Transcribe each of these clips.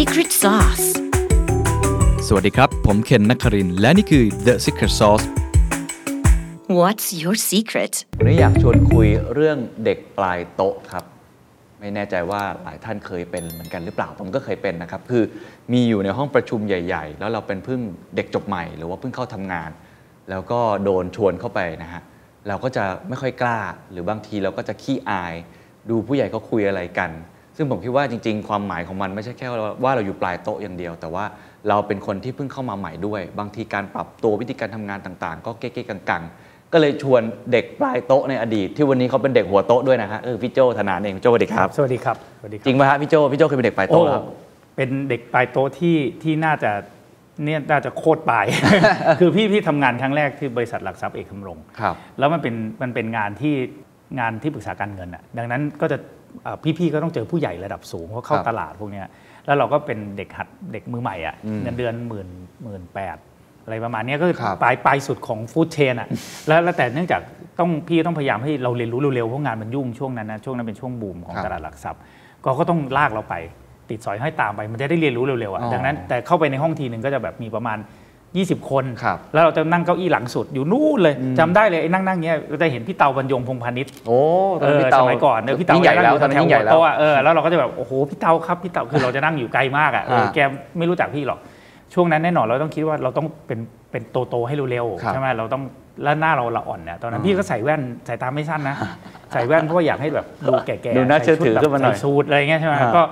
secret sauce สวัสดีครับ ผมเคนนักครินทร์และนี่คือ The Secret Sauce What's your secret วันนี้อยากชวนคุยเรื่องเด็กปลายโต๊ะครับ ไม่แน่ใจว่าหลายท่านเคยเป็นเหมือนกันหรือเปล่า ผมก็เคยเป็นนะครับ คือมีอยู่ในห้องประชุมใหญ่ ๆ แล้วเราเป็นเพิ่งเด็กจบใหม่ หรือว่าเพิ่งเข้าทำงาน แล้วก็โดนชวนเข้าไปนะฮะ เราก็จะไม่ค่อยกล้า หรือบางทีเราก็จะขี้อาย ดูผู้ใหญ่เขาคุยอะไรกัน ซึ่งผมคิดว่าจริง ๆ ความหมายของมันไม่ใช่แค่ว่าเราอยู่ปลายโต๊ะอย่างเดียว แต่ว่าเราเป็นคนที่เพิ่งเข้ามาใหม่ด้วย บางทีการปรับตัววิธีการทำงานต่างๆ ก็เก๊ๆกังๆ ก็เลยชวนเด็กปลายโต๊ะในอดีต ที่วันนี้เขาเป็นเด็กหัวโต๊ะด้วยนะฮะเออพี่โจธนานเองโจสวัสดีครับสวัสดีครับสวัสดีคจริรังไหมฮะพี่โจพี่โจเคยเป็นเด็กปลายโอ้โต๊ะเหรอครับเป็นเด็กปลายโต๊ะที่ที่น่าจะเนี่ยน่าจะโคตรปลาย คือพี่พี่ทำงานครั้งแรกที่บริษัทหลักทรัพย์เอกคำรงครับแล้วมันเป็นมันเป็นงานที่งานที่ปรึกษาการเงินอะดังนั้นก็จะเอ่อ พี่ๆก็ต้องเจอผู้ใหญ่ระดับสูงเพราะเข้าครับตลาดพวกเนี้ยแล้วเราก็เป็นเด็กหัดเด็กมือใหม่อะอืมเงินเดือนหมื่นหมื่นแปดอะไรประมาณเนี้ยก็คือครับปลายปลายสุดของฟู้ดเชนอะแล้วแล้วแต่เนื่องจากต้องพี่ต้องพยายามให้เราเรียนรู้เร็วๆเพราะงานมันยุ่งช่วงนั้นนะช่วงนั้นเป็นช่วงบูมของครับตลาดหลักทรัพย์ ก็ก็ต้องลากเราไปติดสอยห้อยตามไปมันจะได้เรียนรู้เร็วๆอะอ๋อดังนั้นแต่เข้าไปในห้องทีหนึ่งก็จะแบบมีประมาณ 20 คนครับแล้วเราจะนั่งเก้าอี้หลังสุดอยู่นู่นเลยจำได้เลยไอ้นั่งนั่งเงี้ยก็จะเห็นพี่เตาบรรยงพงษ์พาณิชย์โอ้ตอนเอนั้นอพี่เตาสมัยก่อนเออพี่เตายิ่งใหญ่แล้วงตอนนั้นแถวยิ่งใหญ่หัวแล้วโต๊ะอะเออแล้วเราก็จะแบบโอ้โหพี่เตาครับพี่เตาคือเราจะนั่งอยู่ไกลมากอะเอออ่าแกไม่รู้จักพี่หรอกช่วงนั้นแน่นอนเราต้องคิดว่าเราต้องเป็นเป็นโตโตๆให้เร็วครับๆใช่ไหมเราต้องแล้วหน้าเราละอ่อนเนี่ยตอนนั้นอ่าพี่ก็ใส่แว่นสายตาไม่สั้นนะใส่แว่นเพราะว่าอยากให้แบบดูแก่ๆดูน่าเชื่อถือขึ้นมาหน่อยใส่สูทอะไรเงี้ยใช่ไหมอ่าก็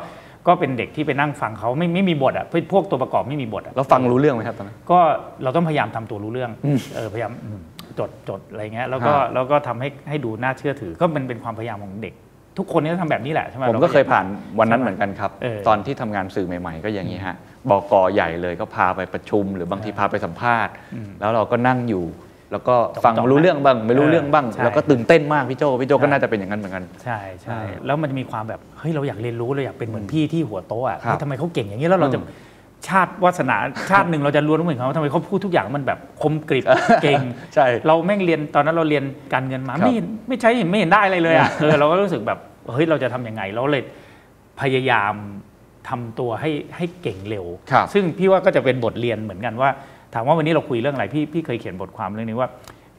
ก็เป็นเด็กที่ไปนั่งฟังเขาไม่ไม่มีบทอะพวกตัวประกอบไม่มีบทอะแล้วฟังรู้เรื่องไหมครับตอนนั้นก็เราต้องพยายามทำตัวรู้เรื่องอืมเออพยายามอืมจดจดอะไรเงี้ยแล้วก็ฮะแล้วก็ทำให้ให้ดูน่าเชื่อถือก็เป็นเป็นความพยายามของเด็ก ทุกคนเนี่ยทำแบบนี้แหละใช่ไหมผมก็เคยผ่านวันนั้นเหมือนกันครับเออตอนที่ทำงานสื่อใหม่ๆ ก็อย่างนี้ฮะบกใหญ่เลยก็พาไปประชุม หรือบางทีพาไปสัมภาษณ์ แล้วเราก็นั่งอยู่ แล้วก็ฟังจ้องๆรู้เรื่องบ้างไม่รู้เรื่องบ้างใช่แล้วก็ตื่นเต้นมากพี่โจพี่โจก็ใช่น่าจะเป็นอย่างนั้นเหมือนกันใช่ใช่อ่าแล้วมันจะมีความแบบเฮ้ยเราอยากเรียนรู้เราอยากเป็นเหมือนพี่ที่หัวโต๊ะอะครับเฮ้ยทำไมเขาเก่งอย่างนี้แล้วเราจะอืมชาติวาสนาชาติหนึ่งเราจะรู้เหมือนเขาทำไมเขาพูดทุกอย่างมันแบบคมกริบเก่งใช่เราแม่งเรียนตอนนั้นเราเรียนการเงินมาครับไม่เห็นไม่ใช่เห็นไม่เห็นได้อะไรเลยอะเออเราก็รู้สึกแบบเฮ้ยเราจะทำยังไงเราเลยพยายามทำตัวให้ให้เก่งเร็วครับซึ่งพี่ว่าก็จะเป็นบทเรียนเหมือนกันว่า ถามว่าวันนี้เราคุยเรื่องอะไรพี่พี่เคยเขียนบทความเรื่องนี้ว่า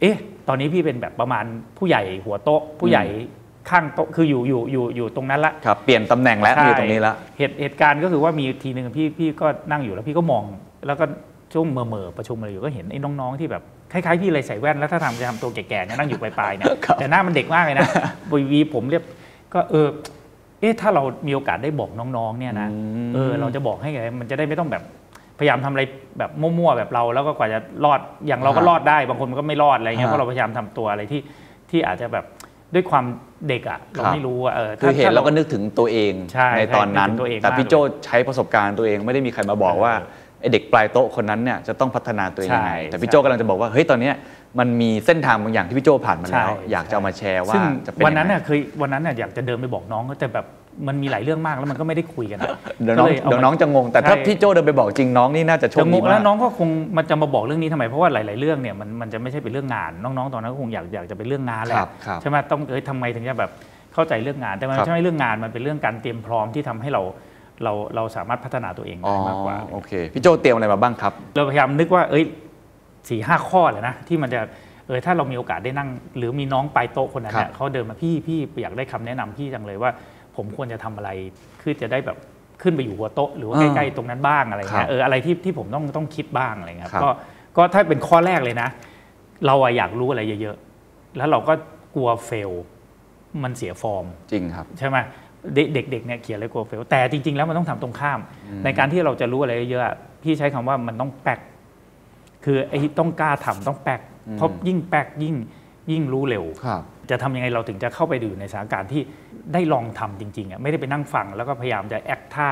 เอ๊ะ ตอนนี้พี่เป็นแบบประมาณผู้ใหญ่หัวโต๊ะ ผู้ใหญ่ข้างโต๊ะคืออยู่อยู่อยู่อยู่ตรงนั้นละครับเปลี่ยนตำแหน่งแล้วมาอยู่ตรงนี้แล้วเหตุเหตุการณ์ก็คือว่ามีทีหนึ่งพี่พี่ก็นั่งอยู่แล้วพี่ก็มอง แล้วก็ช่วงเมื่อเมื่อๆประชุมอะไรอยู่ก็เห็นไอ้น้องๆที่แบบคล้ายๆพี่เลยใส่แว่นแล้วถ้าทำจะทำตัวแก่ๆเนี่ยนั่งอยู่ปลายๆเนี่ยแต่หน้ามันเด็กมากเลยนะวีวีผมเรียบก็เออเอ๊ะถ้าเรามีโอกาสได้บอกน้องๆเนี่ยนะอืมเออเราจะบอกให้ไงมันจะได้ไม่ต้องแบบพ ยายามทำอะไรแบบมั่วๆแบบเรา แล้วก็กว่าจะรอดอย่างเราก็รอดได้ บางคนมันก็ไม่รอดอะไรเงี้ยฮะเพราะเราพยายามทำตัวอะไรที่ที่อาจจะแบบด้วยความเด็กอะเราครับไม่รู้อะเออคือถ้าเห็นถ้าแล้วก็นึกถึงตัวเองใช่ตอนนั้นนึกถึงตัวเองแต่มากพี่โจใช้ประสบการณ์ตัวเองไม่ได้มีใครมาบอกว่าไอเด็กปลายโต๊ะคนนั้นเนี่ยจะต้องพัฒนาตัวเองยังไงใช่แต่พี่โจกำลังจะบอกว่าเฮ้ยตอนเนี้ยมันมีเส้นทางบางอย่างที่พี่โจผ่านมาแล้วใช่อยากจะเอามาแชร์ว่าซึ่งจะเป็นวันนั้นยังไงน่ะเคยวันนั้นน่ะอยากจะเดินไปบอกน้องแต่แบบ มันมีหลายเรื่องมากแล้วมันก็ไม่ได้คุยกันอะเดี๋ยวน้องก็ลาเดี๋ยวมาน้องจะงง แต่ถ้าใช่พี่โจเดินไปบอกจริงน้องนี่น่าจะโชคจะงดีงมาแล้วกน้องก็คงมันจะมาบอกเรื่องนี้ทำไมเพราะว่าหลาย ๆ เรื่องเนี่ยมันมันจะไม่ใช่เป็นเรื่องงาน น้อง ๆ ตอนนั้นก็คงอยากอยากจะเป็นเรื่องงานแหครัละบครับใช่ไหมต้องเอ้ยทำไมถึงจะแบบเข้าใจเรื่องงานแต่มันครับไม่ใช่เรื่องงานมันเป็นเรื่องการเตรียมพร้อมที่ทำให้เราเราเราสามารถพัฒนาตัวเองอ๋อได้มากกว่าโอเคพี่โจเตรียมอะไรมาบ้างครับ เราพยายามนึกว่าเอ้ยสี่ห้าข้อเลยนะที่มันจะเออถ้าเรามีโอกาสได้นั่ง หรือมีน้องปลายโต๊ะคนนั้นเนี่ยครับเขาเดินมาพี่พี่อยากได้คำแนะนำพี่จังเลยว่า ผมควรจะทำอะไรคือจะได้แบบขึ้นไปอยู่หัวโต๊ะหรือว่าอ่าใกล้ๆตรงนั้นบ้างอะไรครัเงี้บยเอออะไรที่ที่ผมต้องต้องคิดบ้างอะไรเงี้ยครับก็ก็ถ้าเป็นข้อแรกเลยนะ เราอะอยากรู้อะไรเยอะๆ แล้วเราก็กลัวเฟล มันเสียฟอร์ม จริงครับ ใช่ไหมเด็กเด็กๆเนี่ยเขียนเลยกลัวเฟล แต่จริงๆ แล้วมันต้องทำตรงข้าม ในการที่เราจะรู้อะไรเยอะๆอะพี่ใช้คำว่ามันต้องแปกคือไอ้ที่ต้องกล้าทำต้องแปกเพราะยิ่งแปกยิ่งยิ่งรู้เร็วครับ จะทำยังไงเราถึงจะเข้าไปอยู่ในสถานการณ์ที่ได้ลองทำจริงๆอะไม่ได้ไปนั่งฟังแล้วก็พยายามจะแอคท่า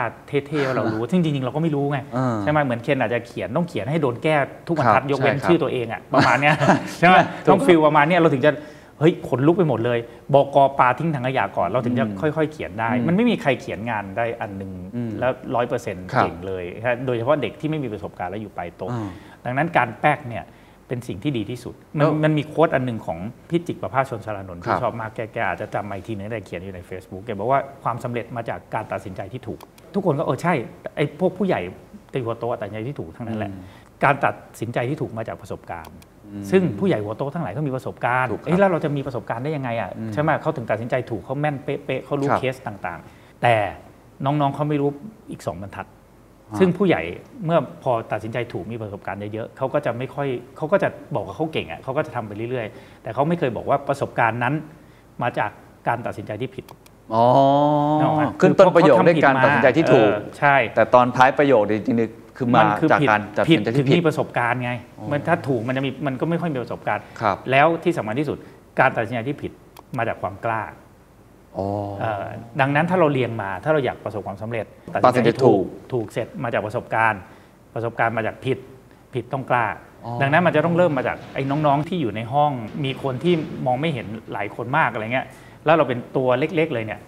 เท่ๆว่าเรารู้ซึ่งจริงๆเราก็ไม่รู้ไงอ่าใช่ไหมเหมือนเคนอาจจะเขียนต้องเขียนให้โดนแก้ทุกบรรทัดครับยกเว้นใช่ครับชื่อตัวเองอะประมาณเนี้ยใช่ไหมต้องฟิลประมาณเนี้ยเราถึงจะเฮ้ยขนลุกไปหมดเลย บอกกปาทิ้งถังขยะก่อนเราถึงจะค่อยๆ เขียนได้ มันไม่มีใครเขียนงานได้อันหนึ่งแล้วร้อยเปอร์เซ็นต์ครับเก่งเลย โดยเฉพาะเด็กที่ไม่มีประสบการณ์แล้วอยู่ปลายโต๊ะอ่าดังนั้นการแป๊กเนี่ย เป็นสิ่งที่ดีที่สุด มันแล้วมันมีโค้ดอันหนึ่งของพี่จิกประภาสชนสารนนท์คที่รับชอบมากแกแกอาจจะจำมาอีกทีนึงได้เขียนอยู่ใน Facebook แกบอกว่าความสำเร็จมาจากการตัดสินใจที่ถูก ทุกคนก็เออใช่ไอ้พวกผู้ใหญ่ตีหัวโตตัดสินใจที่ถูกทั้งนั้นแหละการตัดสินใจที่ถูกมาจากประสบการณ์ ซึ่งผู้ใหญ่หัวโตทั้งหลายก็มีประสบการณ์ถูกครับเอ้ยแล้วเราจะมีประสบการณ์ได้ยังไงอะใช่ไหมเขาถึงตัดสินใจถูกเขาแม่นเป๊ะๆเขารู้ครับเคสต่างๆ แต่น้องๆเขาไม่รู้อีกสองบรรทัด ซึ่งผู้ใหญ่เมื่อพอตัดสินใจถูกมีประสบการณ์เยอะๆเขาก็จะไม่ค่อยเขาก็จะบอกว่าเขาเก่งอะเขาก็จะทำไปเรื่อยๆ แต่เขาไม่เคยบอกว่าประสบการณ์นั้น มาจากการตัดสินใจที่ผิดอ๋อนึกออกไหมขึ้นต้นประโยคด้วยการเขตัดสินใจที่ถูกเออใช่ แต่ตอนท้ายประโยคจริงๆคือมาคือจากผิดการตัดผิสิดนใจถึที่งผิดมีประสบการณ์ไงมันถ้าถูกมันจะมีมันก็ไม่ค่อยมีประสบการณ์ครับแล้วที่สำคัญที่สุดการตัดสินใจที่ผิดมาจากความกล้าอ๋อเอ่อ ดังนั้นถ้าเราเรียงมาถ้าเราอยากประสบความสำเร็จตัดสินใจถูกถูกเสร็จมาจากประสบการณ์ ประสบการณ์มาจากผิดผิดต้องกล้าอ๋อดังนั้นมันจะต้องเริ่มมาจากไอ้น้องๆที่อยู่ในห้อง มีคนที่มองไม่เห็นหลายคนมากอะไรเงี้ยแล้วเราเป็นตัวเล็กๆเลยเนี่ย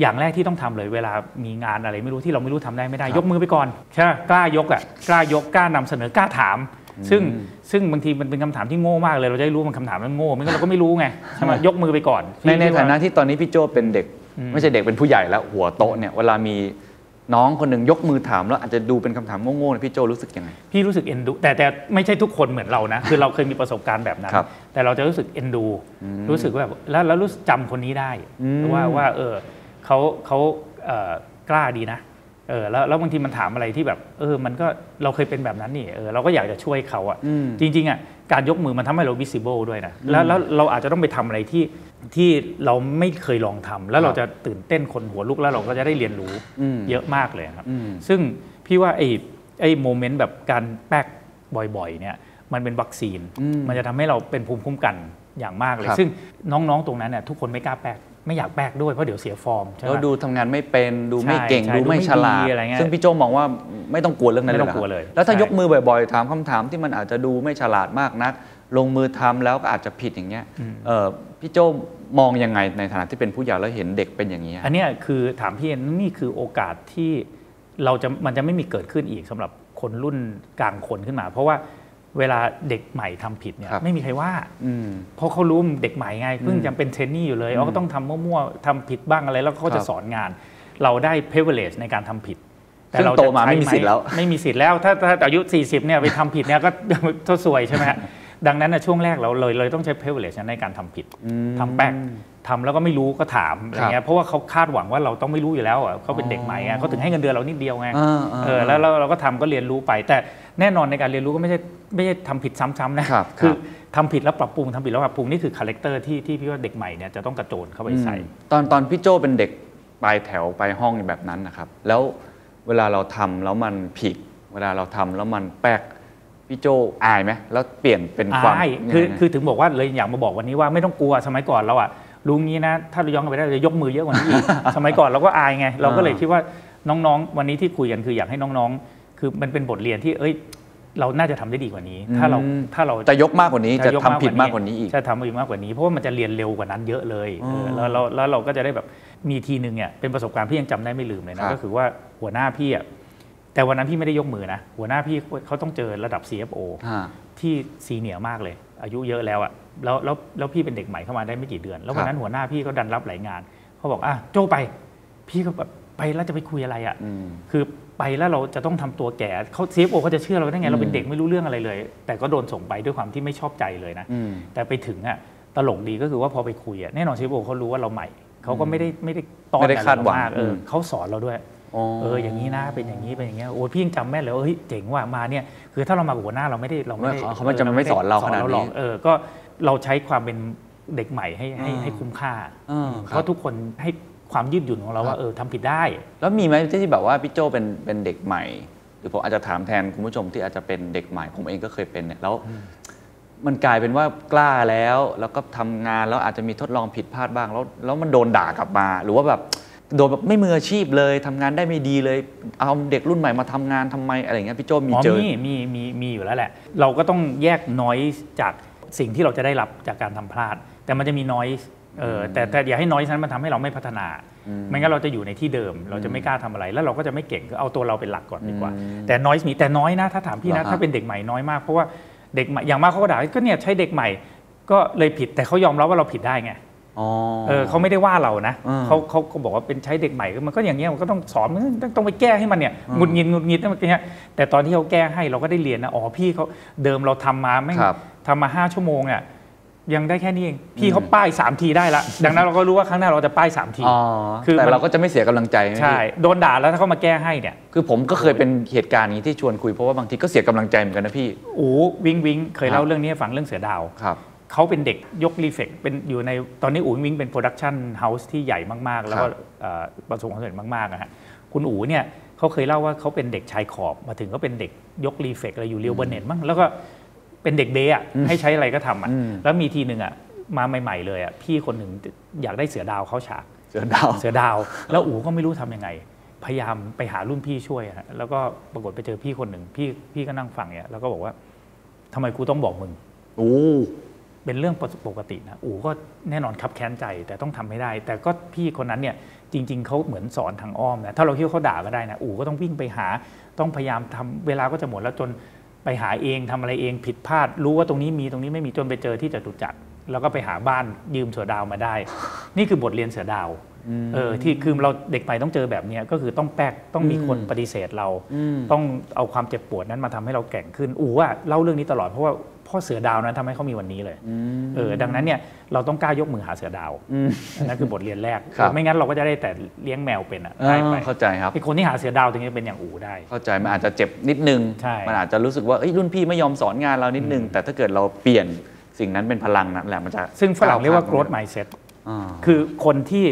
อย่างแรกที่ต้องทำเลยเวลามีงานอะไรไม่รู้ที่เราไม่รู้ทำได้ไม่ได้ยกมือไปก่อนใช่ไหมกล้ายกอะกล้ายกกล้านำเสนอกล้าถาม ซึ่งซึ่งบางทีมันเป็นคำถามที่โง่มากเลยเราจะได้รู้ว่ามันคำถามมันโง่ไม่งั้นเราก็ไม่รู้ไงใช่ไหมยกมือไปก่อนในในพี่ว่ฐานะที่ตอนนี้พี่โจเป็นเด็กอืมไม่ใช่เด็กเป็นผู้ใหญ่แล้วหัวโตะเนี่ยเวลามีน้องคนหนึ่งยกมือถามแล้วอาจจะดูเป็นคำถามโง่ๆเนี่ยพี่โจรู้สึกยังไงพี่รู้สึกเอ็นดูแต่แต่ไม่ใช่ทุกคนเหมือนเรานะ คือเราเคยมีประสบการณ์แบบนั้นครับแต่เราจะรู้สึกเอ็นดู รู้สึกว่าแบบแล้วแล้วรู้สึกจำคนนี้ได้อืมว่าว่าเออเขาเขาเอ่อกล้าดีนะ เออแล้วแล้วบางทีมันถามอะไรที่แบบเออมันก็เราเคยเป็นแบบนั้นนี่เออเราก็อยากจะช่วยเขาอะอืมจริงๆอะการยกมือมันทำให้เรา visible ด้วยนะแล้วแล้วเราอาจจะต้องไปทำอะไรที่ที่เราไม่เคยลองทำแล้วเราจะตื่นเต้นคนหัวลุกแล้วเราก็จะได้เรียนรู้อืมเยอะมากเลยครับอืมซึ่งพี่ว่าไอ้ไอ้โมเมนต์แบบการแป๊กบ่อยๆเนี่ยมันเป็นวัคซีนอืมมันจะทำให้เราเป็นภูมิคุ้มกันอย่างมากเลยครับซึ่งน้องๆตรงนั้นเนี่ยทุกคนไม่กล้าแป๊ก ไม่อยากแป๊กด้วยเพราะเดี๋ยวเสียฟอร์มใช่ไหแล้วมดูทำงานไม่เป็นดูไม่เก่งใช่ดูไม่ดูไม่ฉลาดดีอะไรเงี้ยซึ่งพี่โจมองว่าไม่ต้องกลัวเรื่องนั้นไม่เลยต้องกลัวหรเลย แล้วถ้าใช่ยกมือบ่อยๆ ถามคำถามที่มันอาจจะดูไม่ฉลาดมากนัก ลงมือทำแล้วก็อาจจะผิดอย่างเงี้ยเออพี่โจมองยังไงในฐานะที่เป็นผู้ใหญ่แล้วเห็นเด็กเป็นอย่างนี้ยอันเนี้ยคือถามพี่เอ็นนี่คือโอกาสที่เราจะมันจะไม่มีเกิดขึ้นอีกสำหรับคนรุ่นกลางคนขึ้นมา เพราะว่า เวลาเด็กใหม่ทำผิดเนี่ยครับไม่มีใครว่าอืมเพราะเขารู้มันเด็กใหม่ไงเพิ่งจะเป็นเทรนนี่อยู่เลยเขาก็ต้องทำมั่วๆทำผิดบ้างอะไร แล้วเขาครัจะบสอนงาน เราได้ privilege ในการทำผิดซึ่งเราโตขึ้นมาไม่มีใช้สิทธิ์แล้ว ไม่มีสิทธิ์แล้วถ้าถ้าอายุ 40เนี่ยไปทำผิดเนี่ยก็ซวยใช่ไหมฮะดังนั้นนะช่วงแรกเราเลยเลยต้องใช้ privilege ในการทำผิดทำแป้ก ทำแล้วก็ไม่รู้ก็ถามอะไรเงี้ยเพราะว่าเขาคาดหวังว่าเราต้องไม่รู้อยู่แล้วอะเขาเป็นเด็กใหม่ไงเขาถึงให้เงินเดือนเรานิดเดียวไงอ่าอ่าเออแล้วเราเราก็ทำก็เรียนรู้ไป แต่แน่นอนในการเรียนรู้ก็ไม่ใช่ไม่ใช่ทำผิดซ้ำๆนะครับครับทำผิดแล้วปรับปรุงทำผิดแล้วปรับปรุงนี่คือ character ที่ที่พี่ว่าเด็กใหม่เนี่ยจะต้องกระโจนเข้าไปใส่ตอนตอนพี่โจเป็นเด็กปลายแถวปลายห้องแบบนั้นนะครับ แล้วเวลาเราทำแล้วมันผิด เวลาเราทำแล้วมันแป๊กพี่โจอายไหมแล้วเปลี่ยนเป็นความใช่คือคือถึงบอกว่าเลยอยากมาบอกวันนี้ว่าไม่ต้องกลัวสมัยก่อนเราอะ รู้งี้นะ ถ้าเราย้อนกลับไปได้เราจะยกมือเยอะกว่านี้อีกสมัยก่อนเราก็อายไง เราก็เลยคิดว่าน้องๆ วันนี้ที่คุยกันคืออยากให้น้องๆ คือมันเป็นบทเรียนที่เอ้ย เราน่าจะทำได้ดีกว่านี้ ถ้าเราอืมถ้าเราจะยกมากกว่านี้จะยทำผิดมากกว่านี้อีกจะทำผิดมากกว่านี้เพราะว่ามันจะเรียนเร็วกว่านั้นเยอะเลยอ๋อเออแล้วแล้วแล้วเราก็จะได้แบบมีทีหนึ่งเนี่ยเป็นประสบการณ์พี่ยังจำได้ไม่ลืมเลยครันะบก็คือว่าหัวหน้าพี่อะแต่วันนั้นพี่ไม่ได้ยกมือนะหัวหน้าพี่เขาต้องเจอระดับ CFO อ่าที่ซีเนียร์มากเลย อายุเยอะแล้วอะ แล้วแล้วแล้วพี่เป็นเด็กใหม่เข้ามาได้ไม่กี่เดือน แล้ววันนั้นหัวหน้าพี่ก็ดันรับหลายงานเขาบอกอะโจไป พี่ก็แบบไปแล้วจะไปคุยอะไรอะอืมคือไปแล้วเราจะต้องทำตัวแก่เขาซีโอเขาจะเชื่อเราได้ไงเราเป็นเด็กไม่รู้เรื่องอะไรเลย แต่ก็โดนส่งไปด้วยความที่ไม่ชอบใจเลยนะอืมแต่ไปถึงอะตลกดีก็คือว่าพอไปคุยอะแน่นอนซีโอเขารู้ว่าเราใหม่เขาก็ไม่ได้ไม่ได้ต้อนไม่ได้คาดหวังอะไรเรมากเอออมเขาสอนเราด้วยอ๋อเอออย่างนี้นะเป็นอย่างนี้เป็นอย่างเงี้ยโอ้ยพี่ยังจำแม่นเลยว่าเฮ้ยเจ๋งว่ะมาเนี่ยคือถ้าเรามากับหัวหน้าเราไม่ได้เราไม่ได้เขาไม่จำไม่สอนเราขนาดนี้หรอกเออก็ เราใช้ความเป็นเด็กใหม่ให้ให้อ่าให้คุ้มค่าอ่าเพราะทุกคนให้ความยืดหยุ่นของเราว่าเออทำผิดได้ แล้วมีไหมที่แบบว่าพี่โจเป็นเป็นเด็กใหม่ หรือผมอาจจะถามแทนคุณผู้ชมที่อาจจะเป็นเด็กใหม่ ผมเองก็เคยเป็นเนี่ยแล้วมันกลายเป็นว่ากล้าแล้ว แล้วก็ทำงานแล้วอาจจะมีทดลองผิดพลาดบ้างแล้วแล้วมันโดนด่ากลับมา หรือว่าแบบโดนแบบไม่มืออาชีพเลยทำงานได้ไม่ดีเลย เอาเด็กรุ่นใหม่มาทำงานทำไมอะไรอย่างเงี้ยพี่โจมีอ๋อเจอมีมีมีมีอยู่แล้วแหละ เราก็ต้องแยกน้อยจาก สิ่งที่เราจะได้รับจากการทำพลาด แต่มันจะมีน้อยเออแต่แต่อย่าให้น้อยนั้นมันทำให้เราไม่พัฒนา ไม่งั้นเราจะอยู่ในที่เดิม เราจะไม่กล้าทำอะไร แล้วเราก็จะไม่เก่งก็เอาตัวเราเป็นหลักก่อนดีกว่าอืมแต่น้อยมีแต่น้อยนะถ้าถามพี่เหรนะอฮะถ้าเป็นเด็กใหม่น้อยมากเพราะว่าเด็กใหม่อย่างมากเขาก็ด่าก็เนี่ยใช้เด็กใหม่ก็เลยผิดแต่เขายอมรับว่าเราผิดได้ไงอ๋อ เออเขาไม่ได้ว่าเรานะอืมเขาเขาก็บอกว่าเป็นใช้เด็กใหม่มันก็อย่างเงี้ยมันก็ต้องสอนมันต้องต้องไปแก้ให้มันเนี่ยหงุดหงิดหงุดหงิดนั่นมันเงี้ยแต่ตอนที่เขาแก้ให้เราก็ได้เรียนนะอ๋อพี่เขาเดิมเราทำมาไม่งครับทำมาห้าชั่วโมงเนี่ยยังได้แค่นี้เองพี่เขาป้ายสามทีได้ละดังนั้นเราก็รู้ว่าครั้งหน้าเราจะป้ายสามทีอ๋อคือแต่มันเราก็จะไม่เสียกำลังใจไหมพี่ใช่โดนด่าแล้วถ้าเขามาแก้ให้เนี่ย คือผมก็เคยเป็นเหตุการณ์นี้ที่ชวนคุยเพราะว่าบางทีก็เสียกำลังใจเหมือนกันนะพี่อู๋ Wink Wink เคยครับเล่าเรื่องนี้ให้ฟังเรื่องเสือดาวครับ เขาเป็นเด็กยก reflect เป็นอยู่ในตอนนี้อู๋ Wink เป็น production house ที่ใหญ่มากๆ แล้วก็ครับเอ่อประสบความสำเร็จมากๆนะฮะคุณอู๋เนี่ยเขาเคยเล่าว่าเขาเป็นเด็กชายขอบมาถึงก็เป็นเด็กยก reflect อะไรอยู่ Leo Burnett มั้งแล้วก็เป็นเด็กเบ๊อะให้ใช้อะไรก็ทำอะอืมแล้วมีทีหนึ่งอะมาใหม่ ๆ เลยอะพี่คนหนึ่งอยากได้เสือดาวเข้าฉากเสือดาวเสือดาว แล้วอู๋ก็ไม่รู้ทำยังไง พยายามไปหารุ่นพี่ช่วยอะฮะแล้วก็ปรากฏไปเจอพี่คนหนึ่งพี่พี่ก็นั่งฟังเนี่ยแล้วก็บอกว่าทำไมกูต้องบอกมึงโอ้ เป็นเรื่องปกตินะอู๋ก็แน่นอนครับแค้นใจแต่ต้องทำให้ได้ แต่ก็พี่คนนั้นเนี่ยจริง ๆเขาเหมือนสอนทางอ้อมนะถ้าเราคิดว่าเขาด่าก็ได้นะอู๋ก็ต้องวิ่งไปหาต้องพยายามทำเวลาก็จะหมดแล้วจนไปหาเองทำอะไรเองผิดพลาด รู้ว่าตรงนี้มีตรงนี้ไม่มีจนไปเจอที่จตุจักรแล้วก็ไปหาบ้านยืมเสือดาวมาได้ นี่คือบทเรียนเสือดาวเออที่คือเราเด็กใหม่ต้องเจอแบบเนี้ยก็คือต้องแป๊กต้องมีคนปฏิเสธเรา ต้องเอาความเจ็บปวดนั้นมาทำให้เราแกร่งขึ้นอู๋ว่าเล่าเรื่องนี้ตลอดเพราะว่า พ่อเสือดาวนั้นทำให้เขามีวันนี้เลยเออดังนั้นเนี่ยเราต้องกล้ายกมือหาเสือดาวอันนั่นคือบทเรียนแรกครับไม่งั้นเราก็จะได้แต่เลี้ยงแมวเป็นอะอ่าได้ไปเข้าใจครับไอ้คนที่หาเสือดาวตรงนี้เป็นอย่างอู๋ได้ เข้าใจมันอาจจะเจ็บนิดนึงใช่มันอาจจะรู้สึกว่าเอ้ยรุ่นพี่ไม่ยอมสอนงานเรานิดนึง แต่ถ้าเกิดเราเปลี่ยนสิ่งนั้นเป็นพลังนั่นแหละมันจะ ซึ่งฝรั่งเรียกว่าข้ม growth mindset อ่าคือคนที่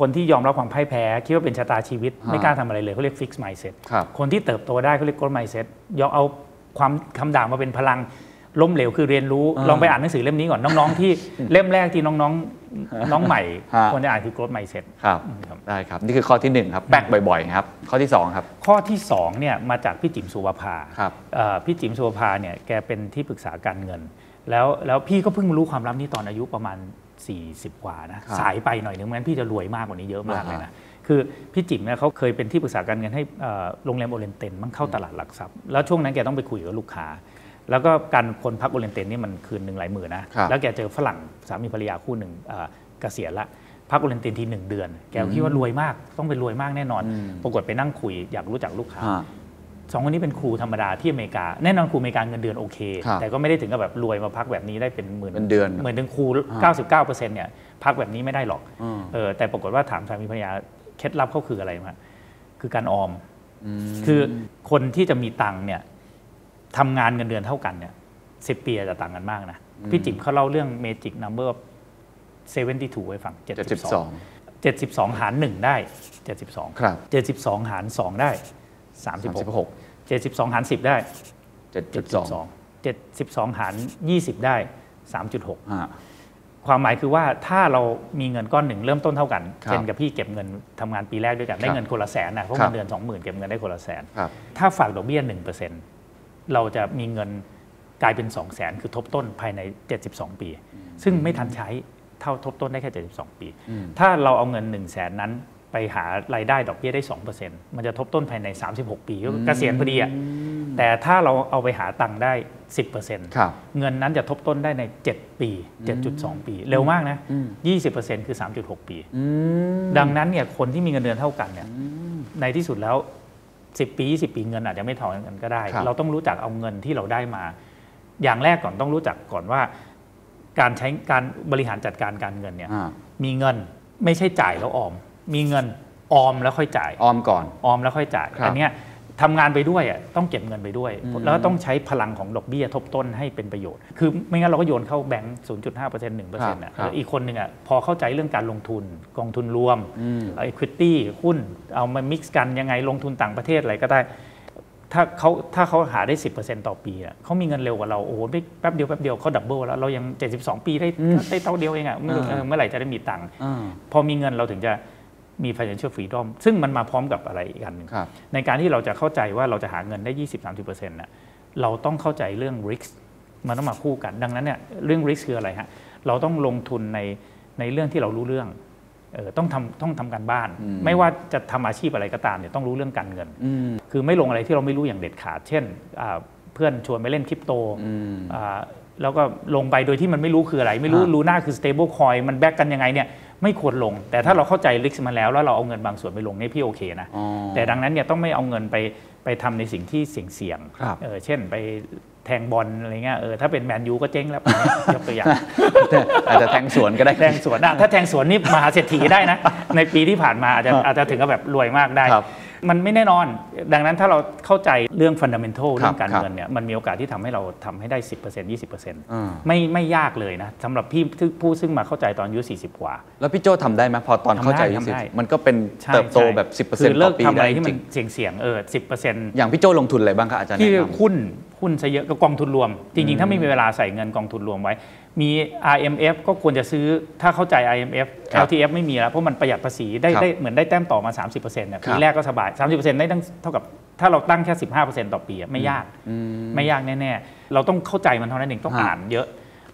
คนที่ยอมรับความพ่ายแพ้คิดว่าเป็นชะตาชีวิตฮะไม่กล้าทำอะไรเลยเขาเรียก fix mindset ครับคนที่เติบโตได้เขาเรียก growth mindset ยอมเอาความคำด่ามาเป็นพลัง ล้มเหลวคือเรียนรู้อ่าลองไปอ่านหนังสือเล่มนี้ก่อนน้องๆที่เล่มแรกที่น้องๆน้องใหม่ฮะควรจะอ่านคือ growth mindset ครับครับได้ครับ นี่คือข้อที่หนึ่งครับแป๊กบ่อยๆครับ ข้อที่สองครับ ข้อที่สองเนี่ยมาจากพี่จิ๋มสุวภาครับเอ่อพี่จิ๋มสุวภาเนี่ยแกเป็นที่ปรึกษาการเงิน แล้วแล้วพี่ก็เพิ่งรู้ความลับนี้ตอนอายุประมาณ 40 กว่านะครับสายไปหน่อยนึงงั้นพี่จะรวยมากกว่านี้เยอะมากเลยนะคือพี่จิ๋มเนี่ยเขาเคยเป็นที่ปรึกษาการเงินให้เอ่อโรงแรม Oriental มันเข้าตลาดหลักทรัพย์แล้วช่วงนั้นแกต้องไปคุยกับลูกค้า แล้วก็การคนพัก Oriental นี่มันคืนหนึ่งหลายหมื่นนะครับแล้วแกเจอฝรั่งสามีภรรยาคู่หนึ่งเอ่อเกษียณละพัก Oriental ทีหนึ่งเดือน แกก็คิดว่ารวยมากต้องเป็นรวยมากแน่นอน ปรากฏไปนั่งคุยอยากรู้จักลูกค้าอ่าสองคนนี้เป็นครูธรรมดาที่อเมริกา แน่นอนครูอเมริกาเงินเดือนโอเคครับแต่ก็ไม่ได้ถึงกับแบบรวยมาพักแบบนี้ได้เป็นหมื่นเป็นเดือนเหมือนถึงครูอ่า99%เนี่ยพักแบบนี้ไม่ได้หรอกอืมเออแต่ปรากฏว่าถามสามีภรรยาเคล็ดลับเขาคืออะไรมาคือการออม คือคนที่จะมีตังค์เนี่ย ทำงานเงินเดือนเท่ากันเนี่ยสิปีอาจจะต่างกันมากนะ พี่จิ๋มเขาเล่าเรื่อง Magic Number 72ไว้ฟังเจ็ดสิบสอง72 72หาร1ได้72ครับ72หาร2ได้สามสิบ36หก72หาร10ได้เจ็ดจุดสอง72 72หาร20ได้3.6อ่าความหมายคือว่าถ้าเรามีเงินก้อนหนึ่งเริ่มต้นเท่ากันครับเช่นกับพี่เก็บเงินทำงานปีแรกด้วยกันได้ครับเงินคนละแสนนะเพราะครัเงิบนเดือน20,000เก็บเงินได้คนละแสนครับถ้าฝากดอกเบี้ย1%เราจะมีเงินกลายเป็น 2 0 0 0 0 0 คือทบต้นภายใน 72 ปี ซึ่งไม่ทันใช้เท่าทบต้นได้แค่ 72 ปี ถ้าเราเอาเงิน 1 0 0 0 0แสนนั้น ไปหารายได้ดอกเบี้ยได้ 2%มันจะทบต้นภายใน 36 ปีก็คือเกษียณพอดีอะแต่ถ้าเราเอาไปหาตังค์ได้ 10%ครับเงินนั้นจะทบต้นได้ใน 7 ปี 7.2 ปี เร็วมากนะ 20%คือ 3.6 ปี ดังนั้นเนี่ยคนที่มีเงินเดือนเท่ากันเนี่ยในที่สุดแล้ว 10 ปี 20 ปีเงินอาจจะไม่เท่ากันก็ได้ครับเราต้องรู้จักเอาเงินที่เราได้มา อย่างแรกก่อนต้องรู้จักก่อนว่า การใช้การบริหารจัดการการเงินเนี่ยอ่ามีเงินไม่ใช่จ่ายแล้วออม มีเงินออมแล้วค่อยจ่าย ออมก่อนออมแล้วค่อยจ่ายครับอันเนี้ย ทำงานไปด้วยอะต้องเก็บเงินไปด้วย แล้วก็ต้องใช้พลังของดอกเบี้ยทบต้นให้เป็นประโยชน์ คือไม่งั้นเราก็โยนเข้าแบงก์0.5% 1%อะครับแล้วอีกคนหนึ่งอะพอเข้าใจเรื่องการลงทุนกองทุนรวม equity หุ้นเอามา mix กันยังไงลงทุนต่างประเทศอะไรก็ได้ถ้าเขาถ้าเขาหาได้ 10%ต่อปีอะเขามีเงินเร็วกว่าเราโอ้โหไม่แป๊บเดียวแป๊บเดียวเขาดับเบิลแล้วเรายัง 72 ปีได้ได้เท่าเดียวเองอะไม่รู้อ่าเออเมื่อไหร่จะได้มีตังค์อ่าพอมีเงินเราถึงจะ มี financial freedom ซึ่งมันมาพร้อมกับอะไรอีกอันหนึ่งครับในการที่เราจะเข้าใจว่าเราจะหาเงินได้ 20-30%น่ะเราต้องเข้าใจเรื่อง risk มันต้องมาคู่กัน ดังนั้นเนี่ยเรื่อง risk คืออะไรฮะ เราต้องลงทุนในในเรื่องที่เรารู้เรื่องเออต้องทำต้องทำการบ้าน ไม่ว่าจะทำอาชีพอะไรก็ตามเนี่ยต้องรู้เรื่องการเงินอืมคือไม่ลงอะไรที่เราไม่รู้อย่างเด็ดขาด เช่นอ่าเพื่อนชวนไปเล่นคริปโตอืมอ่าแล้วก็ลงไปโดยที่มันไม่รู้คืออะไร ไม่รู้ฮะรู้หน้าคือ stable coin มันแบกกันยังไงเนี่ย ไม่ควรลง แต่ถ้าเราเข้าใจ risk มาแล้วแล้วเราเอาเงินบางส่วนไปลงเนี่ยพี่โอเคนะอ๋อแต่ดังนั้นเนี่ยต้องไม่เอาเงินไปไปทำในสิ่งที่เสี่ยงเสี่ยงๆครับเออเช่นไปแทงบอลอะไรเงี้ยเออถ้าเป็นแมนยูก็เจ๊งแล้วยกตัวอย่างอาจจะแทงสวนก็ได้แทงสวนอะถ้าแทงสวนนี่มหาเศรษฐีได้นะ ในปีที่ผ่านมาอาจจะอาจจะถึงกับแบบรวยมากได้ครับ มันไม่แน่นอน ดังนั้นถ้าเราเข้าใจเรื่องฟันดัมเ n นทัลครับเรื่องการครับเงินเนี่ยมันมีโอกาสที่ทำให้เราทำให้ได้ 10% 20%อ่าไม่ไม่ยากเลยนะสำหรับพี่ผู้ซึ่งมาเข้าใจตอนอายุ 40 กว่า แล้วพี่โจทำได้ไหมพอตอนเข้าใจทำได้สิทำได้มันก็เป็นใช่เติบโตใช่แบบ 10%คือเลิต่อกปีทำอะได้ไรจที่มันริงเสี่ยงเสี่ยงๆเออ10%ๆอย่างพี่โจลงทุนอะไรบ้างคะอาจารย์ที่แนะนำหุ้น หุ้นซะเยอะก็กองทุนรวม จริง ๆ ถ้าไม่มีเวลาใส่เงินกองทุนรวมไว้ มี IMF ก็ควรจะซื้อถ้าเข้าใจ IMF ครับ LTF ไม่มีแล้ว เพราะมันประหยัดภาษีได้ครับได้เหมือนได้แต้มต่อมา 30%เนี่ยครับปีแรกก็สบาย 30%ได้ตั้งเท่ากับถ้าเราตั้งแค่ 15%ต่อปีอะไม่ยากอืมไม่ยากแน่ๆ เราต้องเข้าใจมันเท่านั้นเองต้องฮะอ่านเยอะ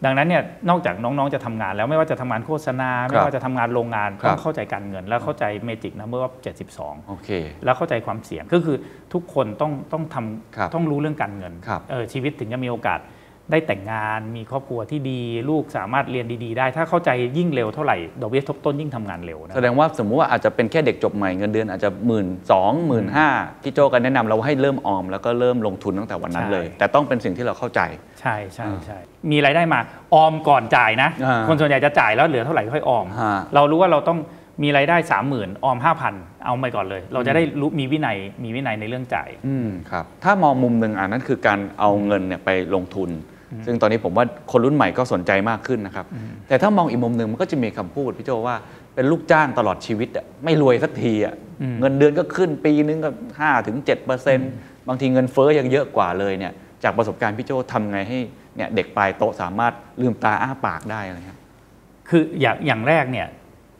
ดังนั้นเนี่ยนอกจากน้องๆจะทำงานแล้วไม่ว่าจะทำงานโฆษณา ไม่ว่าจะทำงานโรงงานครับต้องเข้าใจการเงิน แล้วเข้าใจเมจิกนะเมื่อว่า 72 โอเค แล้วเข้าใจความเสี่ยงก็คือทุกคนต้องต้องทครับำต้องรู้เรื่องการเงินครับเออชีวิตถึงจะมีโอกาส ได้แต่งงานมีครอบครัวที่ดี ลูกสามารถเรียนดี ๆ ได้ ถ้าเข้าใจยิ่งเร็วเท่าไหร่ดอกเบี้ยทบต้นยิ่งทำงานเร็วนะแสดงว่าสมมุติว่าอาจจะเป็นแค่เด็กจบใหม่เงินเดือนอาจจะหมื่นสองหมื่นห้าพี่โจก็แนะนำเราให้เริ่มออม แล้วก็เริ่มลงทุนตั้งแต่วันนั้นเลย แต่ต้องเป็นสิ่งที่เราเข้าใจ ใช่ใช่ใช่มีรายได้มาออมก่อนจ่ายนะอ่าคนส่วนใหญ่จะจ่ายแล้วเหลือเท่าไหร่ค่อยออมฮะเรารู้ว่าเราต้องมีรายได้3 0,000ออม5,000 เอาไปก่อนเลย เราจะได้รู้มีวินัยมีวินัยในเรื่องจ่ายอืมครับถ้ามองมุมหนึ่งอันนั้นคือการเอาเงินเนี่ยไปลงทุน ซึ่งตอนนี้ผมว่าคนรุ่นใหม่ก็สนใจมากขึ้นนะครับแต่ถ้ามองอีกมุมหนึ่งมันก็จะมีคำพูดพี่โจว่าเป็นลูกจ้างตลอดชีวิตอะไม่รวยสักทีอะอืมเงินเดือนก็ขึ้นปีนึงก็5ถึง7เปอร์เซ็นต์บางทีเงินเฟ้อยังเยอะกว่าเลยเนี่ยจากประสบการณ์พี่โจทำไงให้เนี่ยเด็กปลายโต๊ะสามารถลืมตาอ้าปากได้อะไรครับคืออย่างอย่างแรกเนี่ย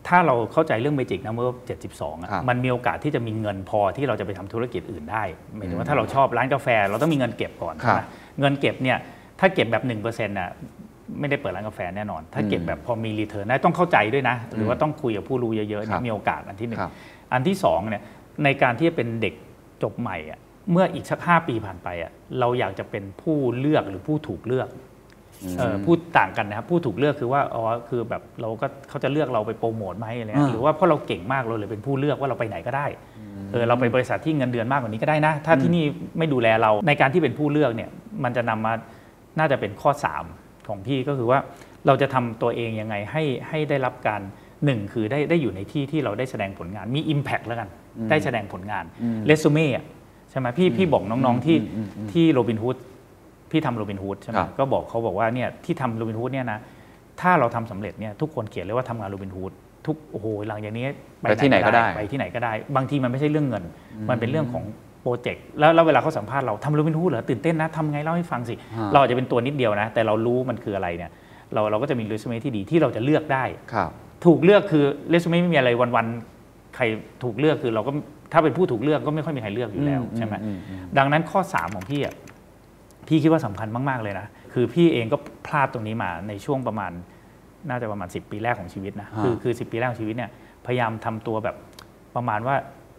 ถ้าเราเข้าใจเรื่องเมจิกนะเมื่อ72อะครับมันมีโอกาสที่จะมีเงินพอที่เราจะไปทำธุรกิจอื่นได้หมายถึงว่าถ้าเราชอบร้านกาแฟเราต้องมีเงินเก็บก่อนครับใช่ไหมเงินเก็บเนี่ย ถ้าเก็บแบบ1%น่ะไม่ได้เปิดร้านกาแฟแน่นอน ถ้าเก็บแบบพอมี return ได้ต้องเข้าใจด้วยนะ หรือว่าต้องคุยกับผู้รู้เยอะๆครัเนี่ยมีโอกาสอันที่หนึ่งครับอันที่สองเนี่ยในการที่จะเป็นเด็กจบใหม่อะเมื่ออีกสักห้าปีผ่านไปอะเราอยากจะเป็นผู้เลือกหรือผู้ถูกเลือกเอ่อพูดต่างกันนะครับผู้ถูกเลือกคือว่าอ๋อคือแบบเราก็เขาจะเลือกเราไปโปรโมทไหมอะไรเงี้ยอ่าหรือว่าเพราะเราเก่งมากเราเลยเป็นผู้เลือกว่าเราไปไหนก็ได้เออเราไปบริษัทที่เงินเดือนมากกว่านี้ก็ได้นะ ถ้าที่นี่ไม่ดูแลเราในการที่เป็นผู้เลือกเนี่ยมันจะนำมา น่าจะเป็นข้อ 3 ของพี่ก็คือว่าเราจะทำตัวเองยังไงให้ให้ได้รับการหนึ่งคือได้ได้อยู่ในที่ที่เราได้แสดงผลงานมี Impact แล้วกัน ได้แสดงผลงานเรซูเม่อะใช่ไหมพี่พี่บอกน้องๆที่ที่โรบินฮูดพี่ทำโรบินฮูดใช่ไหมครับก็บอกเขาบอกว่าเนี่ยที่ทำโรบินฮูดเนี่ยนะถ้าเราทำสำเร็จเนี่ยทุกคนเขียนเลยว่าทำงานโรบินฮูดทุกโอ้โหหลังจากนี้ไปที่ไหนก็ได้ไปที่ไหนก็ได้ บางทีมันไม่ใช่เรื่องเงิน มันเป็นเรื่องของ project แล้วแล้วเวลาเขาสัมภาษณ์เราทำโรบินฮูดเหรอตื่นเต้นนะทำไงเล่าให้ฟังสิฮะเราอาจจะเป็นตัวนิดเดียวนะ แต่เรารู้มันคืออะไรเนี่ยเราเราก็จะมีเรซูเม่ที่ดีที่เราจะเลือกได้ ครับ ถูกเลือกคือเรซูเม่ไม่มีอะไรวันๆใครถูกเลือกคือเราก็ถ้าเป็นผู้ถูกเลือกก็ไม่ค่อยมีใครเลือกอยู่แล้วอืมใช่ไหมอืมอืม ดังนั้นข้อ 3 ของพี่อะพี่คิดว่าสำคัญมาก ๆ เลยนะ คือพี่เองก็พลาดตรงนี้มาในช่วงประมาณน่าจะประมาณ 10 ปีแรกของชีวิตนะฮะคือคือ10ปีแรกของชีวิตเนี่ยพยายามทำตัวแบบประมาณว่า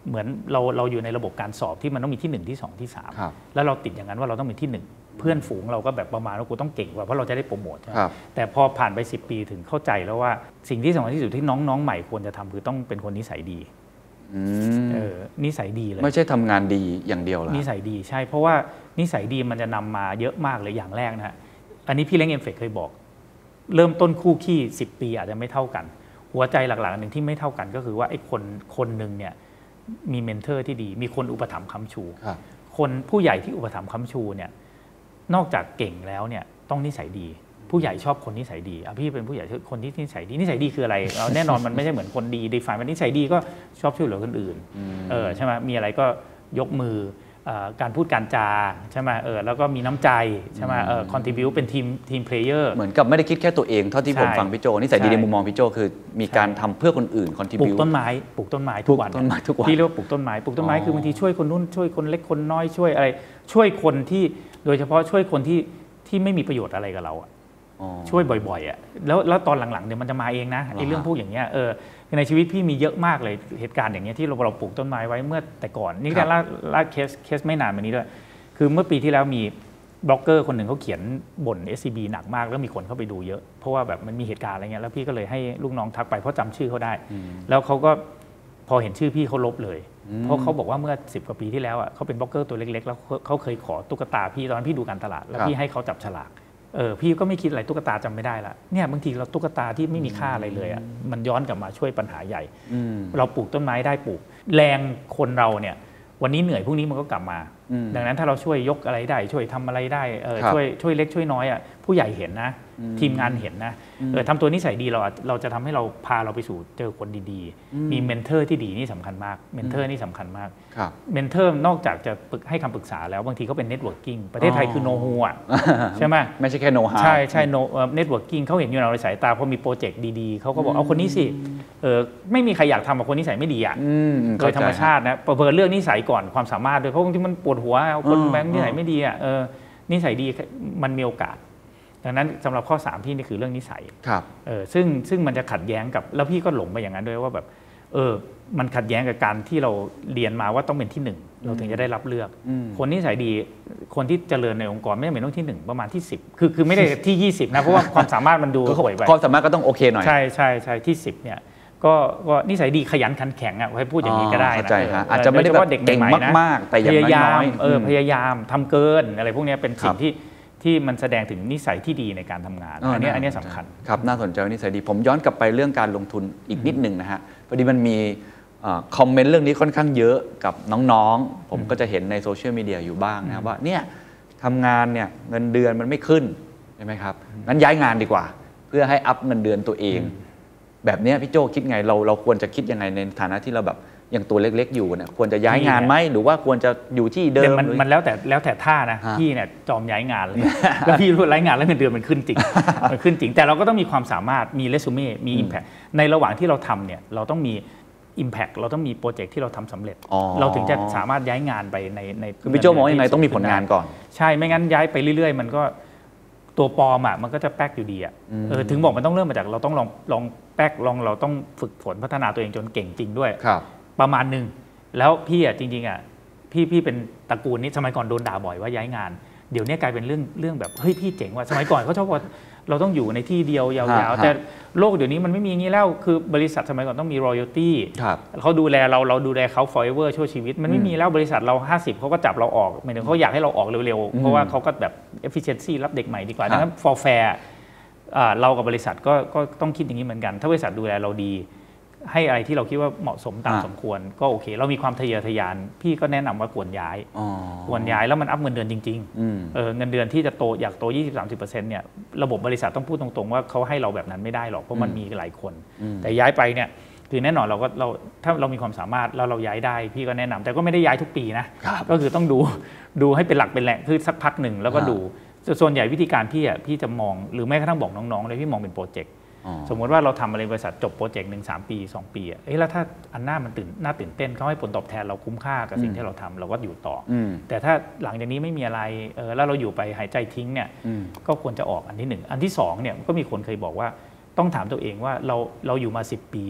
เหมือนเราเราอยู่ในระบบการสอบที่มันต้องมีที่ 1 ที่ 2 ที่3ครับแล้วเราติดอย่างนั้นว่าเราต้องเป็นที่ 1 เพื่อนฝูงเราก็แบบประมาณว่ากูต้องเก่งกว่าเพราะเราจะได้โปรโมทใช่ไหมครับแต่พอผ่านไป 10 ปีถึงเข้าใจแล้วว่าสิ่งที่สำคัญที่สุดที่น้องๆใหม่ควรจะทำคือต้องเป็นคนนิสัยดีอืมเออนิสัยดีเลย ไม่ใช่ทำงานดีอย่างเดียวเหรอนิสัยดีใช่เพราะว่านิสัยดีมันจะนำมาเยอะมากเลยอย่างแรกนะฮะอันนี้พี่เล้ง MFEC เคยบอก เริ่มต้นคู่ขี้10 ปีอาจจะไม่เท่ากัน หัวใจหลักๆหนึ่งที่ไม่เท่ากันก็คือว่าไอ้คนคนหนึ่งเนี่ย มี mentor ที่ดี มีคนอุปถัมภ์ค้ำชูครับคนผู้ใหญ่ที่อุปถัมภ์ค้ำชูเนี่ยนอกจากเก่งแล้วเนี่ยต้องนิสัยดี ผู้ใหญ่ชอบคนนิสัยดีอะพี่เป็นผู้ใหญ่คนที่นิสัยดีนิสัยดีคืออะไรเอาแน่นอนมันไม่ใช่เหมือนคนดีดีฝ่ายมันนิสัยดีก็ชอบช่วยเหลือคนอื่นเออใช่ไหมมีอะไรก็ยกมือเอ่อ การพูดการจาใช่ไหมเออแล้วก็มีน้ำใจใช่ไหมเออ contribute เป็น team team player เหมือนกับไม่ได้คิดแค่ตัวเอง เท่าที่ผมใช่ฟังพี่โจ้นี่ใส่ดีใช่ในมุมมองพี่โจ้คือมีการทำเพื่อคนอื่น contribute ปลูกต้นไม้ปลูกต้นไม้ทุกวันปลูกต้นไม้ทุกวันพี่เรียกว่าปลูกต้นไม้ปลูกต้นไม้อ๋อคือบางทีช่วยคนนู้นช่วยคนเล็กคนน้อยช่วยอะไร ช่วยคนที่โดยเฉพาะช่วยคนที่ที่ไม่มีประโยชน์อะไรกับเราอะอ๋อช่วยบ่อยๆอะแล้วแล้วตอนหลังๆเนี่ยมันจะมาเองนะเหรอไอ้เรื่องฮะพวกอย่างเงี้ยเออ ในชีวิตพี่มีเยอะมากเลยเหตุการณ์อย่างเงี้ยที่เราเราปลูกต้นไม้ไว้เมื่อแต่ก่อน นี่ครับก็ล่าล่า case case ไม่นานมานี้ด้วย คือเมื่อปีที่แล้วมีบล็อกเกอร์คนหนึ่งเขาเขียนบ่น SCB หนักมากแล้วมีคนเข้าไปดูเยอะ เพราะว่าแบบมันมีเหตุการณ์อะไรเงี้ยแล้วพี่ก็เลยให้ลูกน้องทักไปเพราะจำชื่อเขาได้ แล้วเขาก็พอเห็นชื่อพี่เขาลบเลย เพราะเขาบอกว่าเมื่อ 10 กว่าปีที่แล้วอะเขาเป็นบล็อกเกอร์ตัวเล็กๆ แล้วเขาเขาเคยขอตุ๊กตาพี่ตอนนนพี่ดูการตลาด แล้วครับพี่ให้เขาจับฉลาก เออพี่ก็ไม่คิดอะไรตุ๊กตาจำไม่ได้ละเนี่ยบางทีเราตุ๊กตาที่ไม่มีค่าอะไรเลยอะมันย้อนกลับมาช่วยปัญหาใหญ่อืมเราปลูกต้นไม้ได้ปลูก แรงคนเราเนี่ยวันนี้เหนื่อยพรุ่งนี้มันก็กลับมาอืมดังนั้นถ้าเราช่วยยกอะไรได้ ช่วยทำอะไรได้เออครับช่วยช่วยเล็กช่วยน้อยอะ ผู้ใหญ่เห็นนะ ทีมงานเห็นนะเออทำตัวนิสัยดีเราอาจเราจะทำให้เราพาเราไปสู่เจอคนดีๆ มี mentor ที่ดีนี่สำคัญมาก mentor นี่สำคัญมากครับ mentor นอกจากจะปรึกให้คำปรึกษาแล้วบางทีเขาเป็น networking ประเทศไทยคือ know-who อะใช่ไหมไม่ใช่แค่โน้ตฮาวใช่ใช่ know networking เขาเห็นอยู่ในสายตาพอมี project ดีๆเขาก็บอกเอาคนนี้สิเออไม่มีใครอยากทำกับคนนิสัยไม่ดีอะอืมโดยธรรมชาตินะเปิดเรื่องนิสัยก่อนความสามารถด้วยเพราะบางทีมันปวดหัวเอาคนอืมแม่งนิสัยไม่ดีอะเออนิสัยดีมันมีโอกาส ดังนั้นสำหรับข้อ 3 พี่นี่คือเรื่องนิสัยครับเออซึ่งซึ่งมันจะขัดแย้งกับแล้วพี่ก็หลงไปอย่างนั้นด้วยว่าแบบเออมันขัดแย้งกับการที่เราเรียนมาว่าต้องเป็นที่หนึ่งเราถึงจะได้รับเลือกอืมคนนิสัยดีคนที่เจริญในองค์กรไม่จำเป็นต้องที่หนึ่งประมาณที่ 10 คือคือไม่ได้ที่ 20นะเพราะว่าความสามารถมันดูก็ห่วยไปความสามารถก็ต้องโอเคหน่อยใช่ใช่ใช่ที่ 10 เนี่ยก็ก็นิสัยดีขยันขันแข็งอะให้พูดอย่างนี้ก็ได้เข้านะใจฮะเอาจจะไม่ได้โยฉพแบบเด็กเก่งใหม่ๆนะมากๆแต่อย่างพยายามน้อยๆเอออมพยายามทำเกินอะไรพวกเนี้ยเป็นสิ่คงรับที่ ที่มันแสดงถึงนิสัยที่ดีในการทำงานอันเนี้ยอันเนี้ยสำคัญครับน่าสนใจว่านิสัยดี ผมย้อนกลับไปเรื่องการลงทุนอีกนิดหนึ่งนะฮะพอดีมันมีเอ่อคอมเมนต์เรื่องนี้ค่อนข้างเยอะกับน้องๆ ผมก็จะเห็นในโซเชียลมีเดียอยู่บ้างนะครับว่าเนี่ยทำงานเนี่ยเงินเดือนมันไม่ขึ้นใช่ไหมครับงั้นย้ายงานดีกว่า เพื่อให้อัพเงินเดือนตัวเอง แบบเนี้ยพี่โจคิดไงเราเราควรจะคิดยังไงในฐานะที่เราแบบ ยังตัวเล็ก ๆ อยู่เนี่ยควรจะย้ายงานไหมหรือว่าควรจะอยู่ที่เดิเดี๋ยมวมันหรือมันแล้วแต่แล้วแต่ท่านะฮะพี่เนี่ยจอมย้ายงานเลยแล้วพี่รู้ย้ายงานแล้วเงินเดือนมันขึ้นจริงมันขึ้นจริงแต่เราก็ต้องมีความสามารถมีเรซูเม่มี Impact ในระหว่างที่เราทำเนี่ยเราต้องมี Impact เราต้องมีโปรเจกต์ที่เราทำสำเร็จอ๋อเราถึงจะสามารถย้ายงานไปในในคือพี่โจมองยังไงต้องมีผลงานก่อน ใช่ไม่งั้นย้ายไปเรื่อย ๆ มันก็ตัวปลอมอะมันก็จะแป๊กอยู่ดีอะเออถึงบอกมันต้องเริ่มมาจากเราต้องลองลองแป๊กลองเราต้องฝึกฝนพัฒนาตัวเองจนเก่งจริงด้วยครับ ประมาณหนึ่งแล้วพี่อะจริงๆอะพี่พี่เป็นตระกูลนี้สมัยก่อนโดนด่าบ่อยว่าย้ายงาน เดี๋ยวนี้กลายเป็นเรื่องเรื่องแบบเฮ้ยพี่เจ๋งว่ะสมัยก่อนเขาชอบว่าเราต้องอยู่ในที่เดียวยาวฮะๆแต่โลกเดี๋ยวนี้มันไม่มีอย่างนี้แล้วคือบริษัทสมัยก่อนต้องมี royalty ครับเขาดูแลเราเราดูแลเขา forever ชั่วชีวิต มันไม่มีแล้วบริษัทเรา 50 เขาก็จับเราออกหมายถึงเขาอยากให้เราออกเร็วๆ เพราะว่าเขาก็แบบ efficiency รับเด็กใหม่ดีกว่าครับดังนั้น for fair อ่าเรากับบริษัทก็ก็ต้องคิดอย่างนี้เหมือนกัน ถ้าบริษัทดูแลเราดี ให้อะไรที่เราคิดว่าเหมาะสมตามอ่าสมควร ก็โอเค เรามีความทะเยอทะยาน พี่ก็แนะนำว่าควรย้ายอ๋อควรย้ายแล้วมันอัพเงินเดือนจริงอืมๆเออเงินเดือนที่จะโตอยากโต 20-30%เนี่ยระบบบริษัทต้องพูดตรงๆ ว่าเขาให้เราแบบนั้นไม่ได้หรอกเพราะมันมีหลายคน แต่ย้ายไปเนี่ยคือแน่นอนเราก็เราถ้าเรามีความสามารถแล้วเราย้ายได้พี่ก็แนะนำแต่ก็ไม่ได้ย้ายทุกปีนะครับก็คือต้องดูดูให้เป็นหลักเป็นแหล่งคือสักพักหนึ่งแล้วก็ฮะดูส่วนส่วนใหญ่วิธีการพี่อะพี่จะมองหรือแม้กระทั่งบอกน้องๆเลยพี่มองเป็นโปรเจกต์อ๋อ สมมติว่าเราทำอะไรบริษัทจบโปรเจกต์หนึ่งสามปี 2 ปีอะเอ้ยแล้วถ้าอันหน้ามันตื่นน่าตื่นเต้นเขาให้ผลตอบแทนเราคุ้มค่ากับสิ่งที่เราทำเราก็อยู่ต่อออืมแต่ถ้าหลังจากนี้ไม่มีอะไรเออแล้วเราอยู่ไปหายใจทิ้งเนี่ยอืมก็ควรจะออกอันที่หนึ่งอันที่สองเนี่ยก็มีคนเคยบอกว่าต้องถามตัวเองว่าเราเราอยู่มา 10 ปี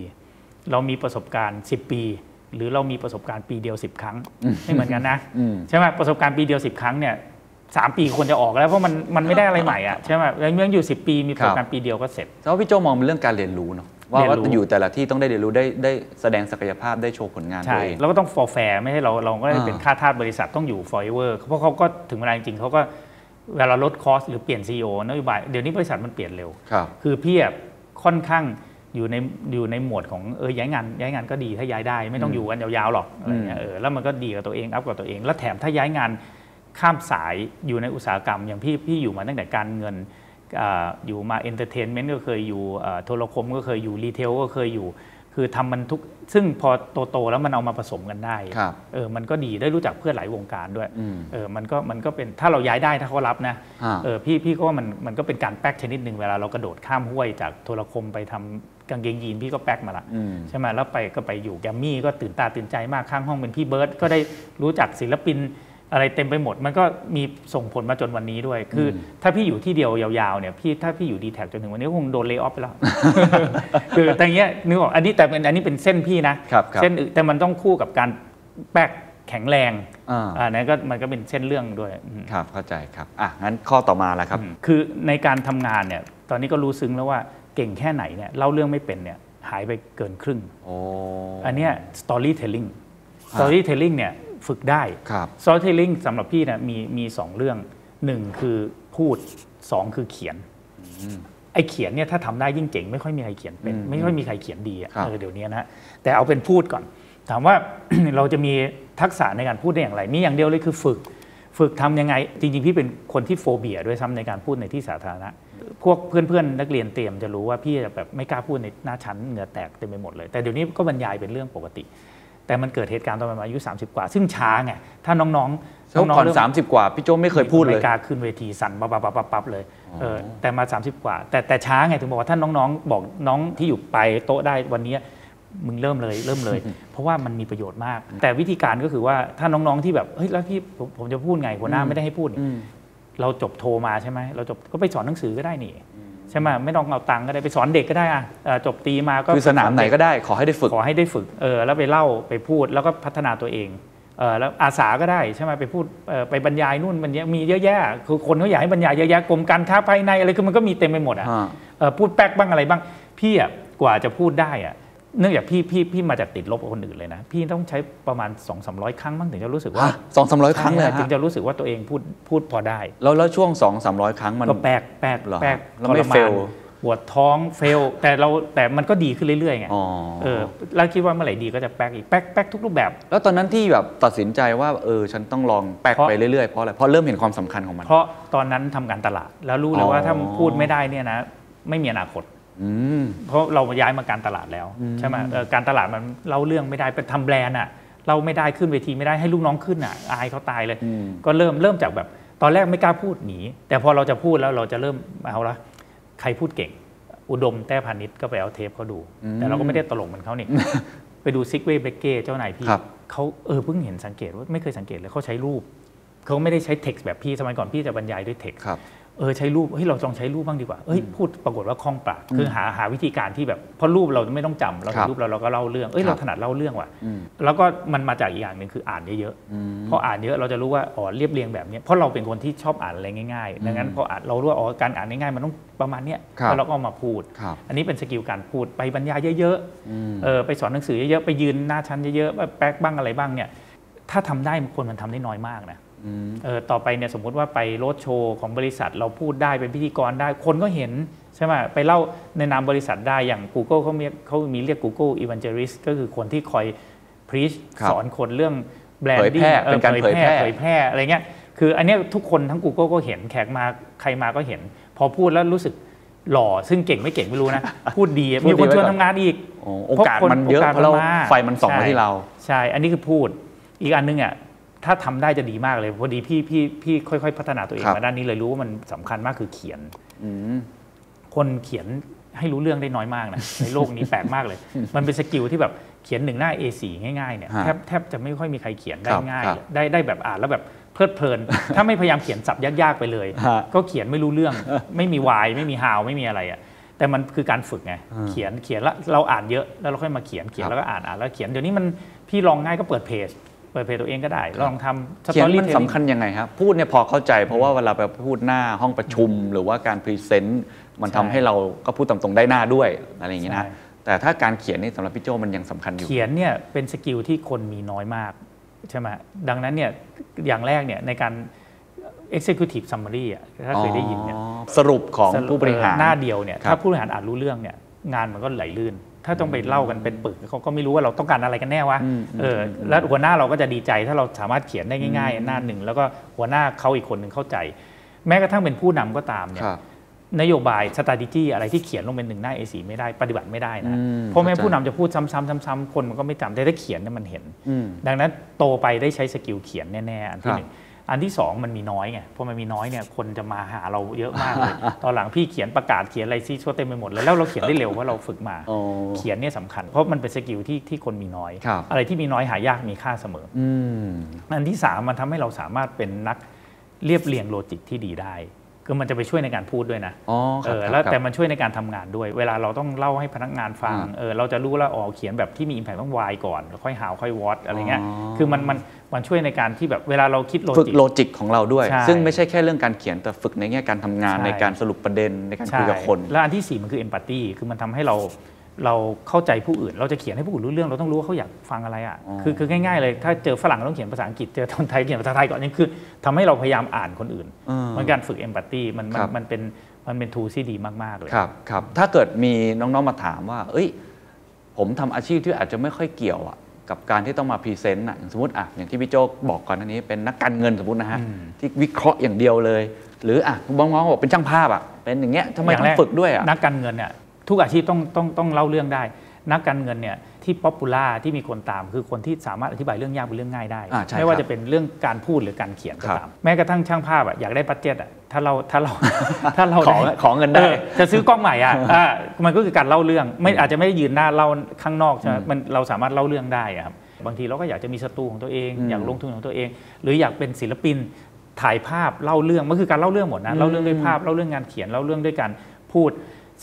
เรามีประสบการณ์ 10 ปีหรือเรามีประสบการณ์ปีเดียว 10 ครั้งไม่เหมือนกันนะอืมใช่ไหมประสบการณ์ปีเดียว 10 ครั้งเนี่ย สามปีควรจะออกแล้วเพราะมันมันไม่ได้อะไรใหม่อะใช่ไหมแล้วเมื่ออยู่ 10 ปีมีประสบการณ์ปีเดียวก็เสร็จแต่ว่าพี่โจมองเป็นเรื่องการเรียนรู้เนาะว่าเรียนรู้ว่าอยู่แต่ละที่ต้องได้เรียนรู้ได้ได้แสดงศักยภาพได้โชว์ผลงานตัใช่วเองแล้วก็ต้อง for fair ไม่ใช่เราเราก็ได้อ่าเป็นค่าทาสบริษัทต้องอยู่ forever เพราะเขาก็ถึงเวลาจริงๆเขาก็เวลาลดคอสหรือเปลี่ยน CEO นโยบายเดี๋ยวนี้บริษัทมันเปลี่ยนเร็วครับคือพี่อะค่อนข้างอยู่ในอยู่ในหมวดของเออย้ายงานย้ายงานก็ดีถ้าย้ายได้ ไม่ต้องอยู่กันยาวๆหรอกอะไรเงี้ยเออแล้วมันก็ดีกับตัวเองอัพกับตัวเอง แล้วแถมถ้าย้ายงาน ข้ามสายอยู่ในอุตสาหกรรม อย่างพี่พี่อยู่มาตั้งแต่การเงินอ่าอยู่มา entertainment ก็เคยอยู่อ่าโทรคมก็เคยอยู่ retail ก็เคยอยู่ คือทำมันทุก ซึ่งพอโตๆแล้วมันเอามาผสมกันได้ครับเออมันก็ดีได้รู้จักเพื่อนหลายวงการด้วยอืมเออมันก็มันก็เป็นถ้าเราย้ายได้ถ้าเขารับนะฮะเออพี่พี่ก็ว่ามันมันก็เป็นการแป้กชนิดหนึ่งเวลาเรากระโดดข้ามห้วยจากโทรคมไปทำกางเกงยีนส์พี่ก็แป้กมาละอืมใช่ไหมแล้วไปก็ไปอยู่แกรมมี่ก็ตื่นตาตื่นใจมากข้างห้องเป็นพี่เบิร์ดก็ได้รู้จักศิลปิน อะไรเต็มไปหมด มันก็มีส่งผลมาจนวันนี้ด้วย คืออถ้าพี่อยู่ที่เดียวยาวๆเนี่ยพี่ถ้าพี่อยู่ดีแท็จนถึงวันนี้ก็คงโดนเล y o ออฟไปแล้วคือแต่อย่างเงี้ยนึกออกอันนี้แต่เป็นอันนี้เป็นเส้นพี่นะครับครับเส้นอื่นแต่มันต้องคู่กับการแป๊กแข็งแรงอ่าอ่านั้นก็มันก็เป็นเส้นเรื่องด้วยอืมครับเข้าใจครับอะงั้นข้อต่อมาแล้วครับอืมคือในการทำงานเนี่ยตอนนี้ก็รู้ซึ้งแล้วว่าเก่งแค่ไหนเนี่ยเล่าเรื่องไม่เป็นเนี่ยหายไปเกินครึ่งโอ้อันเนี้ย storytelling storytelling เนี่ย ฝึกได้ครับ storytelling สำหรับพี่เนี่ยมีมีสองเรื่องหนึ่งคือพูดสองคือเขียนไอ้เขียนเนี่ยถ้าทำได้ยิ่งเก่งไม่ค่อยมีใครเขียนเป็นอืมไม่ค่อยมีใครเขียนดีอะครับเออเดี๋ยวนี้นะฮะแต่เอาเป็นพูดก่อน ถามว่าเราจะมีทักษะในการพูดได้อย่างไร มีอย่างเดียวเลยคือฝึก ฝึกทำยังไง จริงๆ พี่เป็นคนที่โฟเบียด้วยซ้ำในการพูดในที่สาธารณะ พวกเพื่อนๆ นักเรียนเตรียมจะรู้ว่าพี่จะแบบไม่กล้าพูดในหน้าชั้นเหงื่อแตกเต็มไปหมดเลย แต่เดี๋ยวนี้ก็บรรยายเป็นเรื่องปกติ แต่มันเกิดเหตุการณ์ตอนประมาณอายุ 30 กว่า ซึ่งช้าไงถ้าน้องๆแล้วน้องๆก่อนเริ่30กว่าพี่โจไม่เคยพูดเลยไม่กล้าขึ้นเวทีสั่นปั๊บปั๊บปั๊บปั๊บปั๊บเลยเออแต่มา 30 กว่า แต่แต่ช้าไงถึงบอกว่าถ้าน้องๆ บอกน้องที่อยู่ไปลายโต๊ะได้วันนี้มึงเริ่มเลยเริ่มเลย เพราะว่ามันมีประโยชน์มาก แต่วิธีการก็คือว่าถ้าน้องๆที่แบบเฮ้ยแล้วพี่ผมผมจะพูดไงหัวหน้าไม่ได้ให้พูดนี่อืมเราจบโทรมาใช่ไหมเราจบก็ไปสอนหนังสือก็ได้นี่ ใช่ไหมไม่ต้องเอาตังค์ก็ได้ไปสอนเด็กก็ได้อะเอ่อจบตีมาก็คือสนามไหนก็ได้ ขอให้ได้ฝึกขอให้ได้ฝึกเออแล้วไปเล่าไปพูดแล้วก็พัฒนาตัวเองเออแล้วอาสาก็ได้ใช่ไหมไปพูดเอ่อไปบรรยายนู่นบรรยายมีเยอะแยะคือคนเขาอยากให้บรรยายเยอะแยะกรมการค้าภายในอะไรคือมันก็มีเต็มไปหมดอะฮะเออพูดแป๊กบ้างอะไรบ้างพี่อะกว่าจะพูดได้อะ เนื่องจากพี่พี่พี่มาจากติดลบกับคนอื่นเลยนะ พี่ต้องใช้ประมาณ 2 3 0 0 ครั้งบ้างถึงจะรู้สึกว่าฮะสองสามร้อยครั้งเลยใช่ฮะถึงจะรู้สึกว่าตัวเองพูดพูดพอได้ แล้วแล้วช่วงสองสามร้อยครั้งมันก็แปลกแปลกเหรอแปลกแล้วไม่ทราน fail ปวดท้องเฟล แต่เราแต่มันก็ดีขึ้นเรื่อยๆไงอ๋อเออแล้วคิดว่าเมื่อไหร่ดีก็จะแป๊กอีกแป๊กแป๊กทุกรูปแบบ แล้วตอนนั้นที่แบบตัดสินใจว่าเออฉันต้องลองแปลกเพราะไปเรื่อยๆเพราะอะไรเพราะเริ่มเห็นความสำคัญของมัน เพราะตอนนั้นทำการตลาดแล้วรู้เลยว่าอ๋อถ้ามันพูดไม่ได้เนี่ยนะ ไม่มีอนาคตอืม เพราะเราย้ายมาการตลาดแล้วใช่ไหมเออการตลาดมันเล่าเรื่องไม่ได้ไปทำแบรนด์อะเราไม่ได้ขึ้นเวทีไม่ได้ให้ลูกน้องขึ้นอะอายเขาตายเลยอืมก็เริ่มเริ่มจากแบบตอนแรกไม่กล้าพูดหนีแต่พอเราจะพูดแล้วเราจะเริ่มเอาละใครพูดเก่ง อุดมแต้พานิชก็ไปเอาเทปเขาดู แต่เราก็ไม่ได้ตลกเหมือนเขานี่ไปดูซิกเว่ เบรกเก้เจ้านายพี่ครับเขาเออเพิ่งเห็นสังเกตว่าไม่เคยสังเกตเลยเขาใช้รูปเขาไม่ได้ใช้เท็กซ์แบบพี่สมัยก่อนพี่จะบรรยายด้วยเท็กซ์ครับ เออใช้รูปเฮ้ยเราลองใช้รูปบ้างดีกว่าเอ้ยพูดปรากฏว่าคล่องปากคือหาหาวิธีการที่แบบเพราะรูปเราไม่ต้องจำครับเราครัเห็บนรูปเราเราก็เล่าเรื่องเอ้ยครับเราถนัดเล่าเรื่องว่ะอืมแล้วก็มันมาจากอีกอย่างหนึ่งคืออ่านเยอะอืมๆพออ่านเยอะเราจะรู้ว่าอ๋อเรียบเรียงแบบเนี้ยเพราะเราเป็นคนที่ชอบอ่านอะไรง่ายๆดังนั้นพออ่านเรารู้ว่าอ๋อการอ่านง่ายๆมันต้องประมาณเนี้ยครับแล้วเราก็เอามาพูดครับอันนี้เป็นสกิลการพูดไปบรรยายเยอะอืมๆเออไปสอนหนังสือเยอะๆไปยืนหน้าชั้นเยอะๆแป๊กบ้างอะไรบ้างเนี่ยถ้าทำได้คนมันทำได้น้อยมากนะอืม เออต่อไปเนี่ยสมมุติว่าไปโรดโชว์ของบริษัทเราพูดได้เป็นพิธีกรได้คนก็เห็นใช่ไหมไปเล่าในนามบริษัทได้อย่าง Google เขามีเขามีเรียก Google Evangelist ก็คือคนที่คอย preach ครับสอนคนเรื่องแบรนเผยดิ้แพงร่เป็นการเผยแพร่เผยแพร่อะไรเงี้ยคืออันเนี้ยทุกคนทั้ง Google ก็เห็นแขกมาใครมาก็เห็น พอพูดแล้วรู้สึกหล่อซึ่งเก่งไม่เก่งไม่รู้นะ พูดดีพูดดีมีคนชวนไว้ก่อนทำงานอีกโอ้โอกาสมันเยอะโอกาสเพราะเรามันมากไฟมันส่องมาใช่ที่เรา ใช่ อันนี้คือพูดอีกอันนึงอะ ถ้าทำได้จะดีมากเลยพอดีพี่พี่พี่ค่อย ๆ พัฒนาตัวเองครับมาด้านนี้เลยรู้ว่ามันสำคัญมากคือเขียนอืมคนเขียนให้รู้เรื่องได้น้อยมากนะในโลกนี้แปลกมากเลย มันเป็น skill ที่แบบเขียนหนึ่งหน้า A4 ง่ายๆเนี่ยฮะแทบแทบจะไม่ค่อยมีใครเขียนได้ครับง่ายครับเลยได้ได้แบบอ่านแล้วแบบเพลิดเพลิน ถ้าไม่พยายามเขียนศัพท์ยากๆไปเลยฮะก็เขียนไม่รู้เรื่อง ไม่มี why ไม่มี how ไม่มีอะไรอะแต่มันคือการฝึกไงเขียนเขียนแล้วเราอ่านเยอะแล้วเราค่อยมาเขียนเขียนครับแล้วก็อ่านอ่านแล้วเขียนเดี๋ยวนี้มันพี่ลองง่ายก็เปิดเพจเปิดเพจตัวเองก็ได้ ลองทำเขียนมัน storytelling สำคัญยังไงครับ พูดเนี่ยพอเข้าใจ เพราะว่าเวลาไปพูดหน้าห้องประชุม หรือว่าการ presentมันทำใช่ให้เราก็พูดตรงๆได้หน้าด้วยอะไรอย่างนี้นะใช่แต่ถ้าการเขียนนี่สำหรับพี่โจมันยังสำคัญอยู่ เขียนเนี่ยเป็นสกิลที่คนมีน้อยมากใช่ไหมดังนั้นเนี่ยอย่างแรกเนี่ยในการ executive summary อะถ้าเคยได้ยินเนี่ยอ๋อสรุปของผู้บริหารหน้าเดียวเนี่ยครับถ้าผู้บริหารอ่านรู้เรื่องเนี่ยงานมันก็ไหลลื่น ถ้าต้องไปเล่ากันเป็นปึกเขาก็ไม่รู้ว่าเราต้องการอะไรกันแน่วะอืมเออแล้วหัวหน้าเราก็จะดีใจถ้าเราสามารถเขียนได้ง่าย ๆ หน้าหนึ่งแล้วก็หัวหน้าเขาอีกคนหนึ่งเข้าใจ แม้กระทั่งเป็นผู้นำก็ตามเนี่ยครับนโยบาย strategy อะไรที่เขียนลงเป็นหนึ่งหน้า A4 ไม่ได้ปฏิบัติไม่ได้นะอืมเพราะแม้เข้าใจผู้นำจะพูดซ้ำๆซ้ำๆคนมันก็ไม่จำแต่ถ้าเขียนเนี่ยมันเห็นอืมดังนั้นโตไปได้ใช้ skill เขียนแน่ๆอันที่ครับหนึ่ง อันที่สองมันมีน้อยไงพอมันมีน้อยเนี่ยคนจะมาหาเราเยอะมากเลยตอนหลังพี่เขียนประกาศเขียนอะไรซี้ซั้วเต็มไปหมดเลยแล้วเราเขียนได้เร็วเพราะเราฝึกมาอ๋อเขียนเนี่ยสำคัญ เพราะมันเป็น skill ที่ที่คนมีน้อยครับอะไรที่มีน้อยหายากมีค่าเสมออืมอันที่สามมันทำให้เราสามารถเป็นนักเรียบเรียง logic ที่ดีได้ คือมันจะไปช่วยในการพูดด้วยนะอ๋อคเอรับอครับแล้วครับแต่มันช่วยในการทำงานด้วย เวลาเราต้องเล่าให้พนักงานฟังอ่าเออเราจะรู้แล้วอ๋อเขียนแบบที่มี impact ต้อง why ก่อนแล้วค่อย how ค่อย what อะไรเงี้ยอ๋อคือมันมันมันช่วยในการที่แบบเวลาเราคิด logic ฝึก logicของเราด้วยใช่ซึ่งไม่ใช่แค่เรื่องการเขียนแต่ฝึกในแง่การทำงานใช่ในการสรุปประเด็นในการคุยกับคน แล้วอันที่สี่มันคือ empathy คือมันทำให้เรา เราเข้าใจผู้อื่น เราจะเขียนให้ผู้อื่นรู้เรื่อง เราต้องรู้ว่าเขาอยากฟังอะไรอะอ๋อคือคือง่ายๆเลย ถ้าเจอฝรั่งเราต้องเขียนภาษาอังกฤษ เจอคนไทยเขียนภาษาไทยก่อนนี่คือทำให้เราพยายามอ่านคนอื่นเออมันการฝึก empathy มันมันครับมันเป็นมันเป็น tool ที่ดีมากๆเลยครับครับถ้าเกิดมีน้องๆมาถามว่า เอ้ย ผมทำอาชีพที่อาจจะไม่ค่อยเกี่ยวอะกับการที่ต้องมาพรีเซนต์อะอย่างสมมติอะอย่างที่พี่โจกบอกก่อนหน้านี้เป็นนักการเงินสมมตินะฮะที่วิเคราะห์อย่างเดียวเลย หรืออะบางน้องบอกเป็นช่างภาพอะเป็นอย่างเงี้ยทำไมย่าต้แรองฝึกด้วยอะนักการเงินเนี่ย ทุกอาชีพต้องต้องต้องเล่าเรื่องได้ นักการเงินเนี่ยที่ popular ที่มีคนตาม คือคนที่สามารถอธิบายเรื่องยากเป็นเรื่องง่ายได้ อ่าใช่ไม่ว่าครับจะเป็นเรื่องการพูดหรือการเขียนก็ครับ ตาม แม้กระทั่งช่างภาพอะอยากได้ budget อะถ้าเราถ้าเรา ถ้าเราขอได้ ขอเงินได้อ๋อจะซื้อกล้องใหม่อะอ่ามันก็คือการเล่าเรื่องไม่อาจจะไม่ได้ยืนหน้าเล่าข้างนอกใช่ไหมมันเราสามารถเล่าเรื่องได้อะครับบางทีเราก็อยากจะมีสตูของตัวเอง อืมอยากลงทุนของตัวเอง หรืออยากเป็นศิลปินถ่ายภาพเล่าเรื่องมันคือการเล่าเรื่องหมดนะเล่าเรื่องด้วยภาพเล่าเรื่องงานเขียนเล่าเรื่องด้วยการพูด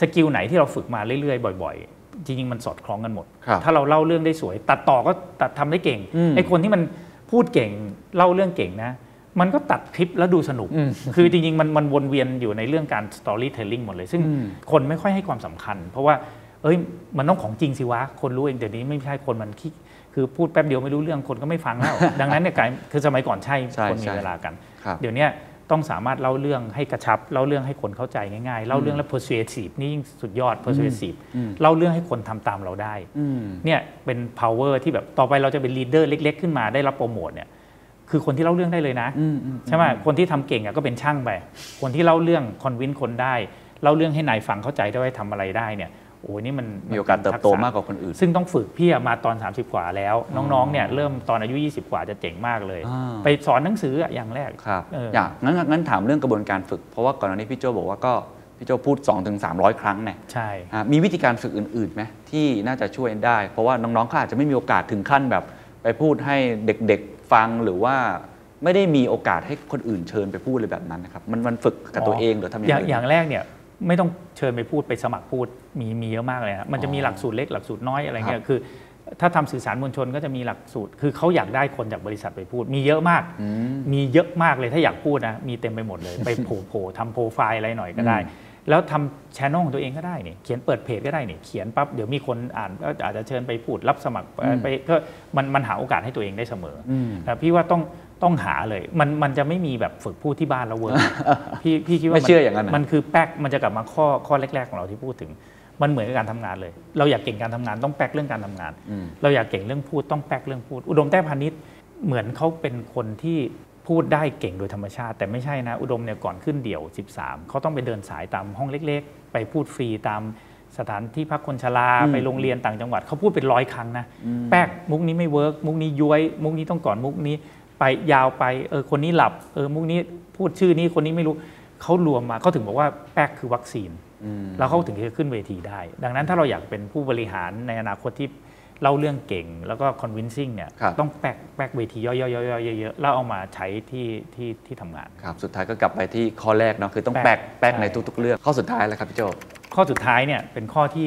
สกิลไหนที่เราฝึกมาเรื่อยๆ บ่อย ๆ จริงๆ มันสอดคล้องกันหมดครับถ้าเราเล่าเรื่องได้สวย ตัดต่อก็ตัดทำได้เก่งอืมไอ้คนที่มันพูดเก่งเล่าเรื่องเก่งนะ มันก็ตัดคลิปแล้วดูสนุกอืมคือจริงๆ มันมันวนเวียนอยู่ในเรื่องการ storytelling หมดเลย ซึ่งอืมคนไม่ค่อยให้ความสำคัญ เพราะว่าเอ้ยมันต้องของจริงสิวะ คนรู้เองเดี๋ยวนี้ไม่ใช่คนมันขี้คือพูดแป๊บเดียวไม่รู้เรื่องคนก็ไม่ฟังแล้ว ดังนั้นเนี่ยกลายคือสมัยก่อนใช่ใช่คนมีใช่เวลากันครับเดี๋ยวเนี้ย ต้องสามารถเล่าเรื่องให้กระชับ เล่าเรื่องให้คนเข้าใจง่ายๆ เล่าเรื่องและ persuasive นี่ยิ่งสุดยอด persuasive เล่าเรื่องให้คนทำตามเราได้อืมเนี่ยเป็น power ที่แบบต่อไปเราจะเป็น leader เล็ก ๆ ขึ้นมาได้รับโปรโมทเนี่ยคือคนที่เล่าเรื่องได้เลยนะอืมอืมใช่ไหมคนที่ทำเก่งอะก็เป็นช่างไปคนที่เล่าเรื่องคอนวินคนได้เล่าเรื่องให้นายฟังเข้าใจได้ว่าทำอะไรได้เนี่ย โอ้ยนี่มันมีโอกาสเติบโตทัษะมากกว่าคนอื่น ซึ่งต้องฝึกพี่อะมาตอน 30 กว่าแล้ว น้องๆเนี่ยเริ่มตอนอายุ 20 กว่าจะเจ๋งมากเลยอ่าไปสอนหนังสืออะอย่างแรกครับเออออยากงั้นงั้นถามเรื่องกระบวนการฝึก เพราะว่าก่อนหน้านี้พี่โจบอกว่าก็พี่โจพูด 2-300ถึง300ครั้งเนี่ยใช่อะมีวิธีการฝึกอื่นๆไหมที่น่าจะช่วยได้ เพราะว่าน้องๆเขาอาจจะไม่มีโอกาสถึงขั้นแบบ ไปพูดให้เด็กๆฟังหรือว่าไม่ได้มีโอกาสให้คนอื่นเชิญไปพูดเลยแบบนั้นนะครับมันมันฝึกกับตัวเองหรือทำอย่างอย่างอื่นอย่างแรกเนี่ย ไม่ต้องเชิญไปพูดไปสมัครพูดมีมีเยอะมากเลยนะมันจะมีหลักสูตรเล็กหลักสูตรน้อยอะไรเงี้ยคือ ถ้าทำสื่อสารมวลชนก็จะมีหลักสูตร คือเขาอยากได้คนจากบริษัทไปพูด มีเยอะมากอืมมีเยอะมากเลยถ้าอยากพูดนะมีเต็มไปหมดเลย ไปโผล่โผล่ทำโปรไฟล์อะไรหน่อยก็ได้อืมแล้วทำช anel ของตัวเองก็ได้นี่เขียนเปิดเพจก็ได้นี่เขียนปั๊บเดี๋ยวมีคนอ่านก็อาจจะเชิญไปพูดรับสมัครไปไปก็มันมันหาโอกาสให้ตัวเองได้เสมออมแต่พี่ว่าต้อง ต้องหาเลย มันมันจะไม่มีแบบฝึกพูดที่บ้านแล้ว workพี่พี่คิดว่าไม่เชื่ออย่างนั้นนะมันคือแป๊กมันจะกลับมาข้อข้อแรก ๆ ของเราที่พูดถึง มันเหมือนกับการทำงานเลย เราอยากเก่งการทำงานต้องแป๊กเรื่องการทำงานอืมเราอยากเก่งเรื่องพูดต้องแป๊กเรื่องพูด อุดมแต้พาณิชย์เหมือนเขาเป็นคนที่พูดได้เก่งโดยธรรมชาติ แต่ไม่ใช่นะ อุดมเนี่ยก่อนขึ้นเดี่ยว 13 เขาต้องไปเดินสายตามห้องเล็ก ๆ ไปพูดฟรีตามสถานที่พักคนชราอืมไปโรงเรียนต่างจังหวัดเขาพูดเป็นร้อยครั้งนะแป๊กมุกนี้ไม่ work มุกนี้ย้วย มุกนี้ต้องก่อนมุกนี้ ไปยาวไปเออคนนี้หลับเออมุกนี้พูดชื่อนี้คนนี้ไม่รู้เขารวมมาเขาถึงบอกว่าแป๊กคือวัคซีนอืมแล้วเขาถึงจะขึ้นเวทีได้ ดังนั้นถ้าเราอยากเป็นผู้บริหารในอนาคตที่เล่าเรื่องเก่งแล้วก็ convincing เนี่ยครับต้องแป๊กแป๊กเวทีย่อยๆๆๆเยอะๆแล้วเอามาใช้ที่ที่ที่ทำงานครับสุดท้ายก็กลับไปที่ข้อแรกเนาะคือต้องแป๊แป๊กกแป๊กใช่ในทุกๆ เรื่องข้อสุดท้ายแล้วครับพี่โจข้อสุดท้ายเนี่ยเป็นข้อที่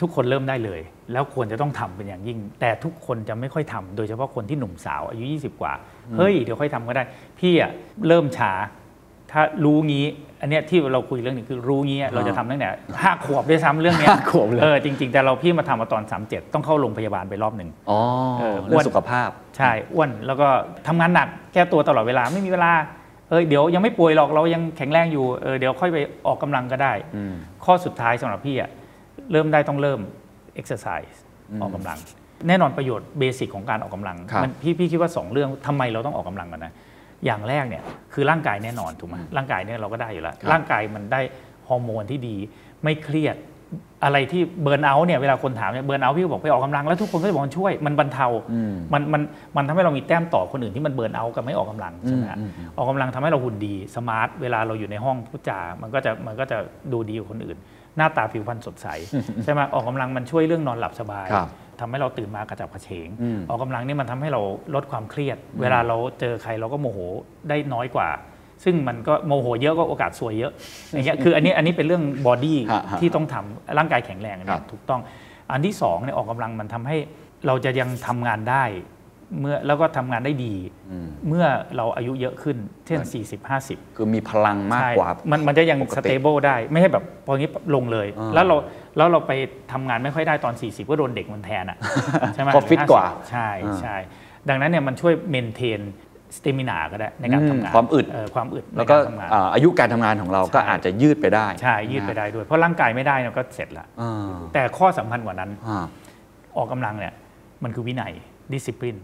ทุกคนเริ่มได้เลย แล้วควรจะต้องทำเป็นอย่างยิ่ง แต่ทุกคนจะไม่ค่อยทำโดยเฉพาะคนที่หนุ่มสาวอายุ 20 กว่า เฮ้ยเดี๋ยวค่อยทำก็ได้ พี่อะเริ่มช้า ถ้ารู้งี้ อันเนี้ยที่เราคุยเรื่องนี้คือรู้งี้เราจะทำตั้งแต่ห้าขวบด้วยซ้ำเรื่องเนี้ยห้าขวบเลยเออจริง ๆ แต่เราพี่มาทำมาตอน 37 ต้องเข้าโรงพยาบาลไปรอบหนึ่งอ๋อเออเรื่องสุขภาพ ใช่อ้วนแล้วก็ทำงานหนักแก้ตัวตลอดเวลาไม่มีเวลาเออเดี๋ยวยังไม่ป่วยหรอกเรายังแข็งแรงอยู่เออเดี๋ยวค่อยไปออกกำลังก็ได้อืมข้อสุดท้ายสำหรับพี่อะ เริ่มได้ต้องเริ่ม exercise ออกกำลัง แน่นอนประโยชน์ basic ของการออกกำลังครับมันพี่พี่คิดว่า 2 เรื่องทำไมเราต้องออกกำลังกันนะอย่างแรกเนี่ยคือร่างกายแน่นอนถูกไหมร่างกายเนี่ยเราก็ได้อยู่แล้วครับร่างกายมันได้ฮอร์โมนที่ดีไม่เครียดอะไรที่ burnout เนี่ยเวลาคนถามเนี่ย burnout พี่ก็บอกไปออกกำลังแล้วทุกคนก็จะบอกมันช่วยมันบรรเทาอืมมันมันมันทำให้เรามีแต้มต่อคนอื่นที่มัน burnout กับไม่ออกกำลังใช่ไหมฮะอืมอืมออกกำลังทำให้เราหุ่นดี smart เวลาเราอยู่ในห้องพูดจามันก็จะมันก็จะดูดีกว่าคนอื่น หน้าตาผิวพรรณสดใสใช่ไหมออกกำลังมันช่วยเรื่องนอนหลับสบายครับทำให้เราตื่นมากระฉับกระเฉงอืมออกกำลังนี่มันทำให้เราลดความเครียด เวลาเราเจอใครเราก็โมโหได้น้อยกว่า ซึ่งมันก็โมโหเยอะก็โอกาสซวยเยอะอย่างเงี้ยคืออันนี้อันนี้เป็นเรื่อง body ฮะฮะที่ต้องทำร่างกายแข็งแรงเนี่ยครับถูกต้อง อันที่สองเนี่ยออกกำลังมันทำให้เราจะยังทำงานได้ เมื่อแล้วก็ทำงานได้ดีอืมเมื่อเราอายุเยอะขึ้น เช่น 40 50 คือมีพลังมากใช่กว่า มันมันจะยังปกติ stableบิลได้ ไม่ใช่แบบพองี้ลงเลยอ่าแล้วเราแล้วเราไปทำงานไม่ค่อยได้ตอน 40 ก็โดนเด็กมันแทนอะใช่ไหมเพราะฟิตกว่า ใช่อ่าใช่ดังนั้นเนี่ยมันช่วย maintain stamina ก็ได้ในการอืมทำงาน ความอึดความอึดแล้วก็ในการทำงานอ่าอายุการทำงานของเราก็ใช่อาจจะยืดไปได้ ใช่ยืดไปได้ด้วย เพราะร่างกายไม่ได้เนี่ยก็เสร็จละอ่าแต่ข้อสำคัญกว่านั้นอ่าออกกำลังเนี่ยมันคือวินัยดิสซิ p ลิน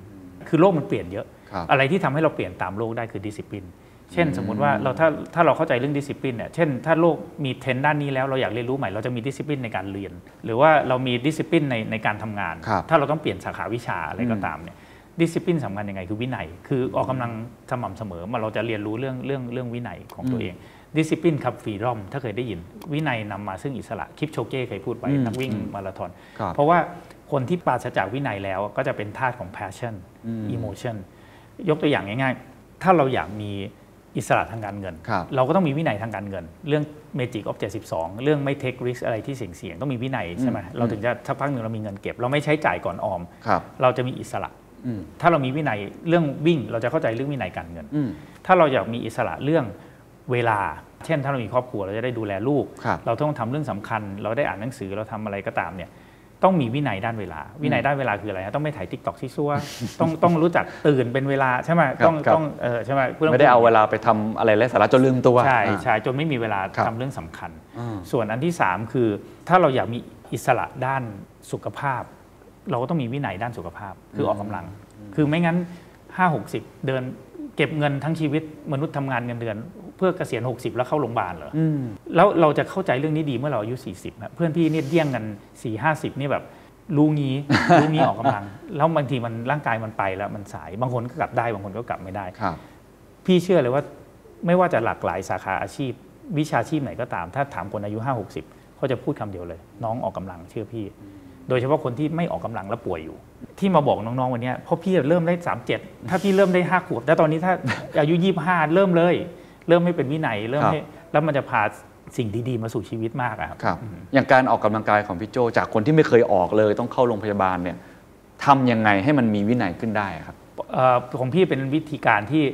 คือโลกมันเปลี่ยนเยอะครับอะไรที่ทำให้เราเปลี่ยนตามโลกได้คือดิสซิ p ลินเช่นสมมติว่าเราถ้าถ้าเราเข้าใจเรื่องดิสซิ p ลินเนี่ยเช่นถ้าโลกมีเทรนด์ด้านนี้แล้วเราอยากเรียนรู้ใหม่เราจะมีดิสซิ p ลินในการเรียน หรือว่าเรามีดิสซิ p ลินในในการทำงานครับถ้าเราต้องเปลี่ยนสาขาวิชาอะไรก็ตามเนี่ยดิสซิ p ลินสำคัญยังไงคือวินัย คือออกกำลังสม่ำเสมอมาเราจะเรียนรู้เรื่องเรื่องเรื่องวินัยของตัวเองดิสซิ p ลินครับฟรีดอมถ้าเคยได้ยิน วินัยนำมาซึ่งอิสระ คิปโชเก้เคยพูดไว้อืมนักวิ่งอืมมาราธอนครับเพราะว่า คนที่ปราศจากวินัยแล้วก็จะเป็นทาสของ passion อืม emotion ยกตัวอย่างง่ายๆ ถ้าเราอยากมีอิสระทางการเงินครับเราก็ต้องมีวินัยทางการเงิน เรื่อง Magic of 72เรื่องไม่ take risk อะไรที่เสี่ยงๆ ต้องมีวินัยใช่ไหมเราถึงจะสักพักหนึ่งเรามีเงินเก็บ เราไม่ใช้จ่ายก่อนออมครับเราจะมีอิสระอืมถ้าเรามีวินัยเรื่องวิ่งเราจะเข้าใจเรื่องวินัยการเงินอืมถ้าเราอยากมีอิสระเรื่องเวลา เช่น ถ้าเรามีครอบครัวเราจะได้ดูแลลูกครับเราต้องทำเรื่องสำคัญ เราได้อ่านหนังสือเราทำอะไรก็ตามเนี่ย ต้องมีวินัยด้านเวลา วินัยด้านเวลาคืออะไรฮะต้องไม่ไถ TikTok ซี้ซั้วต้องต้องรู้จักตื่นเป็นเวลาใช่ไหมครับต้องครับต้องเออใช่ไหมพื่นไม่ได้เอาเวลาไปทำอะไรไร้สาระจนลืมตัวใช่อ่าใช่จนไม่มีเวลาครับทำเรื่องสำคัญอ่าส่วนอันที่ 3 คือ ถ้าเราอยากมีอิสระด้านสุขภาพ เราก็ต้องมีวินัยด้านสุขภาพคือออกกำลัง คือไม่งั้น 5 60 เดินเก็บเงินทั้งชีวิตมนุษย์ทำงานเงินเดือน เพื่อเกษียณ 60 แล้วเข้าโรงพยาบาลเหรอออืมแล้วเราจะเข้าใจเรื่องนี้ดีเมื่อเราอายุ40นะเพื่อนพี่เนี่ยเดี่ยงกัน4 50นี่แบบรู้งี้รู้งี้ออกกำลัง แล้วบางทีมันร่างกายมันไปแล้วมันสายบางคนก็กลับได้บางคนก็กลับไม่ได้ครับพี่เชื่อเลยว่าไม่ว่าจะหลากหลายสาขาอาชีพ วิชาชีพไหนก็ตาม ถ้าถามคนอายุ 5 60เขาจะพูดคำเดียวเลย น้องออกกำลังเชื่อพี่ โดยเฉพาะคนที่ไม่ออกกำลังแล้วป่วยอยู่ ที่มาบอกน้องๆวันเนี้ยเพราะพี่เริ่มได้ 37 ถ้าพี่เริ่มได้5ขวบแต่ตอนนี้ถ้าอายุ 25 เริ่มเลย เริ่มไม่เป็นวินัย เริ่มครับให้แล้วมันจะพาสิ่งดีๆมาสู่ชีวิตมากอะครับครับอย่างการออกกำลังกายของพี่โจจากคนที่ไม่เคยออกเลย ต้องเข้าโรงพยาบาลเนี่ยทำยังไงให้มันมีวินัยขึ้นได้ครับเอ่อของพี่เป็นวิธีการที่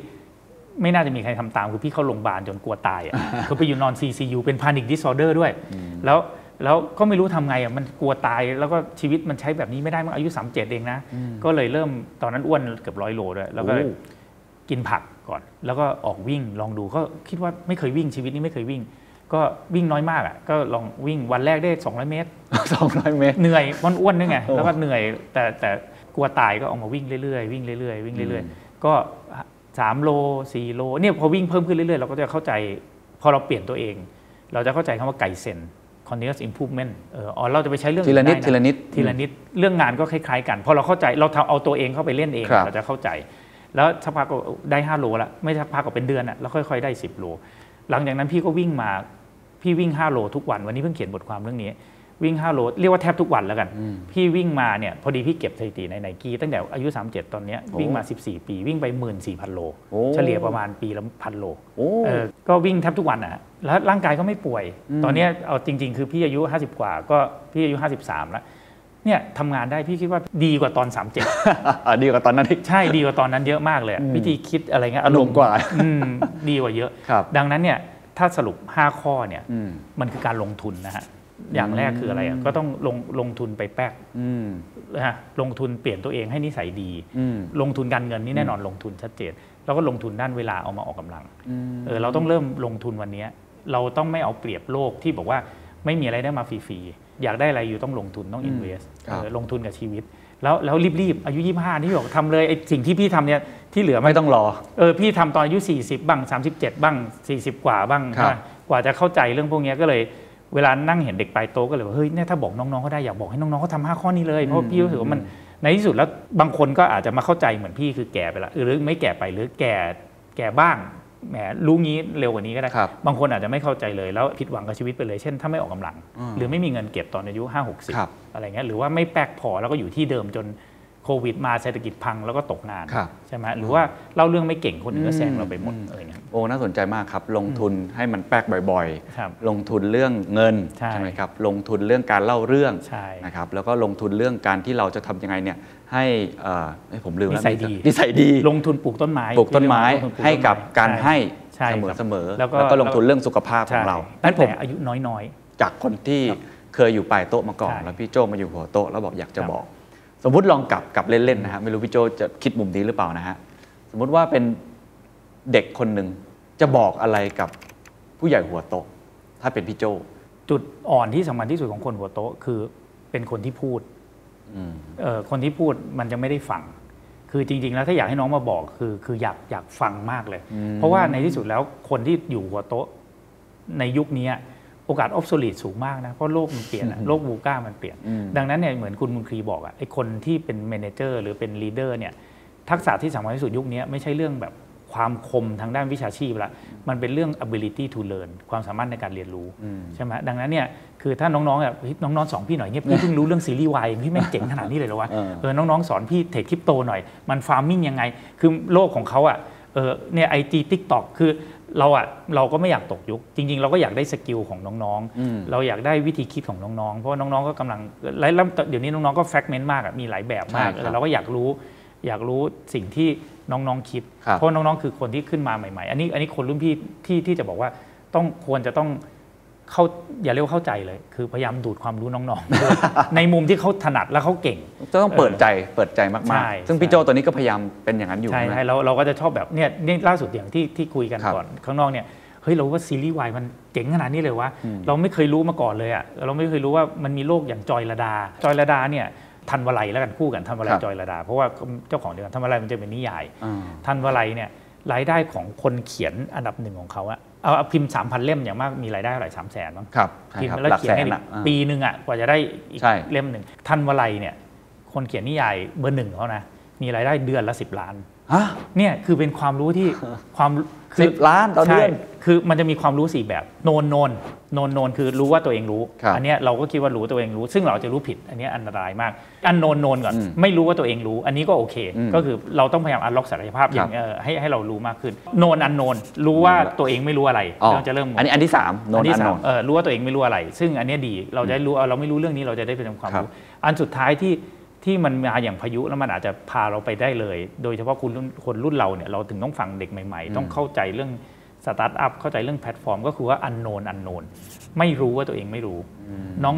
ไม่น่าจะมีใครทำตาม คือพี่เข้าโรงพยาบาลจนกลัวตายอะคือไปอยู่นอน CCU เป็น panic disorder ด้วย แล้วแล้วก็ไม่รู้ทำไงอะมันกลัวตายแล้วก็ชีวิตมันใช้แบบนี้ไม่ได้มั้งอายุ 37 เองนะ ก็เลยเริ่มตอนนั้นอ้วนเกือบร้อยโลด้วยแล้วก็โอ้กินผัก ก่อน แล้วก็ออกวิ่งลองดูก็คิดว่าไม่เคยวิ่งชีวิตนี้ไม่เคยวิ่ง ก็วิ่งน้อยมากอะก็ลองวิ่งวันแรกได้ 200 เมตรสองร้อยเมตร เหนื่อยมันอ้วนด้วยไงโอ้แล้วก็เหนื่อยแต่แต่กลัวตายก็ออกมาวิ่งเรื่อยๆวิ่งเรื่อยๆวิ่งเรื่อยอืมๆก็สามโลสี่โลเนี่ยพอวิ่งเพิ่มขึ้นเรื่อยๆเราก็จะเข้าใจพอเราเปลี่ยนตัวเอง เราจะเข้าใจคำว่าไก่เซน continuous improvement เอออ๋อเราจะไปใช้เรื่องทีละนิดอื่ทีละนิดทีละนิดเรื่องงานก็คล้ายๆกัน พอเราเข้าใจเราทำเอาตัวเองเข้าไปเล่นเองครับเราจะเข้าใจ แล้วสักพักก็ได้ 5 โลละไม่สักพักก็เป็นเดือนอะแล้วค่อย ๆ ได้ 10 โล หลังจากนั้นพี่ก็วิ่งมาพี่วิ่ง 5 โลทุกวันวันนี้เพิ่งเขียนบทความเรื่องนี้วิ่ง 5 โล เรียกว่าแทบทุกวันแล้วกัน พี่วิ่งมาเนี่ยพอดีพี่เก็บสถิติในไนกี้ตั้งแต่อายุ 37 ตอนเนี้ยโอ้วิ่งมา 14 ปี วิ่งไป 14,000 โลโอ้เฉลี่ยประมาณปีละพันโลโอ้เออก็วิ่งแทบทุกวันนะฮะแล้วร่างกายก็ไม่ป่วย ตอนเนี้ยเอาจริง ๆ คือพี่อายุ 50 กว่าก็พี่อายุ 53 แล้ว เนี่ยทำงานได้พี่คิดว่าดีกว่าตอน 37อะดีกว่าตอนนั้นอีกใช่ดีกว่าตอนนั้นเยอะมากเลยอะวิธีคิดอะไรเงี้ยอารมณ์กว่าอืมดีกว่าเยอะครับดังนั้นเนี่ยถ้าสรุป 5 ข้อเนี่ยอืมมันคือการลงทุนนะฮะอย่างแรกคืออะไรอะก็ต้องลงลงทุนไปแป๊กอืมนะฮะลงทุนเปลี่ยนตัวเองให้นิสัยดีอืมลงทุนการเงินนี่แน่นอนลงทุนชัดเจน แล้วก็ลงทุนด้านเวลาเอามาออกกำลังอืมเออเราต้องเริ่มลงทุนวันเนี้ยเราต้องไม่เอาเปรียบโลกที่บอกว่าไม่มีอะไรได้มาฟรีๆ อยากได้อะไรอยู่ต้องลงทุนต้อง invest ครับเออลงทุนกับชีวิต แล้วแล้วรีบๆ อายุ 25 ที่บอกทำเลยไอ้สิ่งที่พี่ทำเนี่ยที่เหลือไม่ต้องรอเออพี่ทำตอนอายุ 40 บ้าง 37 บ้าง 40 กว่าบ้างครับนะกว่าจะเข้าใจเรื่องพวกเนี้ยก็เลยเวลานั่งเห็นเด็กปลายโตก็เลยว่าเฮ้ยเนี่ยถ้าบอกน้องๆเขาได้อยากบอกให้น้องๆเขาทำห้าข้อนี้เลยเพราะพี่รู้สึกว่ามันในที่สุดแล้วบางคนก็อาจจะมาเข้าใจเหมือนพี่คือแก่ไปละหรือไม่แก่ไปหรือแก่แก่บ้าง แหมรู้งี้เร็วกว่านี้ก็ได้ครับบางคนอาจจะไม่เข้าใจเลยแล้วผิดหวังกับชีวิตไปเลย เช่น ถ้าไม่ออกกำลัง หรือไม่มีเงินเก็บตอนอายุ5ครับ60 อะไรเงี้ยหรือว่าไม่แป๊กพอแล้วก็อยู่ที่เดิมจน โควิดมาเศรษฐกิจพังแล้วก็ตกงานครับใช่ไหมหรือว่าเล่าเรื่องไม่เก่งคนอื่นก็แซงเราไปหมดอืมอะไรเงี้ยโอ้น่าสนใจมากครับ ลงทุนให้มันแป๊กบ่อยครับๆลงทุนเรื่องเงินใช่ไหมครับลงทุนเรื่องการเล่าเรื่องใช่นะครับแล้วก็ลงทุนเรื่องการที่เราจะทำยังไงเนี่ยให้เอ่อเอ้ยผมลืมแล้วนิสัยดีนิสัยดี ลงทุนปลูกต้นไม้ปลูกต้นไม้ลงทุนปลูให้กับการให้ใช่เสมอครับเสมอแล้วก็แล้วก็ลงทุนเรื่องสุขภาพของเราใช่นั้นผมตั้งแต่อายุน้อยจากคนที่เคยอยู่ปลายโต๊ะมาก่อนใช่แล้วพี่โจมาอยู่หัวโต๊ะแล้วบอกอยากจะครับบอก สมมติลองกลับกลับเล่นๆนะฮะไม่รู้พี่โจจะคิดมุมนี้หรือเปล่านะฮะสมมติว่าเป็นเด็กคนหนึ่งจะบอกอะไรกับผู้ใหญ่หัวโต๊ะถ้าเป็นพี่โจๆจุดอ่อนที่สำคัญที่สุดของคนหัวโต๊ะคือเป็นคนที่พูดอืมเอ่อคนที่พูดมันจะไม่ได้ฟัง คือจริง ๆ แล้วถ้าอยากให้น้องมาบอกคือคืออยากอยากฟังมากเลยอืมเพราะว่าในที่สุดแล้วคนที่อยู่หัวโต๊ะในยุคนี้ โอกาส obsolete สูงมากนะ เพราะโลกมันเปลี่ยนอะโลก VUCA มันเปลี่ยนอืมดังนั้นเนี่ยเหมือนคุณมุนครีบอกอะไอคนที่เป็น manager หรือเป็น leader เนี่ยทักษะที่สำคัญที่สุดยุคนี้ไม่ใช่เรื่องแบบความคมทางด้านวิชาชีพละ มันเป็นเรื่อง ability to learn ความสามารถในการเรียนรู้อืมใช่ไหมดังนั้นเนี่ยคือถ้าน้องๆแบบเฮ้ยน้องๆสอนพี่หน่อยเนี่ยพี่เพิ่งรู้เรื่องซีรีส์วายพี่แม่งเจ๋งขนาดนี้เลยเหรอวะเออเออน้องๆสอนพี่เทคคริปโตหน่อยมัน farming ยังไง คือโลกของเขาอะ เออเนี่ย IG TikTok คือเราอะเราก็ไม่อยากตกยุค จริง ๆ เราก็อยากได้ skill ของน้องอืมๆเราอยากได้วิธีคิดของน้องๆ เพราะว่าน้องๆก็กำลังแล้วแล้วเดี๋ยวนี้น้องๆก็ fragment มากอะมีหลายแบบมากใช่ครับเออเราก็อยากรู้อยากรู้สิ่งที่น้องๆคิดครับเพราะน้องๆ คือคนที่ขึ้นมาใหม่ ๆ อันนี้อันนี้คนรุ่นพี่ที่ที่จะบอกว่าต้องควรจะต้อง เข้าอย่าเรียกว่าเข้าใจเลย คือพยายามดูดความรู้น้องๆด้วยในมุมที่เขาถนัดและเขาเก่งจะต้องเปิดใจเปิดใจมากใช่ๆซึ่งพี่ใช่โจตัวนี้ก็พยายามเป็นอย่างนั้นอยู่ใช่ไหมใช่เราเราก็จะชอบแบบเนี่ยนี่ล่าสุดอย่างที่ที่คุยกันครับก่อนข้างนอกเนี่ยเฮ้ยเราว่าซีรีส์วายมันเจ๋งขนาดนี้เลยวะอืมเราไม่เคยรู้มาก่อนเลยอะเราไม่เคยรู้ว่ามันมีโลกอย่างจอยระดา จอยระดาเนี่ยทันวลัยแล้วกันคู่กันทันวลัยจอยระดา เพราะว่าเจ้าของเดียวกันทันวลัยมันจะเป็นนิยายอ่าทันวลัยเนี่ยรายได้ของคนเขียนอันดับหนึ่งของเขาอะ เอาเอาพิมพ์สามพันเล่มอย่างมากมีรายได้เท่าไหร่สามแสนมั้งครับใช่พิมครับพ์แล้วหลักเขียแสนให้นอีอะกอ่าปีหนึ่งอะกว่าจะได้อีกใช่เล่มหนึ่งทันวลัยเนี่ย คนเขียนนิยายเบอร์หนึ่งเขานะมีรายได้เดือนละสิบล้านฮะเนี่ยคือเป็นความรู้ที่ความคื สิบล้านต่อเดือนใช่คือมันจะมีความรู้สี่แบบโนนโนนโนนโนนคือรู้ว่าตัวเองรู้ครับอันเนี้ยเราก็คิดว่ารู้ตัวเองรู้ ซึ่งเราจะรู้ผิด อันเนี้ยอันตรายมาก อันโนนโนนก่อนอืมไม่รู้ว่าตัวเองรู้ อันนี้ก็โอเคอืมก็คือเราต้องพยายามอันล็อกศักยภาพอย่างครับเอ่อให้ให้เรารู้มากขึ้น โนนอันโนนรู้ว่าตัวเองไม่รู้อะไรอ๋อเราจะเริ่มงงอันนี้อันที่สาม known อันที่อันสาม known unknown เออรู้ว่าตัวเองไม่รู้อะไร ซึ่งอันเนี้ยดี เราจะได้รู้เอาเราไม่รู้เรื่องนี้เราจะได้เป็นความครับรู้ อันสุดท้ายที่ ที่มันมาอย่างพายุแล้วมันอาจจะพาเราไปได้เลย โดยเฉพาะคนรุ่นคนรุ่นเราเนี่ยเราถึงต้องฟังเด็กใหม่ๆ ต้องเข้าใจเรื่องสตาร์ทอัพเข้าใจเรื่องแพลตฟอร์ม ก็คือว่าอันโนนอันโนนไม่รู้ว่าตัวเองไม่รู้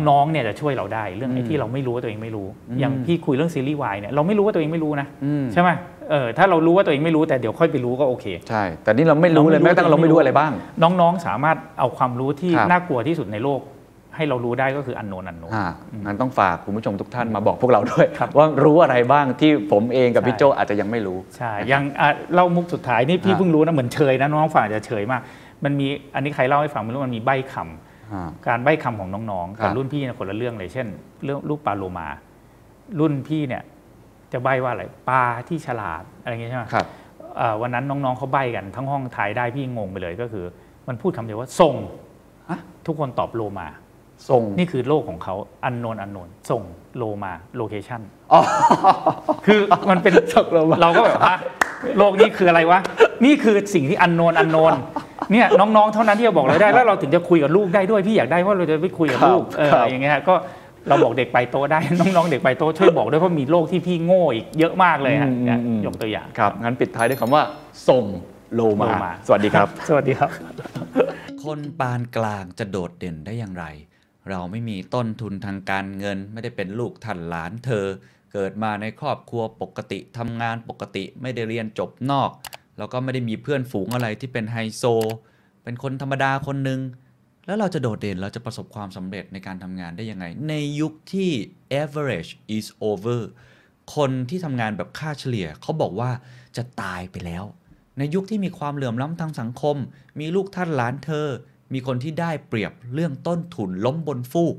น้องๆเนี่ยจะช่วยเราได้เรื่องไอ้ที่เราไม่รู้ว่าตัวเองไม่รู้ อย่างพี่คุยเรื่องซีรีส์วายเนี่ยเราไม่รู้ว่าตัวเองไม่รู้นะอืมใช่ไหมเออถ้าเรารู้ว่าตัวเองไม่รู้แต่เดี๋ยวค่อยไปรู้ก็โอเคใช่แต่นี่เราไม่รู้เลยเราไม่รู้แม้กระทั่งเราไม่รู้อะไรบ้าง น้องๆสามารถเอาความรู้ที่ครับน่ากลัวที่สุดในโลก ให้เรารู้ได้ก็คืออันโนนอันโนนอ่างั้นต้องฝากคุณผู้ชมทุกท่านมาบอกพวกเราด้วยครับว่ารู้อะไรบ้างที่ผมเองกับใช่พี่โจอาจจะยังไม่รู้ใช่ยังอะเล่ามุกสุดท้ายนี่พี่อ่าเพิ่งรู้นะเหมือนเชยนะน้องๆฝั่งจะเฉยมาก มันมีอันนี้ใครเล่าให้ฟังไม่รู้มันมีใบ้คำอ่าการใบ้คำของน้องๆครักับบรุ่นพี่เนี่ยคนละเรื่องเลยเช่น เรื่องลูกปลาโลมา รุ่นพี่เนี่ย จะใบ้ว่าอะไรปลาที่ฉลาดอะไรอย่างเงี้ยใช่ไหมครับเอ่อวันนั้นน้องๆเขาใบ้กันทั้งห้องทายได้พี่งงไปเลยก็คือ มันพูดคำเดียวว่าส่งฮะทุกคนตอบโลมา ส่ง นี่คือโลกของเขาอันโนนอันโนนส่งโลมา location อ๋อ คือมันเป็นส่งโลมา เราก็แบบว่าโลกนี้คืออะไรวะ นี่คือสิ่งที่อันโนนอันโนนเนี่ยน้องๆ เท่านั้นที่จะบอกเราได้แล้วเราถึงจะคุยกับลูกได้ด้วยพี่อยากได้เพราะเราจะไปคุยกับลูกครับเออครับอย่างเงี้ยก็เราบอกเด็กไปโตได้น้องๆ เด็กไปโตช่วยบอกด้วยเพราะมีโลกที่พี่โง่อีกเยอะมากเลยฮะเนี่ยยกตัวอย่างครับ งั้นปิดท้ายด้วยคำว่า ส่งโลมาโลมาสวัสดีครับ สวัสดีครับ คนปานกลางจะโดดเด่นได้อย่างไร เราไม่มีต้นทุนทางการเงิน ไม่ได้เป็นลูกท่านหลานเธอ เกิดมาในครอบครัวปกติทำงานปกติไม่ได้เรียนจบนอก แล้วก็ไม่ได้มีเพื่อนฝูงอะไรที่เป็นไฮโซ เป็นคนธรรมดาคนหนึ่งแล้วเราจะโดดเด่นเราจะประสบความสำเร็จในการทำงานได้ยังไง ในยุคที่ average is over คนที่ทำงานแบบค่าเฉลี่ยเขาบอกว่าจะตายไปแล้ว ในยุคที่มีความเหลื่อมล้ำทางสังคม มีลูกท่านหลานเธอ มีคนที่ได้เปรียบเรื่องต้นทุนล้มบนฟูก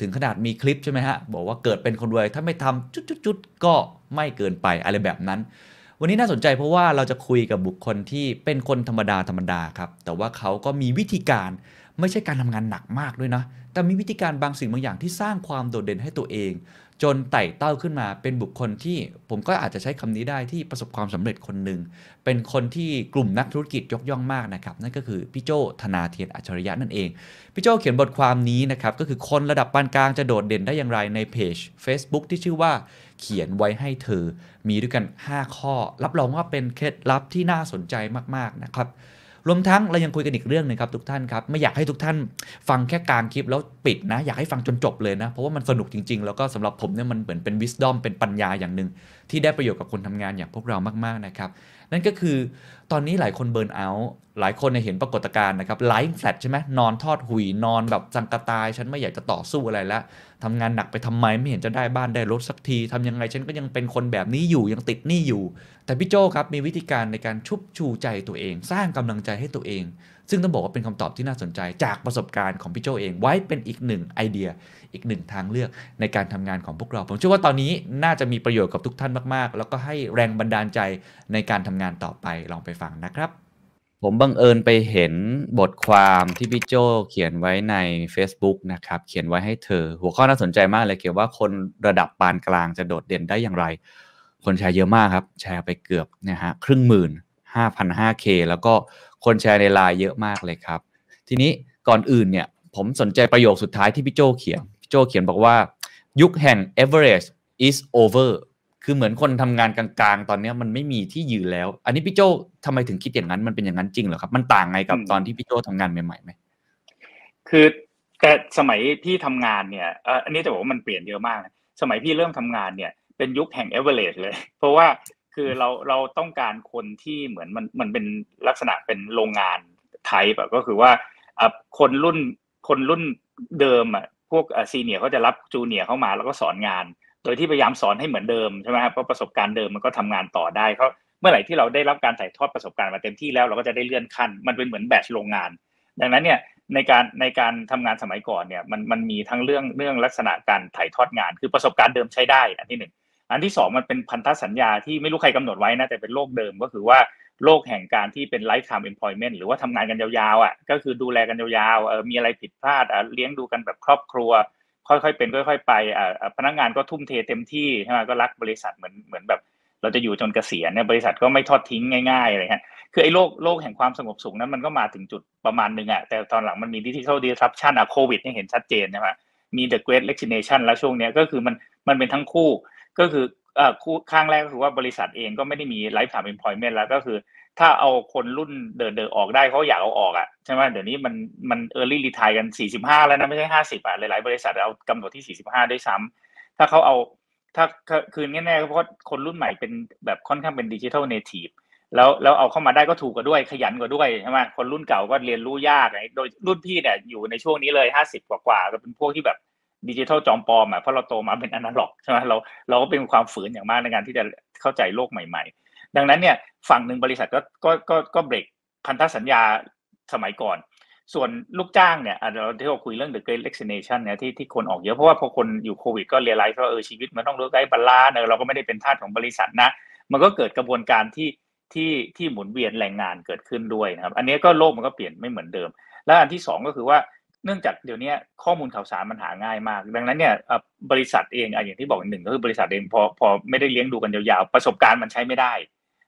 ถึงขนาดมีคลิปใช่ไหมฮะ บอกว่าเกิดเป็นคนรวยถ้าไม่ทำจุดๆๆก็ไม่เกินไปอะไรแบบนั้น วันนี้น่าสนใจเพราะว่าเราจะคุยกับบุคคลที่เป็นคนธรรมดาธรรมดาครับ แต่ว่าเขาก็มีวิธีการไม่ใช่การทำงานหนักมากด้วยนะ แต่มีวิธีการบางสิ่งบางอย่างที่สร้างความโดดเด่นให้ตัวเอง จนไต่เต้าขึ้นมาเป็นบุคคลที่ผมก็อาจจะใช้คำนี้ได้ที่ประสบความสำเร็จคนหนึ่ง เป็นคนที่กลุ่มนักธุรกิจยกย่องมากนะครับ นั่นก็คือพี่โจธนาเทียนอัจฉริยะนั่นเอง พี่โจเขียนบทความนี้นะครับ ก็คือคนระดับปานกลางจะโดดเด่นได้อย่างไรในเพจ Facebook ที่ชื่อว่าเขียนไว้ให้เธอ มีด้วยกัน 5 ข้อ รับรองว่าเป็นเคล็ดลับที่น่าสนใจมากๆนะครับ รวมทั้งเรายังคุยกันอีกเรื่องหนึงครับทุกท่านครับไม่อยากให้ทุกท่านฟังแค่กลางคลิปแล้วปิดนะ อยากให้ฟังจนจบเลยนะ เพราะว่ามันสนุกจริง ๆ แล้วก็สำหรับผมเนี่ยมันเหมือนเป็นวิส d o m เป็นปัญญาอย่างหนึ่งที่ได้ประโยชน์กับคนทำงานอย่างพวกเรามากๆนะครับนั่นก็คือตอนนี้หลายคน burnout หลายคนเห็นปรากฏการณ์นะครับ lie flat ใช่ไหมนอนทอดหุ่ยนอนแบบจังกระตาย ฉันไม่อยากจะต่อสู้อะไรแล้ว ทำงานหนักไปทำไมไม่เห็นจะได้บ้านได้รถสักทีทำยังไงฉันก็ยังเป็นคนแบบนี้อยู่ยังติดหนี้อยู่ แต่พี่โจครับมีวิธีการในการชุบชูใจตัวเอง สร้างกำลังใจให้ตัวเอง ซึ่งต้องบอกว่าเป็นคำตอบที่น่าสนใจจากประสบการณ์ของพี่โจเอง ไว้เป็นอีกหนึ่งไอเดีย อีกหนึ่งทางเลือกในการทำงานของพวกเรา ผมเชื่อว่าตอนนี้น่าจะมีประโยชน์กับทุกท่านมาก ๆ แล้วก็ให้แรงบันดาลใจในการทำงานต่อไปลองไปฟังนะครับ ผมบังเอิญไปเห็นบทความที่พี่โจเขียนไว้ใน Facebook นะครับ เขียนไว้ให้เธอ หัวข้อน่าสนใจมากเลยเกี่ยวว่าคนระดับปานกลางจะโดดเด่นได้อย่างไร คนแชร์เยอะมากครับ แชร์ไปเกือบนะฮะครึ่งหมื่น 5,500K แล้วก็คนแชร์ในไลน์เยอะมากเลยครับ ทีนี้ก่อนอื่นเนี่ย ผมสนใจประโยคสุดท้ายที่พี่โจเขียนพี่โจเขียนบอกว่า ยุคแห่ง average is over คือเหมือนคนทำงานกลางๆ ตอนเนี้ยมันไม่มีที่ยืนแล้ว อันนี้พี่โจทำไมถึงคิดอย่างนั้นมันเป็นอย่างนั้นจริงเหรอครับ มันต่างไงกับอืมตอนที่พี่โจทำงานใหม่ๆไหมคือแต่สมัยพี่ทำงานเนี่ยเอ่ออันนี้จะบอกว่ามันเปลี่ยนเยอะมากนะสมัยพี่เริ่มทำงานเนี่ยเป็นยุคแห่ง average เลย เพราะว่าคือเราเราต้องการคนที่เหมือนมันมันเป็นลักษณะเป็นโรงงานไทยแบบก็คือว่าอะคนรุ่นคนรุ่นเดิมอะพวกซีเนียเขาจะรับจูเนียเข้ามาแล้วก็สอนงาน โดยที่พยายามสอนให้เหมือนเดิมใช่ไหมครับเพราะประสบการณ์เดิมมันก็ทำงานต่อได้เขาเมื่อไหร่ที่เราได้รับการถ่ายทอดประสบการณ์มาเต็มที่แล้วเราก็จะได้เลื่อนขั้น มันเป็นเหมือนแบตโรงงาน ดังนั้นเนี่ยในการในการทำงานสมัยก่อนเนี่ยมันมันมีทั้งเรื่องเรื่องลักษณะการถ่ายทอดงาน คือประสบการณ์เดิมใช้ได้อันที่หนึ่งอันที่สองมันเป็นพันธสัญญาที่ไม่รู้ใครกำหนดไว้นะแต่เป็นโลกเดิมก็คือว่าโลกแห่งการที่เป็น lifetime employment หรือว่าทำงานกันยาวๆอะก็คือดูแลกันยาวๆเออมีอะไรผิดพลาดอะเลี้ยงดูกันแบบครอบครัว ค่อยๆเป็นค่อย ๆ ไปอ่าพนักงานก็ทุ่มเทเต็มที่ใช่ไหมก็รักบริษัทเหมือนเหมือนแบบ เราจะอยู่จนเกษียณเนี่ยบริษัทก็ไม่ทอดทิ้งง่ายๆอะไรเงี้ยคือไอ้โลกโลกแห่งความสงบสุขนั้นมันก็มาถึงจุดประมาณหนึ่งอะแต่ตอนหลังมันมีดิจิทัลดิสรัปชันอะโควิดนี่เห็นชัดเจนใช่ไหมมี the great resignation แล้วช่วงเนี้ยก็คือมันมันเป็นทั้งคู่ก็คือเอ่อคู่ข้างแรกก็คือว่าบริษัทเองก็ไม่ได้มี lifetime employment แล้วก็คือ ถ้าเอาคนรุ่นเดินเดินออกได้เขาอยากเอาออกอะใช่ไหมเดี๋ยวนี้มันมัน early retire กัน45แล้วนะไม่ใช่50อะหลายๆ บริษัทเอากำหนดที่45ด้วยซ้ำถ้าเขาเอาถ้าคือแน่ๆเพราะคนรุ่นใหม่เป็นแบบค่อนข้างเป็น digital native แล้วแล้วเอาเข้ามาได้ก็ถูกกว่าด้วยขยันกว่าด้วยใช่ไหมคนรุ่นเก่าก็เรียนรู้ยากไงโดยรุ่นพี่เนี่ยอยู่ในช่วงนี้เลย50กว่าๆก็เป็นพวกที่แบบดิจิทัลจอมปลอมอะเพราะเราโตมาเป็นอนาล็อกใช่ไหมเราเราก็เป็นความฝืนอย่างมากในการที่จะเข้าใจโลกใหม่ ๆ ดังนั้นเนี่ยฝั่งหนึ่งบริษัทก็ก็ก็ก็เบรกพันธสัญญาสมัยก่อน ส่วนลูกจ้างเนี่ยเราที่เราคุยเรื่อง the great resignation เนี่ยที่ที่คนออกเยอะ เพราะว่าพอคนอยู่โควิดก็เรียนรู้ว่าเออชีวิตมันต้องรู้ได์ balance เออเราก็ไม่ได้เป็นทาสของบริษัทนะ มันก็เกิดกระบวนการที่ที่ที่หมุนเวียนแรงงานเกิดขึ้นด้วยนะครับ อันนี้ก็โลกมันก็เปลี่ยนไม่เหมือนเดิม แล้วอันที่สองก็คือว่าเนื่องจากเดี๋ยวนี้ข้อมูลข่าวสารมันหาง่ายมาก ดังนั้นเนี่ยบริษัทเองอะอย่างที่บอกหนึ่งก็คือบริษัทเองพอพอไม่ได้เลี้ยงดูกันยาวๆประสบการณ์มันใช้ไม่ได้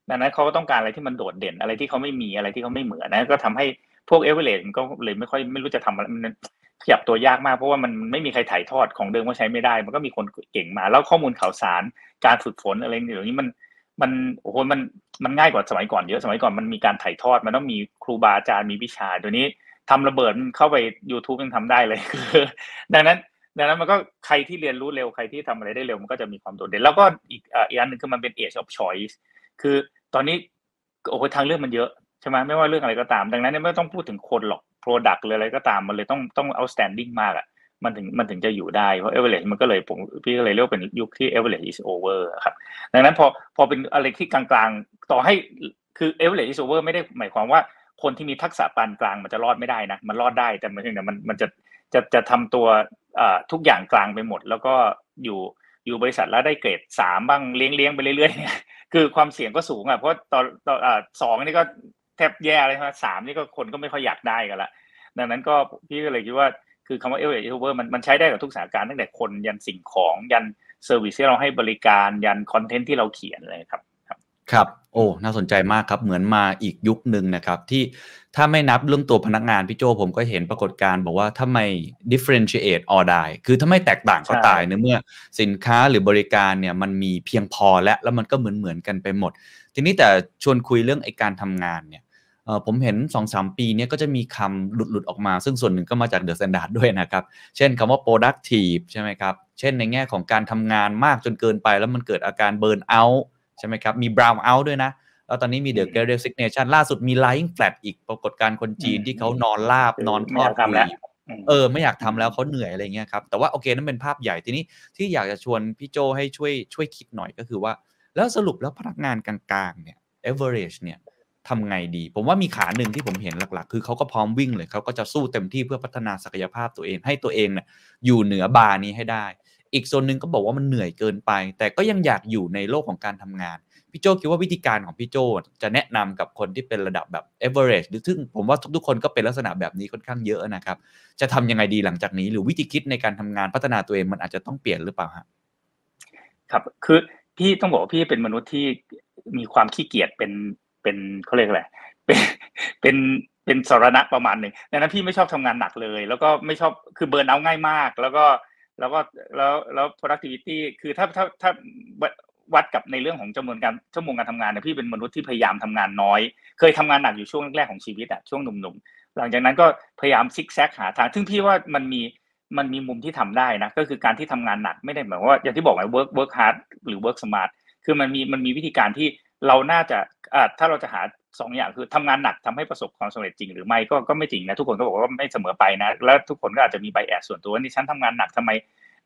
ดังนั้นเขาก็ต้องการอะไรที่มันโดดเด่นอะไรที่เขาไม่มีอะไรที่เขาไม่เหมือนนะก็ทำให้พวกเอเวอเรสต์ก็เลยไม่ค่อยไม่รู้จะทำอะไรมันขยับตัวยากมากเพราะว่ามันไม่มีใครถ่ายทอดของเดิมก็ใช้ไม่ได้ มันก็มีคนเก่งมา แล้วข้อมูลข่าวสารการฝึกฝนอะไรเดี๋ยวนี้มันมันโอ้โหมันมันง่ายกว่าสมัยก่อนเยอะสมัยก่อนมันมีการถ่ายทอดมันต้องมีครูบาอาจารย์มีวิชาเดี๋ยวนี้ทำระเบิดเข้าไป YouTube ยังทำได้เลยคือดังนั้นดังนั้นมันก็ใครที่เรียนรู้เร็วใครที่ทำอะไรได้เร็วมันก็จะมีความโดดเด่นแล้วก็อีกเอ่ออีกอันหนึ่งคือมันเป็น age of choice คือตอนนี้โอ้โหทางเลือกมันเยอะใช่ไหมไม่ว่าเรื่องอะไรก็ตาม ดังนั้นไม่ต้องพูดถึงคนหรอก product หรืออะไรก็ตามมันเลยต้องต้อง outstanding มากอะมันถึงมันถึงจะอยู่ได้ เพราะ average มันก็เลยผมพี่ก็เลยเรียกเป็นยุคที่ average is over ครับ ดังนั้นพอพอเป็นอะไรที่กลางๆ ต่อให้คือ average is over ไม่ได้หมายความว่าคนที่มีทักษะปานกลางมันจะรอดไม่ได้นะ มันรอดได้แต่มันแต่มันมันจะจะจะทำตัวทุกอย่างกลางไปหมด แล้วก็อยู่ อยู่บริษัทแล้วได้เกรดสามบ้างเลี้ยงเลี้ยงไปเรื่อยๆเนี่ยคือความเสี่ยงก็สูงอะเพราะตอนตอนสองนี่ก็แทบแย่เลยครับสามนี่ก็คนก็ไม่ค่อยอยากได้กันละดังนั้นก็พี่ก็เลยคิดว่าคือคำว่า elevate over มันมันใช้ได้กับทุกสถานการณ์ตั้งแต่คนยันสิ่งของยัน service ที่เราให้บริการยัน content ที่เราเขียนเลยครับ ครับโอ้น่าสนใจมากครับเหมือนมาอีกยุคหนึ่งนะครับ ที่ถ้าไม่นับเรื่องตัวพนักงานพี่โจ้ผมก็เห็นปรากฏการณ์บอกว่าถ้าไม่ differentiate or die คือถ้าไม่แตกต่างก็ใช่ตายในเมื่อสินค้าหรือบริการเนี่ยมันมีเพียงพอและแล้วมันก็เหมือนเหมือนๆกันไปหมด ทีนี้แต่ชวนคุยเรื่องไอการทำงานเนี่ยเอ่อผมเห็น2อสปีเนี้ก็จะมีคำหลุดหลุดๆออกมา ซึ่งส่วนหนึ่งก็มาจาก The Standard ด้วยนะครับ เช่นคำว่า productive ใช่ไหมครับ เช่นในแง่ของการทำงานมากจนเกินไป แล้วมันเกิดอาการ burn out ใช่ไหมครับ มี brown out ด้วยนะ แล้วตอนนี้มี The Great Resignation ล่าสุดมี lying flat อีกปรากฏการณ์คนจีนอืมที่เขานอนลาบนอนทไม่ออดยากทำแล้วบุหรี่มเออไม่อยากทำแล้วเขาเหนื่อยอะไรเงี้ยครับ แต่ว่าโอเคนั่นเป็นภาพใหญ่ทีนี้ที่อยากจะชวนพี่โจให้ช่วยช่วยคิดหน่อยก็คือว่า แล้วสรุปแล้วพนักงานกลางๆเนี่ย average เนี่ยทำไงดี ผมว่ามีขาหนึ่งที่ผมเห็นหลักๆ คือเขาก็พร้อมวิ่งเลยเขาก็จะสู้เต็มที่เพื่อพัฒนาศักยภาพตัวเองให้ตัวเองเนี่ยอยู่เหนือบาร์นี้ให้ได้ อีกโซนหนึ่งก็บอกว่ามันเหนื่อยเกินไป แต่ก็ยังอยากอยู่ในโลกของการทำงานพี่โจคิดว่าวิธีการของพี่โจจะแนะนำกับคนที่เป็นระดับแบบ average หรือซึ่งผมว่าทุกๆคนก็เป็นลักษณะแบบนี้ค่อนข้างเยอะนะครับ จะทำยังไงดีหลังจากนี้ หรือวิธีคิดในการทำงานพัฒนาตัวเองมันอาจจะต้องเปลี่ยนหรือเปล่าฮะครับคือพี่ต้องบอกว่าพี่เป็นมนุษย์ที่มีความขี้เกียจเป็นเป็นเขาเรียกอะไรเป็นเป็นเป็นสรณะประมาณหนึ่งดังนั้นพี่ไม่ชอบทำงานหนักเลย แล้วก็ไม่ชอบคือเบิร์นเอาง่ายมาก แล้วก็ แล้วก็แล้วแล้ว productivity คือถ้าถ้าถ้าวัดกับในเรื่องของจำนวนการชั่วโมงการทำงานเนี่ยพี่เป็นมนุษย์ที่พยายามทำงานน้อย เคยทำงานหนักอยู่ช่วงแรกๆของชีวิตอะช่วงหนุ่มๆหลังจากนั้นก็พยายามซิกแซกหาทาง ซึ่งพี่ว่ามันมีมันมีมุมที่ทำได้นะก็คือการที่ทำงานหนักไม่ได้หมายว่าอย่างที่บอกไง work work hard หรือ work smart คือมันมีมันมีวิธีการที่เราน่าจะอ่าถ้าเราจะหา สองอย่างคือทำงานหนักทำให้ประสบความสำเร็จจริงหรือไม่ก็ก็ไม่จริงนะทุกคนก็บอกว่าไม่เสมอไปนะ แล้วทุกคนก็อาจจะมีไบแอสส่วนตัวว่านี่ฉันทำงานหนักทำไม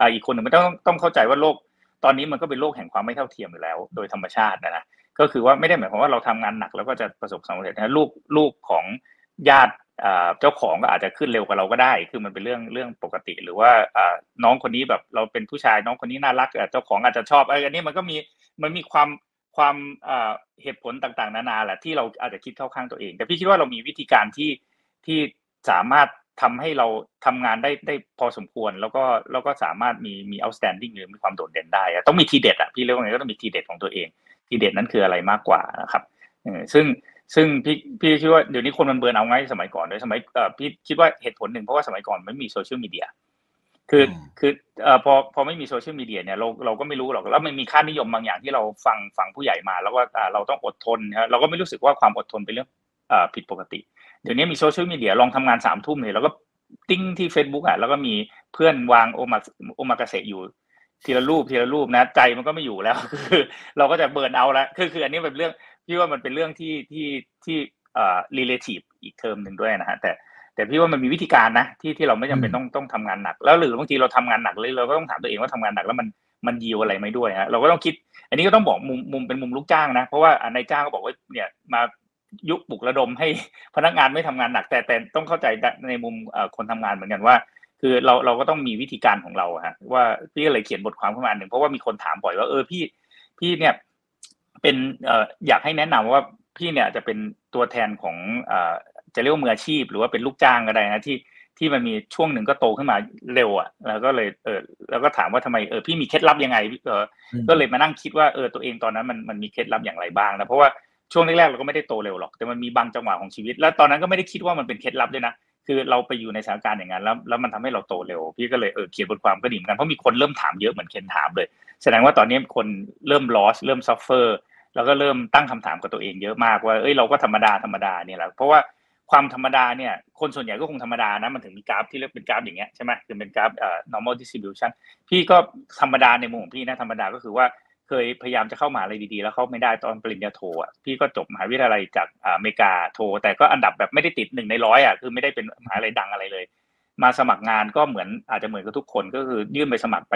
อ่าอีกคนหนึ่งมันต้องต้องเข้าใจว่าโลกตอนนี้มันก็เป็นโลกแห่งความไม่เท่าเทียมอยู่แล้ว โดยธรรมชาตินะนะก็คือว่าไม่ได้หมายความว่าเราทำงานหนักแล้วก็จะประสบความสำเร็จนะลูกลูกของญาติอ่าเจ้าของก็อาจจะขึ้นเร็วกว่าเราก็ได้ คือมันเป็นเรื่องเรื่องปกติ หรือว่าอ่าน้องคนนี้แบบเราเป็นผู้ชายน้องคนนี้น่ารักเจ้าของอาจจะชอบเอออันนี้มันก็มีมันมีความ ความเหตุผลต่างๆ นานาแหละที่เราอาจจะคิดเข้าข้างตัวเอง แต่พี่คิดว่าเรามีวิธีการที่ที่สามารถทำให้เราทำงานได้ได้พอสมควร แล้วก็แล้วก็สามารถมีมี outstanding หรือมีความโดดเด่นได้ต้องมีทีเด็ดอะพี่เรียกว่าไงก็ต้องมีทีเด็ดของตัวเอง ทีเด็ดนั้นคืออะไรมากกว่านะครับเออซึ่งซึ่งพี่พี่คิดว่าเดี๋ยวนี้คนมัน burnout ง่ายสมัยก่อนด้วยสมัยเออพี่คิดว่าเหตุผลหนึ่งเพราะว่าสมัยก่อนไม่มีโซเชียลมีเดีย คืออืมคือเอ่อพอพอไม่มีโซเชียลมีเดียเนี่ยเราเราก็ไม่รู้หรอกแล้วมันมีค่านิยมบางอย่างที่เราฟังฟังผู้ใหญ่มา แล้วว่าอ่าเราต้องอดทนนะฮะเราก็ไม่รู้สึกว่าความอดทนเป็นเรื่องเอ่อผิดปกติ เดี๋ยวนี้มีโซเชียลมีเดียลองทำงานสามทุ่มเนี่ยเราก็ติ้งที่ Facebook อะแล้วก็มีเพื่อนวางโอมาโอมากาเสะอยู่ทีละรูปทีละรูปนะ ใจมันก็ไม่อยู่แล้วคือเราก็จะเบิร์นเอาแล้วคือคืออันนี้เป็นเรื่องพี่ว่ามันเป็นเรื่องที่ที่ที่เอ่อ relative อีกเทอมหนึ่งด้วยนะฮะแต่ แต่พี่ว่ามันมีวิธีการนะที่ที่เราไม่จำเป็นอืมต้องต้องทำงานหนัก แล้วหรือบางทีเราทำงานหนักเลยเราก็ต้องถามตัวเองว่าทำงานหนักแล้วมันมันยิวอะไรไหมด้วยฮะเราก็ต้องคิด อันนี้ก็ต้องบอกมุมมุมเป็นมุมลูกจ้างนะเพราะว่าอะนายจ้างก็บอกว่าเนี่ยมายุคปลุกระดมให้พนักงานไม่ทำงานหนัก แต่แต่ต้องเข้าใจในมุมเอ่อคนทำงานเหมือนกันว่า คือเราเราก็ต้องมีวิธีการของเราอะฮะว่าพี่ก็เลยเขียนบทความขึ้นมาหนึ่งเพราะว่ามีคนถามบ่อยว่าเออพี่พี่เนี่ยเป็นเอ่ออยากให้แนะนำว่าพี่เนี่ยจะเป็นตัวแทนของเอ่อ จะเรียกว่ามืออาชีพ หรือว่าเป็นลูกจ้างก็ได้นะที่ที่มันมีช่วงหนึ่งก็โตขึ้นมาเร็วอะแล้วก็เลยเออแล้วก็ถามว่าทำไมเออพี่มีเคล็ดลับยังไงเออก็เลยมานั่งคิดว่าเออตัวเองตอนนั้นมันมันมีเคล็ดลับอย่างไรบ้างนะเพราะว่าช่วงแรกๆเราก็ไม่ได้โตเร็วหรอก แต่มันมีบางจังหวะของชีวิต แล้วตอนนั้นก็ไม่ได้คิดว่ามันเป็นเคล็ดลับด้วยนะคือเราไปอยู่ในสถานการณ์อย่างนั้นแล้วแล้วมันทำให้เราโตเร็ว พี่ก็เลยเออเขียนบทความก็ดีเหมือนกันเพราะมีคนเริ่มถามเยอะเหมือนเคนถามเลย แสดงว่าตอนนี้คนเริ่ม loss เริ่ม suffer แล้วก็เริ่มตั้งคำถามกับตัวเองเยอะมากว่าเอ้ยเราก็ธรรมดาธรรมดาเนี่ยแหละเพราะว่า ความธรรมดาเนี่ยคนส่วนใหญ่ก็คงธรรมดานะมันถึงมีกราฟที่เรียกเป็นกราฟอย่างเงี้ยใช่ไหมคือเป็นกราฟเอ่อ normal distribution พี่ก็ธรรมดาในมุมของพี่นะธรรมดาก็คือว่าเคยพยายามจะเข้ามหาอะไรดีๆ แล้วเข้าไม่ได้ตอนปริญญาโทอะพี่ก็จบมหาวิทยาลัยจากอเมริกาโท แต่ก็อันดับแบบไม่ได้ติดหนึ่งในร้อยอะคือไม่ได้เป็นมหาลัยดังอะไรเลย มาสมัครงานก็เหมือนอาจจะเหมือนกับทุกคนก็คือยื่นไปสมัครไป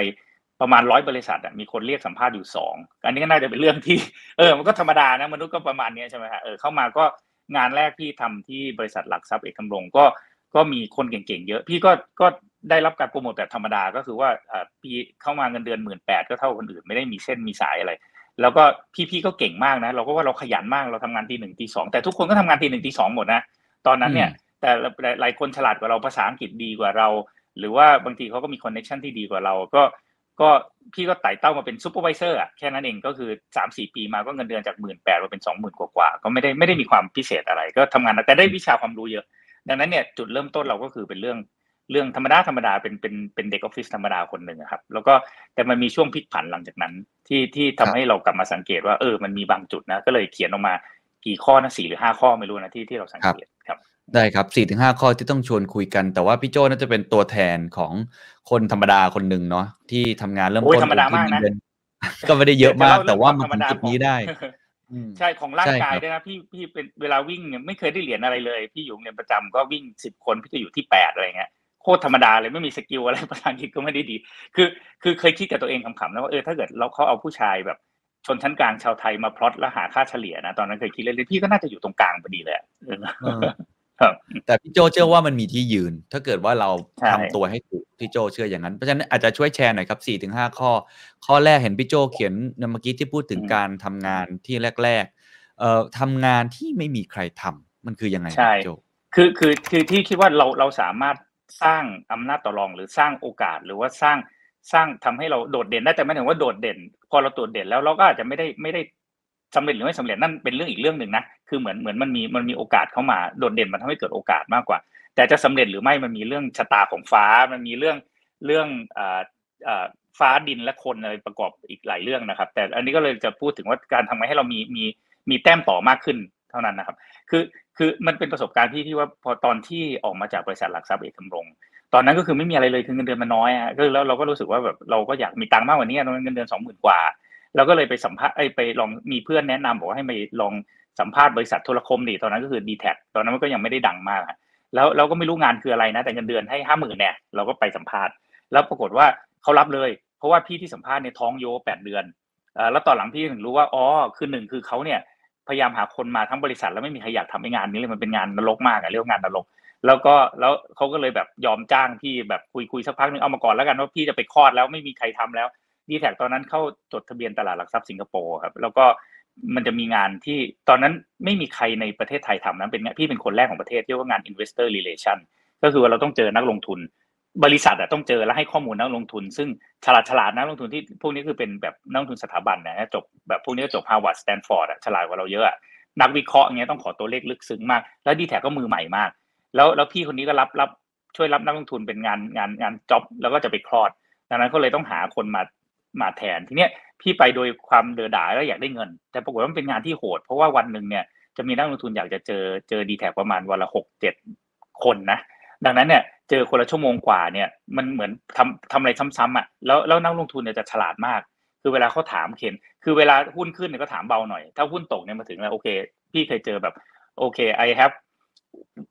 ประมาณร้อยบริษัทอะมีคนเรียกสัมภาษณ์อยู่สองอันนี้ก็น่าจะเป็นเรื่องที่เออมันก็ธรรมดานะมนุษย์ก็ประมาณเนี้ยใช่ไหมฮะเออเข้ามาก็ งานแรกพี่ทำที่บริษัทหลักทรัพย์เอกคำลงก็ก็มีคนเก่งๆเยอะ พี่ก็ก็ได้รับการโปรโมทแบบธรรมดาก็คือว่าอ่าพี่เข้ามาเงินเดือนหมื่นแปดก็เท่าคนอื่นไม่ได้มีเส้นมีสายอะไร แล้วก็พี่ๆก็เก่งมากนะ เราก็ว่าเราขยันมากเราทำงานตีหนึ่งตีสองแต่ทุกคนก็ทำงานตีหนึ่งตีสองหมดนะตอนนั้นเนี่ยแต่หลายคนฉลาดกว่าเราภาษาอังกฤษดีกว่าเรา หรือว่าบางทีเขาก็มี connection ที่ดีกว่าเราก็ ก็พี่ก็ไต่เต้ามาเป็น supervisor อะแค่นั้นเองก็คือสามสี่ปีมาก็เงินเดือนจากหมื่นแปดมาเป็นสองหมื่นกว่าๆก็ไม่ได้ไม่ได้มีความพิเศษอะไร ก็ทำงานแต่ได้วิชาความรู้เยอะ ดังนั้นเนี่ยจุดเริ่มต้นเราก็คือเป็นเรื่องเรื่องธรรมดาธรรมดาเป็นเป็นเป็นเด็กออฟฟิศธรรมดาคนหนึ่งครับ แล้วก็แต่มันมีช่วงพลิกผันหลังจากนั้น ที่ที่ทำให้เรากลับมาสังเกตว่าเออมันมีบางจุดนะ ก็เลยเขียนออกมากี่ข้อนะสี่หรือห้าข้อไม่รู้นะที่ที่เราสังเกต ได้ครับสี่ถึงห้าข้อที่ต้องชวนคุยกัน แต่ว่าพี่โจ้น่าจะเป็นตัวแทนของคนธรรมดาคนหนึ่งเนาะที่ทำงานเริ่มต้นธรรมดามากนะก็ไม่ได้เยอะมาก แต่ว่ามันถึงจุดนี้ได้ใช่ของร่างกายด้วยนะพี่พี่เป็นเวลาวิ่งเนี่ยไม่เคยได้เหรียญอะไรเลย พี่อยู่เรียนประจำก็วิ่งสิบคนพี่จะอยู่ที่แปดอะไรเงี้ยโคตรธรรมดาเลยไม่มี skill อะไรภาษาอังกฤษก็ไม่ได้ดี คือ คือเคยคิดกับตัวเองขำๆนะว่าเออถ้าเกิดเราเขาเอาผู้ชายแบบ ชนชั้นกลางชาวไทยมาพลอตแล้วหาค่าเฉลี่ยนะตอนนั้นเคยคิดเล่นๆพี่ก็น่าจะอยู่ตรงกลางพอดีเลย ครับ แต่พี่โจเชื่อว่ามันมีที่ยืน ถ้าเกิดว่าเราทำตัวให้ถูกพี่โจเชื่ออย่างนั้น เพราะฉะนั้นอาจจะช่วยแชร์หน่อยครับสี่ถึงห้าข้อ ข้อแรกเห็นพี่โจเขียนเมื่อกี้ที่พูดถึงการทำงานที่แรกๆเอ่อทำงานที่ไม่มีใครทำมันคือยังไงใช่โจคือคือคือที่คิดว่าเราเราสามารถสร้างอำนาจต่อรองหรือสร้างโอกาสหรือว่าสร้างสร้างทำให้เราโดดเด่นได้แต่ไม่ถึงว่าโดดเด่น พอเราโดดเด่นแล้วเราก็อาจจะไม่ได้ไม่ได้ สำเร็จหรือไม่สำเร็จนั่นเป็นเรื่องอีกเรื่องหนึ่งนะคือเหมือนเหมือนมันมีมันมีโอกาสเข้ามาโดดเด่นมันทำให้เกิดโอกาสมากกว่า แต่จะสำเร็จหรือไม่มันมีเรื่องชะตาของฟ้ามันมีเรื่องเรื่องฟ้าดินและคนอะไรประกอบอีกหลายเรื่องนะครับ แต่อันนี้ก็เลยจะพูดถึงว่าการทำให้เรามีมีมีแต้มต่อมากขึ้นเท่านั้นนะครับ คือคือมันเป็นประสบการณ์ที่ที่ว่าพอตอนที่ออกมาจากบริษัทหลักทรัพย์เอกธำรงตอนนั้นก็คือไม่มีอะไรเลยคือเงินเดือนมันน้อยอะก็แล้วเราก็รู้สึกว่าแบบเราก็อยากมีตังค์มากกว่านี้เงินเดือนสองหมื่นกว่า เราก็เลยไปสัมภาษณ์ไปลองมีเพื่อนแนะนำบอกว่าให้ไปลองสัมภาษณ์บริษัทโทรคมดิตอนนั้นก็คือดีแท็ตอนนั้นมันก็ยังไม่ได้ดังมาก แล้วเราก็ไม่รู้งานคืออะไรนะ แต่เงินเดือนให้ห้าหมื่นเนี่ยเราก็ไปสัมภาษณ์ แล้วปรากฏว่าเขารับเลย เพราะว่าพี่ที่สัมภาษณ์เนี่ยท้องโยแปดเดือนแล้วตอนหลังพี่ถึงรู้ว่าอ๋อคือหนึ่งคือเขาเนี่ยพยายามหาคนมาทั้งบริษัทแล้วไม่มีใครอยากทำงานนี้เลยมันเป็นงานนรกมากอะเรียกว่างานนรก แล้วก็แล้วเขาก็เลยแบบยอมจ้างพี่แบบคุยคุยสักพักนึงเอามาก่อนแล้วกันว่าพี่จะไปคลอดแล้วไม่มีใครทำแล้ว ดีแท็ตอนนั้นเข้าจดทะเบียนตลาดหลักทรัพย์สิงคโปร์ครับ แล้วก็มันจะมีงานที่ตอนนั้นไม่มีใครในประเทศไทยทำนะเป็นพี่เป็นคนแรกของประเทศเรียกว่างาน investor relation ก็คือว่าเราต้องเจอนักลงทุน บริษัทอะต้องเจอแล้วให้ข้อมูลนักลงทุน ซึ่งฉลาดฉลาดนักลงทุนที่พวกนี้คือเป็นแบบนักลงทุนสถาบันนะจบแบบพวกนี้ก็จบ Harvard Stanford อะฉลาดกว่าเราเยอะนักวิเคราะห์เงี้ยต้องขอตัวเลขลึกซึ้งมาก แล้วดีแท็ก็มือใหม่มาก แล้วแล้วพี่คนนี้ก็รับรับช่วยรับนักลงทุนเป็นงานงานงานจ็อบแล้วก็จะไปคลอดดังนั้นก็เลยต้องหาคนมา มาแทนทีเนี้ยพี่ไปโดยความเดือดดายแล้วอยากได้เงิน แต่ปรากฏว่ามันเป็นงานที่โหด เพราะว่าวันหนึ่งเนี่ยจะมีนักลงทุนอยากจะเจอเจอดีแท็ประมาณวันละหกเจ็ดคนนะดังนั้นเนี่ยเจอคนละชั่วโมงกว่าเนี่ยมันเหมือนทำทำอะไรซ้ำๆอะแล้วแล้วนักลงทุนเนี่ยจะฉลาดมาก คือเวลาเขาถามเข็นคือเวลาหุ้นขึ้นเนี่ยก็ถามเบาหน่อย ถ้าหุ้นตกเนี่ยมาถึงแล้วโอเค พี่เคยเจอแบบโอเค I have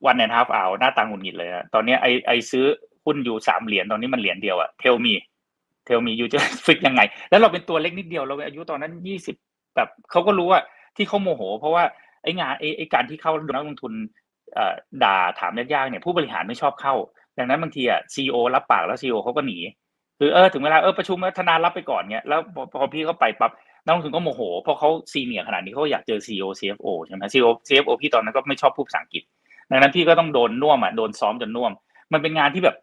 one and a half hour หน้าตาหงุดหงิดเลยนะตอนนี้ไอไอซื้อหุ้นอยู่สามเหรียญตอนนี้มันเหรียญเดียวอะ tell me tell me อยู่จะฟิกยังไง แล้วเราเป็นตัวเล็กนิดเดียวเราอายุตอนนั้นยี่สิบแบบเขาก็รู้ว่าที่เขาโมโห เพราะว่าไอ้งานไอ้ไอ้การที่เข้านักลงทุนด่าถามยากๆเนี่ยผู้บริหารไม่ชอบเข้า ดังนั้นบางทีอะซีอรับปากแล้วซีอเขาก็หนีคือเออถึงเวลาเออประชุมธนารับไปก่อนเนี่ยแล้วพอพี่เขาไปปั๊บนักลงทุนก็โมโห เพราะเขาซีเนียขนาดนี้เขาอยากเจอซีอ CFO ใช่ไหมซีอ CFO พี่ตอนนั้นก็ไม่ชอบพูดภาษาอังกฤษ ดังนั้นพี่ก็ต้องโดนน่วมอะโดนซ้อมจนน่วม มันเป็นงานที่แบบ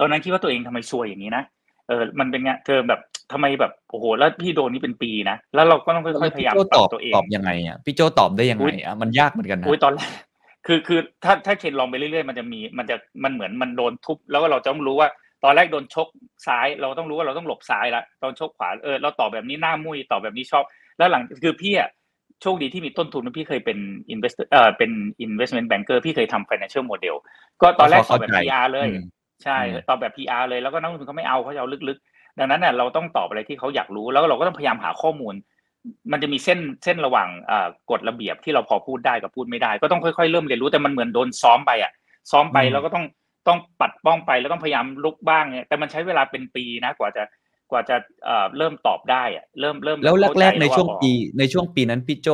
ตอนนั้นคิดว่าตัวเองทำไมซวยอย่างนี้นะ เออมันเป็นงานเธอแบบทำไมแบบโอ้โหแล้วพี่โดนนี่เป็นปีนะแล้วเราก็ต้องค่อยๆพยายามปรับตัวเองตอบยังไงอะพี่โจตอบได้ยังไงอะมันยากเหมือนกันนะอุ้ยตอนแรกคือคือถ้าถ้าเคนลองไปเรื่อยๆมันจะมีมันจะมันเหมือนมันโดนทุบแล้วก็เราจะต้องรู้ว่าตอนแรกโดนชกซ้ายเราต้องรู้ว่าเราต้องหลบซ้ายละตอนชกขวาเออเราตอบแบบนี้หน้ามุ้ยตอบแบบนี้ชอบ แล้วหลังคือพี่อะโชคดีที่มีต้นทุนพี่เคยเป็น investor เอ่อเป็น investment banker พี่เคยทำ financial model ก็ตอนแรกตอบแบบ PR เลย ใช่ตอบแบบ PR เลยแล้วก็นักลงทุนเขาไม่เอาเขาจะเอาลึกๆ ดังนั้นเนี่ยเราต้องตอบอะไรที่เขาอยากรู้แล้วเราก็ต้องพยายามหาข้อมูล มันจะมีเส้นเส้นระหว่างกฎระเบียบที่เราพอพูดได้กับพูดไม่ได้ ก็ต้องค่อยๆเริ่มเรียนรู้แต่มันเหมือนโดนซ้อมไปอะ ซ้อมไปแล้วก็ต้องต้องปัดป้องไปแล้วต้องพยายามลุกบ้างเนี่ยแต่มันใช้เวลาเป็นปีนะกว่าจะกว่าจะเริ่มตอบได้อะเริ่มเริ่มแล้วแรกๆในช่วงปีในช่วงปีนั้นพี่โจ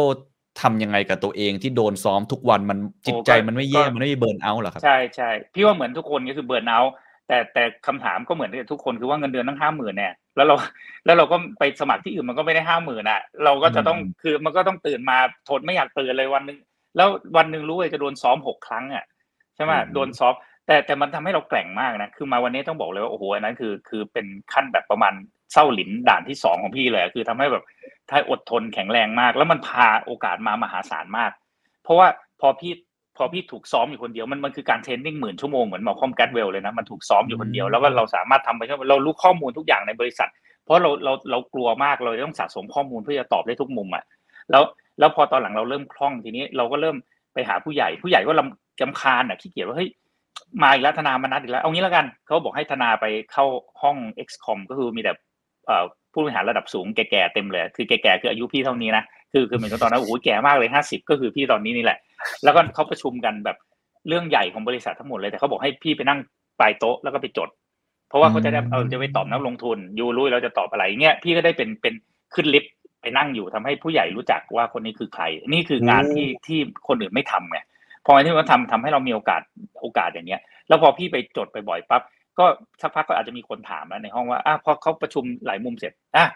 ทำยังไงกับตัวเองที่โดนซ้อมทุกวันมันจิตใจมันไม่แย่มันไม่เบิร์นเอาหรอครับใช่ใช่พี่ว่าเหมือนทุกคนก็คือเบิร์นเอาแต่แต่คำถามก็เหมือนกับทุกคนคือว่าเงินเดือนตั้งห้าหมื่นเนี่ยแล้วเราแล้วเราก็ไปสมัครที่อื่นมันก็ไม่ได้ห้าหมื่นอะ เราก็จะต้องคือมันก็ต้องตื่นมาทนไม่อยากตื่นเลยวันนึงแล้ววันหนึ่งรู้เลยจะโดนซ้อมหกครั้งอะใช่ไหมอืมโดนซอฟต์แต่แต่มันทำให้เราแกร่งมากนะคือมาวันนี้ต้องบอกเลยว่าโอ้โหอันนั้นคือคือเป็นขั้นแบบประมาณ เศร้าหลินด่านที่สองของพี่เลยคือทำให้แบบถ้าอดทนแข็งแรงมาก แล้วมันพาโอกาสมามหาศาลมาก เพราะว่าพอพี่พอพี่ถูกซ้อมอยู่คนเดียวมันมันคือการเทรนนิ่งหมื่นชั่วโมงเหมือนหมอคอมแกตเวลเลยนะมันถูกซ้อมอยู่คนเดียวแล้วก็เราสามารถทำไปเรารู้ข้อมูลทุกอย่างในบริษัท เพราะเราเราเรากลัวมากเราต้องสะสมข้อมูลเพื่อจะตอบได้ทุกมุมอะแล้วแล้วพอตอนหลังเราเริ่มคล่องทีนี้เราก็เริ่มไปหาผู้ใหญ่ ผู้ใหญ่ก็ลำจำคาญอะขี้เกียจว่าเฮ้ยมาอีกแล้วธนามานัดอีกแล้วเอางี้แล้วกันเขาบอกให้ธนาไปเข้าห้อง XCOM ก็คือมีแต่เอ่อ ผู้บริหารระดับสูงแก่ๆเต็มเลย คือแก่ๆคืออายุพี่เท่านี้นะคือคือเหมือนกับตอนนั้นโอ้โหแก่มากเลยห้าสิบก็คือพี่ตอนนี้นี่แหละ แล้วก็เขาประชุมกันแบบเรื่องใหญ่ของบริษัททั้งหมดเลยแต่เขาบอกให้พี่ไปนั่งปลายโต๊ะแล้วก็ไปจด เพราะว่าเขาจะได้เอาจะไปตอบนักลงทุนยูรู้เราจะตอบอะไรเงี้ยพี่ก็ได้เป็นเป็นขึ้นลิฟต์ไปนั่งอยู่ทำให้ผู้ใหญ่รู้จักว่าคนนี้คือใคร นี่คืองานที่ที่คนอื่นไม่ทำไงพอที่มันทำทำให้เรามีโอกาสโอกาสอย่างเงี้ย แล้วพอพี่ไปจดไปบ่อยปั๊บ ก็สักพักก็อาจจะมีคนถามแล้วในห้องว่าอะพอเขาประชุมหลายมุมเสร็จอะ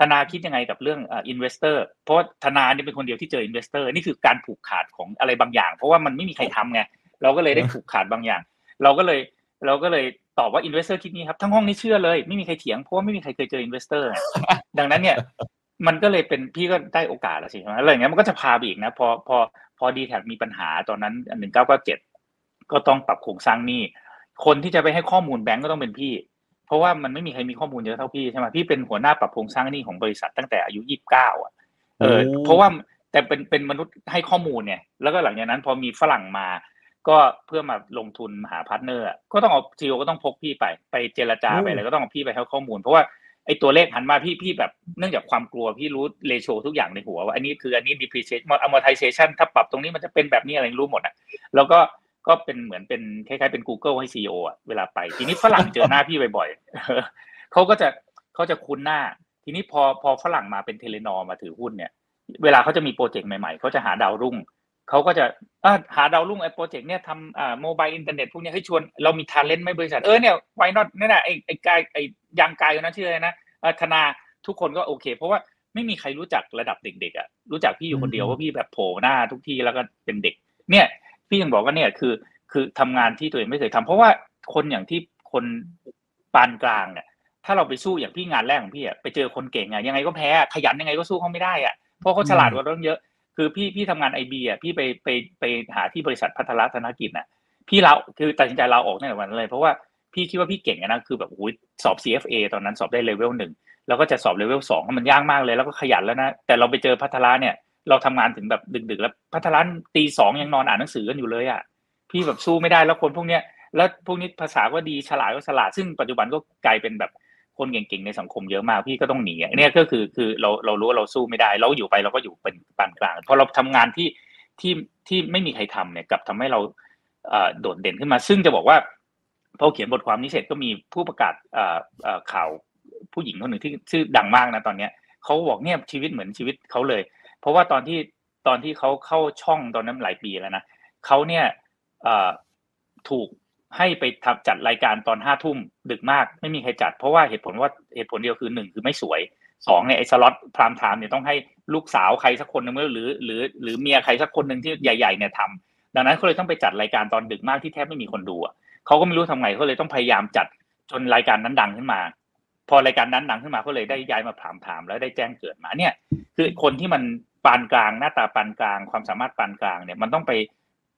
ธนาคิดยังไงกับเรื่อง investor เพราะธนาเนี่ยเป็นคนเดียวที่เจอ investor นี่คือการผูกขาดของอะไรบางอย่าง เพราะว่ามันไม่มีใครทำไงเราก็เลยได้ผูกขาดบางอย่าง เราก็เลยเราก็เลยตอบว่า investor คิดนี้ครับทั้งห้องนี้เชื่อเลยไม่มีใครเถียงเพราะว่าไม่มีใครเคยเจอ investor ดังนั้นเนี่ยมันก็เลยเป็นพี่ก็ได้โอกาสแล้วใช่ไหมอะไรอย่างเงี้ยมันก็จะพาไปอีกนะพอพอพอดีแทคมีปัญหาตอนนั้นหนึ่งเก้าเก้าเจ็ดก็ต้องปรับโครงสร้างหนี้ คนที่จะไปให้ข้อมูลแบงก์ก็ต้องเป็นพี่ เพราะว่ามันไม่มีใครมีข้อมูลเยอะเท่าพี่ใช่ไหมพี่เป็นหัวหน้าปรับโครงสร้างหนี้ของบริษัทตั้งแต่อายุยี่สิบเก้าอะเออโอ้เพราะว่าแต่เป็นเป็นมนุษย์ให้ข้อมูลเนี่ย แล้วก็หลังจากนั้นพอมีฝรั่งมา ก็เพื่อมาลงทุนหา partner อะก็ต้องเอา CEO ก็ต้องพกพี่ไปไปเจรจาไปอะไรก็ต้องเอาพี่ไปให้ข้อมูล เพราะว่าไอ้ตัวเลขหันมาพี่พี่แบบเนื่องจากความกลัวพี่รู้ ratio ทุกอย่างในหัวว่าอันนี้คืออันนี้ depreciation amortization ถ้าปรับตรงนี้มันจะเป็นแบบนี้อะไรรู้หมดอะแล้วก็ ก็เป็นเหมือนเป็นคล้ายๆเป็น Google ให้ CEO อะเวลาไป ทีนี้ฝรั่งเจอหน้าพี่บ่อยๆเขาก็จะเขาจะคุ้นหน้า ทีนี้พอพอฝรั่งมาเป็น Telenor มาถือหุ้นเนี่ย เวลาเขาจะมี project ใหม่ๆเขาจะหาดาวรุ่งเขาก็จะอะหาดาวรุ่งไอ้ project เนี่ยทำอ่า mobile internet พวกเนี้ยให้ชวนเรามี talent ไหมบริษัทเออเนี่ย why not นี่นน่ะไอ้ไอ้ guy ไอ้ young guy คนนั้นชื่ออะไรนะอ่าธนาทุกคนก็โอเค เพราะว่าไม่มีใครรู้จักระดับเด็กๆอะรู้จักพี่อยู่คนเดียวว่าพี่แบบโผล่หน้าทุกที่แล้วก็เป็นเด็ก เนี่ย พี่ยังบอกว่าเนี่ยคือ คือทำงานที่ตัวเองไม่เคยทำเพราะว่าคนอย่างที่คนปานกลางเนี่ยถ้าเราไปสู้อย่างพี่งานแรกของพี่อะไปเจอคนเก่งอะยังไงก็แพ้ขยันยังไงก็สู้เขาไม่ได้อะเพราะเขาฉลาดกว่าเราเยอะ คือพี่พี่ทำงานไอบีอะพี่ไปไปไปหาที่บริษัทพัฒนาธนกิจน่ะพี่เราคือตัดสินใจเลาออกตั้งแต่วันนั้นเลย เพราะว่าพี่คิดว่าพี่เก่งนะคือแบบโอ้ยสอบ CFA ตอนนั้นสอบได้เลเวลหนึ่งแล้วก็จะสอบเลเวลสองมันยากมากเลยแล้วก็ขยันแล้วนะแต่เราไปเจอพัฒนาเนี่ย เราทำงานถึงแบบดึกๆแล้วพัฒนตีสองยังนอนอ่านหนังสือกันอยู่เลยอะพี่แบบสู้ไม่ได้แล้วคนพวกเนี้ยแล้วพวกนี้ภาษาก็ดีฉลาดก็ฉลาดซึ่งปัจจุบันก็กลายเป็นแบบคนเก่งๆในสังคมเยอะมากพี่ก็ต้องหนีอะเนี่ยก็คือคือเราเรารู้ว่าเราสู้ไม่ได้ เราอยู่ไปเราก็อยู่เป็นปานกลางพอเราทำงานที่ที่ที่ไม่มีใครทำเนี่ยกับทำให้เราโดดเด่นขึ้นมา ซึ่งจะบอกว่าพอเขียนบทความนี้เสร็จก็มีผู้ประกาศข่าวผู้หญิงคนหนึ่งที่ชื่อดังมากนะตอนเนี้ยเขาบอกเนี่ยชีวิตเหมือนชีวิตเขาเลย เพราะว่าตอนที่ตอนที่เขาเข้าช่องตอนนั้นหลายปีแล้วนะเขาเนี่ยถูกให้ไปทำจัดรายการตอนห้าทุ่มดึกมากไม่มีใครจัด เพราะว่าเหตุผลว่าเหตุผลเดียวคือหนึ่งคือไม่สวยสองเนี่ยไอ้สล็อตพรามไทม์เนี่ยต้องให้ลูกสาวใครสักคนหนึ่งหรือหรือหรือเมียใครสักคนหนึ่งที่ใหญ่ๆเนี่ยทำดังนั้นเขาเลยต้องไปจัดรายการตอนดึกมากที่แทบไม่มีคนดูเขาก็ไม่รู้ทำไงเขาเลยต้องพยายามจัดจนรายการนั้นดังขึ้นมา พอรายการนั้นดังขึ้นมาก็เลยได้ย้ายมาพรามไทม์แล้วได้แจ้งเกิดมาเนี่ย คือคนที่มันปานกลางหน้าตาปานกลาง ความสามารถปานกลางเนี่ยมันต้องไป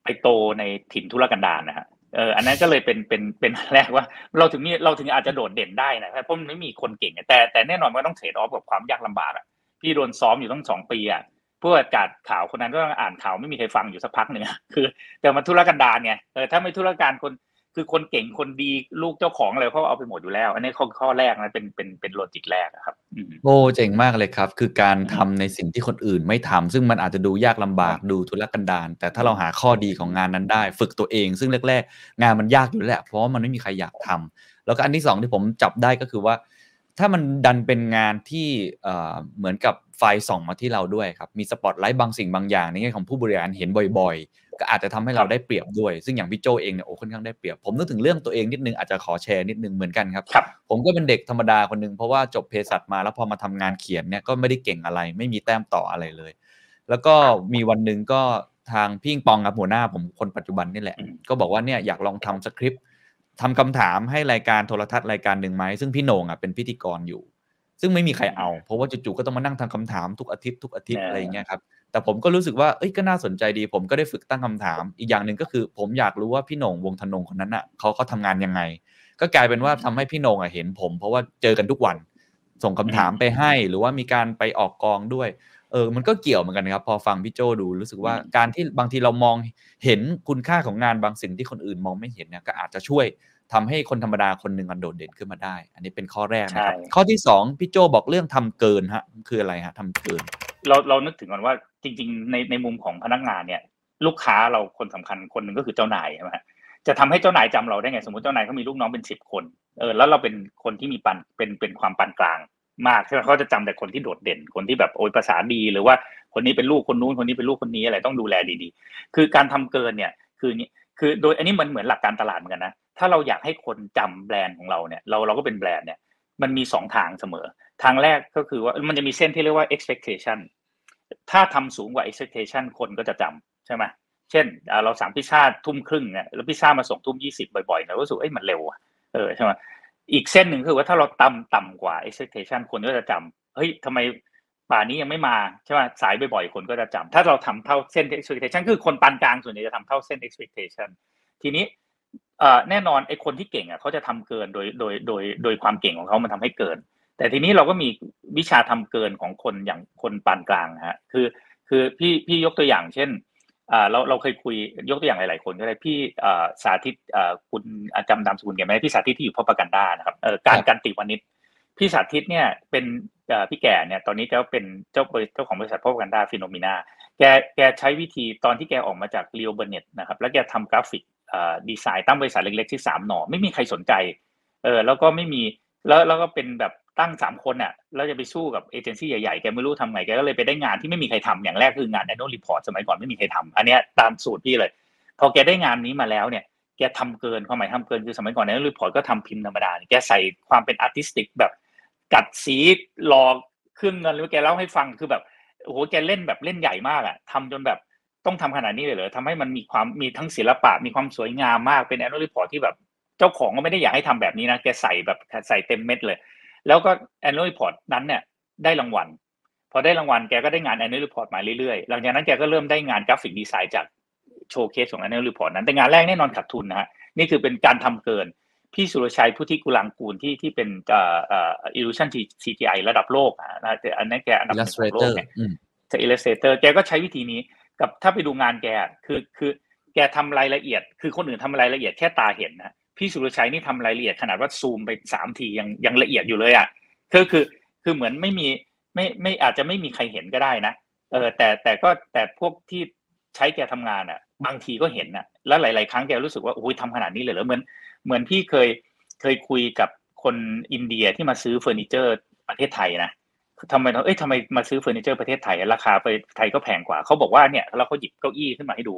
ไปโตในถิ่นทุรกันดารนะฮะเอออันนั้นก็เลยเป็นเป็นเป็นแรกว่า เราถึงมีเราถึงอาจจะโดดเด่นได้นะเพราะมันไม่มีคนเก่งแต่แต่แน่นอนมันต้องเทรดออฟกับความยากลำบากอะพี่โดนซ้อมอยู่ตั้งสองปีอะผู้ประกาศข่าวคนนั้นก็ต้องอ่านข่าวไม่มีใครฟังอยู่สักพักหนึ่งคือ แต่มันทุรกันดารไงเออถ้าไม่ทุรกันคน คือคนเก่งคนดีลูกเจ้าของอะไรเขาเอาไปหมดอยู่แล้ว อันนี้ข้อข้อแรกนะเป็นเป็นเป็นโลจิกแรกอะครับอืมโอ้เจ๋งมากเลยครับ คือการทำในสิ่งที่คนอื่นไม่ทำซึ่งมันอาจจะดูยากลำบากดูทุรกันดารแต่ถ้าเราหาข้อดีของงานนั้นได้ ฝึกตัวเอง ซึ่งแรกๆ งานมันยากอยู่แล้วแหละเพราะว่ามันไม่มีใครอยากทำแล้วก็อันที่สองที่ผมจับได้ก็คือว่า ถ้ามันดันเป็นงานที่เอ่อเหมือนกับ ไฟส่องมาที่เราด้วยครับ มีสปอตไลท์บางสิ่งบางอย่างในแง่ของผู้บริหารเห็นบ่อยๆ ก็อาจจะทำให้เราได้เปรียบด้วย ซึ่งอย่างพี่โจเองเนี่ยโอ้ค่อนข้างได้เปรียบ ผมนึกถึงเรื่องตัวเองนิดนึงอาจจะขอแชร์นิดนึงเหมือนกันครับครับผมก็เป็นเด็กธรรมดาคนหนึ่งเพราะว่าจบเภสัชมาแล้วพอมาทำงานเขียนเนี่ยก็ไม่ได้เก่งอะไร ไม่มีแต้มต่ออะไรเลย แล้วก็มีวันหนึ่งก็ทางพี่อิงปองครับหัวหน้าผมคนปัจจุบันนี่แหละอืมก็บอกว่าเนี่ยอยากลองทำสคริปต์ทำคำถามให้รายการโทรทัศน์รายการหนึ่งไหมซึ่งพี่โหน่งอะเป็นพิธีกรอยู่ ซึ่งไม่มีใครเอา เพราะว่าจู่ๆก็ต้องมานั่งทำคำถามทุกอาทิตย์ทุกอาทิตย์เออออะไรอย่างเงี้ยครับแต่ผมก็รู้สึกว่าเอ้ยก็น่าสนใจดี ผมก็ได้ฝึกตั้งคำถาม อีกอย่างหนึ่งก็คือ ผมอยากรู้ว่าพี่โหน่งวงธนงคนนั้นอะเขาเขาทำงานยังไง ก็กลายเป็นว่าทำให้พี่โหน่งอะเห็นผม เพราะว่าเจอกันทุกวัน ส่งคำถามไปให้ หรือว่ามีการไปออกกองด้วยเออมันก็เกี่ยวเหมือนกันนะครับ พอฟังพี่โจดูรู้สึกว่าอืมการที่บางทีเรามองเห็นคุณค่าของงานบางสิ่งที่คนอื่นมองไม่เห็นเนี่ยก็อาจจะช่วย ทำให้คนธรรมดาคนหนึ่งมันโดดเด่นขึ้นมาได้ อันนี้เป็นข้อแรกนะครับใช่ข้อที่สองพี่โจบอกเรื่องทำเกินฮะคืออะไรฮะทำเกิน เราเรานึกถึงก่อนว่าจริง ๆ ในในมุมของพนักงานเนี่ย ลูกค้าเราคนสำคัญคนหนึ่งก็คือเจ้านายใช่ไหมฮะจะทำให้เจ้านายจำเราได้ไง สมมติเจ้านายเขามีลูกน้องเป็นสิบคนเออแล้วเราเป็นคนที่มีปันเป็นเป็นความปานกลางมากใช่ไหมเขาจะจำแต่คนที่โดดเด่นคนที่แบบโอ้ยภาษาดีหรือว่าคนนี้เป็นลูกคนนู้นคนนี้เป็นลูกคนนี้อะไรต้องดูแลดีๆ คือการทำเกินเนี่ย คืออย่างนี้คือโดยอันนี้มันเหมือนหลักการตลาดเหมือนกันนะ ถ้าเราอยากให้คนจำแบรนด์ของเราเนี่ยเราเราก็เป็นแบรนด์เนี่ยมันมีสองทางเสมอ ทางแรกก็คือว่ามันจะมีเส้นที่เรียกว่า expectation ถ้าทำสูงกว่า expectation คนก็จะจำใช่ไหมเช่นเราสั่งพิซซ่าทุ่มครึ่งเนี่ยแล้วพิซซ่ามาส่งทุ่มยี่สิบบ่อยๆเราก็รู้สึกเอ้ยมันเร็วอะเออใช่ไหมอีกเส้นหนึ่งคือว่าถ้าเราต่ำต่ำกว่า expectation คนก็จะจำเฮ้ยทำไมป่านี้ยังไม่มาใช่ไหมสายบ่อยๆคนก็จะจำถ้าเราทำเท่าเส้น expectation คือคนปานกลางส่วนใหญ่จะทำเท่าเส้น expectation ทีนี้ แน่นอนไอ้คนที่เก่งอะเขาจะทำเกินโดยโดยโดยโดยความเก่งของเขามันทำให้เกิน แต่ทีนี้เราก็มีวิชาทำเกินของคนอย่างคนปานกลางนะฮะคือคือพี่พี่ยกตัวอย่างเช่นอ่าเราเราเคยคุยยกตัวอย่างหลาย ๆ คนก็ได้พี่อ่าสาธิตอ่าคุณอ่าจำนามสกุลแกไหมพี่สาธิตที่อยู่พ่อประกันด้านะครับเออการครับการติวานิชพี่สาธิตเนี่ยเป็นเอ่อพี่แก่เนี่ยตอนนี้แกก็เป็นเจ้าบริเจ้าของบริษัท Propaganda Phenomena แกแกใช้วิธีตอนที่แกออกมาจาก Leo Burnett นะครับแล้วแกทำกราฟิกอ่า ดีไซน์ตั้งบริษัทเล็กๆที่สามหน่อไม่มีใครสนใจเออแล้วก็ไม่มีแล้วแล้วก็เป็นแบบตั้งสามคนอะแล้วจะไปสู้กับเอเจนซี่ใหญ่ๆแกไม่รู้ทำไงแกก็เลยไปได้งานที่ไม่มีใครทำอย่างแรกคืองาน annual report สมัยก่อนไม่มีใครทำอันเนี้ยตามสูตรพี่เลย พอแกได้งานนี้มาแล้วเนี่ยแกทำเกินความหมายทำเกินคือสมัยก่อน annual report ก็ทำพิมพ์ธรรมดาแกใส่ความเป็น artistic แบบกัดสีหลอกเครื่องเงินหรือแกเล่าให้ฟังคือแบบโอ้โหแกเล่นแบบเล่นใหญ่มากอะทำจนแบบ ต้องทำขนาดนี้เลยเหรอทำให้มันมีความมีทั้งศิลปะมีความสวยงามมากเป็น annual report ที่แบบเจ้าของก็ไม่ได้อยากให้ทำแบบนี้นะแกใส่แบบใส่เต็มเม็ดเลย แล้วก็ annual report นั้นเนี่ยได้รางวัลพอได้รางวัลแกก็ได้งาน annual report มาเรื่อยๆหลังจากนั้นแกก็เริ่มได้งาน graphic design จากโชว์เคสของ annual report นั้นแต่งานแรกแน่นอนขาดทุนนะฮะนี่คือเป็นการทำเกินพี่สุรชัยพุทธิกุลังกูลที่ที่เป็นเอ่อเอ่อ illusion CGI ระดับโลกอะนะแต่อันนั้นแกอันดับหนึ่งของโลก illustrator เนี่ยอืมจาก Illustrator แกก็ใช้วิธีนี้ กับถ้าไปดูงานแกคือคือแกทำรายละเอียด คือคนอื่นทำรายละเอียดแค่ตาเห็นนะพี่สุรชัยนี่ทำรายละเอียดขนาดว่าซูมไปสามทียังยังละเอียดอยู่เลยอะคือคือคือเหมือนไม่มีไม่ไม่อาจจะไม่มีใครเห็นก็ได้นะเออแต่แต่ก็แต่พวกที่ใช้แกทำงานอะ บางทีก็เห็นอะ แล้วหลาย ๆ ครั้งแกรู้สึกว่าโอ้ยทำขนาดนี้เลยเหรอเหมือนเหมือนพี่เคยเคยคุยกับคนอินเดียที่มาซื้อเฟอร์นิเจอร์ประเทศไทยนะ ทำไมเราเอ้ยทำไมมาซื้อเฟอร์นิเจอร์ประเทศไทยราคาไปไทยก็แพงกว่าเขาบอกว่าเนี่ยแล้วเขาหยิบเก้าอี้ขึ้นมาให้ดู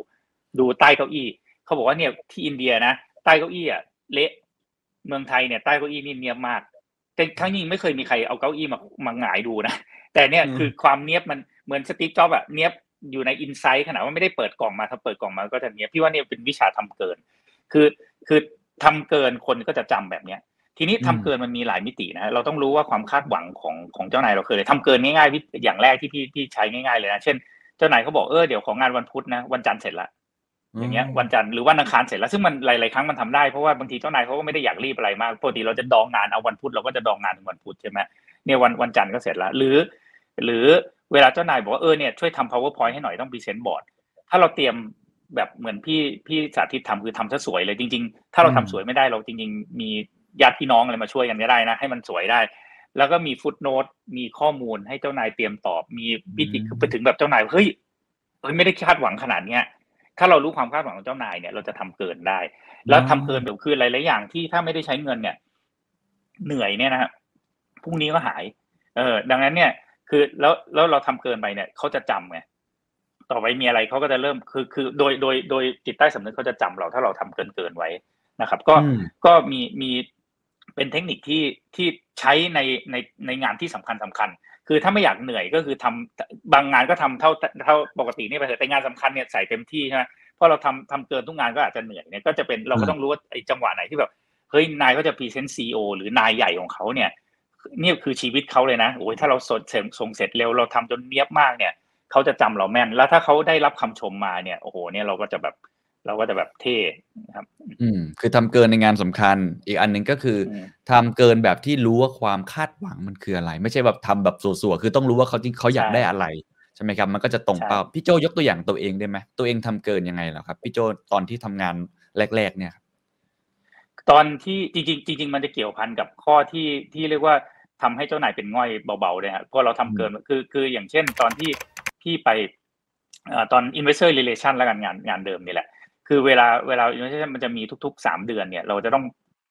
ดูใต้เก้าอี้เขาบอกว่าเนี่ยที่อินเดียนะใต้เก้าอี้อะเละเมืองไทยเนี่ยใต้เก้าอี้นี่เนียบมากแต่ทั้งนี้ไม่เคยมีใครเอาเก้าอี้มามาหงายดูนะแต่เนี่ยอืมคือความเนียบมันเหมือนสติ๊กจ็อบอะเนียบอยู่ในอินไซต์ขนาดว่าไม่ได้เปิดกล่องมาถ้าเปิดกล่องมาก็จะเนียบพี่ว่าเนี่ยเป็นวิชาทำเกิน คือคือทำเกินคนก็จะจำแบบเนี้ย ทีนี้ทำเกินมันมีหลายมิตินะเราต้องรู้ว่าความคาดหวังของของเจ้านายเราคืออะไรทำเกินง่ายๆวิธีอย่างแรกที่พี่พี่ใช้ง่ายๆเลยนะเช่น เจ้านายเขาบอกเออเดี๋ยวของงานวันพุธนะวันจันทร์เสร็จละอย่างเงี้ยวันจันทร์หรือวันอังคารเสร็จแล้วซึ่งมันหลายๆครั้งมันทำได้เพราะว่าบางทีเจ้านายเขาก็ไม่ได้อยากรีบอะไรมากปกติเราจะดองงานเอาวันพุธเราก็จะดองงานถึงวันพุธใช่ไหมเนี่ยวันวันจันทร์ก็เสร็จแล้วหรือ หรือเวลาเจ้านายบอกว่าเออเนี่ยช่วยทำ powerpoint ให้หน่อยต้องพรีเซนต์บอร์ดถ้าเราเตรียมแบบเหมือนพี่พี่สาธิตทำคือทำซะสวยเลยจริง ๆ ถ้าเราทำสวยไม่ได้เราจริง ๆ มี ญาติพี่น้องอะไรมาช่วยกันก็ได้นะ ให้มันสวยได้ แล้วก็มีฟุตโนตมีข้อมูลให้เจ้านายเตรียมตอบ มีพิจิคือไปถึงแบบเจ้านายเฮ้ยเฮ้ยไม่ได้คาดหวังขนาดเนี้ยถ้าเรารู้ความคาดหวังของเจ้านายเนี่ยเราจะทำเกินได้ แล้วทำเกินแบบคือหลายๆอย่างที่ถ้าไม่ได้ใช้เงินเนี่ย เหนื่อยเนี่ยนะฮะพรุ่งนี้ก็หาย เออ ดังนั้นเนี่ย คือแล้วแล้วเราทำเกินไปเนี่ยเขาจะจำไงต่อไปมีอะไรเขาก็จะเริ่มคือคือโดยโดยโดยจิตใต้สำนึกเขาจะจำเราถ้าเราทำเกินเกินไว้นะครับ ก็อืมก็มีมี เป็นเทคนิคที่ที่ใช้ในในในงานที่สำคัญสำคัญ คือถ้าไม่อยากเหนื่อยก็คือทำบางงานก็ทำเท่าเท่าปกตินี่ไปเถอะแต่งานสำคัญเนี่ยใส่เต็มที่ใช่ไหมเพราะเราทำทำเกินทุกงานก็อาจจะเหนื่อยเนี่ยก็จะเป็นเราก็ต้องรู้ว่าไอ้จังหวะไหนที่แบบเฮ้ยนายก็จะพรีเซนต์ซีอหรือนายใหญ่ของเขาเนี่ยนี่คือชีวิตเขาเลยนะโอ้ยถ้าเราส่งส่งเสร็จเร็วเราทำจนเนี้ยบมากเนี่ยเขาจะจำเราแม่น แล้วถ้าเขาได้รับคำชมมาเนี่ยโอ้โหเนี่ยเราก็จะแบบ เราก็จะแบบเท่ครับ อืม คือทำเกินในงานสำคัญ อีกอันหนึ่งก็คืออทำเกินแบบที่รู้ว่าความคาดหวังมันคืออะไร ไม่ใช่แบบทำแบบสัวๆคือต้องรู้ว่าเขาจริงเขาอยากได้อะไรใช่ไหมครับ มันก็จะตรงเป้าพี่โจยกตัวอย่างตัวเองได้ไหมตัวเองทำเกินยังไงแล้วครับพี่โจตอนที่ทำงานแรก ๆ เนี่ยตอนที่จริงๆจริงๆมันจะเกี่ยวพันกับข้อที่ที่เรียกว่าทำให้เจ้านายเป็นง่อยเบาๆเลยครับเพราะเราทำเกินคือคืออย่างเช่นตอนที่พี่ไปตอน investor relation แล้วกันงานงานเดิมนี่แหละ คือเวลาเวลา investor มันจะมีทุกๆสามเดือนเนี่ย เราจะต้อง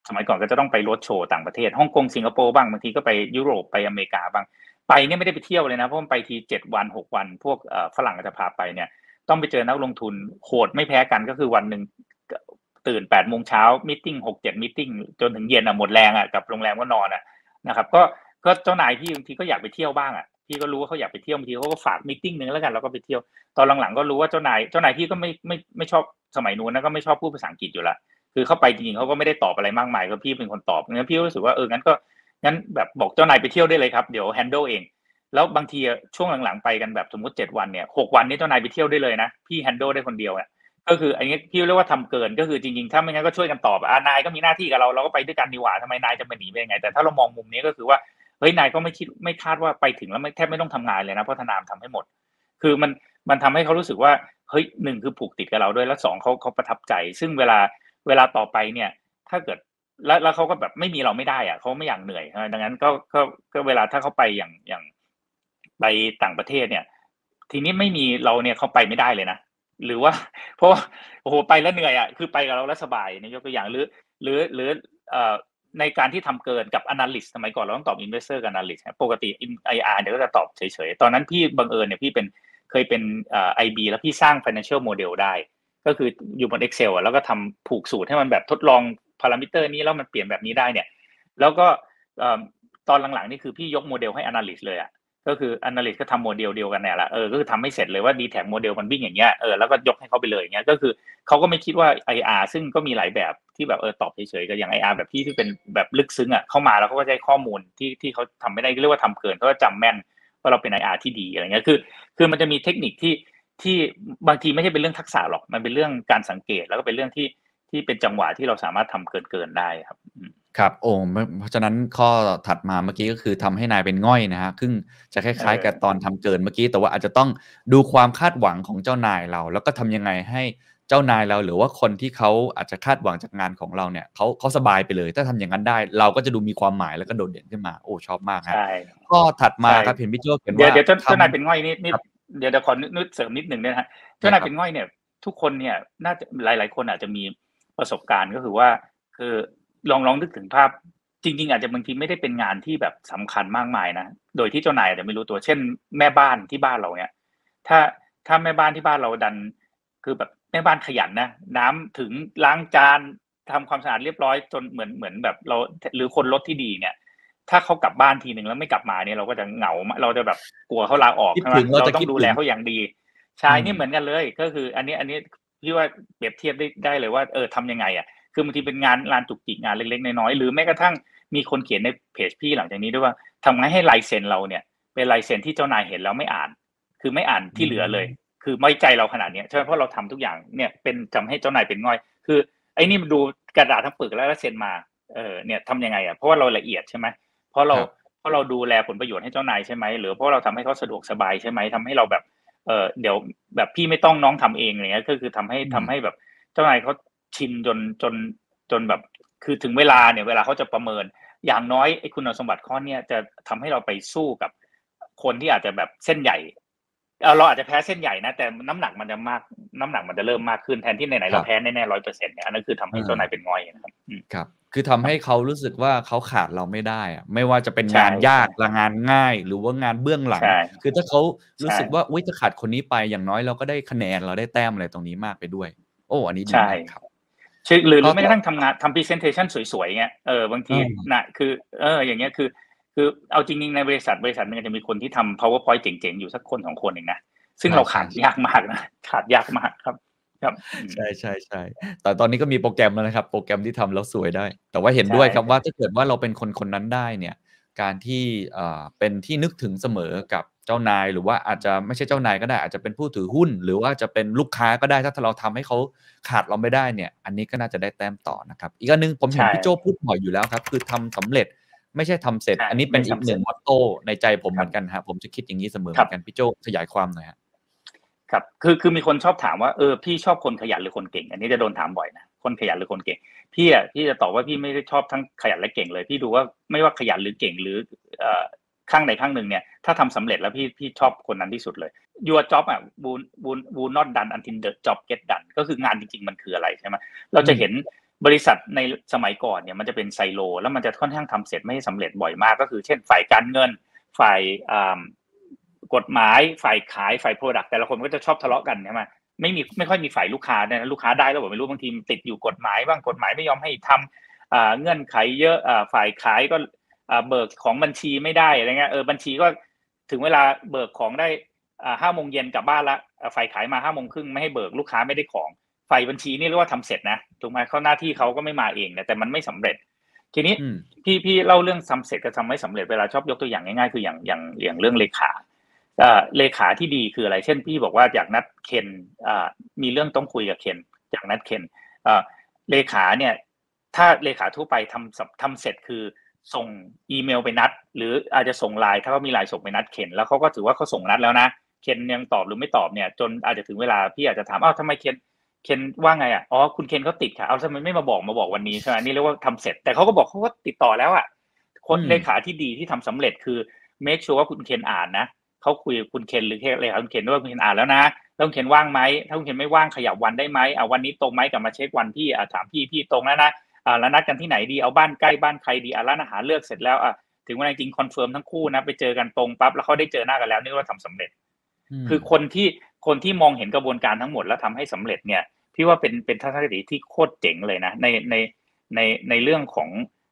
สมัยก่อนก็จะต้องไปรถโชว์ต่างประเทศฮ่องกงสิงคโปร์บ้างบางทีก็ไปยุโรปไปอเมริกาบ้างไปเนี่ยไม่ได้ไปเที่ยวเลยนะเพราะมันไปทีเจ็ดวันหกวัน พวกฝรั่งก็จะพาไปเนี่ย ต้องไปเจอนักลงทุนโหดไม่แพ้กันก็คือวันหนึ่งตื่นแปดโมงเช้า meeting หกเจ็ด meeting จนถึงเย็นอะหมดแรงอะกลับโรงแรมก็นอนอะนะครับ ก็ก็เจ้านายพี่บางทีก็อยากไปเที่ยวบ้างอะ พี่ก็รู้ว่าเขาอยากไปเที่ยวบางทีเขาก็ฝาก meeting นึงแล้วกันเราก็ไปเที่ยวตอนหลังๆก็รู้ว่าเจ้านายเจ้านายพี่ก็ไม่ไม่ไม่ชอบสมัยนู้นนะก็ไม่ชอบพูดภาษาอังกฤษอยู่ละคือเข้าไปจริงๆเขาก็ไม่ได้ตอบอะไรมากมายก็พี่เป็นคนตอบงั้นพี่รู้สึกว่าเอองั้นก็งั้นแบบบอกเจ้านายไปเที่ยวได้เลยครับเดี๋ยว handle เองแล้วบางทีช่วงหลังๆไปกันแบบสมมติเจ็ดวันเนี่ยหกวันนี้เจ้านายไปเที่ยวได้เลยนะพี่แฮนด์ลได้คนเดียวเนี่ยก็คืออันนี้พี่เรียกว่าทำเกินก็คือจริงๆ ถ้าไม่งั้นก็ช่วยกันตอบอ่านายก็มีหน้าที่กับเราเราก็ไปด้วยกันดีกว่าทำไมนายจะมาหนีไปยังไง แต่ถ้าเรามองมุมนี้ก็คือว่า เฮ้ยนายก็ไม่คิดไม่คาดว่าไปถึงแล้วไม่แทบไม่ต้องทำงานเลยนะเพราะธนามทำให้หมด คือมันมันทำให้เขารู้สึกว่าเฮ้ยหนึ่งคือผูกติดกับเราด้วยแล้วสองเขาเขาประทับใจ ซึ่งเวลาเวลาต่อไปเนี่ย ถ้าเกิดแล้วแล้วเขาก็แบบไม่มีเราไม่ได้อะเขาไม่อยากเหนื่อยดังนั้นก็ก็ก็เวลาถ้าเขาไปอย่างอย่างไปต่างประเทศเนี่ย ทีนี้ไม่มีเราเนี่ยเขาไปไม่ได้เลยนะหรือว่าเพราะโอ้โหไปแล้วเหนื่อยอะคือไปกับเราแล้วสบายนี่ยกตัวอย่างหรือ หรือหรือเอ่อ ในการที่ทำเกินกับ analyst สมัยก่อนเราต้องตอบ investor กับ analyst ปกติ IR เนี่ยก็จะตอบเฉยๆ ตอนนั้นพี่บังเอิญเนี่ยพี่เป็นเคยเป็นเอ่อ IB แล้วพี่สร้าง financial model ได้ ก็คืออยู่บน Excel อะแล้วก็ทำผูกสูตรให้มันแบบทดลองพารามิเตอร์นี้แล้วมันเปลี่ยนแบบนี้ได้เนี่ย แล้วก็ตอนหลังๆนี่คือพี่ยกโมเดลให้ analyst เลยอะ ก็คือ analyst ก็ทำโมเดลเดียวกันเนี่ยแหละเออก็คือทำให้เสร็จเลยว่า d t แท็โมเดลมันวิ่งอย่างเงี้ยเออแล้วก็ยกให้เขาไปเลยอย่างเงี้ยก็คือเขาก็ไม่คิดว่า IR ซึ่งก็มีหลายแบบที่แบบเออตอบเฉยๆก็อย่าง IR แบบที่ที่เป็นแบบลึกซึ้งอะเข้ามาแล้วเขาก็ได้ข้อมูลที่ที่เขาทำไม่ได้เรียกว่าทำเกินเขาก็จำแม่นว่าเราเป็น IR ที่ดีอะไรเงี้ยคือ คือมันจะมีเทคนิคที่ที่บางทีไม่ใช่เป็นเรื่องทักษะหรอกมันเป็นเรื่องการสังเกตแล้วก็เป็นเรื่องที่ ที่เป็นจังหวะที่เราสามารถทำเกินเกินได้ครับ ครับโอ้เพราะฉะนั้นข้อถัดมาเมื่อกี้ก็คือทำให้นายเป็นง่อยนะฮะซึ่งจะคล้ายๆกับตอนทำเกินเมื่อกี้แต่ว่าอาจจะต้องดูความคาดหวังของเจ้านายเรา แล้วก็ทำยังไงให้เจ้านายเราหรือว่าคนที่เขาอาจจะคาดหวังจากงานของเราเนี่ยเขาเขาสบายไปเลย ถ้าทำอย่างนั้นได้ เราก็จะดูมีความหมายแล้วก็โดดเด่นขึ้นมาโอ้ชอบมากครับข้อถัดมาครับเห็นพี่โจ้เขียนว่าเดี๋ยวเจ้านายเป็นง่อยนิดนิดเดี๋ยวเดี๋ยวขอนึกเสริมนิดหนึ่งนะฮะเจ้านายเป็นง่อยเนี่ย ทุกคนเนี่ยน่าจะหลาย ๆ คนอาจจะมี ประสบการณ์ก็คือว่า คือลองลองนึกถึงภาพจริง ๆ อาจจะบางทีไม่ได้เป็นงานที่แบบสำคัญมากมายนะโดยที่เจ้านายอาจจะไม่รู้ตัวเช่น แม่บ้านที่บ้านเราเนี่ยถ้าถ้าแม่บ้านที่บ้านเราดัน คือแบบแม่บ้านขยันนะน้ำถึงล้างจานทำความสะอาดเรียบร้อยจนเหมือนเหมือนแบบเราหรือคนรถที่ดีเนี่ย ถ้าเขากลับบ้านทีหนึ่งแล้วไม่กลับมาเนี่ยเราก็จะเหงาเราจะแบบกลัวเขาลาออกใช่ไหมเราต้องดูแลเขาอย่างดีใช่นี่เหมือนกันเลย ก็คือ อันนี้อันนี้ พี่ว่าเปรียบเทียบได้ได้เลยว่าเออทำยังไงอะคือบางทีเป็นงานงานจุกจิกงานเล็กๆน้อยๆหรือแม้กระทั่งมีคนเขียนในเพจพี่หลังจากนี้ด้วยว่าทำไงให้ลายเซ็นเราเนี่ย เป็นลายเซ็นที่เจ้านายเห็นแล้วไม่อ่าน คือไม่อ่านที่เหลือเลย คือไม่ใจเราขนาดนี้ใช่ไหมเพราะเราทำทุกอย่างเนี่ยเป็นทำให้เจ้านายเป็นง่อย คือไอ้นี่มันดูกระดาษทั้งปึกแล้วเซ็นมาเออเนี่ยทำยังไงอะเพราะว่าเราละเอียดใช่ไหมเพราะเราเพราะเราดูแลผลประโยชน์ให้เจ้านายใช่ไหมหรือเพราะเราทำให้เขาสะดวกสบายใช่ไหมทำให้เราแบบ เออเดี๋ยวแบบพี่ไม่ต้องน้องทำเองอะไรเงี้ยก็คือทำให้ทำให้แบบเจ้านายเขาชินจนจนจนแบบ คือถึงเวลาเนี่ยเวลาเขาจะประเมิน อย่างน้อยไอ้คุณสมบัติข้อเนี้ยจะทำให้เราไปสู้กับคนที่อาจจะแบบเส้นใหญ่ เราอาจจะแพ้เส้นใหญ่นะแต่น้ำหนักมันจะมากน้ำหนักมันจะเริ่มมากขึ้นแทนที่ไหนๆเราแพ้แน่ๆร้อยเปอร์เซ็นต์เนี่ยอันนั้นคือทำให้เจ้านายเป็นงอยนะครับครับ คือทำให้เขารู้สึกว่าเขาขาดเราไม่ได้อะไม่ว่าจะเป็นงานยากหรืองานง่าย หรือว่างานเบื้องหลัง คือถ้าเขารู้สึกว่าอุ้ยจะขาดคนนี้ไปอย่างน้อยเราก็ได้คะแนนเราได้แต้มอะไรตรงนี้มากไปด้วย โอ้อันนี้ดีครับหรือหรือไม่กระทั่งทำงานทำพรีเซนเทชันสวยๆเงี้ยเออบางทีนะคือเอออย่างเงี้ยคือ คือเอาจริงๆในบริษัทบริษัทหนึงจะมีคนที่ทำ powerpoint เจ๋งๆ อยู่สักคนสองคนเองนะซึ่งเราขาดยากมากนะขาดยากมากครับ ครับอืมใช่ใช่ใช่แต่ตอนนี้ก็มีโปรแกรมแล้วนะครับ โปรแกรมที่ทำแล้วสวยได้ แต่ว่าเห็นด้วยครับใช่ว่าถ้าเกิดว่าเราเป็นคนคนนั้นได้เนี่ย การที่เอ่อเป็นที่นึกถึงเสมอกับเจ้านาย หรือว่าอาจจะไม่ใช่เจ้านายก็ได้อาจจะเป็นผู้ถือหุ้น หรือว่าจะเป็นลูกค้าก็ได้ถ้าเราทำให้เขาขาดเราไม่ได้เนี่ย อันนี้ก็น่าจะได้แต้มต่อนะครับ อีกอันหนึงผมเห็นใช่พี่โจพูดบ่อยอยู่แล้วครับ คือทำสำเร็จ ไม่ใช่ทำเสร็จใช่อันนี้เป็นไม่อีกทำหเสร็นึ่จงมอตโต้ในใจผมครับเหมือนกันฮะผมจะคิดอย่างนี้เสมอเหครัมืบอนกันพี่โจขยายความหน่อยฮะครับคือคือมีคนชอบถามว่าเออพี่ชอบคนขยันหรือคนเก่ง อันนี้จะโดนถามบ่อยนะคนขยันหรือคนเก่ง พี่อะพี่จะตอบว่าพี่ไม่ได้ชอบทั้งขยันและเก่งเลย พี่ดูว่าไม่ว่าขยันหรือเก่งหรือเอ่อข้างใดข้างหนึ่งเนี่ยถ้าทำสำเร็จแล้วพี่พี่ชอบคนนั้นที่สุดเลย your job อะ would would would not done until the job get done ก็คืองานจริง ๆ มันคืออะไรใช่ไหมเราจะเห็น บริษัทในสมัยก่อนเนี่ยมันจะเป็นไซโล แล้วมันจะค่อนข้างทำเสร็จไม่ให้สำเร็จบ่อยมาก ก็คือเช่นฝ่ายการเงิน ฝ่ายกฎหมาย ฝ่ายขายฝ่ายโปรดักต์แต่ละคนก็จะชอบทะเลาะกันใช่ไหมไม่มีไม่ค่อยมีฝ่ายลูกค้าเนี่ยนะลูกค้าได้แล้วบอกไม่รู้บางทีติดอยู่กฎหมายบ้างกฎหมายไม่ยอมให้ทำอ่าเงื่อนไขเยอะฝ่ายขายก็เบิกของบัญชีไม่ได้อะไรเงี้ยเออบัญชีก็ถึงเวลาเบิกของได้ห้าโมงเย็นกลับบ้านละฝ่ายขายมาห้าโมงครึ่งไม่ให้เบิกลูกค้าไม่ได้ของ ฝ่ายบัญชีนี่เรียกว่าทำเสร็จนะถูกไหมเขาหน้าที่เขาก็ไม่มาเองนะแต่มันไม่สำเร็จ ทีนี้อืมพี่พี่เล่าเรื่องทำเสร็จกับทำไม่สำเร็จเวลาชอบยกตัวอย่างง่ายๆคืออย่างอย่างอย่างเรื่องเลขาเอ่อเลขาที่ดีคืออะไร เช่น พี่บอกว่าอยากนัดเคนอ่ามีเรื่องต้องคุยกับเคนอยากนัดเคนเอ่อเลขาเนี่ย ถ้าเลขาทั่วไปทำสำทำเสร็จคือส่งอีเมลไปนัด หรืออาจจะส่งไลน์ถ้าเขามีไลน์ส่งไปนัดเคนแล้วเขาก็ถือว่าเขาส่งนัดแล้วนะเคนยังตอบหรือไม่ตอบเนี่ย จนอาจจะถึงเวลาพี่อาจจะถามอ้าวทำไมเคน เคนว่าไงอะอ๋อคุณเคนเขาติดค่ะเอาทำไมไม่มาบอกมาบอกวันนี้ใช่ไหมนี่เรียกว่าทำเสร็จ แต่เขาก็บอกเขาก็ติดต่อแล้วอะคนอืมเลขาที่ดีที่ทำสำเร็จคือ make sure ว่าคุณเคนอ่านนะเขาคุยกับคุณเคนหรือเลขาคุณเคนด้วยว่าคุณเคนอ่านแล้วนะแล้วคุณเคนว่างไหมถ้าคุณเคนไม่ว่างขยับวันได้ไหมเอาวันนี้ตรงไหมกลับมาเช็ควันพี่อะถามพี่พี่ตรงแล้วนะอ่าแล้วนัดกันที่ไหนดีเอาบ้านใกล้บ้านใครดีอ่าร้านอาหารเลือกเสร็จแล้วอะถึงเวลาจริง confirm ทั้งคู่นะไปเจอกันตรงปั๊บแล้วเขาได้เจอหน้ากันแล้วนี่ว่าทำสำเร็จ คือคนที่ คนที่มองเห็นกระบวนการทั้งหมดแล้วทำให้สำเร็จเนี่ยพี่ว่าเป็นเป็นทัศนคติที่โคตรเจ๋งเลยนะในในในในเรื่องของ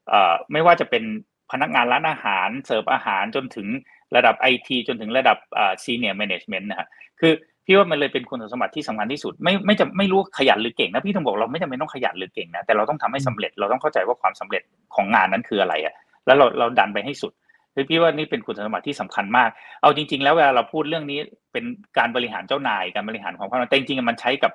เอ่อไม่ว่าจะเป็นพนักงานร้านอาหารเสิร์ฟอาหารจนถึงระดับไอทีจนถึงระดับอ่า senior management นะฮะคือพี่ว่ามันเลยเป็นคุณสมบัติที่สำคัญที่สุด ไม่ไม่จะไม่รู้ขยันหรือเก่งนะพี่ต้องบอกเราไม่จำเป็นต้องขยันหรือเก่งนะแต่เราต้องทำให้สำเร็จเราต้องเข้าใจว่าความสำเร็จของงานนั้นคืออะไรอะแล้วเราเราดันไปให้สุด คือพี่ว่านี่เป็นคุณสมบัติที่สำคัญมาก เอาจริง ๆ แล้วเวลาเราพูดเรื่องนี้เป็นการบริหารเจ้านายการบริหารของความแต่จริงๆมันใช้กับ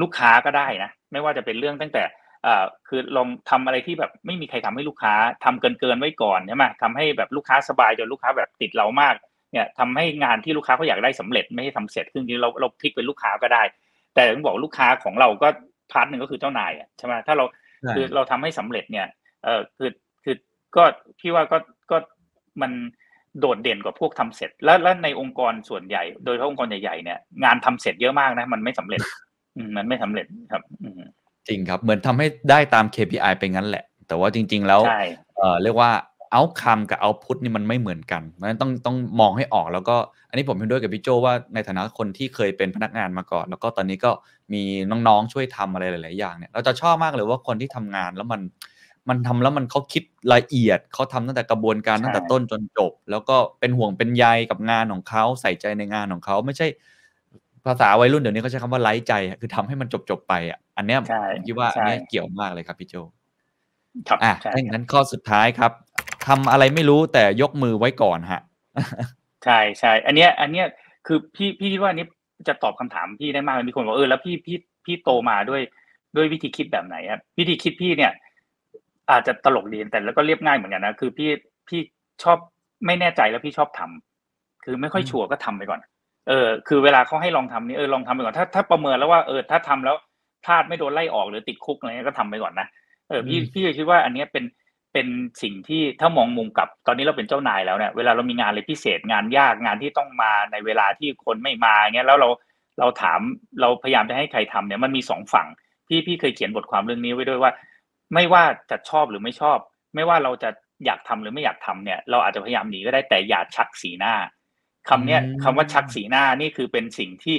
ลูกค้าก็ได้นะ ไม่ว่าจะเป็นเรื่องตั้งแต่อ่าคือลองทำอะไรที่แบบไม่มีใครทำให้ลูกค้าทำเกินเกินๆไว้ก่อนใช่ไหมทำให้แบบลูกค้าสบายจนลูกค้าแบบติดเรามากเนี่ยทำให้งานที่ลูกค้าเขาอยากได้สำเร็จไม่ให้ทำเสร็จซึ่งจริงๆเราเราพลิกเป็นลูกค้าก็ได้ แต่ต้องบอกลูกค้าของเราก็part หนึ่งก็คือเจ้านายอะใช่ไหมถ้าเราใช่คือเราทำให้สำเร็จเนี่ยเออคือคือก็พี่ว่าก็ก็ มันโดดเด่นกว่าพวกทำเสร็จ แล้วแล้วในองค์กรส่วนใหญ่ โดยเฉพาะองค์กรใหญ่ๆเนี่ยงานทำเสร็จเยอะมากนะ มันไม่สำเร็จอืมมันไม่สำเร็จครับอืมจริงครับ เหมือนทำให้ได้ตาม KPI ไปงั้นแหละ แต่ว่าจริง ๆ แล้วใช่เอ่อเรียกว่า outcome กับ output นี่มันไม่เหมือนกันเพราะฉะนั้นต้องต้องมองให้ออกแล้วก็อันนี้ผมเห็นด้วยกับพี่โจ้ว่าในฐานะคนที่เคยเป็นพนักงานมาก่อน แล้วก็ตอนนี้ก็มีน้องๆช่วยทำอะไรหลาย ๆ อย่างเนี่ยเราจะชอบมากเลยว่าคนที่ทำงานแล้วมัน มันทำแล้วมันเขาคิดละเอียดเขาทำตั้งแต่กระบวนการตั้งแต่ต้นจนจบ แล้วก็เป็นห่วงเป็นใยกับงานของเขาใส่ใจในงานของเขาไม่ใช่ ภาษาวัยรุ่นเดี๋ยวนี้เขาใช้คำว่าไร้ใจอะคือทำให้มันจบๆไปอะอันเนี้ยใช่ผมคิดว่าอันใช่เนี้ยเกี่ยวมากเลยครับพี่โจครับอะใช่ถ้าอย่างนั้นข้อสุดท้ายครับทำอะไรไม่รู้แต่ยกมือไว้ก่อนฮะใช่ใช่อันเนี้ย อันเนี้ยคือพี่พี่คิดว่าอันนี้จะตอบคำถามพี่ได้มากเลยมีคนบอกเออแล้วพี่พี่พี่โตมาด้วยด้วยวิธีคิดแบบไหนครับวิธีคิดพี่เนี่ย อาจจะตลกดีแต่แล้วก็เรียบง่ายเหมือนกันนะคือพี่พี่ชอบไม่แน่ใจแล้วพี่ชอบทำคือไม่ค่อยอืมชัวร์ก็ทำไปก่อน เออ คือเวลาเขาให้ลองทำนี่เออลองทำไปก่อนถ้าถ้าประเมินแล้วว่าเออถ้าทำแล้วพลาดไม่โดนไล่ออกหรือติดคุกอะไรเงี้ยก็ทำไปก่อนนะเออพี่พี่เลยคิดว่าอันเนี้ยเป็นเป็นสิ่งที่ถ้ามองมุมกลับตอนนี้เราเป็นเจ้านายแล้วเนี่ยเวลาเรามีงานอะไรพิเศษงานยากงานที่ต้องมาในเวลาที่คนไม่มาเงี้ยแล้วเราเราถามเราพยายามจะให้ใครทำเนี่ยมันมีสองฝั่งพี่พี่เคยเขียนบทความเรื่องนี้ไว้ด้วยว่า ไม่ว่าจะชอบหรือไม่ชอบ ไม่ว่าเราจะอยากทำหรือไม่อยากทำเนี่ย เราอาจจะพยายามหนีก็ได้แต่อย่าชักสีหน้าคำเนี้ยอืมคำว่าชักสีหน้านี่คือเป็นสิ่งที่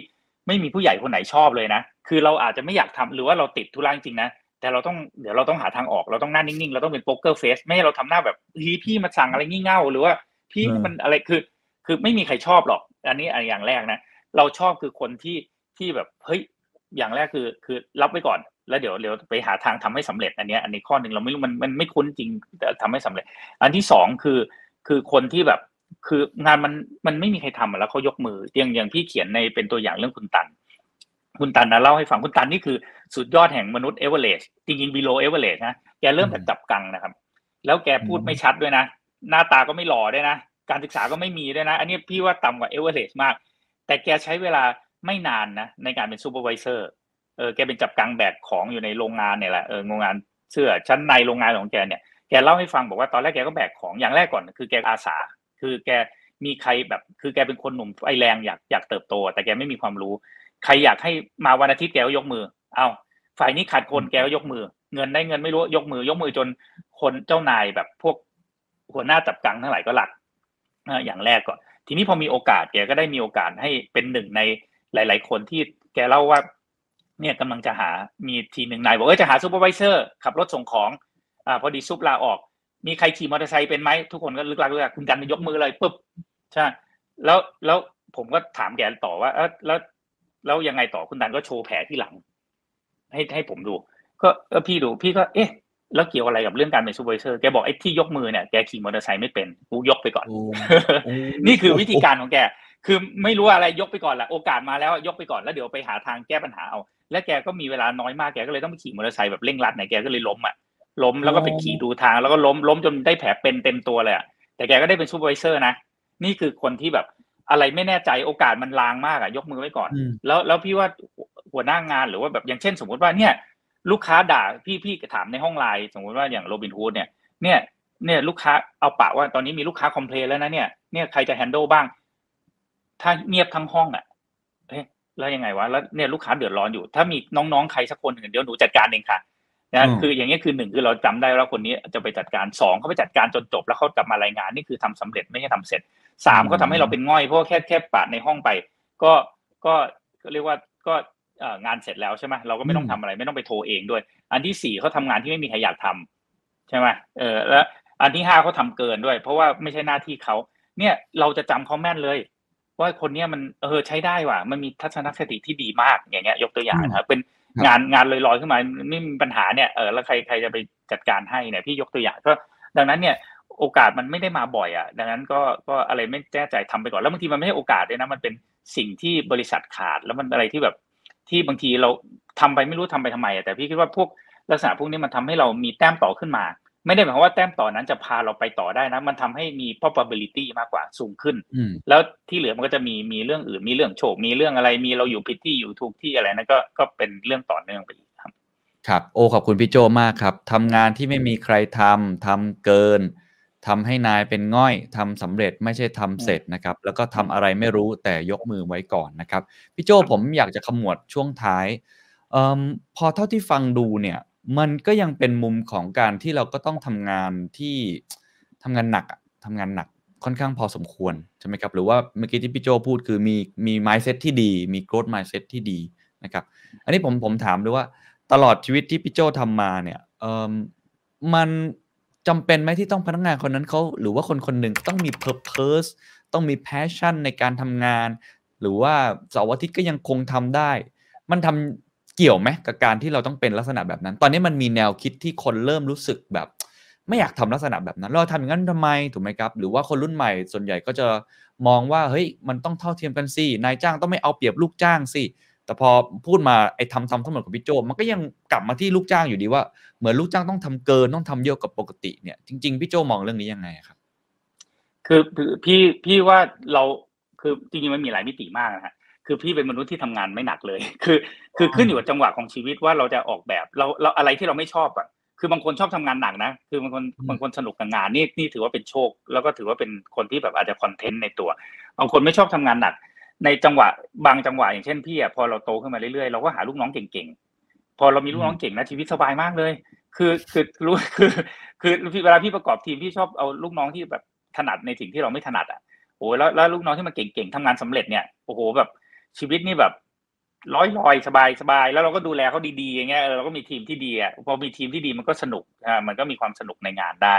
ไม่มีผู้ใหญ่คนไหนชอบเลยนะ คือเราอาจจะไม่อยากทำหรือว่าเราติดธุระจริงๆนะ แต่เราต้องเดี๋ยวเราต้องหาทางออก เราต้องหน้านิ่งๆ เราต้องเป็นโป๊กเกอร์เฟสไม่ให้เราทำหน้าแบบเฮ้ยพี่มาสั่งอะไรงี่เง่าหรือว่าพี่เออมันอะไรคือ คือไม่มีใครชอบหรอก อันนี้อันอย่างแรกนะ เราชอบคือคนที่ที่แบบเฮ้ยอย่างแรกคือคือรับไว้ก่อน แล้วเดี๋ยวเดี๋ยวไปหาทางทำให้สำเร็จอันเนี้ยอันนี้ข้อหนึ่งเราไม่รู้มันมันไม่คุ้นจริงแต่ทำให้สำเร็จ อันที่สองคือคือคนที่แบบคืองานมันมันไม่มีใครทำแล้วเขายกมืออย่างอย่างพี่เขียนในเป็นตัวอย่างเรื่องคุณตัน คุณตันนะเล่าให้ฟังคุณตันนี่คือสุดยอดแห่งมนุษย์เอเวอเรสต์จริงๆ below average นะแกเริ่มจากจับกังนะครับ แล้วแกพูดไม่ชัดด้วยนะ หน้าตาก็ไม่หล่อด้วยนะ การศึกษาก็ไม่มีด้วยนะ อันนี้พี่ว่าต่ำกว่าเอเวอเรสต์มาก แต่แกใช้เวลาไม่นานนะในการเป็น supervisor เออแกเป็นจับกังแบกของอยู่ในโรงงานเนี่ยแหละเออโรงงานเสื้อชั้นในโรงงานของแกเนี่ยแกเล่าให้ฟังบอกว่าตอนแรกแกก็แบกของอย่างแรกก่อนคือแกอาสา คือแกมีใครแบบ คือแกเป็นคนหนุ่มไฟแรงอยากอยากเติบโต แต่แกไม่มีความรู้ ใครอยากให้มาวันอาทิตย์แกก็ยกมือ เอาฝ่ายนี้ขาดคนแกก็ยกมือ เงินได้เงินไม่รู้ยกมือยกมือจนคนเจ้านายแบบพวกหัวหน้าจับกังทั้งหลายก็รักเอ่ออย่างแรกก่อนทีนี้พอมีโอกาสแกก็ได้มีโอกาสให้เป็นหนึ่งในหลาย ๆ คนที่แกเล่าว่า เนี่ยกำลังจะหามีทีหนึ่งนายบอกว่าจะหา supervisor ขับรถส่งของอ่าพอดี sup ลาออก มีใครขี่มอเตอร์ไซค์เป็นไหมทุกคนก็เลิ่กลั่กเลิ่กลั่กคุณตันยกมือเลยปุ๊บใช่แล้วแล้วผมก็ถามแกต่อว่าเออแล้วแล้วยังไงต่อคุณดันก็โชว์แผลที่หลัง ให้ให้ผมดู ก็เออพี่ดูพี่ก็เอ๊ะ แล้วเกี่ยวอะไรกับเรื่องการเป็น supervisor แกบอกไอ้ที่ยกมือเนี่ยแกขี่มอเตอร์ไซค์ไม่เป็นกูยกไปก่อนโอ้โอ้นี่คือวิธีการของแก คือไม่รู้อะไรยกไปก่อนแหละโอกาสมาแล้วยกไปก่อนแล้วเดี๋ยวไปหาทางแก้ปัญหาเอา และแกก็มีเวลาน้อยมากแกก็เลยต้องไปขี่มอเตอร์ไซค์แบบเร่งรัดเนี่ยแกก็เลยล้มอะล้มแล้วก็ไปขี่ดูทาง แล้วก็ล้มล้มจนได้แผลเป็นเต็มตัวเลยอะแต่แกก็ได้เป็น supervisor นะนี่คือคนที่แบบอะไรไม่แน่ใจโอกาสมันลางมากอะยกมือไว้ก่อนอืมแล้วแล้วพี่ว่าหัวหน้างานหรือว่าแบบอย่างเช่น สมมุติว่าเนี่ย ลูกค้าด่าพี่พี่ถามในห้องไลน์สมมุติว่าอย่างโรบินฮูดเนี่ยเนี่ยเนี่ยลูกค้าเอาปะว่าตอนนี้มีลูกค้า complain แล้วนะเนี่ยเนี่ยใครจะ handle บ้าง ถ้าเงียบทั้งห้องอะเอ๊ะแล้วยังไงวะแล้วเนี่ยลูกค้าเดือดร้อนอยู่ ถ้ามีน้องๆใครสักคนหนึ่งเดี๋ยวหนูจัดการเองค่ะนะอืมคืออย่างเงี้ยคือหนึ่งคือเราจำได้ว่าคนนี้จะไปจัดการสองเขาไปจัดการจนจบ แล้วเขากลับมารายงานนี่คือทำสำเร็จไม่ใช่ทำเสร็จสามเขาทำให้เราเป็นง่อยเพราะว่าแค่แค่ปะในห้องไปก็ก็ก็เรียกว่าก็เอ่องานเสร็จแล้วใช่ไหมเราก็ไม่ต้องทำอะไร ไม่ต้องไปโทรเองด้วย อันที่สี่เขาทำงานที่ไม่มีใครอยากทำใช่ไหมเออแล้วอันที่ห้าเขาทำเกินด้วย เพราะว่าไม่ใช่หน้าที่เขาเนี่ยเราจะจำเขาแม่นเลย ว่าคนเนี้ยมันเออใช้ได้ว่ะ มันมีทัศนคติที่ดีมากอย่างเงี้ย ยกตัวอย่างนะครับเป็นครับงานงานลอยๆขึ้นมาไม่มีปัญหาเนี่ยเออแล้วใครใครจะไปจัดการให้เนี่ยพี่ยกตัวอย่างก็ดังนั้นเนี่ยโอกาสมันไม่ได้มาบ่อยอะ ดังนั้นก็ก็อะไรไม่แน่ใจทำไปก่อนแล้วบางทีมันไม่ใช่โอกาสด้วยนะมันเป็นสิ่งที่บริษัทขาดแล้วมันอะไรที่แบบที่บางทีเราทำไปไม่รู้ทำไปทำไมอะแต่พี่คิดว่าพวกลักษณะพวกนี้มันทำให้เรามีแต้มต่อขึ้นมา ไม่ได้หมายความว่าแต้มต่อนั้นจะพาเราไปต่อได้นะ มันทำให้มี probability มากกว่าสูงขึ้นอืมแล้วที่เหลือมันก็จะมีมีเรื่องอื่นมีเรื่องโชค มีเรื่องอะไรมีเราอยู่ผิดที่อยู่ถูกที่อะไรนั่นก็ก็เป็นเรื่องต่อเนื่องไปอีกครับ ครับ โอ้ขอบคุณพี่โจมากครับทำงานที่ไม่มีใครทำทำเกินทำให้นายเป็นง่อยทำสำเร็จไม่ใช่ทำเสร็จนะครับ แล้วก็ทำอะไรไม่รู้แต่ยกมือไว้ก่อนนะครับพี่โจผมอยากจะขมวดช่วงท้ายเอมพอเท่าที่ฟังดูเนี่ย มันก็ยังเป็นมุมของการที่เราก็ต้องทำงานที่ทำงานหนักอะทำงานหนักค่อนข้างพอสมควรใช่ไหมครับหรือว่าเมื่อกี้ที่พี่โจพูดคือมีมี mindset ที่ดี มี growth mindset ที่ดีนะครับอันนี้ผมผมถามด้วยว่าตลอดชีวิตที่พี่โจทำมาเนี่ยเอมมันจำเป็นไหมที่ต้องพนักงานคนนั้นเขาหรือว่าคนคนหนึ่งต้องมี purpose ต้องมี passion ในการทำงาน หรือว่าเสาร์อาทิตย์ก็ยังคงทำได้ มันทำ เกี่ยวไหมกับการที่เราต้องเป็นลักษณะแบบนั้น ตอนนี้มันมีแนวคิดที่คนเริ่มรู้สึกแบบ ไม่อยากทำลักษณะแบบนั้น เราทำอย่างนั้นทำไมถูกไหมครับ หรือว่าคนรุ่นใหม่ส่วนใหญ่ก็จะมองว่าเฮ้ยมันต้องเท่าเทียมกันสินายจ้างต้องไม่เอาเปรียบลูกจ้างสิแต่พอพูดมาไอ้ทำทำทั้งหมดกับพี่โจมันก็ยังกลับมาที่ลูกจ้างอยู่ดีว่าเหมือนลูกจ้างต้องทำเกินต้องทำเยอะกว่าปกติเนี่ยจริง ๆพี่โจมองเรื่องนี้ยังไงครับ คือคือพี่พี่ว่าเราคือจริงๆมันมีหลายมิติมากนะฮะ คือพี่เป็นมนุษย์ที่ทำงานไม่หนักเลย คือ คือขึ้นอยู่กับจังหวะของชีวิตว่าเราจะออกแบบเราเราอะไรที่เราไม่ชอบอะคือบางคนชอบทำงานหนักนะ คือบางคนอืมบางคนสนุกกับงานนี่นี่ถือว่าเป็นโชค แล้วก็ถือว่าเป็นคนที่แบบอาจจะคอนเทนต์ในตัวบางคนไม่ชอบทำงานหนัก ในจังหวะบางจังหวะอย่างเช่นพี่อะพอเราโตขึ้นมาเรื่อยๆเราก็หาลูกน้องเก่งๆพอเรามีลูกน้องเก่งนะชีวิตสบายมากเลย คือคือรู้คือ คือเวลาพี่ประกอบทีมพี่ชอบเอาลูกน้องที่แบบถนัดในสิ่งที่เราไม่ถนัดอะโอ้แล้วแล้วลูกน้องที่มันเก่งๆทำงานสำเร็จเนี่ยโอ้โหแบบ ชีวิตนี่แบบร้อยลอยสบายสบายแล้วเราก็ดูแลเขาดีๆอย่างเงี้ยเราก็มีทีมที่ดีอะพอมีทีมที่ดีมันก็สนุกอ่ามันก็มีความสนุกในงานได้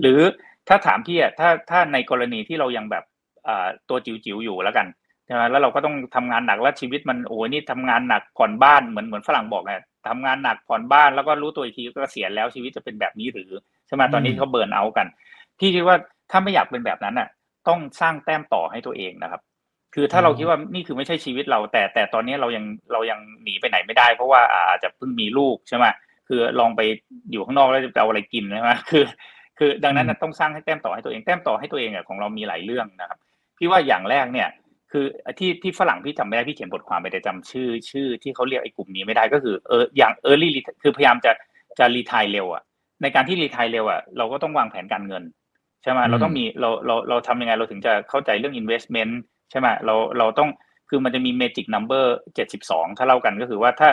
หรือถ้าถามพี่อะถ้าถ้าในกรณีที่เรายังแบบอ่าตัวจิ๋วๆอยู่แล้วกันใช่ไหมแล้วเราก็ต้องทำงานหนักแล้วชีวิตมันโอ้ยนี่ทำงานหนักผ่อนบ้านเหมือนเหมือนฝรั่งบอกไงทำงานหนักผ่อนบ้านแล้วก็รู้ตัวอีกทีก็เสียแล้วชีวิตจะเป็นแบบนี้หรือใช่ไหมตอนนี้เขาเบิร์นเอากันพี่คิดว่าถ้าไม่อยากเป็นแบบนั้นอะ ต้องสร้างแต้มต่อให้ตัวเองนะครับ คือถ้าเราคิดว่านี่คือไม่ใช่ชีวิตเรา แต่แต่ตอนนี้เรายังเรายังหนีไปไหนไม่ได้ เพราะว่าอาจจะเพิ่งมีลูกใช่ไหมคือลองไปอยู่ข้างนอกแล้วจะเอาอะไรกินใช่ไหมคือ คือดังนั้นต้องสร้างให้แต้มต่อให้ตัวเองแต้มต่อให้ตัวเองอะของเรามีหลายเรื่องนะครับ พี่ว่าอย่างแรกเนี่ย คือที่ที่ฝรั่งพี่จำไม่ได้พี่เขียนบทความไปแต่จำชื่อ ชื่อที่เขาเรียกไอ้กลุ่มนี้ไม่ได้ก็คือเอออย่าง early คือพยายามจะจะรีทายเร็วอะในการที่รีทายเร็วอะเราก็ต้องวางแผนการเงินใช่ไหมเราต้องมีเราเราเราทำยังไงเราถึงจะเข้าใจเรื่อง investment ใช่ไหมเราเราต้องคือมันจะมี magic number 72ถ้าเล่ากันก็คือว่าถ้า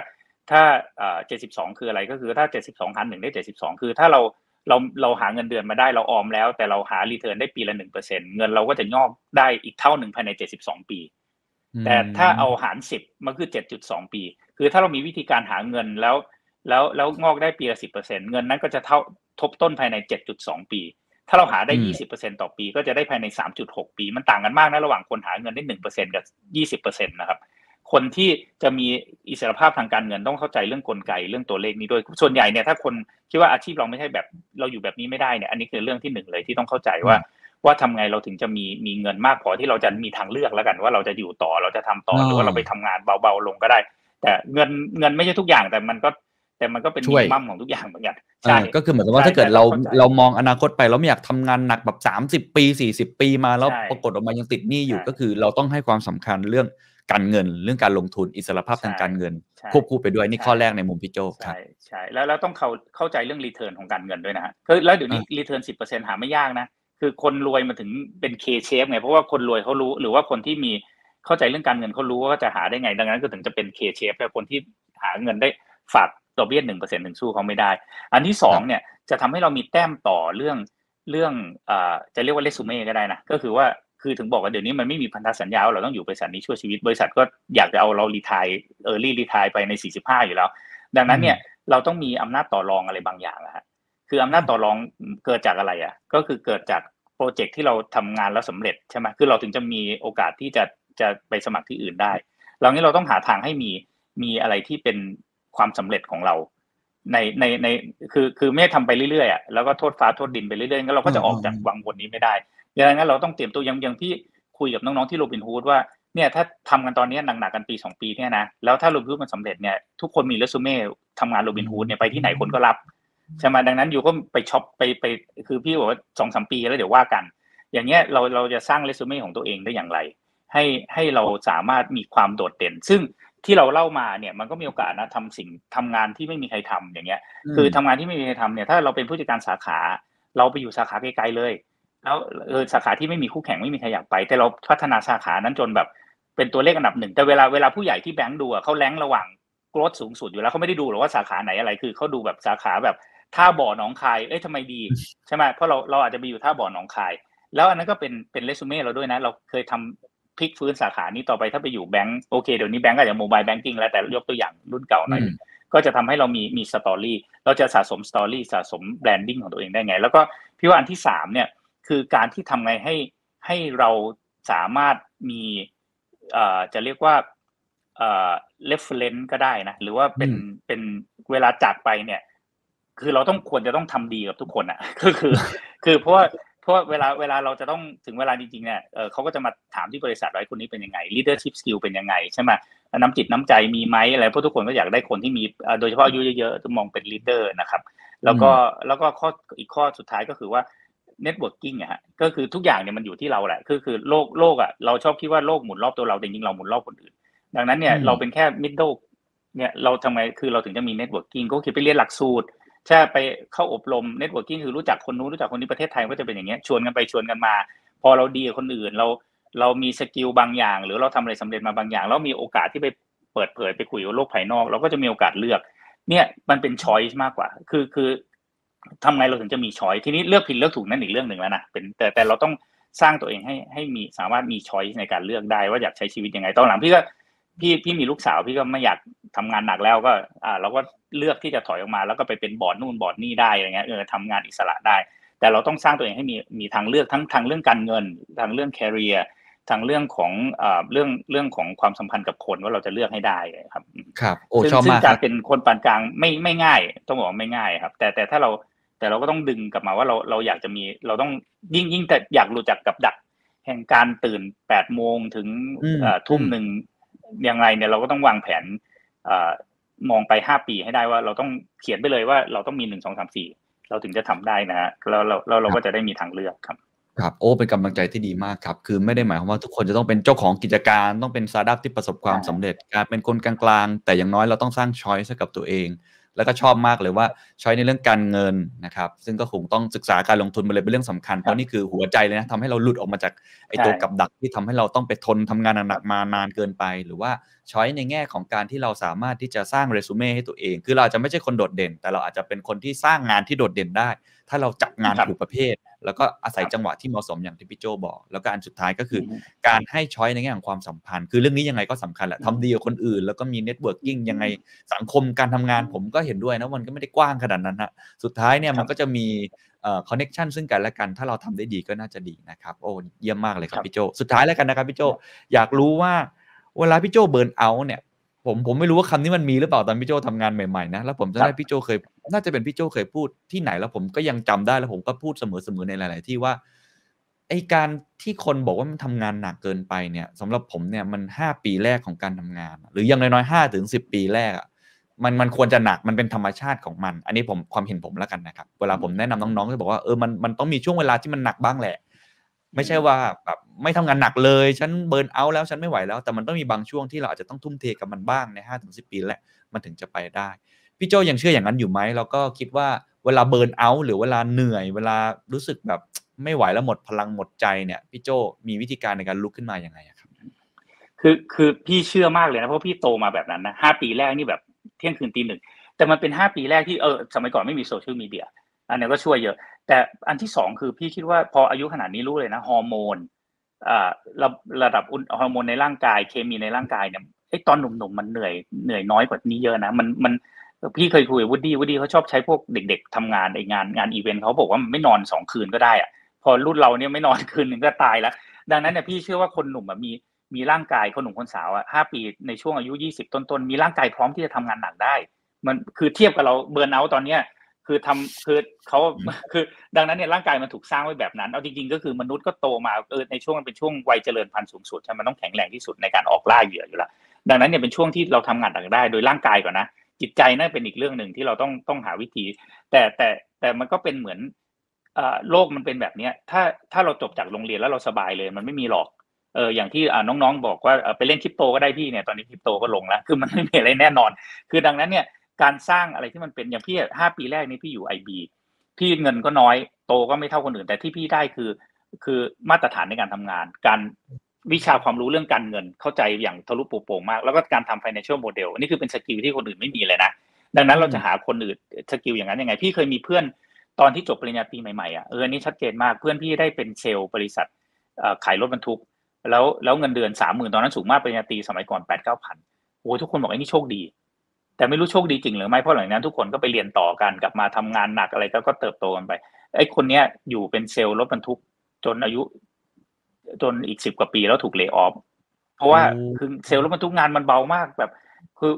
ถ้าอ่า72คืออะไรก็คือถ้า72หารหนึ่งได้72คือถ้าเราเราเราหาเงินเดือนมาได้เราออมแล้ว แต่เราหารีเทิร์นได้ปีละหนึ่งเปอร์เซ็นเงินเราก็จะงอกได้อีกเท่าหนึ่งภายใน72ปี แต่ถ้าเอาหารสิบมันคือ7.2ปี คือถ้าเรามีวิธีการหาเงินแล้ว แล้วแล้วงอกได้ปีละ10%เงินนั้นก็จะเท่าทบต้นภายใน7.2ปี ถ้าเราหาได้20%ต่อปี ก็จะได้ภายใน3.6ปี มันต่างกันมากนะระหว่างคนหาเงินได้1%กับ20%นะครับ คนที่จะมีอิสรภาพทางการเงินต้องเข้าใจเรื่องกลไกเรื่องตัวเลขนี้ด้วย ส่วนใหญ่เนี่ยถ้าคนคิดว่าอาชีพเราไม่ใช่แบบเราอยู่แบบนี้ไม่ได้เนี่ย อันนี้คือเรื่องที่หนึ่งเลยที่ต้องเข้าใจว่าว่าทำไงเราถึงจะมีมีเงินมากพอที่เราจะมีทางเลือกแล้วกันว่าเราจะอยู่ต่อเราจะทำต่อหรือว่าเราไปทำงานเบาๆลงก็ได้ แต่เงินเงินไม่ใช่ทุกอย่างแต่มันก็ แต่มันก็เป็นช่มิวยนิมัมของทุกอย่างเหมือนกันอ่าก็คือเหมือนกับว่าใช่ถ้าเกิดแต่เราเข้าใจเรามองอนาคตไปเราไม่อยากทำงานหนักแบบสามสิบปีสี่สิบปีมาแล้วใช่ปรากฏออกมายังติดหนี้อยู่ใช่ก็คือเราต้องให้ความสำคัญเรื่องการเงินเรื่องการลงทุนอิสรภาพทางการเงินใช่ควบคู่ไปด้วยนี่ใช่ข้อแรกในมุมพี่โจครับ ใช่ใช่แล้วแล้วต้องเข้าเข้าใจเรื่องรีเทิร์นของการเงินด้วยนะฮะคือแล้วเดี๋ยวนี้รีเทิร์นสิบเปอร์เซ็นหาไม่ยากนะคือคนรวยมาถึงเป็น K shape ไงเพราะว่าคนรวยเขารู้หรือว่าคนที่มีเข้าใจเรื่องการเงินเขารู้ว่าจะหาได้ไงดังนั้นก็ถึงจะเป็น K shape แต่คนที่หาเงินได้ฝาก ดอกเบี้ยหนึ่งเปอร์เซ็นต์ถึงสู้เขาไม่ได้ อันที่สองเนี่ยจะทำให้เรามีแต้มต่อเรื่องเรื่องอ่าจะเรียกว่าเรซูเม่ก็ได้นะก็คือว่าคือถึงบอกว่าเดี๋ยวนี้มันไม่มีพันธสัญญาว่าเราต้องอยู่บริษัทนี้ชั่วชีวิต บริษัทก็อยากจะเอาเรา retire early retire ไปใน 45 อยู่แล้ว ดังนั้นเนี่ยเราต้องมีอำนาจต่อรองอะไรบางอย่างนะฮะคืออำนาจต่อรองเกิดจากอะไรอะก็คือเกิดจากโปรเจกต์ที่เราทำงานแล้วสำเร็จใช่ไหมคือเราถึงจะมีโอกาสที่จะจะไปสมัครที่อื่นได้เรานี้เราต้องหาทางให้มีมีอะไรที่เป็น ความสำเร็จของเรา ในในในคือคือไม่ทำไปเรื่อยๆอะแล้วก็โทษฟ้าโทษดินไปเรื่อยๆงั้นเราก็จะออกจากวังวนนี้ไม่ได้ดังนั้นเราต้องเตรียมตัวอย่างอย่างพี่คุยกับน้องๆที่โรบินฮูดว่าเนี่ยถ้าทำกันตอนนี้หนักๆกันปีสองปีเนี่ยนะแล้วถ้าโรบินฮูดมันสำเร็จเนี่ยทุกคนมีเรซูเม่ทำงานโรบินฮูดเนี่ยไปที่ไหนคนก็รับใช่ไหมดังนั้นอยู่ก็ไปช็อปไปไปคือพี่บอกว่าสองสามปีแล้วเดี๋ยวว่ากัน อย่างเงี้ยเราเราจะสร้างเรซูเม่ของตัวเองได้อย่างไร ให้ให้เราสามารถมีความโดดเด่น ซึ่ง ที่เราเล่ามาเนี่ยมันก็มีโอกาสนะทำสิ่งทำงานที่ไม่มีใครทำอย่างเงี้ย คือทำงานที่ไม่มีใครทำเนี่ยถ้าเราเป็นผู้จัดการสาขา เราไปอยู่สาขาไกลๆเลย แล้วเออสาขาที่ไม่มีคู่แข่งไม่มีใครอยากไป แต่เราพัฒนาสาขานั้นจนแบบเป็นตัวเลขอันดับหนึ่งแต่เวลาเวลาผู้ใหญ่ที่แบงค์ดูอะเขาแรงระหว่างกรดสูงสุดอยู่แล้วเขาไม่ได้ดูหรอกว่าสาขาไหนอะไรคือเขาดูแบบสาขาแบบท่าบ่อหนองคาย เอ้ยทำไมดีใช่ไหมเพราะเราเราอาจจะไปอยู่ท่าบ่อหนองคาย แล้วอันนั้นก็เป็นเป็นเรซูเม่เราด้วยนะ เราเคยทำ พลิกฟื้นสาขานี้ต่อไปถ้าไปอยู่แบงก์โอเคเดี๋ยวนี้แบงก์อาจจะ mobile banking แล้วแต่ยกตัวอย่างรุ่นเก่าหน่อยอืมก็จะทำให้เรามีมี story เราจะสะสม story สะสม branding ของตัวเองได้ไง แล้วก็พี่ว่าอันที่สามเนี่ยคือการที่ทำไงให้ให้เราสามารถมีเอ่อจะเรียกว่าเอ่อ reference ก็ได้นะ หรือว่าเป็นอืมเป็นเวลาจากไปเนี่ย คือเราต้องควรจะต้องทำดีกับทุกคนอะ ก็คือ คือเพราะว่า เพราะว่าเวลาเวลาเราจะต้องถึงเวลาจริงๆเนี่ยเออเขาก็จะมาถามที่บริษัทว่าไอ้คนนี้เป็นยังไง leadership skill เป็นยังไงใช่ไหมน้ำจิตน้ำใจมีไหมอะไรเพราะทุกคนก็อยากได้คนที่มีเอ่อโดยเฉพาะอายุเยอะๆจะมองเป็น leader นะครับ แล้วก็แล้วก็ข้ออีกข้อสุดท้ายก็คือว่า networking อะฮะก็คือทุกอย่างเนี่ยมันอยู่ที่เราแหละคือคือโลกโลกอะเราชอบคิดว่าโลกหมุนรอบตัวเราแต่จริงๆเราหมุนรอบคนอื่น ดังนั้นเนี่ยอืมเราเป็นแค่ middle เนี่ยเราทำไงคือเราถึงจะมี networking ก็คือไปเรียนหลักสูตร ใช่ไปเข้าอบรม networking คือรู้จักคนนู้นรู้จักคนนี้ประเทศไทยก็จะเป็นอย่างเงี้ยชวนกันไปชวนกันมา พอเราดีกับคนอื่นเราเรามี skill บางอย่าง หรือเราทำอะไรสำเร็จมาบางอย่าง แล้วมีโอกาสที่ไปเปิดเผยไปคุยกับโลกภายนอก เราก็จะมีโอกาสเลือก เนี่ยมันเป็น choice มากกว่า คือคือทำไงเราถึงจะมี choice ทีนี้เลือกผิดเลือกถูกนั่นอีกเรื่องหนึ่งแล้วนะเป็นแต่แต่เราต้องสร้างตัวเองให้ให้มีสามารถมีช้อยส์ในการเลือกได้ว่าอยากใช้ชีวิตยังไงตอนหลังพี่ก็ พี่พี่มีลูกสาวพี่ก็ไม่อยากทำงานหนักแล้วก็ อ่าเราก็เลือกที่จะถอยออกมา แล้วก็ไปเป็นบอร์ดนู่นบอร์ดนี่ได้อะไรเงี้ยเออทำงานอิสระได้ แต่เราต้องสร้างตัวเองให้มีมีทางเลือกทั้งทางเรื่องการเงิน ทางเรื่องแคริเอร์ทางเรื่องของเอ่อเรื่องเรื่องของความสัมพันธ์กับคนว่าเราจะเลือกให้ได้ครับ ครับโอ้ซึ่งชอบซึ่งมากคัการรบเป็นคนปานกลางไม่ไม่ง่าย ต้องบอกว่าไม่ง่ายครับ แต่แต่ถ้าเราแต่เราก็ต้องดึงกลับมาว่าเราเราอยากจะมีเราต้องยิ่งยิ่งแต่อยากหลุดจากกับดักแห่งการตื่นแปดโมงถึงอืมเอ่อทุ่มอืมหนึ่ง ยังไงเนี่ยเราก็ต้องวางแผนเอ่อมองไปห้าปีให้ได้ว่าเราต้องเขียนไปเลยว่าเราต้องมีหนึ่งสองสามสี่เราถึงจะทำได้นะฮะแล้วเราเราเราก็จะได้มีทางเลือกครับครับโอ้เป็นกำลังใจที่ดีมากครับคือไม่ได้หมายความว่าทุกคนจะต้องเป็นเจ้าของกิจการต้องเป็นสตาร์ทอัพที่ประสบความใช่สำเร็จการเป็นคนกลางๆแต่อย่างน้อยเราต้องสร้าง choice ให้กับตัวเอง แล้วก็ชอบมากเลยว่า choice ในเรื่องการเงินนะครับ ซึ่งก็คงต้องศึกษาการลงทุนมาเลยเป็นเรื่องสำคัญ เพราะนี่คือหัวใจเลยนะทำให้เราหลุดออกมาจากไอ้ตัวกับดักที่ทำให้เราต้องไปทนทำงานหนักๆมานานเกินไป หรือว่า choice ในแง่ของการที่เราสามารถที่จะสร้างเรซูเม่ให้ตัวเอง คือเราอาจจะไม่ใช่คนโดดเด่น แต่เราอาจจะเป็นคนที่สร้างงานที่โดดเด่นได้ ถ้าเราจับงานครับถูกประเภท แล้วก็อาศัยครับจังหวะที่เหมาะสมอย่างที่พี่โจ้บอก แล้วก็อันสุดท้ายก็คืออมการให้ choice ในแง่ของความสัมพันธ์ คือเรื่องนี้ยังไงก็สำคัญแหละอืมทำดีกับคนอื่น แล้วก็มี networking ยังไงสังคมการทำงานผมก็เห็นด้วยนะมันก็ไม่ได้กว้างขนาดนั้นนะสุดท้ายเนี่ยมันก็จะมีเอ่อ connection ซึ่งกันและกัน ถ้าเราทำได้ดีก็น่าจะดีนะครับโอ้เยี่ยมมากเลยครับพี่โจ้สุดท้ายแล้วกันนะครับพี่โจ้อยากรู้ว่าเวลาพี่โจ้ burnout เนี่ยผมผมไม่รู้ว่าคำนี้มันมีหรือเปล่าตอนพี่โจ้ทำงานใหม่ๆนะแล้วผมจะได้พี่โจ้เคย น่าจะเป็นพี่โจ้เคยพูดที่ไหนแล้วผมก็ยังจำได้แล้วผมก็พูดเสมอๆในหลาย ๆ ที่ว่าไอ้การที่คนบอกว่ามันทำงานหนักเกินไปเนี่ยสำหรับผมเนี่ยมันห้าปีแรกของการทำงาน หรืออย่างน้อยๆห้าถึงสิบปีแรกอะมันมันควรจะหนักมันเป็นธรรมชาติของมัน อันนี้ผมความเห็นผมแล้วกันนะครับ เวลาผมแนะนำน้องๆก็บอกว่าเออมันมันต้องมีช่วงเวลาที่มันหนักบ้างแหละ ไม่ใช่ว่าแบบไม่ทำงานหนักเลย ฉันเบิร์นเอาท์แล้วฉันไม่ไหวแล้ว แต่มันต้องมีบางช่วงที่เราอาจจะต้องทุ่มเทกับมันบ้างในห้าถึงสิปีแหละมันถึงจะไปได้ พี่โจยังเชื่ออย่างนั้นอยู่ไหมแล้วก็คิดว่าเวลาเบิร์นเอาท์หรือเวลาเหนื่อย เวลารู้สึกแบบไม่ไหวแล้วหมดพลังหมดใจเนี่ยพี่โจมีวิธีการในการลุกขึ้นมาอย่างไงครับ คือคือพี่เชื่อมากเลยนะเพราะพี่โตมาแบบนั้นนะห้าปีแรกนี่แบบเที่ยงคืนตีหนึ่งแต่มันเป็นห้าปีแรกที่เออสมัยก่อนไม่มีโซเชียลมีเดียอันนี้ก็ช่วยเยอะ แต่อันที่สองคือพี่คิดว่าพออายุขนาดนี้รู้เลยนะฮอร์โมนอ่าระระดับฮอร์โมนในร่างกายเคมีในร่างกายเนี่ยไอ้ตอนหนุ่มๆมันเหนื่อยเหนื่อยน้อยกว่านี้เยอะนะมันมัน พี่เคยคุยกับวูดดี้วูดดี้เขาชอบใช้พวกเด็ก ๆทำงานในงานงานอีเวนต์เขาบอกว่าไม่นอนสองคืนก็ได้อะพอรุ่นเราเนี่ยไม่นอนคืนหนึ่งก็ตายแล้ว ดังนั้นเนี่ยพี่เชื่อว่าคนหนุ่มมีมีร่างกายคนหนุ่มคนสาวอะห้าปีในช่วงอายุยี่สิบต้นๆมีร่างกายพร้อมที่จะทำงานหนักได้ มันคือเทียบกับเราเบิร์นเอาตอนเนี้ยคือทำคือเขาคือดังนั้นเนี่ยร่างกายมันถูกสร้างไว้แบบนั้น เอาจริงๆ ก็คือมนุษย์ก็โตมาเออในช่วงมันเป็นช่วงวัยเจริญพันธุ์สูงสุดใช่มันต้องแข็งแรงที่สุดในการออกล่าเหยื่ออยู่แล้วดังนั้นเนี่ยเป็นช่วงที่เราทำงานหนักได้ โดยร่างกายก่อนนะ จิตใจนั่นเป็นอีกเรื่องหนึ่งที่เราต้องต้องหาวิธี แต่แต่แต่มันก็เป็นเหมือนโลกมันเป็นแบบเนี้ยถ้าถ้าเราจบจากโรงเรียนแล้วเราสบายเลย มันไม่มีหรอกเอออย่างที่น้องๆบอกว่าไปเล่นคริปโตก็ได้พี่เนี่ยตอนนี้คริปโตก็ลงแล้วคือมันไม่มีอะไรแน่นอน คือดังนั้นเนี่ยการสร้างอะไรที่มันเป็นอย่างพี่ห้าปีแรกนี้พี่อยู่ไอบีพี่เงินก็น้อยโตก็ไม่เท่าคนอื่น แต่ที่พี่ได้คือ คือมาตรฐานในการทำงาน การ วิชาความรู้เรื่องการเงินเข้าใจอย่างทะลุปูโป่งมาก แล้วก็การทำ financial model อันนี้คือเป็นสกิลที่คนอื่นไม่มีเลยนะ ดังนั้นเราจะหาคนอื่น skill อย่างนั้นยังไง พี่เคยมีเพื่อนตอนที่จบปริญญาตรีใหม่ๆอะเอออันนี้ชัดเจนมากเพื่อนพี่ได้เป็นเซลส์บริษัทขายรถบรรทุก แล้วแล้วเงินเดือนสามหมื่นตอนนั้นสูงมากปริญญาตรีสมัยก่อนแปดเก้าพันโอ้ทุกคนบอกไอ้นี่โชคดี แต่ไม่รู้โชคดีจริงหรือไม่เพราะหลังนั้นทุกคนก็ไปเรียนต่อกันกลับมาทำงานหนักอะไรก็ก็เติบโตกันไปไอ้คนเนี้ยอยู่เป็นเซลส์รถบรรทุกจนอายุ จนอีกสิบกว่าปีแล้วถูกเล y o ออฟเพราะว่าโอ้คือเซลส์รถบรรทุกงานมันเบามากแบบ คือ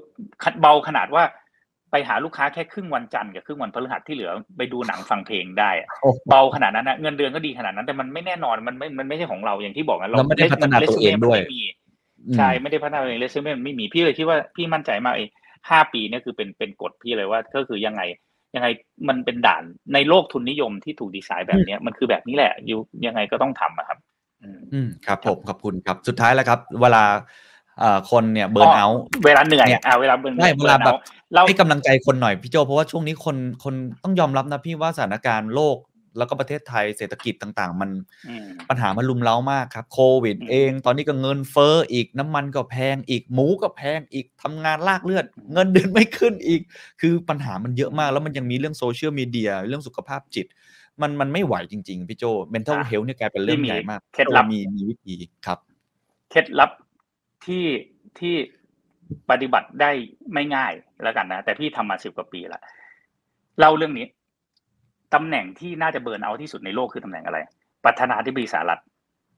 เบาขนาดว่าไปหาลูกค้าแค่ครึ่งวันจันทร์กับครึ่งวันพฤหัสที่เหลือไปดูหนังฟังเพลงได้อะโอ้เบาขนาดนั้นนะเงินเดือนก็ดีขนาดนั้น แต่มันไม่แน่นอนมันไม่มันไม่ใช่ของเราอย่างที่บอกนะเราไม่ได้พัฒนาตัวเองด้วยไม่มีใช่ไม่ได้พัฒนาตัวเองเลเซอร์มันไม่มีพี่เลยคิดว่าพี่มั่นใจมากไอ้ห้าปีเนี่ยคือเป็นเป็นกฎพี่เลยว่า ก็คือยังไงยังไงมันเป็นด่านในโลกทุนนิยมที่ถูกดีไซน์แบบเนี้ยมันคือแบบนี้แหละอยู่ยังไงก็ต้องทำอะครับ อืมอืมครับผมขอบคุณครับสุดท้ายแล้วครับ เวลาเอ่อคนเนี่ย burnout เวลาเหนื่อยเนี่ยอ่าเวลา burn ใช่เวลาแบบเราให้กำลังใจคนหน่อยพี่โจ้ เพราะว่าช่วงนี้คนคนต้องยอมรับนะพี่ว่าสถานการณ์โลกแล้วก็ประเทศไทยเศรษฐกิจต่าง ๆ มันอืมปัญหามันลุมเล้ามากครับโควิดอืมเอง ตอนนี้ก็เงินเฟ้ออีกน้ำมันก็แพงอีกหมูก็แพงอีกทำงานลากเลือด เงินเดือนไม่ขึ้นอีก คือปัญหามันเยอะมาก แล้วมันยังมีเรื่องโซเชียลมีเดียเรื่องสุขภาพจิต มันมันไม่ไหวจริง ๆ พี่โจ้ mental อะ health เนี่ยกลายเป็นเรื่องที่มีใหญ่มากเคล็ดลับมีมีวิธีครับ เคล็ดลับที่ที่ปฏิบัติได้ไม่ง่ายแล้วกันนะ แต่พี่ทำมาสิบกว่าปีละเล่าเรื่องนี้ตำแหน่งที่น่าจะเบิร์นเอาที่สุดในโลกคือตำแหน่งอะไร ประธานาธิบดีสหรัฐ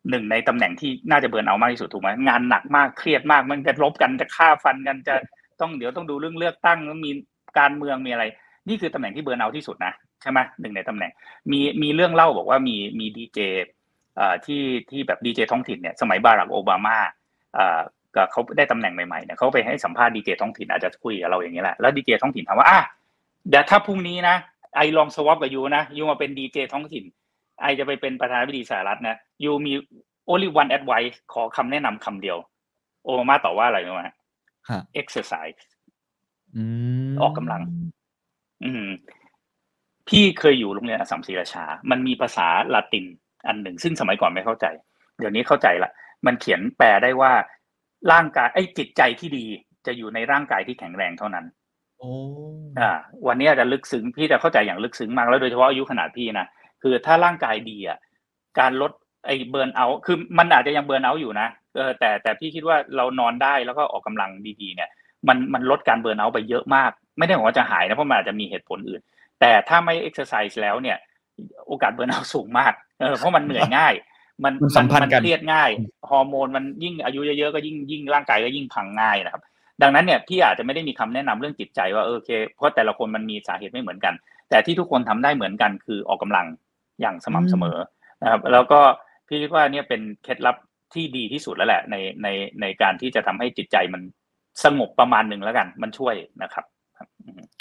หนึ่งในตำแหน่งที่น่าจะเบิร์นเอามากที่สุดถูกไหมงานหนักมากเครียดมากมันจะรบกันจะฆ่าฟันกันจะต้องเดี๋ยวต้องดูเรื่องเลือกตั้งแล้วมีการเมืองมีอะไร นี่คือตำแหน่งที่เบิร์นเอาที่สุดนะ ใช่ไหมหนึ่งในตำแหน่ง มีมีเรื่องเล่าบอกว่ามีมีดีเจเอ่อที่ที่แบบดีเจท้องถิ่นเนี่ยสมัยบารักโอบามาเอ่อก็เขาได้ตำแหน่งใหม่ๆเนี่ยเขาไปให้สัมภาษณ์ดีเจท้องถิ่นอาจจะคุยกับเราอย่างนี้แหละแล้วดีเจท้องถิ่นถามว่าอะเดี๋ยวถ้าพรุ่งนี้นะไอลองสวอปกับยูนะยูมาเป็นดีเจท้องถิ่น ไอจะไปเป็นประธานาธิบดีสหรัฐนะยูมี only one advice ขอคำแนะนำคำเดียว โอบามาตอบว่าอะไรรู้ไหมฮะ exercise อืมออกกำลัง อืม พี่เคยอยู่โรงเรียนอัสสัมศรีราชา มันมีภาษาละตินอันหนึ่ง ซึ่งสมัยก่อนไม่เข้าใจ เดี๋ยวนี้เข้าใจละมันเขียนแปลได้ว่าร่างกายไอ้จิตใจที่ดีจะอยู่ในร่างกายที่แข็งแรงเท่านั้นโอ้อ่า วันนี้อาจจะลึกซึ้งพี่จะเข้าใจอย่างลึกซึ้งมากแล้วโดยเฉพาะอายุขนาดพี่นะคือถ้าร่างกายดีอะการลดไอ้เบิร์นเอาท์คือมันอาจจะยังเบิร์นเอาท์อยู่นะเออแต่แต่พี่คิดว่าเรานอนได้แล้วก็ออกกำลังดีๆเนี่ย มันมันลดการ burnout ไปเยอะมาก ไม่ได้บอกว่าจะหายนะเพราะมันอาจจะมีเหตุผลอื่น แต่ถ้าไม่เอ็กซ์ไซส์แล้วเนี่ย โอกาส burnout สูงมากเออเพราะมันเหนื่อยง่ายมันมันสัมพันธ์กันเครียดง่ายฮอร์โมนมันยิ่งอายุเยอะๆก็ยิ่งยิ่งร่างกายก็ยิ่งพังง่ายนะครับ ดังนั้นเนี่ยพี่อาจจะไม่ได้มีคำแนะนำเรื่องจิตใจว่าเออโอเค เพราะแต่ละคนมันมีสาเหตุไม่เหมือนกัน แต่ที่ทุกคนทำได้เหมือนกันคือออกกำลังอย่างสม่ำเสมอนะครับแล้วก็พี่คิดว่าเนี่ยเป็นเคล็ดลับที่ดีที่สุดแล้วแหละในในในการที่จะทำให้จิตใจมันสงบประมาณหนึ่งแล้วกัน มันช่วยนะครับ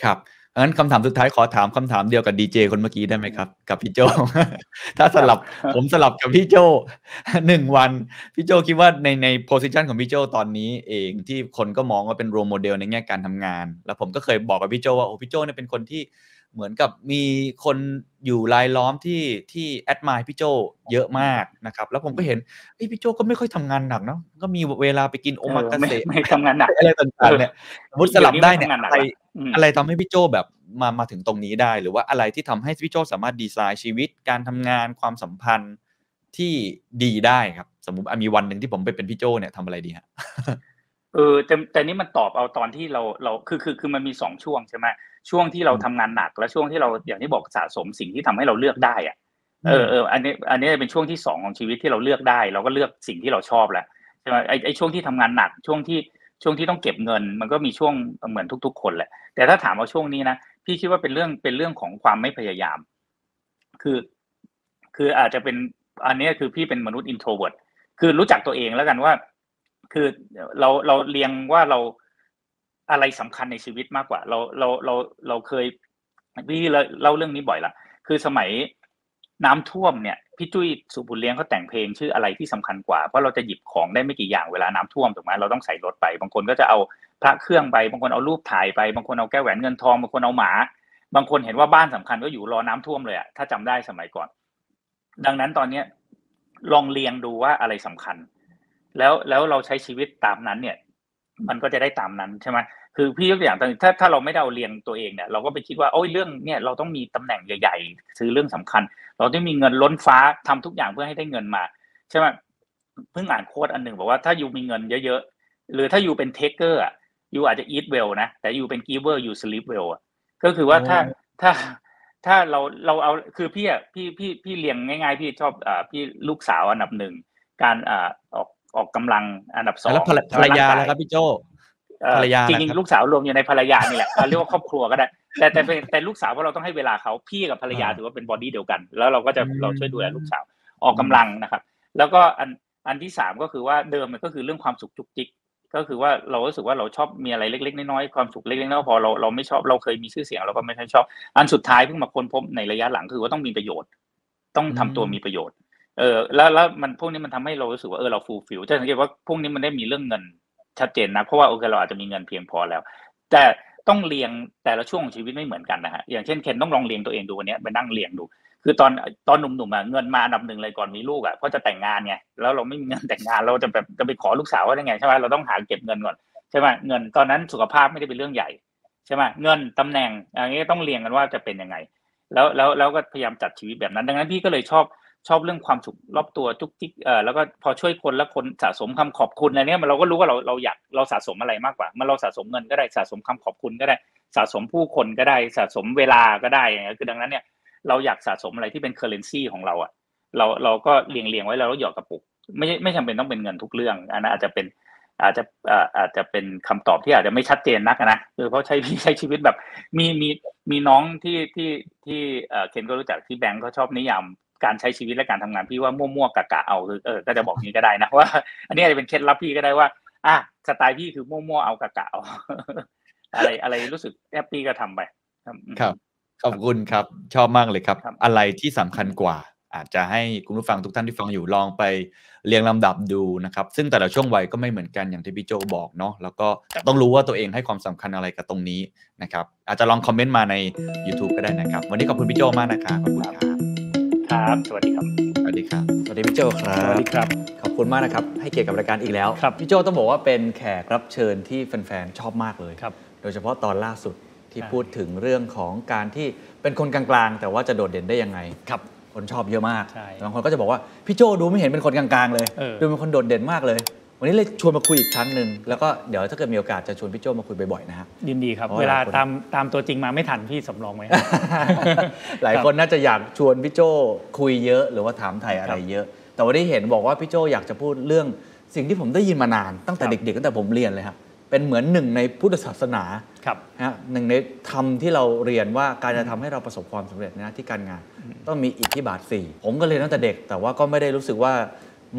ครับ งั้นคำถามสุดท้ายขอถามคำถามเดียวกับดีเจคนเมื่อกี้ได้ไหมครับ กับพี่โจ้ ถ้าสลับผมสลับกับพี่โจ้หนึ่งวัน พี่โจ้คิดว่าในใน position ของพี่โจ้ตอนนี้เองที่คนก็มองว่าเป็น role model ในแง่การทำงาน แล้วผมก็เคยบอกกับพี่โจ้ว่าโอ้พี่โจ้เนี่ยเป็นคนที่ เหมือนกับมีคนอยู่รายล้อมที่ที่แอดมายพี่โจเยอะมากนะครับ แล้วผมก็เห็นเฮ้ยพี่โจก็ไม่ค่อยทำงานหนักเนาะก็มีเวลาไปกินโอมากาไม่เสะไม่ทำงานหนักอะไรต่างๆเนี่ยสมมติสลับได้เนี่ยเดี๋ยวนี้ไม่ทำงานหนักอะไรละอืมอะไรทำให้พี่โจแบบมามาถึงตรงนี้ได้ หรือว่าอะไรที่ทำให้พี่โจสามารถดีไซน์ชีวิตการทำงานความสัมพันธ์ที่ดีได้ครับ สมมติอะมีวันหนึ่งที่ผมไปเป็นพี่โจเนี่ยทำอะไรดีฮะเออแต่แต่นี่มันตอบเอาตอนที่เราเราคือคือคคือมันมีสองช่วงใช่ไหม ช่วงที่เราทำงานหนัก และช่วงที่เราอย่างที่บอกสะสมสิ่งที่ทำให้เราเลือกได้อะเออเอออันนี้อันนี้เป็นช่วงที่สองของชีวิตที่เราเลือกได้ เราก็เลือกสิ่งที่เราชอบแล้วใช่ไหมไอไอช่วงที่ทำงานหนักช่วงที่ช่วงที่ต้องเก็บเงิน มันก็มีช่วงเหมือนทุก ๆ คนแหละ แต่ถ้าถามว่าช่วงนี้นะพี่คิดว่าเป็นเรื่องเป็นเรื่องของความไม่พยายาม คือ คืออาจจะเป็นอันนี้คือพี่เป็นมนุษย์ introvert คือรู้จักตัวเองแล้วกันว่า คือเราเราเรียงว่าเรา อะไรสำคัญในชีวิตมากกว่า เราเราเราเราเคยพี่เล่าเรื่องนี้บ่อยละคือสมัยน้ำท่วมเนี่ยพี่จุ้ยสุบุญเลี้ยงเขาแต่งเพลงชื่ออะไรที่สำคัญกว่าเพราะเราจะหยิบของได้ไม่กี่อย่างเวลาน้ำท่วมถูกไหมเราต้องใส่รถไป บางคนก็จะเอาพระเครื่องไป บางคนเอารูปถ่ายไป บางคนเอาแก้วแหวนเงินทองบางคนเอาหมา บางคนเห็นว่าบ้านสำคัญก็อยู่รอน้ำท่วมเลยอะถ้าจำได้สมัยก่อน ดังนั้นตอนเนี้ยลองเรียงดูว่าอะไรสำคัญ แล้วแล้วเราใช้ชีวิตตามนั้นเนี่ย มันก็จะได้ตามนั้นใช่ไหมคือพี่ยกตัวอย่างถ้าถ้าเราไม่ได้เอาเรียงตัวเองเนี่ยเราก็ไปคิดว่าโอ้ยเรื่องเนี่ยเราต้องมีตำแหน่งใหญ่ ๆ ซื้อเรื่องสำคัญ เราต้องมีเงินล้นฟ้าทำทุกอย่างเพื่อให้ได้เงินมาใช่ไหมเพิ่งอ่านโค้ดอันหนึ่งบอกว่าถ้าอยู่มีเงินเยอะๆหรือถ้าอยู่เป็นเทคเกอร์อะอยู่อาจจะ eat well นะแต่อยู่เป็น giver อยู่ sleep well อะก็คือว่าถ้าถ้าถ้าเราเราเอาคือพี่อะพี่พี่พี่เรียงง่ายๆ พี่ชอบอ่าพี่ลูกสาวอันดับหนึ่งการอ่าออก ออกกำลังอันดับสองแล้วภรรภรรยาแล้วครับพี่โจเอ่อภรรยาจนะริงครับๆลูกสาวรวมอยู่ในภรรยานี่แหละเอาเรียกว่าครอบครัวก็ได้แต่แต่แต่แต่ลูกสาวเพราะเราต้องให้เวลาเขาพี่กับภรรยาอ่าถือว่าเป็นบอดี้เดียวกัน แล้วเราก็จะอืมเราช่วยดูแลลูกสาวออกกำลังนะครับ แล้วก็อันอันที่สามก็คือว่าเดิมมันก็คือเรื่องความสุขจุกจิกก็คือว่าเรารู้สึกว่าเราชอบมีอะไรเล็กๆน้อยๆความสุขเล็กๆน้อยๆพอเราเราไม่ชอบเราเคยมีชื่อเสียงเราก็ไม่ค่อยชอบ อันสุดท้ายเพิ่งมาค้นพบในระยะหลังคือว่าต้องมีประโยชน์ ต้องทำตัวมีประโยชน์ เออแล้วแล้วมันพวกนี้มันทำให้เรารู้สึกว่าเออเรา fulfill จะสังเกตว่าพวกนี้มันไม่ได้มีเรื่องเงินชัดเจนนะเพราะว่าโอเคเราอาจจะมีเงินเพียงพอแล้ว แต่ต้องเรียงแต่ละช่วงของชีวิตไม่เหมือนกันนะฮะอย่างเช่นเคนต้องลองเรียงตัวเองดูวันนี้ไปนั่งเรียงดู คือตอนตอนหนุ่มๆอะเงินมาอันดับหนึ่งเลยก่อนมีลูกอะเพราะจะแต่งงานไงแล้วเราไม่มีเงินแต่งงานเราจะแบบจะไปขอลูกสาวว่าได้ไงใช่ไหมเราต้องหาเก็บเงินก่อนใช่ไหมเงินตอนนั้นสุขภาพไม่ได้เป็นเรื่องใหญ่ใช่ไหมเงินตำแหน่งอย่างนี้ต้องเรียงกันว่าจะเป็นยังไง แล้วแล้วแล้วก็พยายามจัดชีวิตแบบนั้น ดังนั้นพี่ก็เลยชอบ ชอบเรื่องความสุขรอบตัวจุกจิกเออแล้วก็พอช่วยคนแล้วคนสะสมคำขอบคุณอะไรเนี้ยมันเราก็รู้ว่าเราเราอยากเราสะสมอะไรมากกว่ามันเราสะสมเงินก็ได้สะสมคำขอบคุณก็ได้สะสมผู้คนก็ได้สะสมเวลาก็ได้อย่างเงี้ยคือดังนั้นเนี่ยเราอยากสะสมอะไรที่เป็นเคอร์เรนซีของเราอะเราเราก็เรียงเรียงไว้แล้วหยอดกระปุก ไม่ไม่จำเป็นต้องเป็นเงินทุกเรื่องอันนั้นอาจจะเป็นอาจจะเอ่ออาจจะเป็นคำตอบที่อาจจะไม่ชัดเจนนักนะคือเพราะใช้พี่ใช้ชีวิตแบบมีมีมีน้องที่ที่ที่เอ่อเคนก็รู้จักที่แบงก์เขาชอบนิยาม การใช้ชีวิตและการทำงานพี่ว่ามั่วๆกะกะเอาคือเออก็จะบอกนี้ก็ได้นะว่า อันนี้อาจจะเป็นเคล็ดลับพี่ก็ได้ว่า อะสไตล์พี่คือมั่วๆเอากะกะเอาอะไรอะไรรู้สึกแฮปปี้ก็ทำไปครับครับขอบคุณครับชอบมากเลยครับครับอะไรที่สำคัญกว่า อาจจะให้คุณผู้ฟังทุกท่านที่ฟังอยู่ลองไปเรียงลำดับดูนะครับ ซึ่งแต่ละช่วงวัยก็ไม่เหมือนกันอย่างที่พี่โจบอกเนาะแล้วก็ต้องรู้ว่าตัวเองให้ความสำคัญอะไรกับตรงนี้นะครับ อาจจะลองคอมเมนต์มาใน YouTube ก็ได้นะครับ วันนี้ขอบคุณพี่โจมากนะครับขอบคุณครับ ครับ สวัสดีครับ สวัสดีครับ สวัสดีพี่โจครัสบวัสดีครับ ขอบคุณมากนะครับ ให้เกียรติกับรายการอีกแล้วครับพี่โจต้องบอกว่าเป็นแขกรับเชิญที่แฟนๆ ชอบมากเลยครับ โดยเฉพาะตอนล่าสุดที่ใช่พูดถึงเรื่องของการที่เป็นคนกลางๆ แต่ว่าจะโดดเด่นได้ยังไง ครับ คนชอบเยอะมากใช่บางคนก็จะบอกว่าพี่โจดูไม่เห็นเป็นคนกลางๆ เลยเออดูเป็นคนโดดเด่นมากเลย วันนี้เลยชวนมาคุยอีกครั้งหนึ่งแล้วก็เดี๋ยวถ้าเกิดมีโอกาสจะชวนพี่โจมาคุยบ่อยๆนะฮะยินดีครับเพราะเวลาหลายคนตามตามตัวจริงมาไม่ทันพี่สำรองไว้ หลายคนน่าจะอยากชวนพี่โจคุยเยอะ หรือว่าถามไทยอะไรเยอะ แต่วันนี้เห็นบอกว่าพี่โจอยากจะพูดเรื่องสิ่งที่ผมได้ยินมานานตั้งแต่ครับเด็กๆตั้งแต่ผมเรียนเลยครับเป็นเหมือนหนึ่งในพุทธศาสนาครับฮะหนึ่งในธรรมที่เราเรียนว่าการจะทำให้เราประสบความสำเร็จในหน้าที่การงาน ต้องมีอิทธิบาทสี่ผมก็เรียนตั้งแต่เด็ก แต่ว่าก็ไม่ได้รู้สึกว่า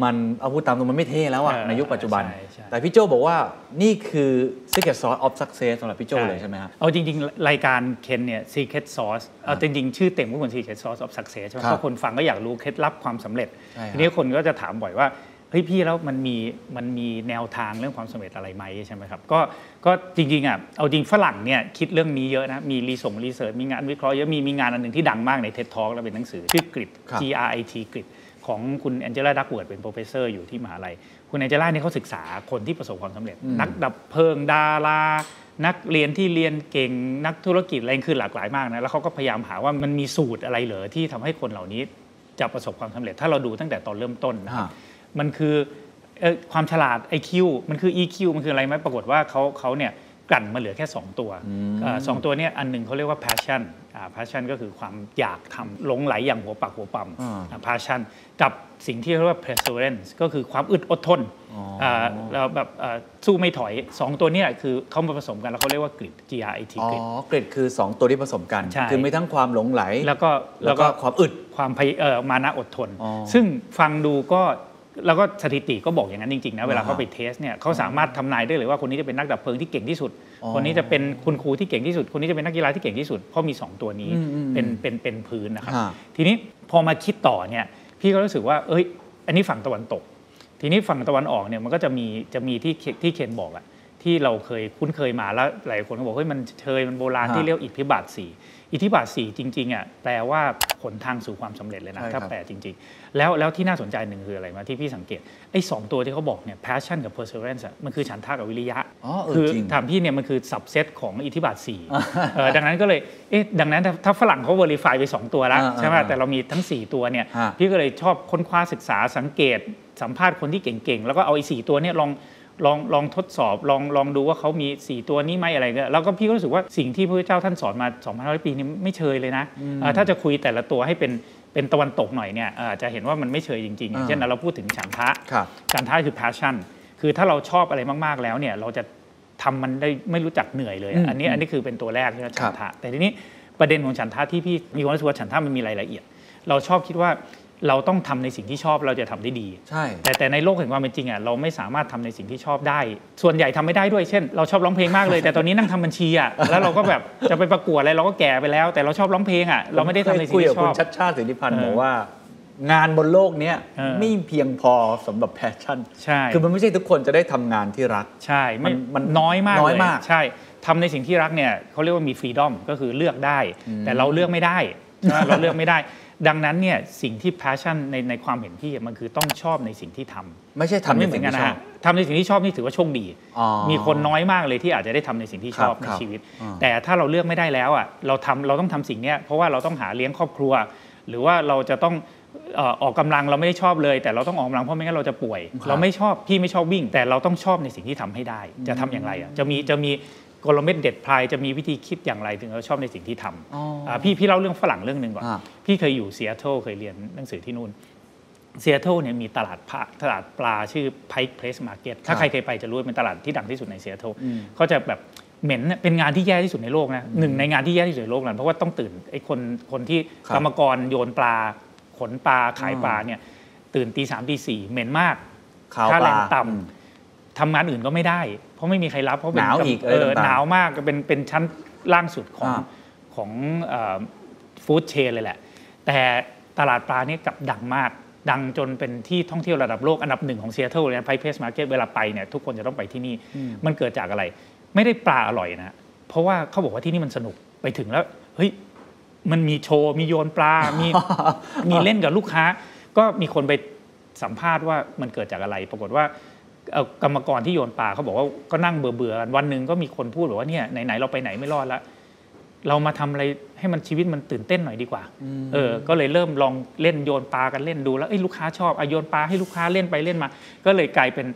มันเอาพูดตามตรงมันไม่เท่แล้วอะเออในยุคปัจจุบันใช่ใช่แต่พี่โจบอกว่านี่คือ secret sauce of success สำหรับพี่โจเลยใช่ไหมครับเอาจริง ๆ รายการเคนเนี่ย Secret Sauce เอาจริง ๆ ชื่อเต็มก็เหมือน Secret Sauce of Success ใช่ไหมครับเพราะคนฟังก็อยากรู้เคล็ดลับความสำเร็จใช่ครับทีนี้คนก็จะถามบ่อยว่าเฮ้ยพี่แล้วมันมีมันมีแนวทางเรื่องความสำเร็จอะไรไหมใช่ไหมครับก็ก็จริงๆอะเอาจริงฝรั่งเนี่ยคิดเรื่องนี้เยอะนะ มีรีส่ง research มีงานวิเคราะห์เยอะมีมีงานอันหนึ่งที่ดังมากใน TED Talk แล้วเป็นหนังสือชื่อ Grit ครับ G R I T Grit ของคุณแองเจล่าดักเวิร์ธเป็น professor อยู่ที่มหาลัย คุณแองเจล่าเนี่ยเขาศึกษาคนที่ประสบความสำเร็จ นักดับเพลิงดารานักเรียนที่เรียนเก่งนักธุรกิจอะไรคือหลากหลายมากนะแล้วเขาก็พยายามหาว่ามันมีสูตรอะไรเหรอที่ทำให้คนเหล่านี้จะประสบความสำเร็จ ถ้าเราดูตั้งแต่ตอนเริ่มต้นนะครับฮะมันคือเอ่อความฉลาด IQ มันคือ EQ มันคืออะไรไหมปรากฏว่าเขาเขาเนี่ย กลั่นมาเหลือแค่ 2 ตัวเอ่อสองตัวเนี้อันหนึ่งเขาเรียกว่า passion อ่า passion ก็คือความอยากทำหลงไหลอย่างหัวปักหัวปั๊มอ่าอ่า passion กับสิ่งที่เรียกว่า perseverance ก็คือความอึดอดทนอ๋ออ่าแล้วแบบเอ่อสู้ไม่ถอย 2 ตัวเนี้คือเขามาผสมกันแล้วเขาเรียกว่ากริด G R I T อ๋อกริดกริดคือ 2 ตัวที่ผสมกันใช่คือมีทั้งความหลงไหล แล้วก็แล้วก็ความอึดความพยเอ่อมานะอดทนอ๋อซึ่งฟังดูก็ แล้วก็สถิติก็บอกอย่างนั้นจริงๆนะเวลาอ่าเขาไปเทสเนี่ยเขาสามารถทำนายได้เลยว่าคนนี้จะเป็นนักดับเพลิงที่เก่งที่สุดอ๋อคนนี้จะเป็นคุณครูที่เก่งที่สุด คนนี้จะเป็นนักกีฬาที่เก่งที่สุดเพราะมี 2 ตัวนี้อืมอืมเป็นเป็นเป็นพื้นนะครับฮะทีนี้พอมาคิดต่อเนี่ยพี่ก็รู้สึกว่าเอ้ย อันนี้ฝั่งตะวันตก ทีนี้ฝั่งตะวันออกเนี่ยมันก็จะมีจะมีที่เคที่เคนบอกอะที่เราเคยคุ้นเคยมาแล้วหลายคนก็บอกเฮ้ยมันเชยมันโบราณฮะที่เรียกอิทธิบาทสี่ อิทธิบาทสี่จริงๆอะแปลว่าหนทางสู่ความสำเร็จเลยนะใช่ครัถ้าบแปลจริง ๆ แล้วแล้วที่น่าสนใจหนึ่งคืออะไรมาที่พี่สังเกต ไอ้สองตัวที่เขาบอกเนี่ย passion กับ perseverance อะมันคือฉันทากับวิริยะอ๋อเออคือจริงถามพี่เนี่ยมันคือ subset ของอิทธิบาทสี่เออดังนั้นก็เลย เอ๊ะ ดังนั้นถ้าถ้าฝรั่งเขา verify ไปสองตัวแล้วอ่าใช่ไหมอ่าแต่เรามีทั้ง 4 ตัวเนี่ยฮะพี่ก็เลยชอบค้นคว้าศึกษาสังเกตสัมภาษณ์คนที่เก่งๆ แล้วก็เอาไอ้สตัวเนี่ยลอง ลองลองทดสอบลองลองดูว่าเขามี 4 ตัวนี้ไหมอะไรเงี้ยแล้วก็พี่ก็รู้สึกว่าสิ่งที่พระเจ้าท่านสอนมา2,500 ปีนี้ไม่เชยเลยนะเอ่อถ้าจะคุยแต่ละตัวให้เป็นเป็นตะวันตกหน่อยเนี่ยเอ่อจะเห็นว่ามันไม่เชยจริงๆอย่างเช่นเราพูดถึงฉันทะครับฉันทะคือ passion คือถ้าเราชอบอะไรมากๆแล้วเนี่ยเราจะทำมันได้ไม่รู้จักเหนื่อยเลยอืมอันนี้อันนี้คือเป็นตัวแรกใช่ไหมครัฉับนทะแต่ทีนี้ประเด็นของฉันทะที่พี่มีความรู้สึกว่าฉันทะมันมีรายละเอียด เราชอบคิดว่า เราต้องทำในสิ่งที่ชอบเราจะทำได้ดี ใช่ แต่แต่ในโลกแห่งความเป็นจริงอะเราไม่สามารถทำในสิ่งที่ชอบได้ ส่วนใหญ่ทำไม่ได้ด้วยเช่น เราชอบร้องเพลงมากเลย แต่ตอนนี้นั่งทำบัญชีอะแล้วเราก็แบบจะไปประกวดอะไรเราก็แก่ไปแล้ว แต่เราชอบร้องเพลงอะเราไม่ได้ทำในสิ่งที่ชอบ คุยกับคุณชัชชาติสิทธิพันธุ์เออบอกว่างานบนโลกเนี้ยเออไม่เพียงพอสำหรับ passion ใช่คือมันไม่ใช่ทุกคนจะได้ทำงานที่รัก ใช่ไม่มันมันน้อยมากน้อยเลยมากใช่ทำในสิ่งที่รักเนี่ยเขาเรียกว่ามี freedom ก็คือเลือกได้ แต่เราเลือกไม่ได้ใช่ไหมเราเลือกไม่ได้ ดังนั้นเนี่ยสิ่งที่ passion ในในความเห็นพี่มันคือต้องชอบในสิ่งที่ทำไม่ใช่ทำทำในไม่เหมือนกันนะฮะทำในสิ่งที่ชอบนี่ถือว่าโชคดีอ๋อมีคนน้อยมากเลยที่อาจจะได้ทำในสิ่งที่ชอบครับในครับชีวิตอ่าแต่ถ้าเราเลือกไม่ได้แล้วอะเราทำเราต้องทำสิ่งเนี้ยเพราะว่าเราต้องหาเลี้ยงครอบครัว หรือว่าเราจะต้องเอ่อออกกำลังเราไม่ได้ชอบเลย แต่เราต้องออกกำลังเพราะไม่งั้นเราจะป่วยครับเราไม่ชอบพี่ไม่ชอบวิ่ง แต่เราต้องชอบในสิ่งที่ทำให้ได้ จะทำอย่างไรอะจะมีจะมี กลเม็ดเด็ดพรายจะมีวิธีคิดอย่างไรถึงเราชอบในสิ่งที่ทำอ๋ออ่าพี่พี่เล่าเรื่องฝรั่งเรื่องหนึ่งก่อนอ่าพี่เคยอยู่ซีแอตเทิลเคยเรียนหนังสือที่นู่นซีแอตเทิลเนี่ยมีตลาดพระตลาดปลาชื่อ Pike Place Market ถ้าใครเคยไปจะรู้ว่าเป็นตลาดที่ดังที่สุดในซีแอตเทิลเขาจะแบบเหม็นเนี่ยเป็นงานที่แย่ที่สุดในโลกนะหนึ่งในงานที่แย่ที่สุดในโลกนั้นเพราะว่าต้องตื่นไอ้คนคนที่ครับกรรมกรโยนปลา ขนปลาขายปลาเนี่ยตื่นตีสามตีสี่เหม็นมากคาวปลา ค่าแรงต่ำอืม ทำงานอื่นก็ไม่ได้ เพราะไม่มีใครรับเพราะเป็นหนาวอีกเอออะไรต่างๆหนาวมากเป็นเป็นชั้นล่างสุดของอ่าของfood chain เลยแหละ แต่ตลาดปลาเนี่ยกลับดังมากดังจนเป็นที่ท่องเที่ยวระดับโลกอันดับหนึ่งของซีแอตเทิลเลยนะ Pike Place Market เวลาไปเนี่ยทุกคนจะต้องไปที่นี่ มันเกิดจากอะไร ไม่ได้ปลาอร่อยนะเพราะว่าเขาบอกว่าที่นี่มันสนุกไปถึงแล้วเฮ้ยมันมีโชว์มีโยนปลา มีมีเล่นกับลูกค้า ก็มีคนไปสัมภาษณ์ว่ามันเกิดจากอะไร ปรากฏว่าเอ่อ กรรมกรที่โยนปลาเขาบอกว่าก็นั่งเบื่อเบื่อๆกันวันหนึ่งก็มีคนพูดบอกว่าเนี่ยไหนๆเราไปไหนไม่รอดละเรามาทำอะไรให้มันชีวิตมันตื่นเต้นหน่อยดีกว่า เออ ก็เลยเริ่มลองเล่นโยนปลากันเล่นดูแล้วเอ้ยลูกค้าชอบอะโยนปลาให้ลูกค้าเล่นไปเล่นมา ก็เลยกลายเป็น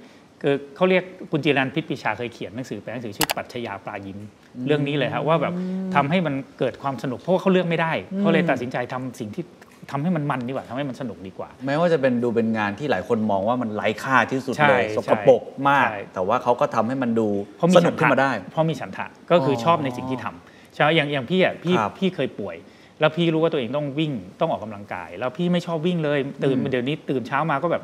คือเขาเรียกคุณจีรันพิษปิชาเคยเขียนหนังสือแปลหนังสือชื่อปรัชญาปลายิ้มเรื่องนี้เลยครับว่าแบบทำให้มันเกิดความสนุกเพราะว่าเขาเลือกไม่ได้เขาเลยตัดสินใจทำสิ่งที่ ทำให้มันมันดีกว่าทำให้มันสนุกดีกว่า แม้ว่าจะเป็นดูเป็นงานที่หลายคนมองว่ามันไร้ค่าที่สุดใช่เลยใช่สกปรกมากใช่แต่ว่าเขาก็ทำให้มันดูเพราะมีสนุฉักนขึ้นทะมาได้ เพราะมีฉันทะก็คือออชอบในสิ่งที่ทำใช่ไหมอย่างอย่างพี่อะพี่ครับพี่เคยป่วย แล้วพี่รู้ว่าตัวเองต้องวิ่งต้องออกกำลังกาย แล้วพี่ไม่ชอบวิ่งเลยตื่นเดี๋ยวนี้ตื่นเช้ามาก็แบบ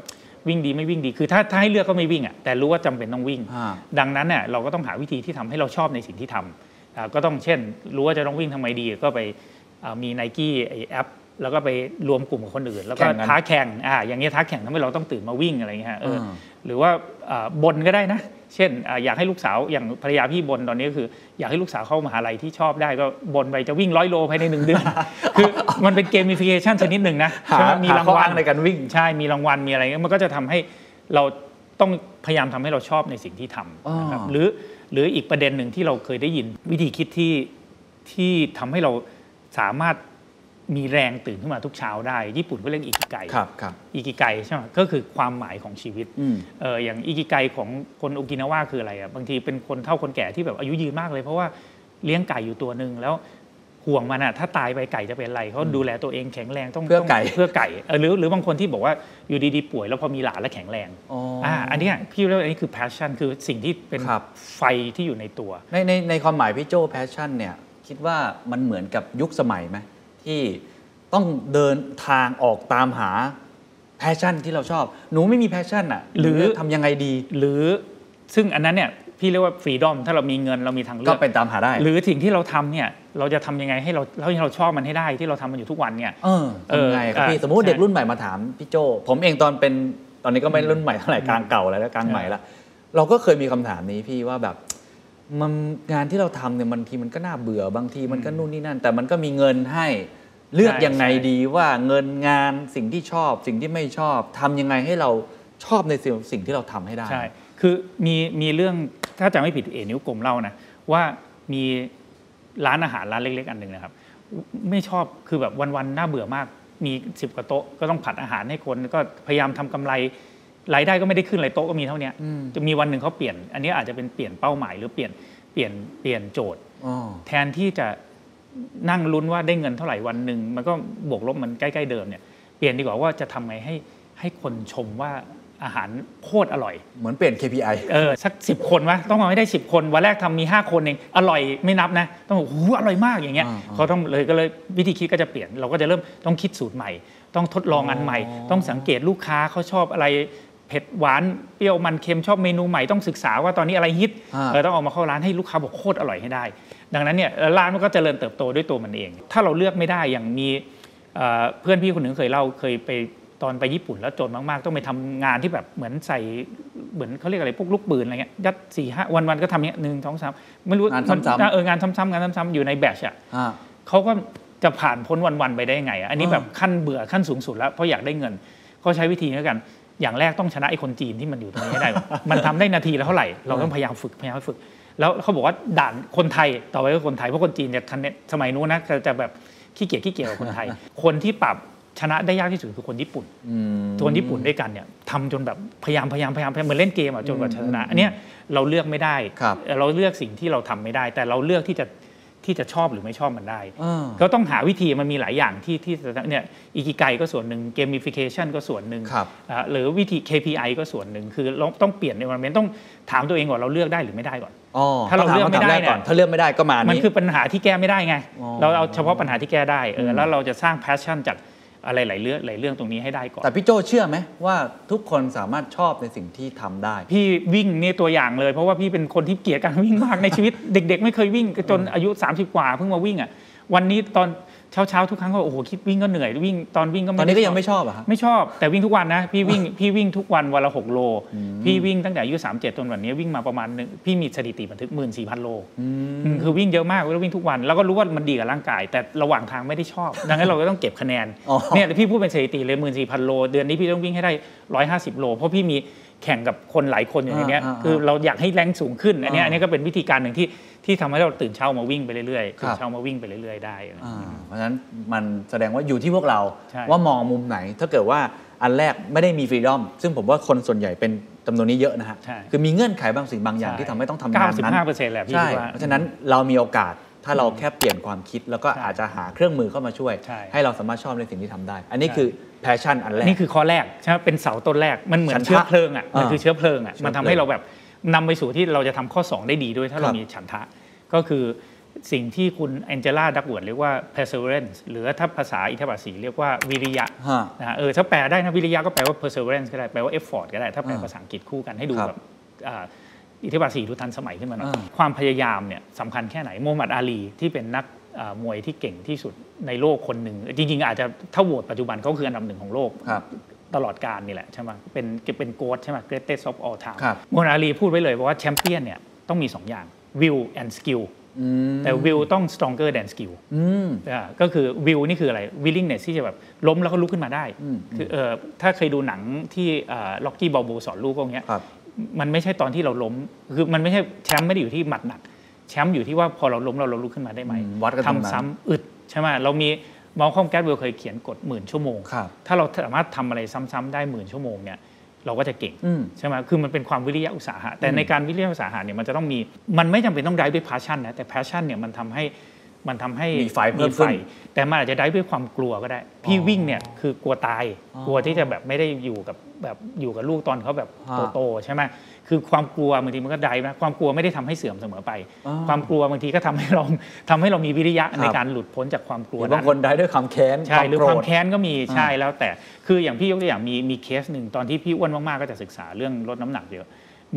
วิ่งดีไม่วิ่งดีคือถ้าถ้าให้เลือกก็ไม่วิ่งอะแต่รู้ว่าจำเป็นต้องวิ่งอ่าดังนั้นเนี่ยเราก็ต้องหาวิธีที่ทำให้เราชอบในสิ่งที่ทำอ่าก็ต้องเช่น รู้ว่าจะต้องวิ่งทำไมดีก็ไปอ่ามีไนกี้ไอแอป แล้วก็ไปรวมกลุ่มกับคนอื่น แล้วก็แข่งกันท้าแข่งอ่าอย่างเงี้ยท้าแข่งทำให้เราต้องตื่นมาวิ่งอะไรเงี้ยฮะเอออาหรือว่าอ่าบนก็ได้นะ เช่นอาอยากให้ลูกสาวอย่างภรรยาพี่บนตอนนี้ก็คือ อยากให้ลูกสาวเข้ามหาลัยที่ชอบได้ก็บนไปจะวิ่งร้อยโลภายในหนึ่งเดือน คือมันเป็นเกม i ฟิเคชันชนิดหนึ่งนะหาใช่ไหมมีางหารข้อวัอ้าลงในการวิ่งใช่มีรางวัลมีอะไรเงี้ยมันก็จะทำให้เราต้องพยายามทำให้เราชอบในสิ่งที่ทำนะครับอ๋อหรือหรืออีกประเด็นหนึ่งที่เราเคยได้ยินวิธีคิดที่ที่ทำให้เราสามารถ มีแรงตื่นขึ้นมาทุกเช้าได้ ญี่ปุ่นก็เรียกอิกิไกครับครับอิกิไกใช่ไหมก็คือความหมายของชีวิตอืมเอออย่างอิกิไกของคนโอกินาวาคืออะไรอะบางทีเป็นคนเฒ่าคนแก่ที่แบบอายุยืนมากเลย เพราะว่าเลี้ยงไก่อยู่ตัวหนึ่งแล้วห่วงมันอะถ้าตายไปไก่จะเป็นอะไรเขาดูแลตัวเองแข็งแรงต้องเพื่อไก่ต้งเพื่อไก่เออหรือหรือบางคนที่บอกว่าอยู่ดีๆป่วยแล้วพอมีหลานแล้วแข็งแรงอ๋ออ่อ่าอันเนี้ยพี่เรียกว่าอันนี้คือ passion คือสิ่งที่เป็นครับไฟที่อยู่ในตัว ในในในความหมายพี่โจแพชชั่นเนี่ยคิดว่ามันเหมือนกับยุคสมัยไหม ที่ต้องเดินทางออกตามหาpassion ที่เราชอบ หนูไม่มี passion อะ หรือทำยังไงดี หรือซึ่งอันนั้นเนี่ยพี่เรียกว่า freedom ถ้าเรามีเงินเรามีทางเลือก ก็เป็นตามหาได้ หรือสิ่งที่เราทำเนี่ยเราจะทำยังไงให้เราให้เราชอบมันให้ได้ที่เราทำมันอยู่ทุกวันเนี่ยเออทำไงครับเออพี่สมมติใช่เด็กรุ่นใหม่มาถามพี่โจ้ผมเองตอนเป็นตอนนี้ก็ไม่รุ่นใหม่เท่าไหร่กลางเก่าแล้วนะกลางใหม่ละเราก็เคยมีคำถามนี้พี่ว่าแบบ มันงานที่เราทำเนี่ยบางทีมันก็น่าเบื่อบางทีมันก็นู่นนี่นั่น แต่มันก็มีเงินให้เลือกใช่ยังไงใช่ดีว่าเงินงานสิ่งที่ชอบสิ่งที่ไม่ชอบทำยังไงให้เราชอบในสิ่งสิ่งที่เราทำให้ได้ใช่คือมีมีเรื่องถ้าจำไม่ผิดเอนิ้วกลมเล่านะว่ามีร้านอาหารร้านเล็ก ๆ อันหนึ่งนะครับ ไม่ชอบคือแบบวันๆน่าเบื่อมากมีสิบกว่าโต๊ะก็ต้องผัดอาหารให้คนก็พยายามทำกำไร รายได้ก็ไม่ได้ขึ้นเลยโต๊ะก็มีเท่าเนี้ยจะมีวันหนึ่งเขาเปลี่ยน อันนี้อาจจะเป็นเปลี่ยนเป้าหมายหรือเปลี่ยนเปลี่ยนเปลี่ยนโจทย์อ๋อแทนที่จะนั่งลุ้นว่าได้เงินเท่าไหร่วันหนึ่งมันก็บวกลบมันใกล้ๆเดิมเนี่ยเปลี่ยนดีกว่าว่าจะทำไงให้ให้คนชมว่าอาหารโคตรอร่อย เหมือนเปลี่ยน KPI เออสักสิบคนวะต้องมาให้ได้สิบคน วันแรกทำมี 5 คนเอง อร่อยไม่นับนะ ต้องบอกหูอร่อยมากอย่างเงี้ยอ่าอ่าเขาต้องเลยก็เลยวิธีคิดก็จะเปลี่ยน เราก็จะเริ่มต้องคิดสูตรใหม่ ต้องทดลองอันใหม่ ต้องสังเกตลูกค้าเขาชอบอะไร เผ็ดหวานเปรี้ยวมันเค็มชอบเมนูใหม่ต้องศึกษาว่าตอนนี้อะไรฮิตอ่าเออต้องเออกมาเข้าร้านให้ลูกค้าบอกโคตรอร่อยให้ได้ ดังนั้นเนี่ยร้านมันก็เจริญเติบโตด้วยตัวมันเอง ถ้าเราเลือกไม่ได้อย่างมีเอ่อเพื่อนพี่คนหนึ่งเคยเล่าเคยไปตอนไปญี่ปุ่นแล้วจนมากๆ ต้องไปทำงานที่แบบเหมือนใส่เหมือนเขาเรียกอะไรพวกลูกปืนอะไรเงี้ยยัดสี่ห้าวันวันๆก็ทำเนี้ยหนึ่งสองสามไม่รู้งานซ้ำๆมัเอองานซ้ำๆงานซ้ำๆอยู่ในแบชอะอ่าเขาก็จะผ่านพ้นวันๆไปได้ยังไงอะอันนี้อ่าแบบขั้นเบื่อขั้นสูงสุดแล้วเพราะอยากได้เงินเขาใช้วิธีนี้แล้วกัน อย่างแรกต้องชนะไอ้คนจีนที่มันอยู่ตรงนี้ให้ได้ก่อนมันทำได้นาทีละเท่าไหร่ เราต้องพยายามฝึกพยายามฝึก แล้วเขาบอกว่าด่านคนไทยต่อไปก็คนไทยเพราะคนจีนจะทันเนี่ยสมัยนู้นนะจะจะแบบขี้เกียจขี้เกียจกว่าคนไทย คนที่ปรับชนะได้ยากที่สุดคือคนญี่ปุ่นอืมคนญี่ปุ่นด้วยกันเนี่ยทำจนแบบพยายามพยายามพยายามพยายามเหมือนเล่นเกมอะจนกว่าจะชนะ อันเนี้ยเราเลือกไม่ได้ครับเราเลือกสิ่งที่เราทำไม่ได้ แต่เราเลือกที่จะ ที่จะชอบหรือไม่ชอบมันได้อ่าก็ต้องหาวิธีมันมีหลายอย่างที่ที่เนี่ยอิกิไกก็ส่วนหนึ่งเกม i ฟิเคชันก็ส่วนหนึ่งครับอ่าหรือวิธี KPI ก็ส่วนหนึ่งคือเราต้องเปลี่ยน environment ต้องถามตัวเองก่อนเราเลือกได้หรือไม่ได้ก่อนอ๋อถ้าเราต้องถเลือกไม่ได้ ต้องถามคำถาแรกก่อนเนี่ยถ้าเลือกไม่ได้ก็มามันนี้คือปัญหาที่แก้ไม่ได้ไงอ๋อเราเอาเฉพาะปัญหาที่แก้ได้เออแล้วเราจะสร้าง passion จาก อะไรหลายเรื่องหลายเรื่องตรงนี้ให้ได้ก่อน แต่พี่โจ้เชื่อไหมว่าทุกคนสามารถชอบในสิ่งที่ทำได้ พี่วิ่งนี่ตัวอย่างเลย เพราะว่าพี่เป็นคนที่เกลียดการวิ่งมากในชีวิต เด็ก ๆ ไม่เคยวิ่งจนอายุ 30 กว่าเพิ่งมาวิ่งอะวันนี้ตอน เช้าๆทุกครั้งก็โอ้โหคิดวิ่งก็เหนื่อยวิ่งตอนวิ่งก็ตไม่อนนี้ก็ยังด้ไม่ชอบอะครับไม่ชอบแต่วิ่งทุกวันนะพี่วิ่งพี่วิ่งทุกวันวันละ6โล พี่วิ่งตั้งแต่อายุ37จนวันนี้วิ่งมาประมาณหนึ่งพี่มีสถิติบันทึก14,000โลอืมคือวิ่งเยอะมากแล้ววิ่งทุกวันแล้วก็รู้ว่ามันดีกับร่างกาย แต่ระหว่างทางไม่ได้ชอบ ดังนั้นเราก็ต้องเก็บคะแนนอ๋อเนี่ยพี่พูดเป็นสถิติเลย14,000โล เดือนนี้พี่ต้องวิ่งให้ได้150โล เพราะพี่มีแข่งกับคนหลายคนอยู่ในเนี้ยอ่าอ่าคือเราอยากให้แรงสูงขึ้นอันเนี้ยอ่าอันนี้ก็เป็นวิธีการหนึ่งที่ ที่ทำให้เราตื่นเช้ามาวิ่งไปเรื่อยๆครับตื่นเช้ามาวิ่งไปเรื่อยๆได้อ่าเพราะฉะนั้นมันแสดงว่าอยู่ที่พวกเราใช่ว่ามองมุมไหน ถ้าเกิดว่าอันแรกไม่ได้มี freedom ซึ่งผมว่าคนส่วนใหญ่เป็นจำนวนนี้เยอะนะฮะใช่คือมีเงื่อนไขบางสิ่งบางอย่างที่ทำให้ต้องทำงานนั้น95เปอร์เซ็นต์แหละพี่ใช่คิดว่าเพราะฉะนั้นเรามีโอกาสถ้าเราแค่เปลี่ยนความคิดแล้วก็ใช่อาจจะหาเครื่องมือเข้ามาช่วยใช่ให้เราสามารถชอบในสิ่งที่ทำได้ อันนี้ใช่คือ passion อันแรก นี่คือข้อแรกใช่ไหมเป็นเสาต้นแรกมันเหมือนฉันทะเชื้อเพลิงอะมันอ่าคือเชื้อเพลิงอะเชื้อมันทำเพลิให้งเราแบบ นำไปสู่ที่เราจะทำข้อ 2 ได้ดีด้วยถ้าเราครับมีฉันทะ ก็คือสิ่งที่คุณแองเจล่าดักเวิร์ดเรียกว่า perseverance หรือถ้าภาษาอิทธิบาทสีเรียกว่าวิริยะฮะนะฮะเออถ้าแปลได้นะวิริยะก็แปลว่า perseverance ก็ได้แปลว่า effort ก็ได้ ถ้าแปลอ่าภาษาอังกฤษคู่กันให้ดูครับแบบอ่าอิทธิบาทสีดูทันสมัยขึ้นมาหน่อยอ่าความพยายามเนี่ยสำคัญแค่ไหนโมฮัมหมัดอาลี ที่เป็นนักอ่ามวยที่เก่งที่สุดในโลกคนหนึ่งจริงๆ อาจจะถ้าโหวตปัจจุบันเขาคืออันดับหนึ่งของโลกครับ ตลอดการนี่แหละใช่ไหมเป็นเป็นโกดใช่ไหม greatest of all time ครับโมนาลีพูดไว้เลยว่าแชมเปี้ยนเนี่ยต้องมี 2 อย่าง will and skill อืมแต่ will ต้อง stronger than skill อืมอ่าก็คือ will นี่คืออะไร willingness ที่จะแบบล้มแล้วก็ลุกขึ้นมาได้อืมคือเออถ้าเคยดูหนังที่ล็อกกี้บอลบูสอนลูกพวกเนี้ยครับมันไม่ใช่ตอนที่เราล้ม คือมันไม่ใช่แชมป์ไม่ได้อยู่ที่หมัดหนัก แชมป์อยู่ที่ว่าพอเราล้มเราเราลุกขึ้นมาได้ไหมอืมวัดกันตรงนั้นทำซ้ำอึดใช่ไหมเรามี มอลคอมแกตเวลเคยเขียนกฎหมื่นชั่วโมงครับถ้าเราสามารถทำอะไรซ้ำๆได้หมื่นชั่วโมงเนี่ยเราก็จะเก่งอืมใช่ไหมคือมันเป็นความวิริยะอุตสาหะ แต่ในการวิริยะอุตสาหะเนี่ยมันจะต้องมี มันไม่จำเป็นต้องได้ด้วย passion นะ แต่ passion เนี่ยมันทำให้มันทำให้มีไฟเพิ่มขึ้นแต่มันอาจจะได้ด้วยความกลัวก็ได้ พี่วิ่งเนี่ยคือกลัวตายอ๋อกลัวที่จะแบบไม่ได้อยู่กับแบบอยู่กับลูกตอนเขาแบบฮะโตๆใช่ไหม คือความกลัวบางทีมันก็ได้นะความกลัวไม่ได้ทำให้เสื่อมเสมอไปอ๋อความกลัวบางทีก็ทำให้เราทำให้เรามีวิริยะครับในการหลุดพ้นจากความกลัวหรือบางคนนั้นได้ด้วยความแค้นใช่หรือโกรธความแค้นก็มีอ่าใช่แล้วแต่คืออย่างพี่ยกตัวอย่างมีมีเคสหนึ่งตอนที่พี่อ้วนมากๆก็จะศึกษาเรื่องลดน้ำหนักเยอะ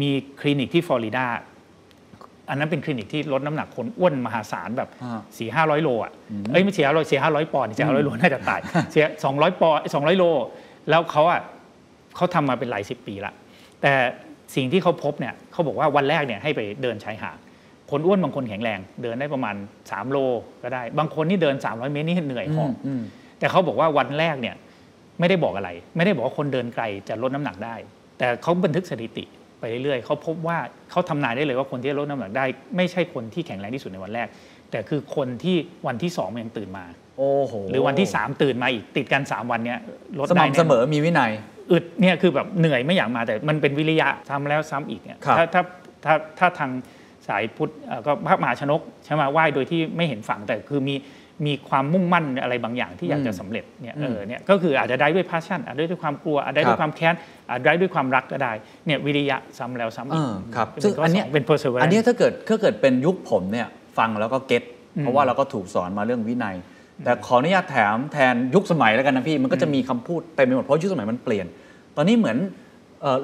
มีคลินิกที่ฟลอริดาอันนั้นเป็นคลินิกที่ลดน้ำหนักคนอ้วนมหาศาลแบบอ่าสี่ห้าร้อยโลอะเอ้ยไม่เสียห้าร้อยเสียห้าร้อยปอนด์เสียห้าร้อยโลน่าจะตายเสียสองร้อยปอนด์สองร้อยโล แล้วเขาอะเขาทำมาเป็นหลายสิบปีละแต่ สิ่งที่เขาพบเนี่ยเขาบอกว่าวันแรกเนี่ยให้ไปเดินชายหาดคนอ้วนบางคนแข็งแรง เดินได้ประมาณ 3 โลก็ได้ บางคนนี่เดิน 300 เมตรนี่เหนื่อยหอบอืมแต่เขาบอกว่าวันแรกเนี่ยไม่ได้บอกอะไร ไม่ได้บอกว่าคนเดินไกลจะลดน้ำหนักได้ แต่เขาบันทึกสถิติไปเรื่อยๆเขาพบว่าเขาทำนายได้เลยว่าคนที่ลดน้ำหนักได้ ไม่ใช่คนที่แข็งแรงที่สุดในวันแรก แต่คือคนที่วันที่สองมันยังตื่นมา โอ้โห หรือวันที่สามตื่นมาอีกติดกันสามวันเนี้ยลดสได้ม่ำแน่เสนมอนอมีวินัย อึดเนี่ยคือแบบเหนื่อยไม่อยากมาแต่มันเป็นวิริยะทำแล้วซ้ำอีกเนี่ยครับ ถ้าถ้าถ้าถ้าทางสายพุทธเอ่อก็พระมหาชนกใช่ไหมไหว้โดยที่ไม่เห็นฝั่งแต่คือมีมีความมุ่งมั่นอะไรบางอย่างที่อยากจะสำเร็จเนี่ยเออเนี่ยก็คืออาจจะได้ด้วย passion อาจจะได้ด้วยความกลัวอาจจะได้ด้วยความแค้นอาจจะได้ด้วยความรักก็ได้เนี่ยวิริยะซ้ำแล้วซ้ำอีกเออครับเป็นซึ่งข้อันเนี้ยสงเป็น perseverance อันเนี้ยถ้าเกิดถ้าเกิดเป็นยุคผมเนี่ยฟังแล้วก็เก็ตอืมเพราะว่าเราก็ถูกสอนมาเรื่องวินัย แต่ขออนุญาตแถมแทนยุคสมัยแล้วกันนะพี่ มันก็จะมีคำพูดเต็มไปหมดเพราะยุคสมัยมันเปลี่ยน ตอนนี้เหมือน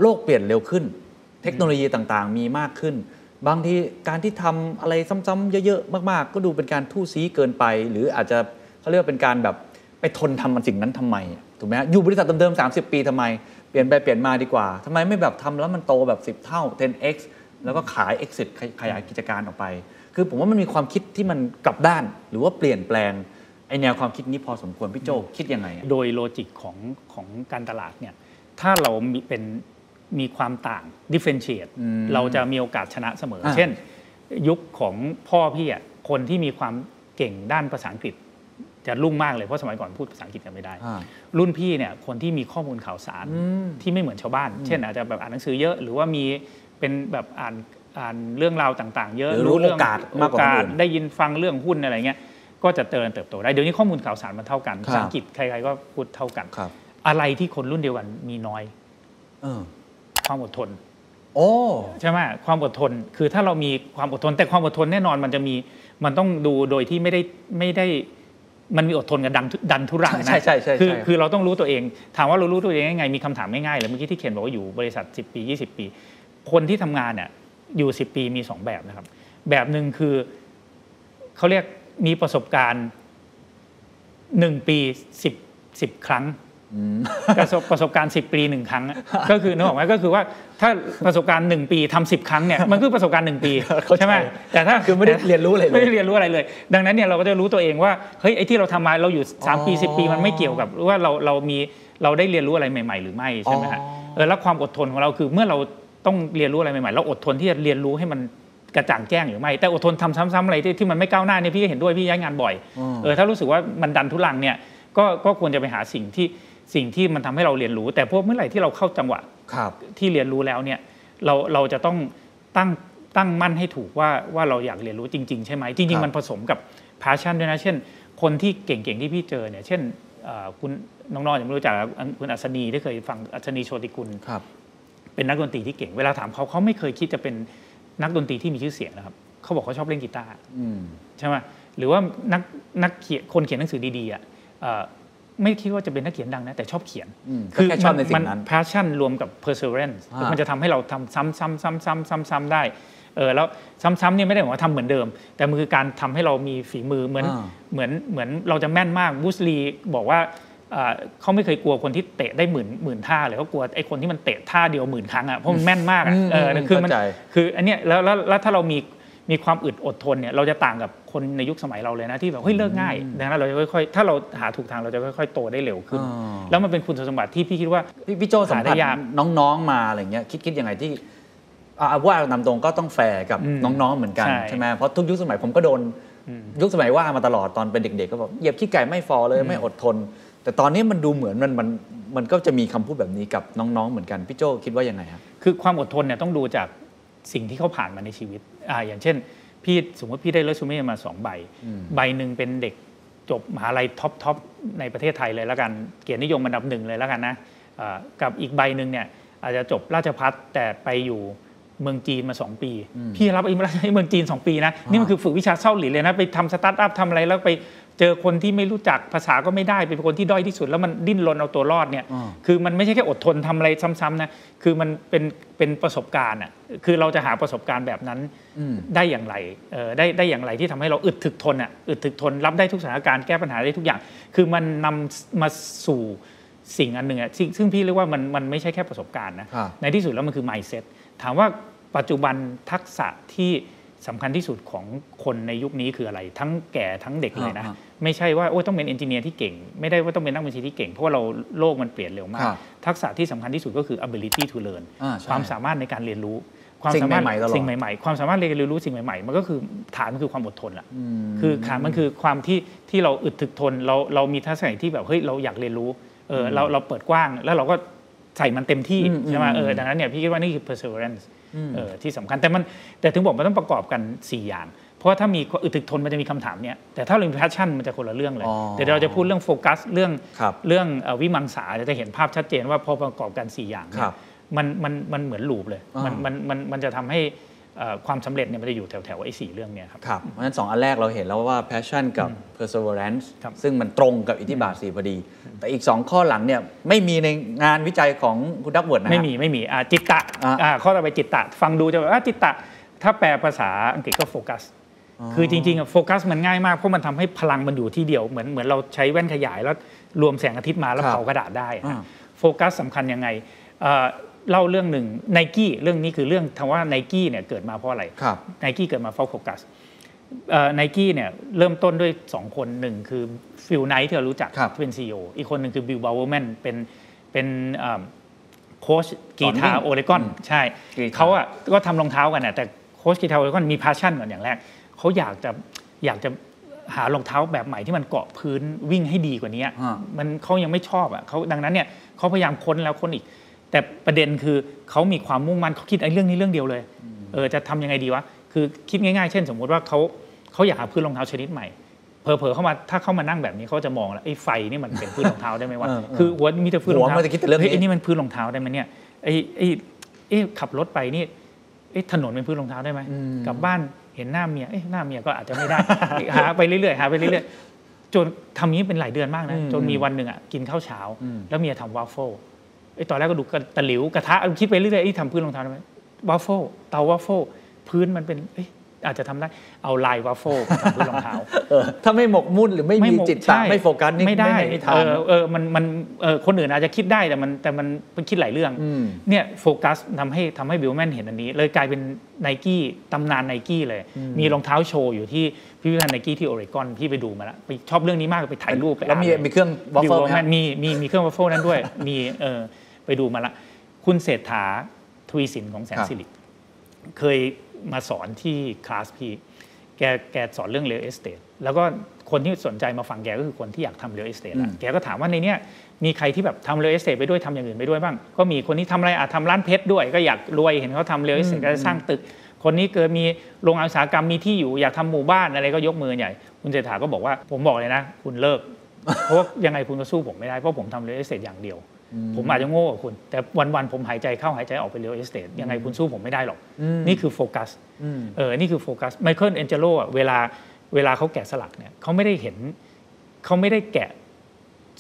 โลกเปลี่ยนเร็วขึ้น เทคโนโลยีต่างๆ มีมากขึ้น บางทีการที่ทำอะไรซ้ำๆเยอะๆมากๆ ก็ดูเป็นการทู่ซีเกินไป หรืออาจจะเขาเรียกว่าเป็นการแบบไปทนทำมันสิ่งนั้นทำไมถูกไหมอยู่บริษัทเดิมๆ30 ปีทำไมเปลี่ยนไปเปลี่ยนมาดีกว่าทำไมไม่แบบทำแล้วมันโตแบบ 10 เท่า 10x แล้วก็ขาย exit ขยายกิจการออกไป คือผมว่ามันมีความคิดที่มันกลับด้านหรือว่าเปลี่ยนแปลง ไอแนวความคิดนี้พอสมควรพี่โจคิดยังไงอะโดยโลจิกของของการตลาดเนี่ยถ้าเรามีเป็นมีความต่าง differentiate อืมเราจะมีโอกาสชนะเสมออ่าเช่น ยุคของพ่อพี่อะคนที่มีความเก่งด้านภาษาอังกฤษ จะรุ่งมากเลยเพราะสมัยก่อนพูดภาษาอังกฤษกันไม่ได้อ่ารุ่นพี่เนี่ยคนที่มีข้อมูลข่าวสารอืมที่ไม่เหมือนชาวบ้าน เช่นอาจจะแบบอ่านหนังสือเยอะ หรือว่ามีเป็นแบบอ่านอ่านเรื่องราวต่าง ๆ เยอะหรือรู้เรื่องโอกาสมากกว่าคนอื่นโได้ยินฟังเรื่องหุ้นอะไรเงี้ย ก็จะเจริญเติบโตได้เดี๋ยวนี้ข้อมูลข่าวสารมันเท่ากันครับภาษาอังกฤษใครๆก็พูดเท่ากันครับอะไรที่คนรุ่นเดียวกันมีน้อยเออความอดทนโอ้ใช่ไหมความอดทนคือถ้าเรามีความอดทน แต่ความอดทนแน่นอนมันจะมีมันต้องดูโดยที่ไม่ได้ไม่ได้มันมีอดทนกับดันดันทุรังนะใช่ใช่ใช่คือใช่คือเราต้องรู้ตัวเอง ถามว่าเรารู้ตัวเองยังไงมีคำถามง่ายๆเลยเมื่อกี้ที่เขียนบอกว่าอยู่บริษัท 10 ปี 20 ปี คนที่ทำงานเนี่ยอยู่ 10 ปีมี 2 แบบนะครับ แบบหนึ่งคือเขาเรียก มีประสบการณ์1ปี10 10ครั้งประสบประสบการณ์10 ปีหนึ่งครั้งอะก็คือนึกออกไหมก็คือว่าถ้าประสบการณ์ 1 ปีทำ10ครั้งเนี่ยมันคือประสบการณ์ 1 ปีเข้าใจใช่ไหมแต่ถ้าคือไม่ได้เรียนรู้อะไรเลยไม่ได้เรียนรู้อะไรเลย ดังนั้นเนี่ยเราก็จะรู้ตัวเองว่าเฮ้ยไอ้ที่เราทำมาเราอยู่ 3 ปี 10 ปีมันไม่เกี่ยวกับว่าเราเรามีเราได้เรียนรู้อะไรใหม่ ๆ หรือไม่ใช่ไหมฮะอ๋อเออแล้วความอดทนของเราคือเมื่อเราต้องเรียนรู้อะไรใหม่ๆเราอดทนที่จะเรียนรู้ให้มัน กระจ่างแจ้งหรือไม่ แต่อดทนทำซ้ำๆอะไรที่ที่มันไม่ก้าวหน้าเนี่ยพี่ก็เห็นด้วยพี่ย้ายงานบ่อยเออถ้ารู้สึกว่ามันดันทุลังเนี่ยก็ก็ควรจะไปหาสิ่งที่สิ่งที่มันทำให้เราเรียนรู้ แต่พวกเมื่อไหร่ที่เราเข้าจังหวะครับที่เรียนรู้แล้วเนี่ยเราเราจะต้องตั้งตั้งมั่นให้ถูกว่าว่าเราอยากเรียนรู้จริง ๆ ใช่ไหมจครัริงบๆมันผสมกับ passion ด้วยนะ เช่น คนที่เก่งๆที่พี่เจอเนี่ยเช่นเอ่อคุณน้องๆอย่างไม่รู้จักคุณอัศนีที่เคยฟังอัศนีโชติกุลครับเป็นนักดนตรีที่เก่ง เวลาถามเขาเขาไม่เคยคิดจะเป็น นักดนตรีที่มีชื่อเสียงนะครับเขาบอกเขาชอบเล่นกีตาร์อืมใช่ไหมหรือว่านักนักเขียนคนเขียนหนังสือดีๆอะเอ่อไม่คิดว่าจะเป็นนักเขียนดังนะแต่ชอบเขียนอืมก็แค่ชอบในสิ่งนั้นมั passion รวมกับ perseverance อ่ามัมันจะทำให้เราทำซ้ำซ้ำซ้ำซ้ำซ้ำซ้ำได้เออแล้วซ้ำๆเนี่ยไม่ได้หมายว่าทำเหมือนเดิม แต่มันคือการทำให้เรามีฝีมือเหมือนอ่าเหมือนเหมือนเราจะแม่นมากบูสลีบอกว่าอ่า เขาไม่เคยกลัวคนที่เตะได้หมื่นหมื่นท่าเลยเขากลัวไอ้คนที่มันเตะท่าเดียวหมื่นครั้งอะเพราะมันแม่นมากอะอืมเอออืมคือมันเข้าใจคืออันเนี้ยแล้วแล้วแล้วถ้าเรามีมีความอึดอดทนเนี่ยเราจะต่างกับคนในยุคสมัยเราเลยนะที่แบบเฮ้ยเลิกง่ายดังนั้นเราจะค่อยๆถ้าเราหาถูกทางเราจะค่อยๆโตได้เร็วขึ้นอ๋อแล้วมันเป็นคุณสมบัติที่พี่คิดว่าพี่พี่โจสัมหาได้ผัสยากน้องๆมาอะไรเงี้ยคิดคิดยังไงที่อ่าว่านำตรงก็ต้องแฟร์กับอืมน้องๆเหมือนกันใช่ใช่ไหมเพราะทุกยุคสมัยผมก็โดนยุคสมัยว่ามาตลอดตอนเป็นเด็ก ๆ ก็บอกเหยียบขี้ไก่ไม่ฝ่อเลยไม่อดทน แต่ตอนนี้มันดูเหมือนมันมันมันก็จะมีคำพูดแบบนี้กับน้องๆเหมือนกันพี่โจ้คิดว่ายังไงครับคือความอดทนเนี่ยต้องดูจากสิ่งที่เขาผ่านมาในชีวิตอ่าอย่างเช่น พี่สมมติพี่ได้เรซูเม่มาสองใบ ใบหนึ่งเป็นเด็กจบมหาลัย top topในประเทศไทยเลยแล้วกันเกียรตินิยมอันดับหนึ่งเลยแล้วกันนะอ่ากับอีกใบหนึ่งเนี่ยอาจจะจบราชพัฒแต่ไปอยู่เมืองจีนมา 2 ปี พี่รับไอ้เมืองจีน 2 ปีนะ นี่มันคือฝึกวิชาเศร้าหลินเลยนะ ไปทำสตาร์ทอัพทำอะไรแล้วไป เจอคนที่ไม่รู้จักภาษาก็ไม่ได้เป็นคนที่ด้อยที่สุด แล้วมันดิ้นรนเอาตัวรอดเนี่ยอ่าคือมันไม่ใช่แค่อดทนทำอะไรซ้ำๆนะคือมันเป็นเป็นประสบการณ์อะคือเราจะหาประสบการณ์แบบนั้นอืมได้อย่างไรเออได้ได้อย่างไรที่ทำให้เราอึดถึกทนอะอึดถึกทนรับได้ทุกสถานการณ์แก้ปัญหาได้ทุกอย่าง คือมันนำมาสู่สิ่งอันหนึ่งอะซึ่งซึ่งพี่เรียกว่ามันมันไม่ใช่แค่ประสบการณ์นะครับในที่สุดแล้วมันคือ mindset ถามว่าปัจจุบันทักษะที่สำคัญที่สุดของคนในยุคนี้คืออะไร ทั้งแก่ทั้งเด็กเลยนะอ่า ไม่ใช่ว่าโอ้ยต้องเป็นเอนจิเนียร์ที่เก่ง ไม่ได้ว่าต้องเป็นนักบัญชีที่เก่ง เพราะว่าเราโลกมันเปลี่ยนเร็วมาคกรับทักษะที่สำคัญที่สุดก็คือ ability to learn อ่าใช่ความสามารถในการเรียนรู้ ความสิ่งสามารถใหม่ๆตลอดสิ่งใหม่ๆ ความสามารถในการเรียนรู้สิ่งใหม่ๆ มันก็คือฐานมันคือความอดทนล่ะคือฐานมันคือความที่ที่เราอึดถึกทนเราเรามีทัศนคติที่แบบเฮ้ยเราอยากเรียนรู้เออเราเราเปิดกว้างแล้วเราก็ใส่มันเต็มที่อืมใช่ไหมอืมเออดังนั้นเนี่ยพี่คิดว่านี่คือ perseverance เออที่สำคัญแต่มันแต่ถึงบอกมันต้องประกอบกัน 4 อย่าง เพราะว่าถ้ามีความอึดถึกทนมันจะมีคำถามเนี้ยแต่ถ้าเรามี passion มันจะคนละเรื่องเลยอ๋อเดี๋ยวเราจะพูดเรื่องโฟกัสเรื่องครับเรื่องเอ่อวิมังสาจะเห็นภาพชัดเจนว่าพอประกอบกัน 4 อย่างเนี่ครัยบมันมันมันเหมือนลูปเลยอ่ามัมันมันมันมันจะทำให้เอ่อความสำเร็จเนี่ยมันจะอยู่แถวแถวๆไอ้สี่เรื่องเนี่ยครับครับเพราะฉะนั้นสองอันแรกเราเห็นแล้วว่า passion กับ perseverance ครับซึ่งมันตรงกับอิทธิบาทสี่พอดี แต่อีก 2 ข้อหลังเนี่ยไม่มีในงานวิจัยของคุณดักเวิร์ดนะฮะไม่มีไม่มีอ่าจิตตะอ่าอ่าข้อต่อไปจิตตะ ฟังดูจะแบบว่าจิตตะถ้าแปลภาษาอังกฤษก็โฟกัส คือจริงๆอะโฟกัสมันง่ายมากเพราะมันทำให้พลังมันอยู่ที่เดียวเหมือนเหมือนเราใช้แว่นขยายแล้วรวมแสงอาทิตย์มาแล้วครับเผากระดาษได้อ่าฮะโฟกัสสำคัญยังไงเอ่อเล่าเรื่องหนึ่งไนกี้เรื่องนี้คือเรื่องคำว่าไนกี้เนี่ยเกิดมาเพราะอะไรครับไนกี้เกิดมาเพราะโฟกัสไนกี้เนี่ยเริ่มต้นด้วย 2 คนหนึ่งคือฟิลไนท์ที่เรารู้จักครับที่เป็น CEO อีกคนหนึ่งคือบิลบาวเวอร์แมนเป็นเป็นเอ่อโค้ชกรีตาสอนวิ่งโอเรกอนใช่กรีฑาเขาอะก็ทำรองเท้ากันนะแต่โค้ชกรีฑาโอเรกอนมี passion ก่อนอย่างแรก เขาอยากจะอยากจะหารองเท้าแบบใหม่ที่มันเกาะพื้นวิ่งให้ดีกว่านี้ฮะมันเขายังไม่ชอบอะเขาดังนั้นเนี่ยเขาพยายามค้นแล้วค้นอีก แต่ประเด็นคือเขามีความมุ่งมั่นเขาคิดไอ้เรื่องนี้เรื่องเดียวเลยเออจะทำยังไงดีวะคือคิดง่ายๆ เช่น สมมุติว่าเขาเขาอยากหาพื้นรองเท้าชนิดใหม่เผลอๆเข้ามาถ้าเข้ามานั่งแบบนี้เขาจะมองแล้วไอ้ไฟนี่มันเป็นพื้นรองเท้าได้ไหมวะเออเออคือหัวมีแต่พื้นรองหัวเท้ามันจะคิดแต่เรื่องนี้ฮ้ยไอ้นี่มันพื้นรองเท้าได้ไหมเนี่ยไอ้ไอ้เอ๊ะขับรถไปนี่เอ๊ะถนนเป็นพื้นรองเท้าได้ไหมกลับบ้าน เห็นหน้าเมียเอ๊ะหน้าเมียก็อาจจะไม่ได้หาไปเรื่อยๆหาไปเรื่อยๆจนทำนี้เป็นหลายเดือนมากนะอืมจนมีวันหนึ่งอะกินข้าวเช้าอืมแล้วเมียทำวาฟเฟิลไอ้ตอนแรกก็ดูกระตะหลิวกระทะคิดไปเรื่อยๆไอ้ทำพื้นรองเท้าได้ไหมวาฟเฟิลเตาวาฟเฟิลพื้นมันเป็นเอ๊ะ อาจจะทำได้เอาลายวาฟเฟิลมาทำพื้นรองเท้าเออถ้าไม่หมกมุ่นหรือไม่มีหกจิตตาใช่ไม่โฟกัสนี่ไม่ได้ไม่ทาเอนอเออมันมันเออคนอื่นอาจจะคิดได้แต่มันแต่มันมันคิดหลายเรื่องอืมเนี่ยโฟกัสทำให้ทำให้บิลบาวเวอร์แมนเห็นอันนี้ เลยกลายเป็นไนกี้ตำนานไนกี้เลย มีรองเท้าโชว์อยู่ที่พิพิธภัณฑ์ไนกี้ที่โอเรกอนพี่ไปดูมาแล้วไปชอบเรื่องนี้มากไปถ่ายรูปไปแล้วมีอ่านมีเครื่องวาฟเฟิลบิลแมนไหมแมฮะมีมีมีเครื่องวาฟเฟิลนั้นด้วยมีเออไปดูมาละคุณเศรษฐาทวีสินของแสนสิริครับเคย มาสอนที่คลาสพี่แกแกสอนเรื่องเรียลเอสเต e แล้วก็คนที่สนใจมาฟังแกก็คือคนที่อยากทำเรียลเอสเต e อืมแกก็ถามว่าในเนี้ยมีใครที่แบบทำเรียลเอสเต e ไปด้วยทำอย่างอื่นไปด้วยบ้าง ก็มีคนที่ทำอะไรอาจทำร้านเพชรด้วย ก็อยากรวยเห็นเขาทำเรียลเอสเต e ก็จะสร้างตึก คนนี้เกิดมีโรงงานอุตสาหกรรมมีที่อยู่อยากทำหมู่บ้านอะไรก็ยกมือใหญ่คุณเศรษฐาก็บอกว่าผมบอกเลยนะ คุณเลิกเพราะว่ายังไงคุณก็สู้ผมไม่ได้เพราะผมทำเรียลเอสเต e อย่างเดียว ผมอาจจะโง่กว่าคุณ แต่วันๆผมหายใจเข้าหายใจออกไปเรียลเอสเต e ยังไงคุณสู้ผมไม่ได้หรอก นี่คือโฟกัสเออนี่คือโฟกัสไมเคิลแองเจโลอะเวลาเวลาเขาแกะสลักเนี่ยเขาไม่ได้เห็นเขาไม่ได้แกะ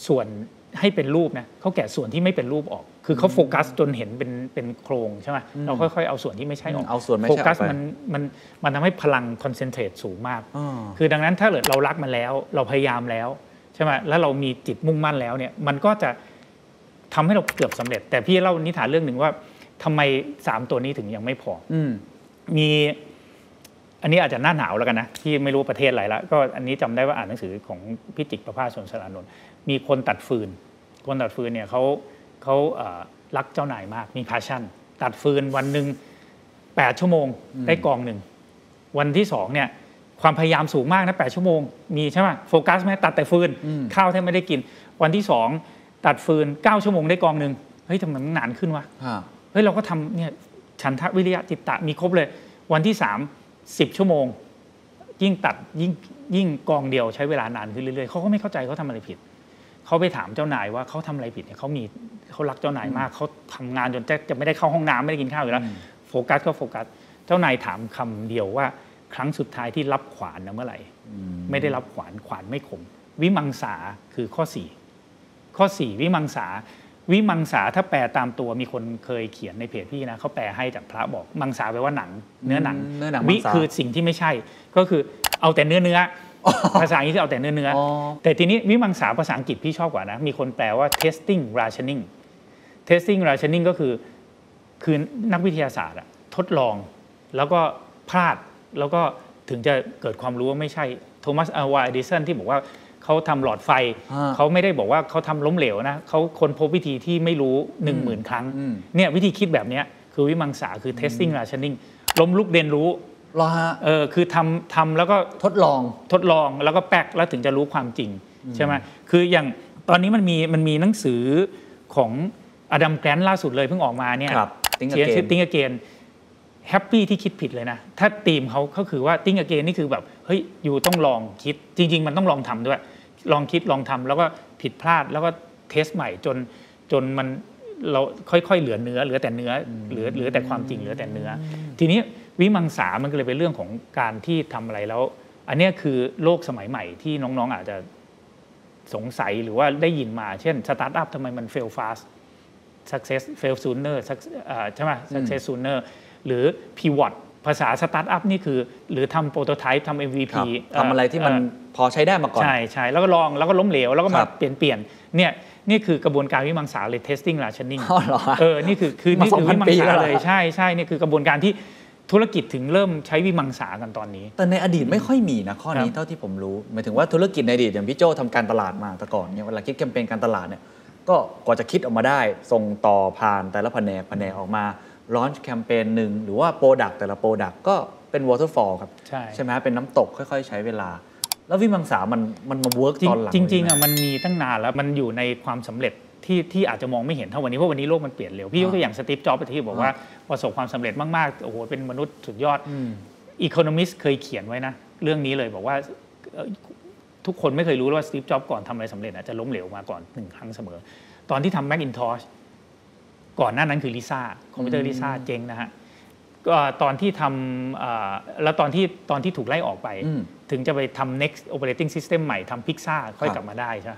ส่วนให้เป็นรูปนะเขาแกะส่วนที่ไม่เป็นรูปออก คือเขาโฟกัสจนเห็นเป็นเป็นโครงใช่ไหมเราค่อยๆเอาส่วนที่ไม่ใช่ออกเอาส่วนไม่โฟใช่อกัอสกไปมันมันมันทำให้พลังคอนเซนเทรตสูงมากอ๋อคือดังนั้นถ้าเกิดเรารักมันแล้ว เราพยายามแล้วใช่ไหมแล้วเรามีจิตมุ่งมั่นแล้วเนี่ยมันก็จะ ทำให้เราเกือบสำเร็จ แต่พี่เล่านิทานเรื่องหนึ่งว่าทำไมสามตัวนี้ถึงยังไม่พออืมมี อันนี้อาจจะหน้าหนาวแล้วกันนะที่ไม่รู้ประเทศอะไรละก็อันนี้จำได้ว่าอ่านหนังสือของพิจิกประภาสสวนสรานนท์มีคนตัดฟืน คนตัดฟืนเนี่ยเขาเขาเอ่อรักเจ้านายมากมี passion ตัดฟืนวันหนึ่งแปดชั่วโมงได้กองหนึ่งวันที่สองเนี่ยความพยายามสูงมากนะแปดชั่วโมงมีใช่ไหมโฟกัสไหมตัดแต่ฟืนข้าวแทบไม่ได้กิน วันที่สอง ตัดฟืนเก้าชั่วโมงได้กองหนึ่งเฮ้ยทำไมมันนานขึ้นวะฮะเฮ้ยเราก็ทำเนี่ยฉันทะวิริยะจิตตะมีครบเลย วันที่สามสิบชั่วโมง ยิ่งตัดยิ่งยิ่งกองเดียวใช้เวลานานขึ้นเรื่อยๆเขาก็ไม่เข้าใจเขาทำอะไรผิดเขาไปถามเจ้านายว่าเขาทำอะไรผิดเนี่ยเขามีเขารักเจ้านายมากเขาทำงานจนจะจะไม่ได้เข้าห้องน้ำไม่ได้กินข้าวอยู่แล้วโฟกัสก็โฟกัสเจ้านายถามคำเดียวว่าครั้งสุดท้ายที่รับขวานนะเมื่อไหร่ไม่ได้รับขวานขวานไม่คมวิมังสาคือข้อสี่ ข้อสี่วิมังสา วิมังสาถ้าแปลตามตัวมีคนเคยเขียนในเพจพี่นะเขาแปลให้จากพระบอกมังสาแปลว่าหนัง เนื้อหนังอืมเนื้อหนังวิมังสาคือสิ่งที่ไม่ใช่ ก็คือเอาแต่เนื้อเนื้ออภาษาอังกฤษคือเอาแต่เนื้อเนื้อออแต่ทีนี้วิมังสาภาษาอังกฤษพี่ชอบกว่านะ มีคนแปลว่า testing rationing testing rationing ก็คือคือนักวิทยาศาสตร์อะทดลอง แล้วก็พลาดแล้วก็ถึงจะเกิดความรู้ว่าไม่ใช่โทมัสอาวาเอดิสันที่บอกว่า เขาทำหลอดไฟฮะเขาไม่ได้บอกว่าเขาทำล้มเหลวนะเขาคนพบวิธีที่ไม่รู้หนึ่งหมื่นครั้งอืมเนี่ยวิธีคิดแบบเนี้ยคือวิมังสาคือ testing rationing ล้มลุกเรียนรู้รอฮะเออคือทำทำแล้วก็ทดลองทดลองแล้วก็แป๊กแล้วถึงจะรู้ความจริงใช่ไหมคืออย่างตอนนี้มันมีมันมีหนังสือของอดัมแกรนล่าสุดเลยเพิ่งออกมาเนี่ยครับ Think เขียน Again ชื่อ Think Again happy ที่คิดผิดเลยนะ ถ้าธีมเขาก็คือว่า Think Again นี่คือแบบ เฮ้ย อยู่ต้องลองคิดจริง ๆ มันต้องลองทำด้วย ลองคิดลองทำแล้วก็ผิดพลาดแล้วก็ test ใหม่จนจนมันเราค่อยๆ เหลือเนื้อเหลือแต่เนื้อเหลือเหลือแต่ความจริงเหลือแต่เนื้อทีนี้วิมังสามันก็เลยเป็นเรื่องของการที่ทำอะไรแล้ว อันเนี้ยคือโลกสมัยใหม่ที่น้องๆอาจจะสงสัยหรือว่าได้ยินมา เช่นสตาร์ทอัพทำไมมัน fail fast success fail sooner suc- เอ่อใช่ไหม success sooner หรือ pivot ภาษาสตาร์ทอัพนี่คือ หรือทำโปรโตไทป์ทำ MVP ครับเทำอะไรที่มันเพ อใช้ได้มาก่อน ใช่ใช่แล้วก็ลองแล้วก็ล้มเหลว แล้วก็คมารับเปลี่ยนเปลี่ยนเนี่ยนี่คือกระบวนการวิมังสาเลย testing rationing อ๋อเหรอฮะเออนี่คือคือมานี่คือ2,000วิมังปีสาแล้วเหรอเลยใช่ใช่นี่คือกระบวนการที่ธุรกิจถึงเริ่มใช้วิมังสากันตอนนี้ แต่ในอดีตไม่ค่อยมีนะข้อนี้ครับเท่าที่ผมรู้หมายถึงว่าธุรกิจในอดีตอย่างพี่โจทำการตลาดมาแต่ก่อนเนี่ยเวลาคิดแคมเปญการตลาดเนี่ยก็กว่าจะคิดออกมาได้ ส่งต่อผ่านแต่ละแผนกแผนกออกมา launch แคมเปญหนึ่งหรือว่า product แต่ละ product ก็เป็น waterfall ครับใช่ไหมฮะเป็นน้ำตกค่อย ๆ ใช้เวลา แล้ววิมังสามันมันมา work จริงตอนหลังจริงๆเลยไหมอะมันมีตั้งนานแล้วมันอยู่ในความสำเร็จที่ที่อาจจะมองไม่เห็นเท่าวันนี้เพราะวันนี้โลกมันเปลี่ยนเร็วพี่ยกตัวอย่างสตีฟจ็อบส์ที่บอกว่าประสบความสำเร็จมากๆโอ้โหเป็นมนุษย์สุดยอดอืมอีโคโนมิสเคยเขียนไว้นะ เรื่องนี้เลยบอกว่าเอ่อทุกคนไม่เคยรู้ว่าสตีฟจ็อบส์ก่อนทำอะไรสำเร็จอาจจะล้มเหลวมาก่อนหนึ่งครั้งเสมอ ตอนที่ทำแม c อินทอชก่อนหน้านั้นคือลิซ่าคอมพิวเตอร์ลิซ่าเจ๊งนะฮะก็ตอนที่ทำเอ่อแล้วตอนที่ตอนที่ถูกไล่ออกไปอืม ถึงจะไปทำ next operating system ใหม่ทำ Pixar ค่อยครับกลับมาได้ใช่ไหม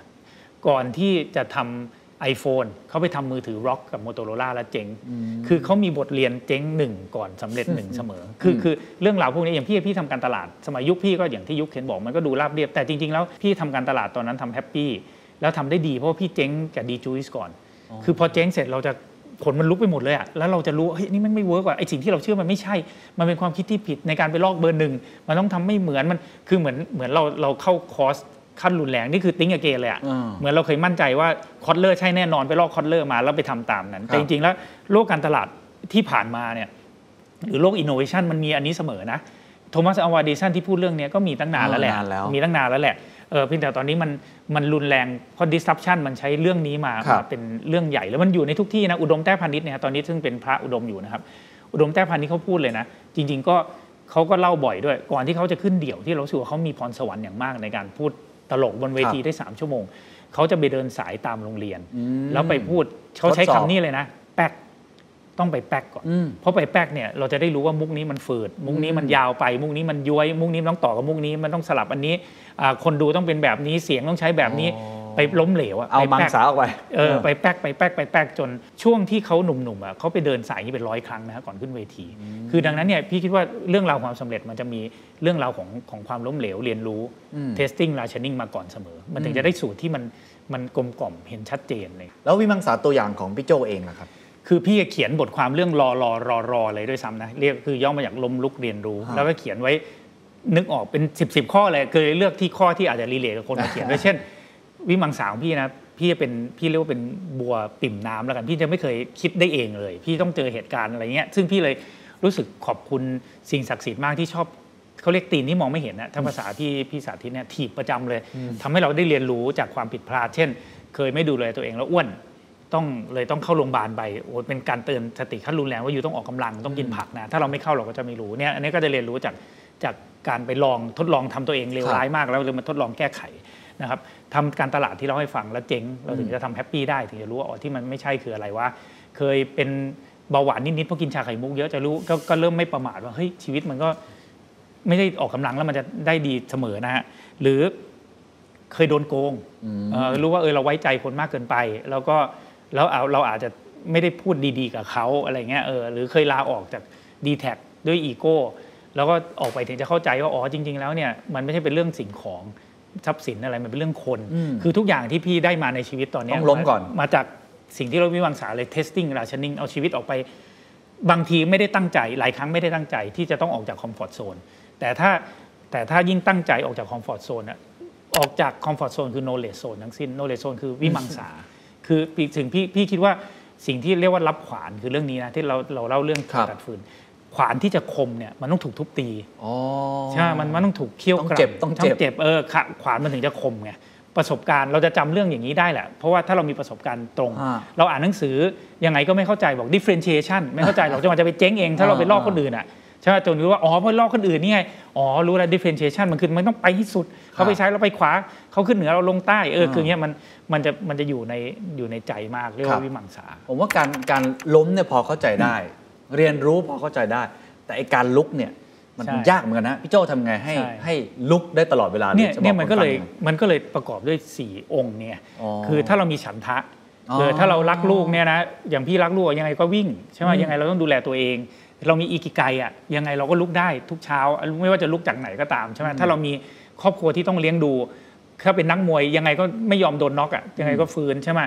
ก่อนที่จะทำ iPhone เขาไปทำมือถือ Rokr กับ Motorola แล้วเจ๊ง คือเขามีบทเรียนเจ๊งหนึ่งก่อนสำเร็จหนึ่งเสมอ คือคือเรื่องราวพวกนี้อย่างพี่พี่ทำการตลาด สมัยยุคพี่ก็อย่างที่ยุคเคนบอกมันก็ดูราบเรียบ แต่จริง ๆ แล้วพี่ทำการตลาดตอนนั้นทำแฮปปี้แล้วทำได้ดีเพราะว่าพี่เจ๊งกับดีจูสก่อน คือพอเจ๊งเสร็จเราจะ ขนมันลุกไปหมดเลยอะแล้วเราจะรู้ว่าเฮ้ยนี่มันไม่ work ว่ะไอสิ่งที่เราเชื่อมันไม่ใช่ มันเป็นความคิดที่ผิดในการไปลอกเบอร์หนึ่งมันต้องทำไม่เหมือนมันคือเหมือนเหมือนเราเราเข้าคอร์สขั้นรุนแรงนี่คือ Think Again เลยอะอ่าเหมือนเราเคยมั่นใจว่าคอตเลอร์ใช่แน่นอนไปลอกคอตเลอร์มาแล้วไปทำตามนั้น แต่จริงๆแล้วครับโลกการตลาดที่ผ่านมาเนี่ยหรือโลกอินโนเวชันมันมีอันนี้เสมอนะโทมัสอัลวาเอดิสันที่พูดเรื่องเนี้ยก็มีตั้งนานแล้วแหละนานแล้วมีตั้งนานแล้วแหละ เออเพียงแต่ตอนนี้มันมันรุนแรงเพราะ disruption มันใช้เรื่องนี้มาครับมาเป็นเรื่องใหญ่แล้วมันอยู่ในทุกที่นะอุดมแต้พานิชเนี่ยตอนนี้ซึ่งเป็นพระอุดมอยู่นะครับอุดมแต้พานิชเขาพูดเลยนะ จริง ๆ ก็เขาก็เล่าบ่อยด้วย ก่อนที่เขาจะขึ้นเดี่ยวที่เรารู้ว่าเขามีพรสวรรค์อย่างมากในการพูดตลกบนเวทีได้สามชั่วโมง เขาจะไปเดินสายตามโรงเรียน แล้วไปพูดเขาใช้ทดสอบคำนี้เลยนะแป๊ก ต้องไปแป๊กก่อนอืมเพราะไปแป๊กเนี่ยเราจะได้รู้ว่ามุกนี้มันฝืด มุกนี้มันยาวไป มุกนี้มันย้วย มุกนี้มันต้องต่อกับมุกนี้มันต้องสลับอันนี้อ่าคนดูต้องเป็นแบบนี้เสียงต้องใช้แบบนี้อ๋อไปล้มเหลวอะเอาไปมังแป๊กสาออกไปเออไปแป๊กไปแป๊กไปแป๊กจนช่วงที่เขาหนุ่มๆอะเขาไปเดินสายนี้เป็นร้อยครั้งนะฮะก่อนขึ้นเวที คือดังนั้นเนี่ยพี่คิดว่าเรื่องราวความสำเร็จมันจะมีเรื่องราวของของความล้มเหลวเรียนรู้ testing rationing มาก่อนเสมอ มันถึงจะได้สูตรที่มันมันกลมกล่อมเห็นชัดเจนเลย แล้ววิมังสาตัวอย่างของพี่โจเองนะครับ คือพี่เขียนบทความเรื่องรอรอรอรอเลยด้วยซ้ำนะเรียกคือย่อมาจากล้มลุกเรียนรู้ แล้วก็เขียนไว้นึกออกเป็น10บสข้อเลยเคยเลือกที่ข้อที่อาจจะรีเลทกับคนมาเขียนด้วยเช่น วิมังสาของพี่นะพี่จะเป็นพี่เรียกว่าเป็นบัวปิ่มน้ำแล้วกันพี่จะไม่เคยคิดได้เองเลย พี่ต้องเจอเหตุการณ์อะไรเงี้ยซึ่งพี่เลยรู้สึกขอบคุณสิ่งศักดิ์สิทธิ์มากที่ชอบเขาเรียกตีนที่มองไม่เห็นนะถ้าภาษาพี่พี่สาธิตเนี่ยถีบประจำเลยทำให้เราได้เรียนรู้จากความผิดพลาด เช่น เคยไม่ดูแลตัวเองแล้วอ้วน ต้องเลยต้องเข้าโรงพยาบาลไปโอ้เป็นการเตือนสติขั้นรุนแรงว่าอยู่ต้องออกกำลังต้องกินผักนะ ถ้าเราไม่เข้าเราก็จะไม่รู้เนี่ยอันนี้ก็จะเรียนรู้จากจากการไปลองทดลองทำตัวเองเลวร้ายมากแล้วเลยมาทดลองแก้ไขนะครับทำการตลาดที่เราให้ฟังแล้วเจ๊งเราถึงจะทำแฮปปี้ได้ถึงจะรู้ว่าอ๋อที่มันไม่ใช่คืออะไรว่า เคยเป็นเบาหวานนิดๆเพราะกินชาไข่มุกเยอะจะรู้ก็ก็เริ่มไม่ประมาทว่าเฮ้ยชีวิตมันก็ไม่ได้ออกกำลังแล้วมันจะได้ดีเสมอนะฮะหรือเคยโดนโกงเอ่อรู้ว่าเออเราไว้ใจคนมากเกินไป แล้วก็ แล้วเอาเราอาจจะไม่ได้พูดดีๆกับเขาอะไรเงี้ยเออหรือเคยลาออกจากดีแท็ด้วยอีโก้แล้วก็ออกไปถึงจะเข้าใจว่าอ๋อจริง ๆ แล้วเนี่ยมันไม่ใช่เป็นเรื่องสิ่งของทรัพย์สินอะไรมันเป็นเรื่องคน คือทุกอย่างที่พี่ได้มาในชีวิตตอนเนี้ยต้องล้มก่อนมาจากสิ่งที่เราวิมังสาเลย testing rationing เอาชีวิตออกไป บางทีไม่ได้ตั้งใจหลายครั้งไม่ได้ตั้งใจที่จะต้องออกจาก comfort zone แต่ถ้าแต่ถ้ายิ่งตั้งใจออกจาก comfort zone อะออกจาก comfort zone คือ knowledge zone ทั้งสิ้น knowledge zone คือวิมังสา คือถึงพี่พี่คิดว่าสิ่งที่เรียกว่าลับขวานคือเรื่องนี้นะที่เราเราเล่าเรื่องครับตัดฟืนขวานที่จะคมเนี่ยมันต้องถูกทุบตีอ๋อใช่ มันมันต้องถูกเคี่ยวต้องกลัเจ็บต้องเจ็บเจ็บเออขะขวานมันถึงจะคมไงประสบการณ์เราจะจำเรื่องอย่างนี้ได้แหละ เพราะว่าถ้าเรามีประสบการณ์ตรงอ่าเราอ่านหนังสือยังไงก็ไม่เข้าใจบอก differentiation ไม่เข้าใจหรอกจนกว่าจะไปเจ๊งเอง ถ้าเราไปลอกคนอื่นอะ ใช่ไหมจนรู้ว่าอ๋อเพราะลอกคนอื่นนี่ไงอ๋อรู้แล้ว differentiation มันคือมันต้องไปที่สุด เขาไปใช้เราไปขวาเขาขึ้นเหนือเราลงใต้เออคืออย่างเงี้ยมันมันจะมันจะอยู่ในอยู่ในใจมากเรียกครัว่าบวิมังสา ผมว่าการการล้มเนี่ยพอเข้าใจได้ เรียนรู้พอเข้าใจได้ แต่ไอการลุกเนี่ยมันใช่ยากเหมือนกันนะพี่โจทำไงให้ใช่ให้ลุกได้ตลอดเวลาเนี่ยจะบอเนี่ยมันก็เลยคฟังมันก็เลยประกอบด้วย 4 องค์เนี่ยอ๋อคือถ้าเรามีฉันทะอ๋อเออถ้าเรารักลูกเนี่ยนะอย่างพี่รักลูกยังไงก็วิ่งใช่ไหมยังไงเราต้องดูแลตัวเอง เรามีอีกิไกอะยังไงเราก็ลุกได้ทุกเช้า ไม่ว่าจะลุกจากไหนก็ตามใช่ไหมถ้าเรามีครอบครัวที่ต้องเลี้ยงดูถ้าเป็นนักมวยยังไงก็ไม่ยอมโดนน็อกอะยังไงก็ฟื้นใช่ไหม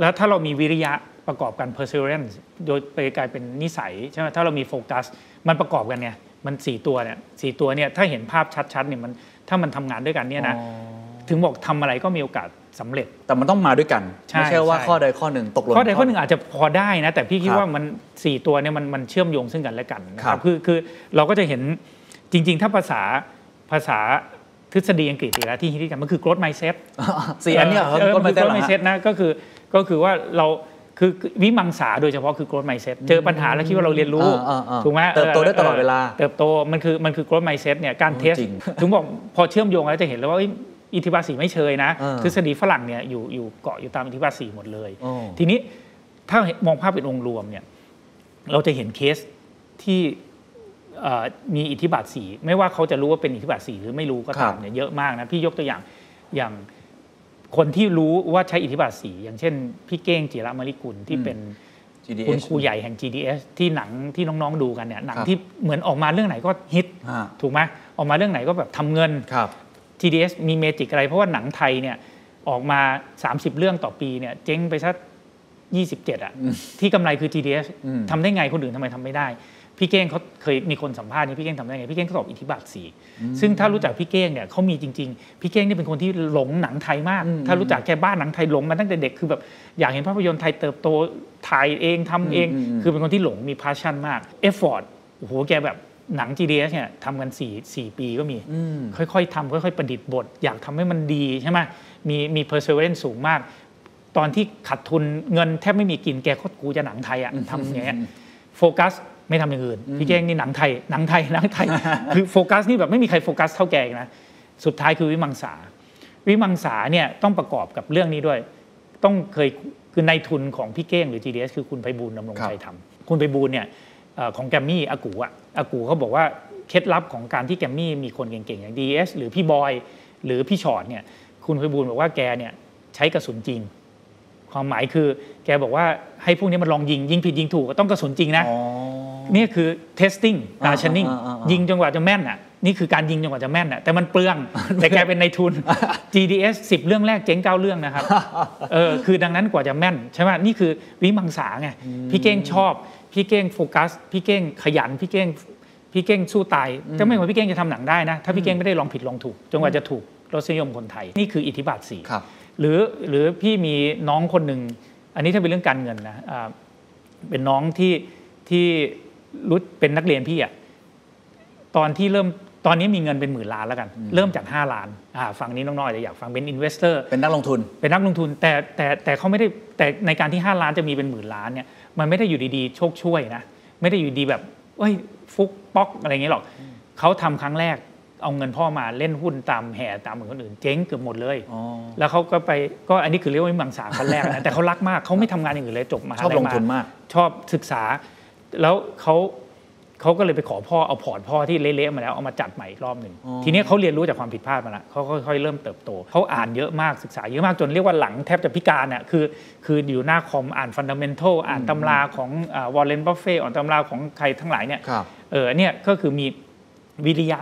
แล้วถ้าเรามีวิริยะประกอบกัน perseverance โดยไปกลายเป็นนิสัยใช่ไหมถ้าเรามีโฟกัสมันประกอบกันเนี่ยมันสี่ตัวเนี่ยสี่ตัวเนี่ยถ้าเห็นภาพชัดๆเนี่ยมันถ้ามันทำงานด้วยกันเนี่ยนะถึงบอกทำอะไรก็มีโอกาส สำเร็จ แต่มันต้องมาด้วยกันใช่ไม่ใช่ว่าใช่ข้อใดข้อหนึ่งตกหล่นข้อใดข้อหนึ่งอาจจะพอได้นะแต่พี่คิดครับว่ามันสี่ตัวเนี่ยมันมันเชื่อมโยงซึ่งกันและกันนะคครัรับบคือคือเราก็จะเห็นจริง ๆ ถ้าภาษาภาษาทฤษฎีอังกฤษอีกแล้วที่ฮิตกันมันคือ growth mindset สี่อันเนี้ยเหรอเออก็มันไม่คือได้ growth หรอฮะ mindset นะก็คือก็คือว่าเราคือวิมังสาโดยเฉพาะคือ growth mindset เจอปัญหาแล้วคิดว่าเราเรียนรู้อ่าอ่าอ่าถูกไหมเติบโตได้ตลอดเวลา เติบโตมันคือมันคือ growth mindset เนี่ยการเทสจริงถึงบอกพอเชื่อมโยงแล้วจะเห็นแล้วว่าเอ้ยอิทธิบาทสีไม่เชยนะอ่าทฤษฎีฝรั่งเนี่ยอยู่อยู่เกาะอยู่ตามอิทธิบาทสีหมดเลยโอ้ทีนี้ถ้ามองภาพเป็นองค์รวมเนี่ยเราจะเห็นเคสที่เอ่อมีอิทธิบาทสีไม่ว่าเขาจะรู้ว่าเป็นอิทธิบาทสีหรือไม่รู้ก็ตามเนี่ยเยอะมากนะพี่ยกตัวอย่างอย่างคนที่รู้ว่าใช้อิทธิบาทสีอย่างเช่น พี่เก้งจิระมริกุลที่เป็น GDH คุณครูใหญ่แห่ง GDS ที่หนังที่น้องๆดูกันเนี่ยหนังครับที่เหมือนออกมาเรื่องไหนก็ฮิตอ่าถูกไหมออกมาเรื่องไหนก็แบบทำเงิน ครับ GDS มีเมจิกอะไร เพราะว่าหนังไทยเนี่ยออกมา 30 เรื่องต่อปีเนี่ยเจ๊งไปสัก27 อะ ที่กำไรคือ GDS อืมทำได้ไงคนอื่นทำไมทำไม่ได้ พี่เก้งเขาเคยมีคนสัมภาษณ์นี่พี่เก้งทำได้ไง พี่เก้งเขาตอบอิทธิบาทสีซึ่งถ้ารู้จักพี่เก้งเนี่ยเขามีจริง ๆ พี่เก้งนี่เป็นคนที่หลงหนังไทยมาก ถ้ารู้จักแค่บ้านหนังไทยหลงมาตั้งแต่เด็กคือแบบอยากเห็นภาพยนตร์ไทยเติบโตถ่ายเองทำเองอืมอืมคือเป็นคนที่หลงมี passion มาก effort โอ้โหแกแบบ หนัง GDH เนี่ยทำกัน4 4 ปีก็มีอืมค่อยๆทำค่อยๆ ประดิษฐ์บท อยากทำให้มันดีใช่ไหมมีมี perseverance สูงมาก ตอนที่ขาดทุนเงินแทบไม่มีกินแกโคตรกูจะหนังไทยอะทำอย่างเงี้ยโฟกัสไม่ทำอย่างอื่น พี่เก้งนี่หนังไทย หนังไทยหนังไทย คือโฟกัสนี่แบบไม่มีใครโฟกัสเท่าแกอีกนะ สุดท้ายคือวิมังสา วิมังสาเนี่ยต้องประกอบกับเรื่องนี้ด้วย ต้องเคยคือในทุนของพี่เก้งหรือ GDS คือคุณไพบูลย์ดำรงชัยทำคุณไพบูลย์เนี่ยเอ่อ ของแกรมมี่อากูอะอากูเขาบอกว่าเคล็ดลับของการที่แกรมมี่มีคนเก่งๆอย่าง DS หรือพี่บอยหรือพี่ชอตเนี่ยคุณไพบูลย์บอกว่าแกเนี่ยใช้กระสุนจริง ความหมายคือแกบอกว่าให้พวกนี้มันลองยิง ยิงผิดยิงถูกก็ต้องกระสุนจริงนะอ๋อนี่คือ testing อ่า rationing อ่าอ่าอ่ายิยิงจนกว่าจะแม่นอะนี่คือการยิงจนกว่าจะแม่นอะแต่มันเปลืองแต่แกเป็นในทุน GDS 10 เรื่องแรกเจ๊ง9เรื่องนะครับเออคือดังนั้นกว่าจะแม่นใช่ไหมนี่คือวิมังสาไงพี่เก้งชอบ พี่เก้งโฟกัส พี่เก้งขยันพี่เก้งพี่เก้งสู้ตายก็ไม่ว่าพี่เก้งจะทำหนังได้นะ ถ้าพี่เก้งไม่ได้ลองผิดลองถูกจนกว่าจะถูกรสนิยมคนไทย นี่คืออิทธิบาทสี่ครับหรือหรือพี่มีน้องคนหนึ่งอันนี้ถ้าเป็นเรื่องการเงินนะอ่าเป็นน้องที่ที่รู้เป็นนักเรียนพี่อะตอนที่เริ่มตอนนี้มีเงินเป็นหมื่นล้านแล้วกัน เริ่มจาก 5 ล้านอ่าฝั่งนี้น้องๆอาจจะอยากฟังเป็นอินเวสเตอร์เป็นนักลงทุน เป็นนักลงทุนแต่แต่แต่เขาไม่ได้แต่ในการที่ 5 ล้านจะมีเป็นหมื่นล้านเนี่ย มันไม่ได้อยู่ดีๆ โชคช่วยนะ ไม่ได้อยู่ดีแบบเอ้ยฟุกป๊อกอะไรอย่างเงี้ยหรอกเขาทำครั้งแรกเอาเงินพ่อมาเล่นหุ้นตามแห่ตามเหมือนคนอื่นเจ๊งเกือบหมดเลยอ๋อแล้วเขาก็ไปก็อันนี้คือเรียกว่าวิมังสาคนแรกนะแต่เขารักมากเขาไม่ทำงานอย่างอื่นเลยจบมหาชอบลัยลงทุนมาก ชอบศึกษา แล้วเขา เขาก็เลยไปขอพ่อเอาพอร์ตพ่อที่เละๆมาแล้วเอามาจัดใหม่อีกรอบหนึ่งอ๋อทีนี้เขาเรียนรู้จากความผิดพลาดมาแล้วเขาค่อยๆเริ่มเติบโตเขาอ่านเยอะมากศึกษาเยอะมากจนเรียกว่าหลังแทบจะพิการน่ะคือคืออยู่หน้าคอมอ่านฟันดัมเ n นทัลอ่านตำราของวอร์เรนบัฟเฟตต์อ่านตำราของใครทั้งหลายเนี่ยครับเออเนี่ยก็คือมีวิริยะ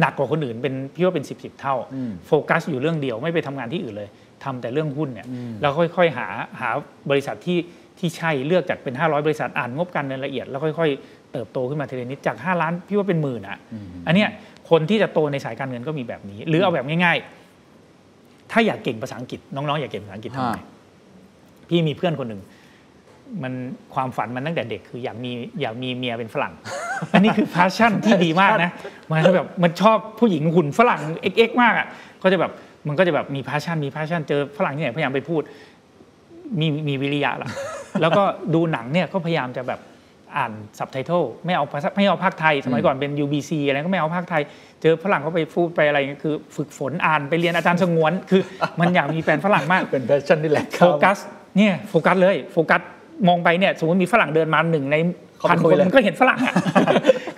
หนักกว่าคนอื่นเป็นพี่ว่าเป็นสิบสิบเท่าอืมโฟกัสอยู่เรื่องเดียวไม่ไปทำงานที่อื่นเลยทำแต่เรื่องหุ้นเนี่ยแล้วค่อยๆหาหาบริษัทที่ที่ใช่เลือกจากเป็น 500 บริษัทอ่านงบการเงินละเอียดแล้วค่อยๆ เติบโตขึ้นมาทีละนิดจาก 5 ล้านพี่ว่าเป็นหมื่นอะอันเนี้ยคนที่จะโตในสายการเงินก็มีแบบนี้ หรือเอาแบบง่าย ๆ ถ้าอยากเก่งภาษาอังกฤษ น้องๆอยากเก่งภาษาอังกฤษทำไงฮะพี่มีเพื่อนคนหนึ่งมันความฝันมันตั้งแต่เด็กคืออยากมีอยากมีเมียเป็นฝรั่ง อันนี้คือพาชั่นที่ดีมากนะมันแบบมันชอบผู้หญิงหุ่นฝรั่งเอ็กซ์ๆมากอะก็จะแบบมันก็จะแบบมี passion มี passion เจอฝรั่งที่ไหนพยายามไปพูด มีมีวิริยะละแล้วก็ดูหนังเนี่ยก็พยายามจะแบบ อ่านซับไตเติลไม่เอาภาษาไม่เอาภาคไทย สมัยก่อนเป็น UBC อะไรก็ไม่เอาพากย์ไทย เจอฝรั่งก็ไปพูดไปอะไรคือ ฝึกฝนอ่านไปเรียนอาจารย์สงวน คือมันอยากมีแฟนฝรั่งมากเป็น passion นี่แหละโฟกัสเนี่ยโฟกัสเลยโฟกัสมองไปเนี่ยสมมติมีฝรั่งเดินมาหนึ่งในพันคนเข้าไปคุยเลยมันก็เห็นฝรั่งอะ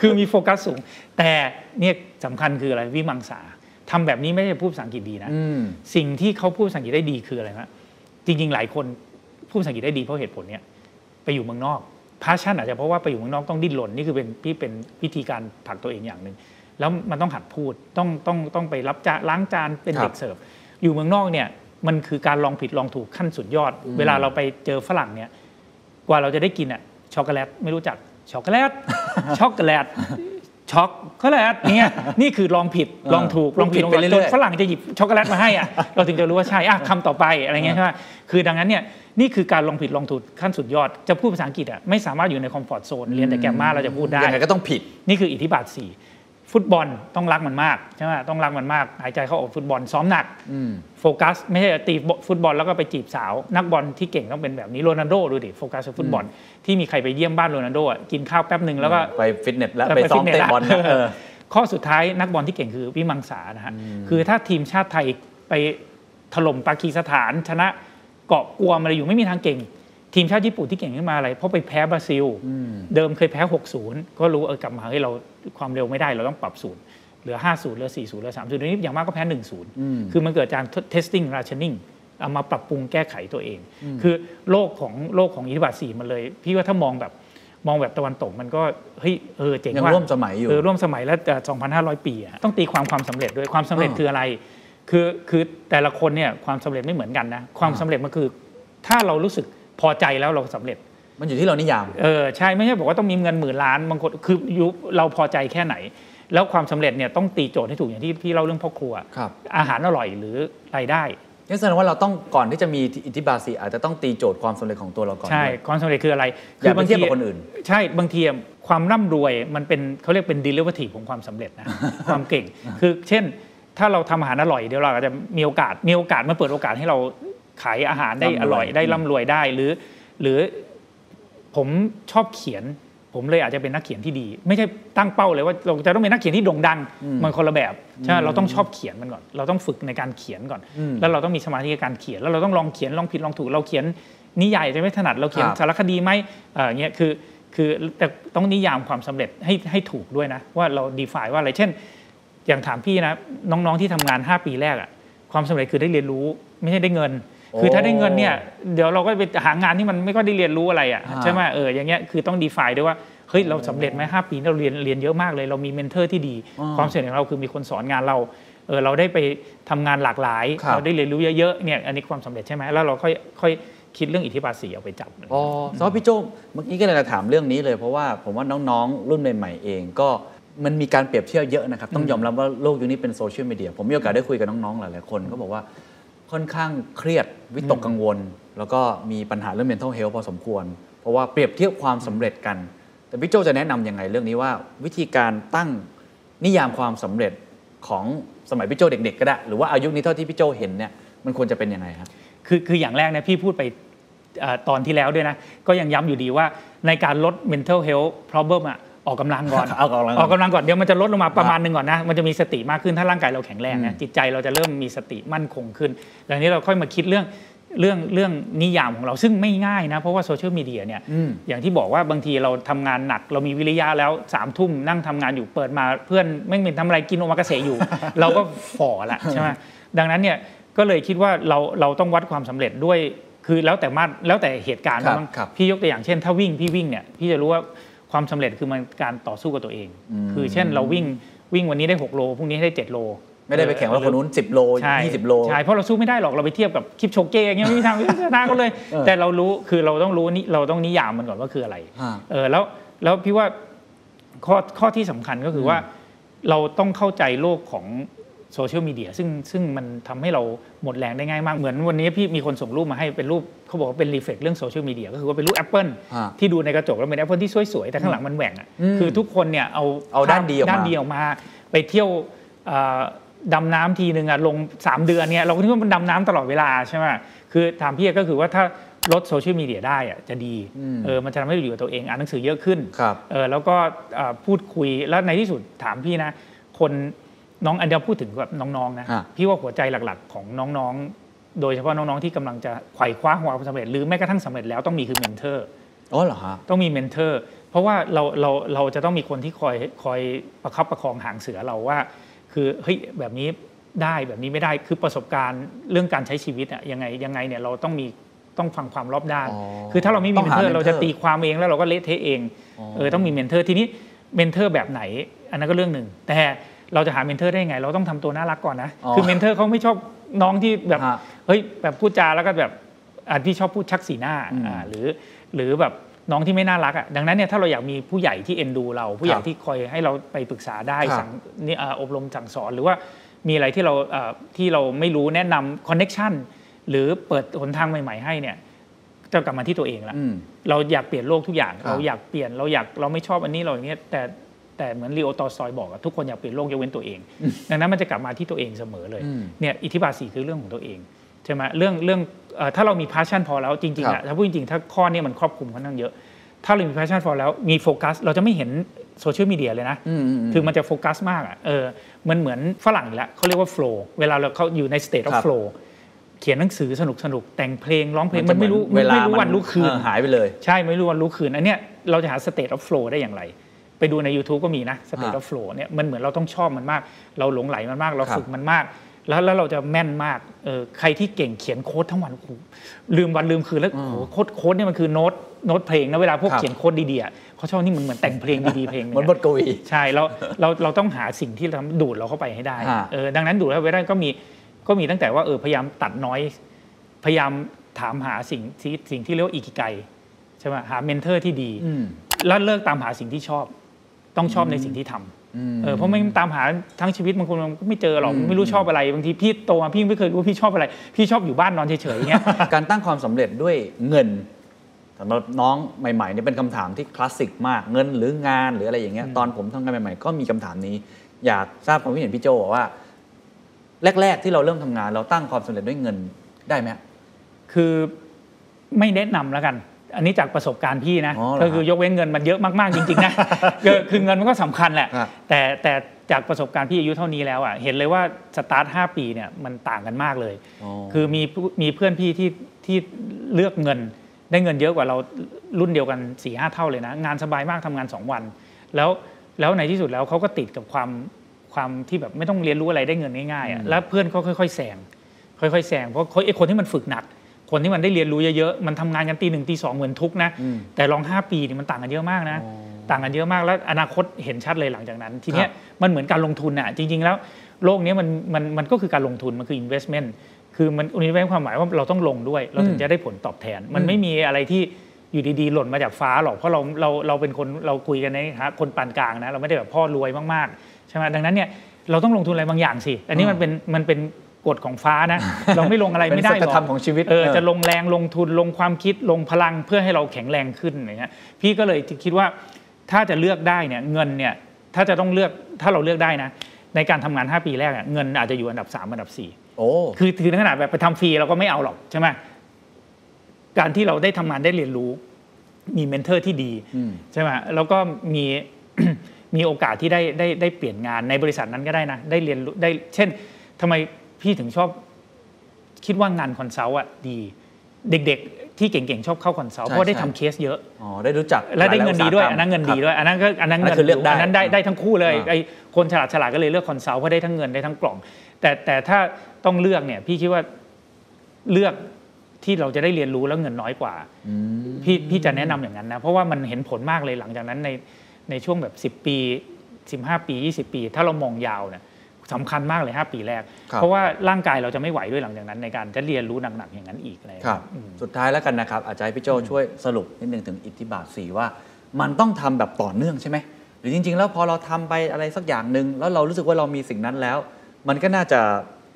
คือมีโฟกัสสูง แต่เนี่ยสำคัญคืออะไรวิมังสาทำแบบนี้ไม่ใช่พูดภาษาอังกฤษดีนะอืมสิ่งที่เขาพูดภาษาอังกฤษได้ดีคืออะไรนะจริง ๆ หลายคนพูดภาษาอังกฤษได้ดีเพราะเหตุผลเนี้ยไปอยู่เมืองนอก passion อาจจะเพราะว่าไปอยู่เมืองนอกต้องดิ้นรนนี่คือเป็นพี่เป็นวิธีการผลักตัวเองอย่างหนึ่งแล้วมันต้องหัดพูดต้องต้องต้องไปรับจานล้างจานเป็นครับเด็กเสิร์ฟอยู่เมืองนอกเนี่ยมันคือการลองผิดลองถูกขั้นสุดยอด เวลาเราไปเจอฝรั่งเนี่ยกว่าเราจะได้กินอะช็อกโกแลตไม่รู้จักช็อกโกแลตช็อกโกแลต ช็อกโกแลตเนี่ยนี่คือลองผิดลองถูกเออลองผิดลองผิดไปถูกเรื่จอยนๆฝรั่งจะหยิบช็อกโกแลตมาให้อะ เราถึงจะรู้ว่าใช่อะคำต่อไปอะไรเงี้ยใช่ไหมคือดังนั้นเนี่ยนี่คือการลองผิดลองถูกขั้นสุดยอด จะพูดภาษาอังกฤษอะไม่สามารถอยู่ใน comfort zone เรียนแต่ grammar เราจะพูดได้ ยังไงก็ต้องผิด นี่คืออิทธิบาทสี่โฟฟุตบอลต้องรักมันมากใช่ไหมต้องรักมันมาก หายใจเข้าออกฟุตบอลซ้อมหนักอืมโฟกัส ไม่ใช่เตะฟุตบอลแล้วก็ไปจีบสาว นักบอลที่เก่งต้องเป็นแบบนี้โรนัลโดดูดิโฟกัสกับฟุตบอลที่มีใครไปเยี่ยมบ้านโรนัลโดอะกินข้าวแป๊บหนึ่งแล้วก็ไปฟิตเนสแล้วเออไปไปซ้อมฟิตเนสเตะบอลแล้วนะเออข้อสุดท้ายนักบอลที่เก่งคือวิมังสานะฮะคือถ้าทีมชาติไทยไปถล่มปากีสถาน ชนะเกาะกวมอะไรอยู่ไม่มีทางเก่ง ทีมชาติญี่ปุ่นที่เก่งขึ้นมาอะไรเพราะไปแพ้บราซิล เดิมเคยแพ้ 60 ก็รู้เออกลับมาเฮ้ยเรา ความเร็วไม่ได้เราต้องปรับศูนย์เหลือ 50เหลือ 40เหลือ 30เดี๋ยวนี้อย่างมากก็แพ้1-0คือมันเกิดจาก testing rationing เอามาปรับปรุงแก้ไขตัวเอง คือโลกของโลกของอิทธิบาท4มันเลย พี่ว่าถ้ามองแบบมองแบบตะวันตกมันก็เฮ้ยเออเจ๋งยังว่าร่วมสมัยอยู่เออร่วมสมัยแล้วเอ่อ2,500 ปีอะต้องตีความความสำเร็จด้วยความสำเร็จอ่าคืออะไร คือคือแต่ละคนเนี่ยความสำเร็จไม่เหมือนกันนะ ความอ่าสำเร็จมันคือ ถ้าเรารู้สึกพอใจแล้วเราสำเร็จ มันอยู่ที่เรานิยาม เออใช่ไม่ใช่บอกว่าต้องมีเงินหมื่นล้านบางคนคือยุเราพอใจแค่ไหน แล้วความสำเร็จเนี่ยต้องตีโจทย์ให้ถูกอย่างที่พี่เล่าเรื่องพ่อครัวครับอาหารอร่อยหรือรายได้นั่นแสดงว่าเราต้องก่อนที่จะมีอิทธิบาทสีอาจจะต้องตีโจทย์ความสำเร็จของตัวเราก่อนใช่ด้วยความสำเร็จคืออะไรอย่าไปเทียบกับคนอื่น ใช่บางทีความร่ำรวยมันเป็นเขาเรียกเป็น derivative ของความสำเร็จนะความเก่ง คือเช่น ถ้าเราทำอาหารอร่อยเดี๋ยวเราอาจจะมีโอกาสมีโอกาสมาเปิดโอกาสให้เราขายอาหารได้ร่ำรวยอร่อยได้ร่ำรวยได้หรือ หรือ ผมชอบเขียน ผมเลยอาจจะเป็นนักเขียนที่ดี ไม่ใช่ตั้งเป้าเลยว่าเราจะต้องเป็นนักเขียนที่โด่งดังมันคนละแบบใช่ไหมเราต้องชอบเขียนมันก่อน เราต้องฝึกในการเขียนก่อน แล้วเราต้องมีสมาธิในการเขียน แล้วเราต้องลองเขียนลองผิดลองถูกเราเขียนนิยายจะไม่ถนัดเราเขียนครับสารคดีไหมเอ่อเงี้ยคือคือแต่ต้องนิยามความสำเร็จให้ให้ถูกด้วยนะ ว่าเรา define ว่าอะไรเช่น อย่างถามพี่นะน้องๆที่ทำงาน 5 ปีแรกอะความสำเร็จคือได้เรียนรู้ไม่ใช่ได้เงินโอ้ คือถ้าได้เงินเนี่ยเดี๋ยวเราก็ไปหางานที่มันไม่ก็ได้เรียนรู้อะไรอะอ่าใช่ไหมเอออย่างเงี้ยคือต้อง define ด้วยว่าเฮ้ยเราสำเร็จไหมห้าปีเราเรียนเรียนเยอะมากเลยเรามี mentor ที่ดี ความสำเร็จของเราคือมีคนสอนงานเราเออเราได้ไปทำงานหลากหลายครับเราได้เรียนรู้เยอะๆเนี่ยอันนี้ความสำเร็จใช่ไหมแล้วเราค่อยค่อยคิดเรื่องอิทธิบาทสีเอาไปจับอ๋อสำหรับพี่โจเมื่อกี้ก็เลยจะถามเรื่องนี้เลย เพราะว่าผมว่าน้องๆ รุ่นใหม่ๆเองก็มันมีการเปรียบเทียบเยอะนะครับ ต้องยอมรับว่าโลกยุคนี้เป็นโซเชียลมีเดียผมมีโอกาสได้คุยกับน้องๆหลายๆคนก็บอกว่า ค่อนข้างเครียดวิตกกังวล แล้วก็มีปัญหาเรื่อง mental health พอสมควร เพราะว่าเปรียบเทียบความสำเร็จกัน แต่พี่โจจะแนะนำยังไงเรื่องนี้ว่า วิธีการตั้งนิยามความสำเร็จของสมัยพี่โจเด็ก ๆ ก็ได้ หรือว่าอายุนี้เท่าที่พี่โจเห็นเนี่ยมันควรจะเป็นยังไงครับคือคืออย่างแรกนะพี่พูดไปอตอนที่แล้วด้วยนะ ก็ยังย้ำอยู่ดีว่าในการลด mental health problem อะ ออกกำลังก่อนเอากำลังก่อนออกกำลังก่อนเดี๋ยวมันจะลดลงมาประมาณหนึ่งก่อนนะมันจะมีสติมากขึ้นถ้าร่างกายเราแข็งแรงนะจิตใจเราจะเริ่มมีสติมั่นคงขึ้นดังนี้เราค่อยมาคิดเรื่องเรื่องเรื่องนิยามของเราซึ่งไม่ง่ายนะ เพราะว่าโซเชียลมีเดียเนี่ยอืมอย่างที่บอกว่าบางทีเราทำงานหนัก เรามีวิริยะแล้วสามทุ่มนั่งทำงานอยู่เปิดมาเพื่อนไม่เป็นทำอะไรกินโอมากาเสะอยู่ เราก็ฝ่อละใช่ไหมดังนั้นเนี่ยก็เลยคิดว่าเราเราต้องวัดความสำเร็จด้วย คือแล้วแต่มาตรแล้วแต่เหตุการณ์ครับบ้างครับพี่ยกตัวอย่างเช่น ถ้าวิ่งพี่วิ่งเนี่ยพี่จะรู้ว่า ความสำเร็จคือมันการต่อสู้กับตัวเอง คือเช่นเราวิ่งวิ่งวันนี้ได้ 6 โลพรุ่งนี้ได้7โลไม่ได้ไปแข่งว่าคนนู้น 10 โลใช่20 โล ใช่ เพราะเราสู้ไม่ได้หรอกเราไปเทียบกับคลิปโชเก้อย่างเงี้ยไม่มีทางชนะเขาเลยเออแต่เรารู้คือเราต้องรู้นี่เราต้องนิยามมันก่อนว่าคืออะไรฮะเออแล้วแล้วพี่ว่าข้อข้อที่สำคัญก็คือว่า เราต้องเข้าใจโลกของ โซเชียลมีเดียซึ่งซึ่งมันทำให้เราหมดแรงได้ง่ายมาก เหมือนวันนี้พี่มีคนส่งรูปมาให้เป็นรูปเขาบอกว่าเป็น reflect เรื่องโซเชียลมีเดียก็คือว่าเป็นรูปแอปเปิลฮะที่ดูในกระจกแล้วเป็นแอปเปิลที่สวยๆ แต่ข้างหลังมันแหว่งอะอืมคือทุกคนเนี่ยเอาเอาด้านดีออกมาด้านดีออกมา ไปเที่ยวเอ่อดำน้ำทีหนึ่งอะลง 3 เดือนเนี่ยเราก็คิดว่ามันดำน้ำตลอดเวลาใช่ไหมคือถามพี่ก็คือว่าถ้าลดโซเชียลมีเดียได้อะจะดีเออมันจะทำให้เราอยู่กับตัวเองอ่านหนังสือเยอะขึ้นครับเออแล้วก็เอ่อพูดคุยแล้วในที่สุดถามพี่นะ คน น้องอันเดียวพูดถึงแบบน้องๆนะฮะพี่ว่าหัวใจหลักๆ ของน้องๆ โดยเฉพาะน้องๆที่กำลังจะไขว่คว้าความสำเร็จหรือแม้กระทั่งสำเร็จแล้วต้องมีคือ mentor อ๋อเหรอฮะต้องมี mentor เพราะว่าเราเราเราจะต้องมีคนที่คอยคอยประคับประคองหางเสือเราว่า คือเฮ้ยแบบนี้ได้แบบนี้ไม่ได้คือประสบการณ์เรื่องการใช้ชีวิตอะยังไงยังไงเนี่ยเราต้องมีต้องฟังความรอบด้านอ๋อคือถ้าเราไม่มีต้องเมนหาเทอร์ mentor เราจะตีความเองแล้วเราก็เละเทะเองอ๋อเออต้องมี mentor ทีนี้ mentor แบบไหน อันนั้นก็เรื่องหนึ่งแต่ เราจะหา mentor ได้ยังไง เราต้องทำตัวน่ารักก่อนนะอ๋อคือ mentor เขาไม่ชอบน้องที่แบบฮะเฮ้ยแบบพูดจาแล้วก็แบบอะพี่ชอบพูดชักสีหน้าอืมอ่าหรือหรือแบบน้องที่ไม่น่ารักอะดังนั้นเนี่ยถ้าเราอยากมีผู้ใหญ่ที่เอ็นดูเรา ผู้ใหญ่ที่คอยให้เราไปปรึกษาได้ครับสั่งนี่อ่าอบรมสั่งสอนหรือว่ามีอะไรที่เราเอ่อที่เราไม่รู้แนะนำ connection หรือเปิดหนทางใหม่ ๆ ให้เนี่ยจะกลับมาที่ตัวเองละอืมเราอยากเปลี่ยนโลกทุกอย่างครับเราอยากเปลี่ยนเราอยากเราไม่ชอบอันนี้เราอย่างเงี้ยแต่ แต่แต่เหมือนลีโอตอลสตอยบอกอะทุกคนอยากเปลี่ยนโลกยกเว้นตัวเอง ดังนั้นมันจะกลับมาที่ตัวเองเสมอเลยอืมเนี่ยอิทธิบาทสี่คือเรื่องของตัวเองใช่ไหมเรื่องเรื่องเอ่อถ้าเรามี passion พอแล้วจริงๆครัอะบถ้าพูดจริงๆถ้าข้อเนี้ยมันครอบคลุมค่อนข้างเยอะถ้าเรามี passion พอแล้วมีโฟกัส เราจะไม่เห็นโซเชียลมีเดียเลยนะอืมอืมอืมคือมันจะโฟกัสมากอะเออมันเหมือนฝรั่งอีกแล้วเขาเรียกว่า flow เวลาเราเขาอยู่ใน state ค of รับ flow เขียนหนังสือสนุกสนุกแต่งเพลงร้องเพลงจะมันไม่รู้เหอเวลาไม่รู้มัวันรู้คืนเออหายไปเลย ใช่ไม่รู้วันรู้คืน อันเนี้ยเราจะหา state of flow ได้อย่างไร ไปดูใน YouTube ก็มีนะ state ฮะ of flow เนี่ยมันเหมือนเราต้องชอบมันมาก เราหลงไหลมันมาก เราครับฝึกมันมาก แล้วแล้วเราจะแม่นมากเออใครที่เก่งเขียนโค้ดทั้งวันโอ้โหลืมวันลืมคืนแล้วโอ้โหโค้ดโค้ดเนี่ยมันคือโน้ตโน้ตเพลงนะเวลาพวกครับเขียนโค้ดดีๆอะเขาชอบนี่มันเหมือนแต่งเพลงดีๆเพลงหนึ่งเหมือนอะบทกวีใช่เราเราเราต้องหาสิ่งที่ทำดูดเราเข้าไปให้ได้ฮะ เออดังนั้นดูดเข้าไปได้ก็มีก็มีตั้งแต่ว่าเออพยายามตัดน้อย พยายามถามหาสิ่งที่สิ่งที่เรียกว่าอิกิไกใช่ไหมหา mentor ที่ดี อืม แล้วเลิกตามหาสิ่งที่ชอบ ต้องชอบในสิ่งที่ทำอืมเออเพราะไม่ตามหาทั้งชีวิตบางคนมันก็ไม่เจอหรอกอืมไม่รู้ชอบอะไรบางทีพี่โตมาพี่ไม่เคยรู้ว่าพี่ชอบอะไร พี่ชอบอยู่บ้านนอนเฉยๆอย่างเงี้ยการตั้งความสำเร็จด้วยเงินสำหรับน้องใหม่ๆเนี่ยเป็นคำถามที่คลาสสิกมากเงินหรืองานหรืออะไรอย่างเงี้ยตอนผมทำงานใหม่ๆ ก็มีคำถามนี้ อยากทราบความคิดเห็นพี่โจว่า แรก ๆ ที่เราเริ่มทำงาน เราตั้งความสำเร็จด้วยเงินได้ไหมคือไม่แนะนำแล้วกัน อันนี้จากประสบการณ์พี่นะอ๋อเหรอก็คือยกเว้นเงินมันเยอะมากๆจริงๆนะคือคือเงินมันก็สำคัญแหละครับแต่แต่จากประสบการณ์พี่อายุเท่านี้แล้วอะเห็นเลยว่าสตาร์ท5ปีเนี่ยมันต่างกันมากเลยอ๋อคือมีผู้มีเพื่อนพี่ที่ที่เลือกเงินได้เงินเยอะกว่าเรารุ่นเดียวกัน4ี่ห้าเท่าเลยนะ งานสบายมากทำงาน 2 วัน แล้วแล้วในที่สุดแล้วเขาก็ติดกับความความที่แบบไม่ต้องเรียนรู้อะไรได้เงินง่ายๆอะแล้วเพื่อนเขาค่อยๆแซงค่อยๆแซงเพราะไอ้คนที่มันฝึกหนัก คนที่มันได้เรียนรู้เยอะๆมันทำงานกันตีหนึ่งตีสองเหมือนทุกข์นะอืมแต่ลอง 5 ปีนี่มันต่างกันเยอะมากนะอ๋อต่างกันเยอะมากแล้วอนาคตเห็นชัดเลยหลังจากนั้น ทีเนี้ยครับมันเหมือนการลงทุนอะจริง ๆ แล้วโลกเนี้ยมันมันมันก็คือการลงทุนมันคือ investment คือมัน investment ความหมายว่าเราต้องลงด้วย เราถึงจะได้ผลตอบแทน มันไม่มีอะไรที่อยู่ดีๆ หล่นมาจากฟ้าหรอกเพราะเราเราเราเป็นคนเราคุยกันในฐานะคนปานกลางนะเราไม่ได้แบบพ่อรวยมากๆใช่ไหมดังนั้นเนี่ยเราต้องลงทุนอะไรบางอย่างสิ อันนี้มันเป็นมันเป็น กฎของฟ้านะ เราไม่ลงอะไรเป็นไม่ได้สัหจรอกธรรมของชีวิตเออเออจะลงแรงลงทุนลงความคิดลงพลังเพื่อให้เราแข็งแรงขึ้นอย่างเงี้ยพี่ก็เลยคิดว่าถ้าจะเลือกได้เนี่ยเงินเนี่ยถ้าจะต้องเลือกถ้าเราเลือกได้นะ ในการทำงาน 5 ปีแรกอะเงินอาจจะอยู่อันดับ 3 อันดับ 4 โอ้คือคือในขนาดแบบไปทำฟรีเราก็ไม่เอาหรอกใช่ไหมการที่เราได้ทำงานได้เรียนรู้ มี mentor ที่ดีอืมใช่ไหมแล้วก็มีมีโอกาสที่ได้ได้ได้เปลี่ยนงานในบริษัทนั้นก็ได้นะ ได้เรียนรู้ได้เช่นทำไม พี่ถึงชอบคิดว่างาน consult อะดี เด็กๆ ที่เก่งๆ ชอบเข้า consult ใช่เพราะได้ใช่ทำเคสเยอะอ๋อได้รู้จักและได้เงินดีด้วยหลาอัๆนนั้นเงินดีครับด้วยอันนั้นก็อันนั้นอันนั้นเงินคือเลือกได้อันนั้นได้ได้ทั้งคู่เลยอ่าไอ้คนฉลาดฉลาดก็เลยเลือก consult เพราะได้ทั้งเงินได้ทั้งกล่อง แต่แต่ถ้าต้องเลือกเนี่ย พี่คิดว่าเลือกที่เราจะได้เรียนรู้แล้วเงินน้อยกว่าอืมพี่พี่จะแนะนำอย่างนั้นนะ เพราะว่ามันเห็นผลมากเลยหลังจากนั้นในในช่วงแบบ 10 ปี 15 ปี 20 ปี ถ้าเรามองยาวเนี่ย สำคัญมากเลย 5 ปีแรกครับเพราะว่าร่างกายเราจะไม่ไหวด้วยหลังจากนั้น ในการจะเรียนรู้หนักๆอย่างนั้นอีกอะไรครับอืมสุดท้ายแล้วกันนะครับ อาจจะให้พี่โจช่วยสรุปนิดนึงถึงอิทธิบาทสีว่า มันต้องทำแบบต่อเนื่องใช่ไหมหรือจริง ๆ แล้วพอเราทำไปอะไรสักอย่างหนึ่งแล้วเรารู้สึกว่าเรามีสิ่งนั้นแล้ว มันก็น่าจะ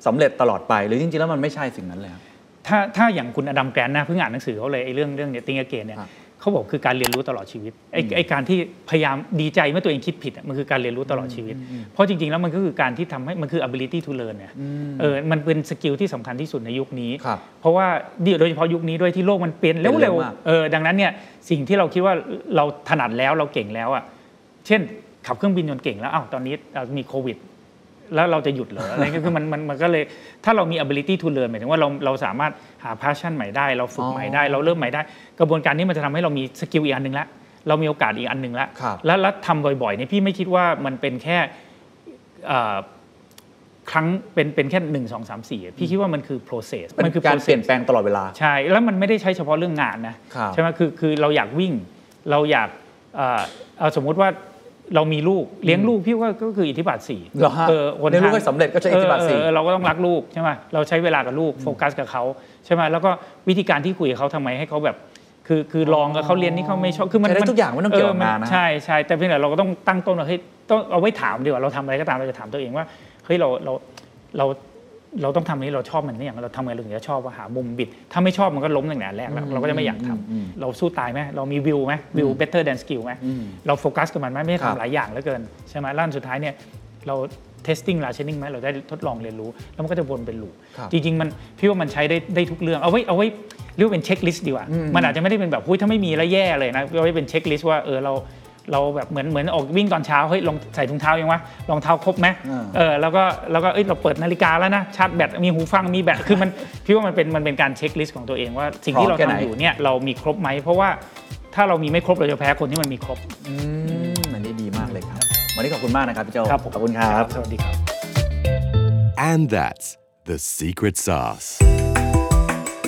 สำเร็จตลอดไป หรือจริง ๆ แล้วมันไม่ใช่สิ่งนั้นเลยครับถ้าถ้าอย่างคุณอดัมแกรนท์นะเพิ่งอ่านหนังสือเขาเลยไอ้เรื่องเรื่องเนี่ยติงเกนเนี่ยครับ เขาบอกคือการเรียนรู้ตลอดชีวิตไอ้ไอ้การที่พยายามดีใจเมื่อตัวเองคิดผิดอะมันคือการเรียนรู้ตลอดชีวิต เพราะจริงๆแล้วมันก็คือการที่ทำให้มันคือ ability to learn เนี่ยเออมันเป็น skill ที่สำคัญที่สุดในยุคนี้ครับเพราะว่าโดยเฉพาะยุคนี้ด้วยที่โลกมันเปลี่ยนเปลี่ยนเร็เร็ววมากๆเออดังนั้นเนี่ยสิ่งที่เราคิดว่าเราถนัดแล้วเราเก่งแล้วอะเช่นขับเครื่องบินจนเก่งแล้วอ้าวตอนนี้เรามีโควิด แล้วเราจะหยุดเหรออะไรเงี้ยคือมันมันมันก็เลยถ้าเรามี ability to learn หมายถึงว่าเราเราสามารถหา passion ใหม่ได้ เราฝึกอ๋อใหม่ได้ เราเริ่มใหม่ได้ กระบวนการนี้มันจะทำให้เรามี skill อีกอันหนึ่งละเรามีโอกาสอีกอันหนึ่งละครับแล้วแล้วทำบ่อยๆเนี่ยพี่ไม่คิดว่ามันเป็นแค่เอ่อครั้งเป็นเป็นแค่หนึ่งสองสามสี่พี่คิดว่ามันคือ process เป็นมันคือการ process เปลี่ยนแปลงตลอดเวลาใช่แล้วมันไม่ได้ใช้เฉพาะเรื่องงานนะครับใช่ไหมคือคือเราอยากวิ่งเราอยากเอ่อเอาสมมุติว่า เรามีลูกเลี้ยงลูกพี่ว่าก็คืออิทธิบาทสี่เหรอฮะหนเลี้ยงลูกทาให้สำเร็จก็ใช้อิทธิบาทสี่เออเออเราก็ต้องรักลูกใช่ไหมเราใช้เวลากับลูกโฟกัสกับเขาใช่ไหมแล้วก็วิธีการที่คุยกับเขาทำไมให้เขาแบบ คือคือลองกับเขาเรียนนี่เขาไม่ชอบคือมันใช้ได้ทุกอย่างไม่ต้องเกี่ยวกับมังานนะใช่ใช่แต่เพียงแต่เราก็ต้องตั้งต้นว่าเฮ้ยต้องเอาไว้ถามดีกว่าเราทำอะไรก็ตามเราจะถามตัวเองว่าเฮ้ยเราเราเรา เราต้องทำอันนี้เราชอบมันเนี่ยอย่างเราทำไงเราถึงจะชอบว่าหามุมบิด ถ้าไม่ชอบมันก็ล้มตั้งแต่แรกแล้ว เราก็จะไม่อยากทำเราสู้ตายไหมเรามีวิวไหมวิว better than skill ไหมเราโฟกัสกับมันไหมไม่ได้ครับทำหลายอย่างเหลือเกินใช่ไหมแล้วอันสุดท้ายเนี่ยเรา testing ลาเชนนิ่งไหมเราได้ทดลองเรียนรู้ แล้วมันก็จะวนเป็นลูปครับจริงๆมันพี่ว่ามันใช้ได้ได้ทุกเรื่องเอาไว้เอาไว้เรียกว่าเป็น checklist ดีกว่า มันอาจจะไม่ได้เป็นแบบหุ้ยถ้าไม่มีแล้วแย่เลยนะเอาไว้เป็น checklist ว่าเออเรา เราแบบเหมือนเหมือนออกวิ่งตอนเช้าเฮ้ยลองใส่ถุงเท้ายังวะรองเท้าครบไหมอ่าเออแล้วก็แล้วก็เอ้ยเราเปิดนาฬิกาแล้วนะชาร์จแบตมีหูฟังมีแบตคือมันพี่ว่ามันเป็นมันเป็นการ checklist ของตัวเองว่าสิ่งที่เราพร้อมแค่ไหนทำอยู่เนี่ยเรามีครบไหมเพราะว่าถ้าเรามีไม่ครบเราจะแพ้คนที่มันมีครบอืมอันนี้ดีมากเลยครับวันนี้ขอบคุณมากนะครับพี่โจ้ครับผมขอบคุณครับสวัสดีครับ And that's the secret sauce.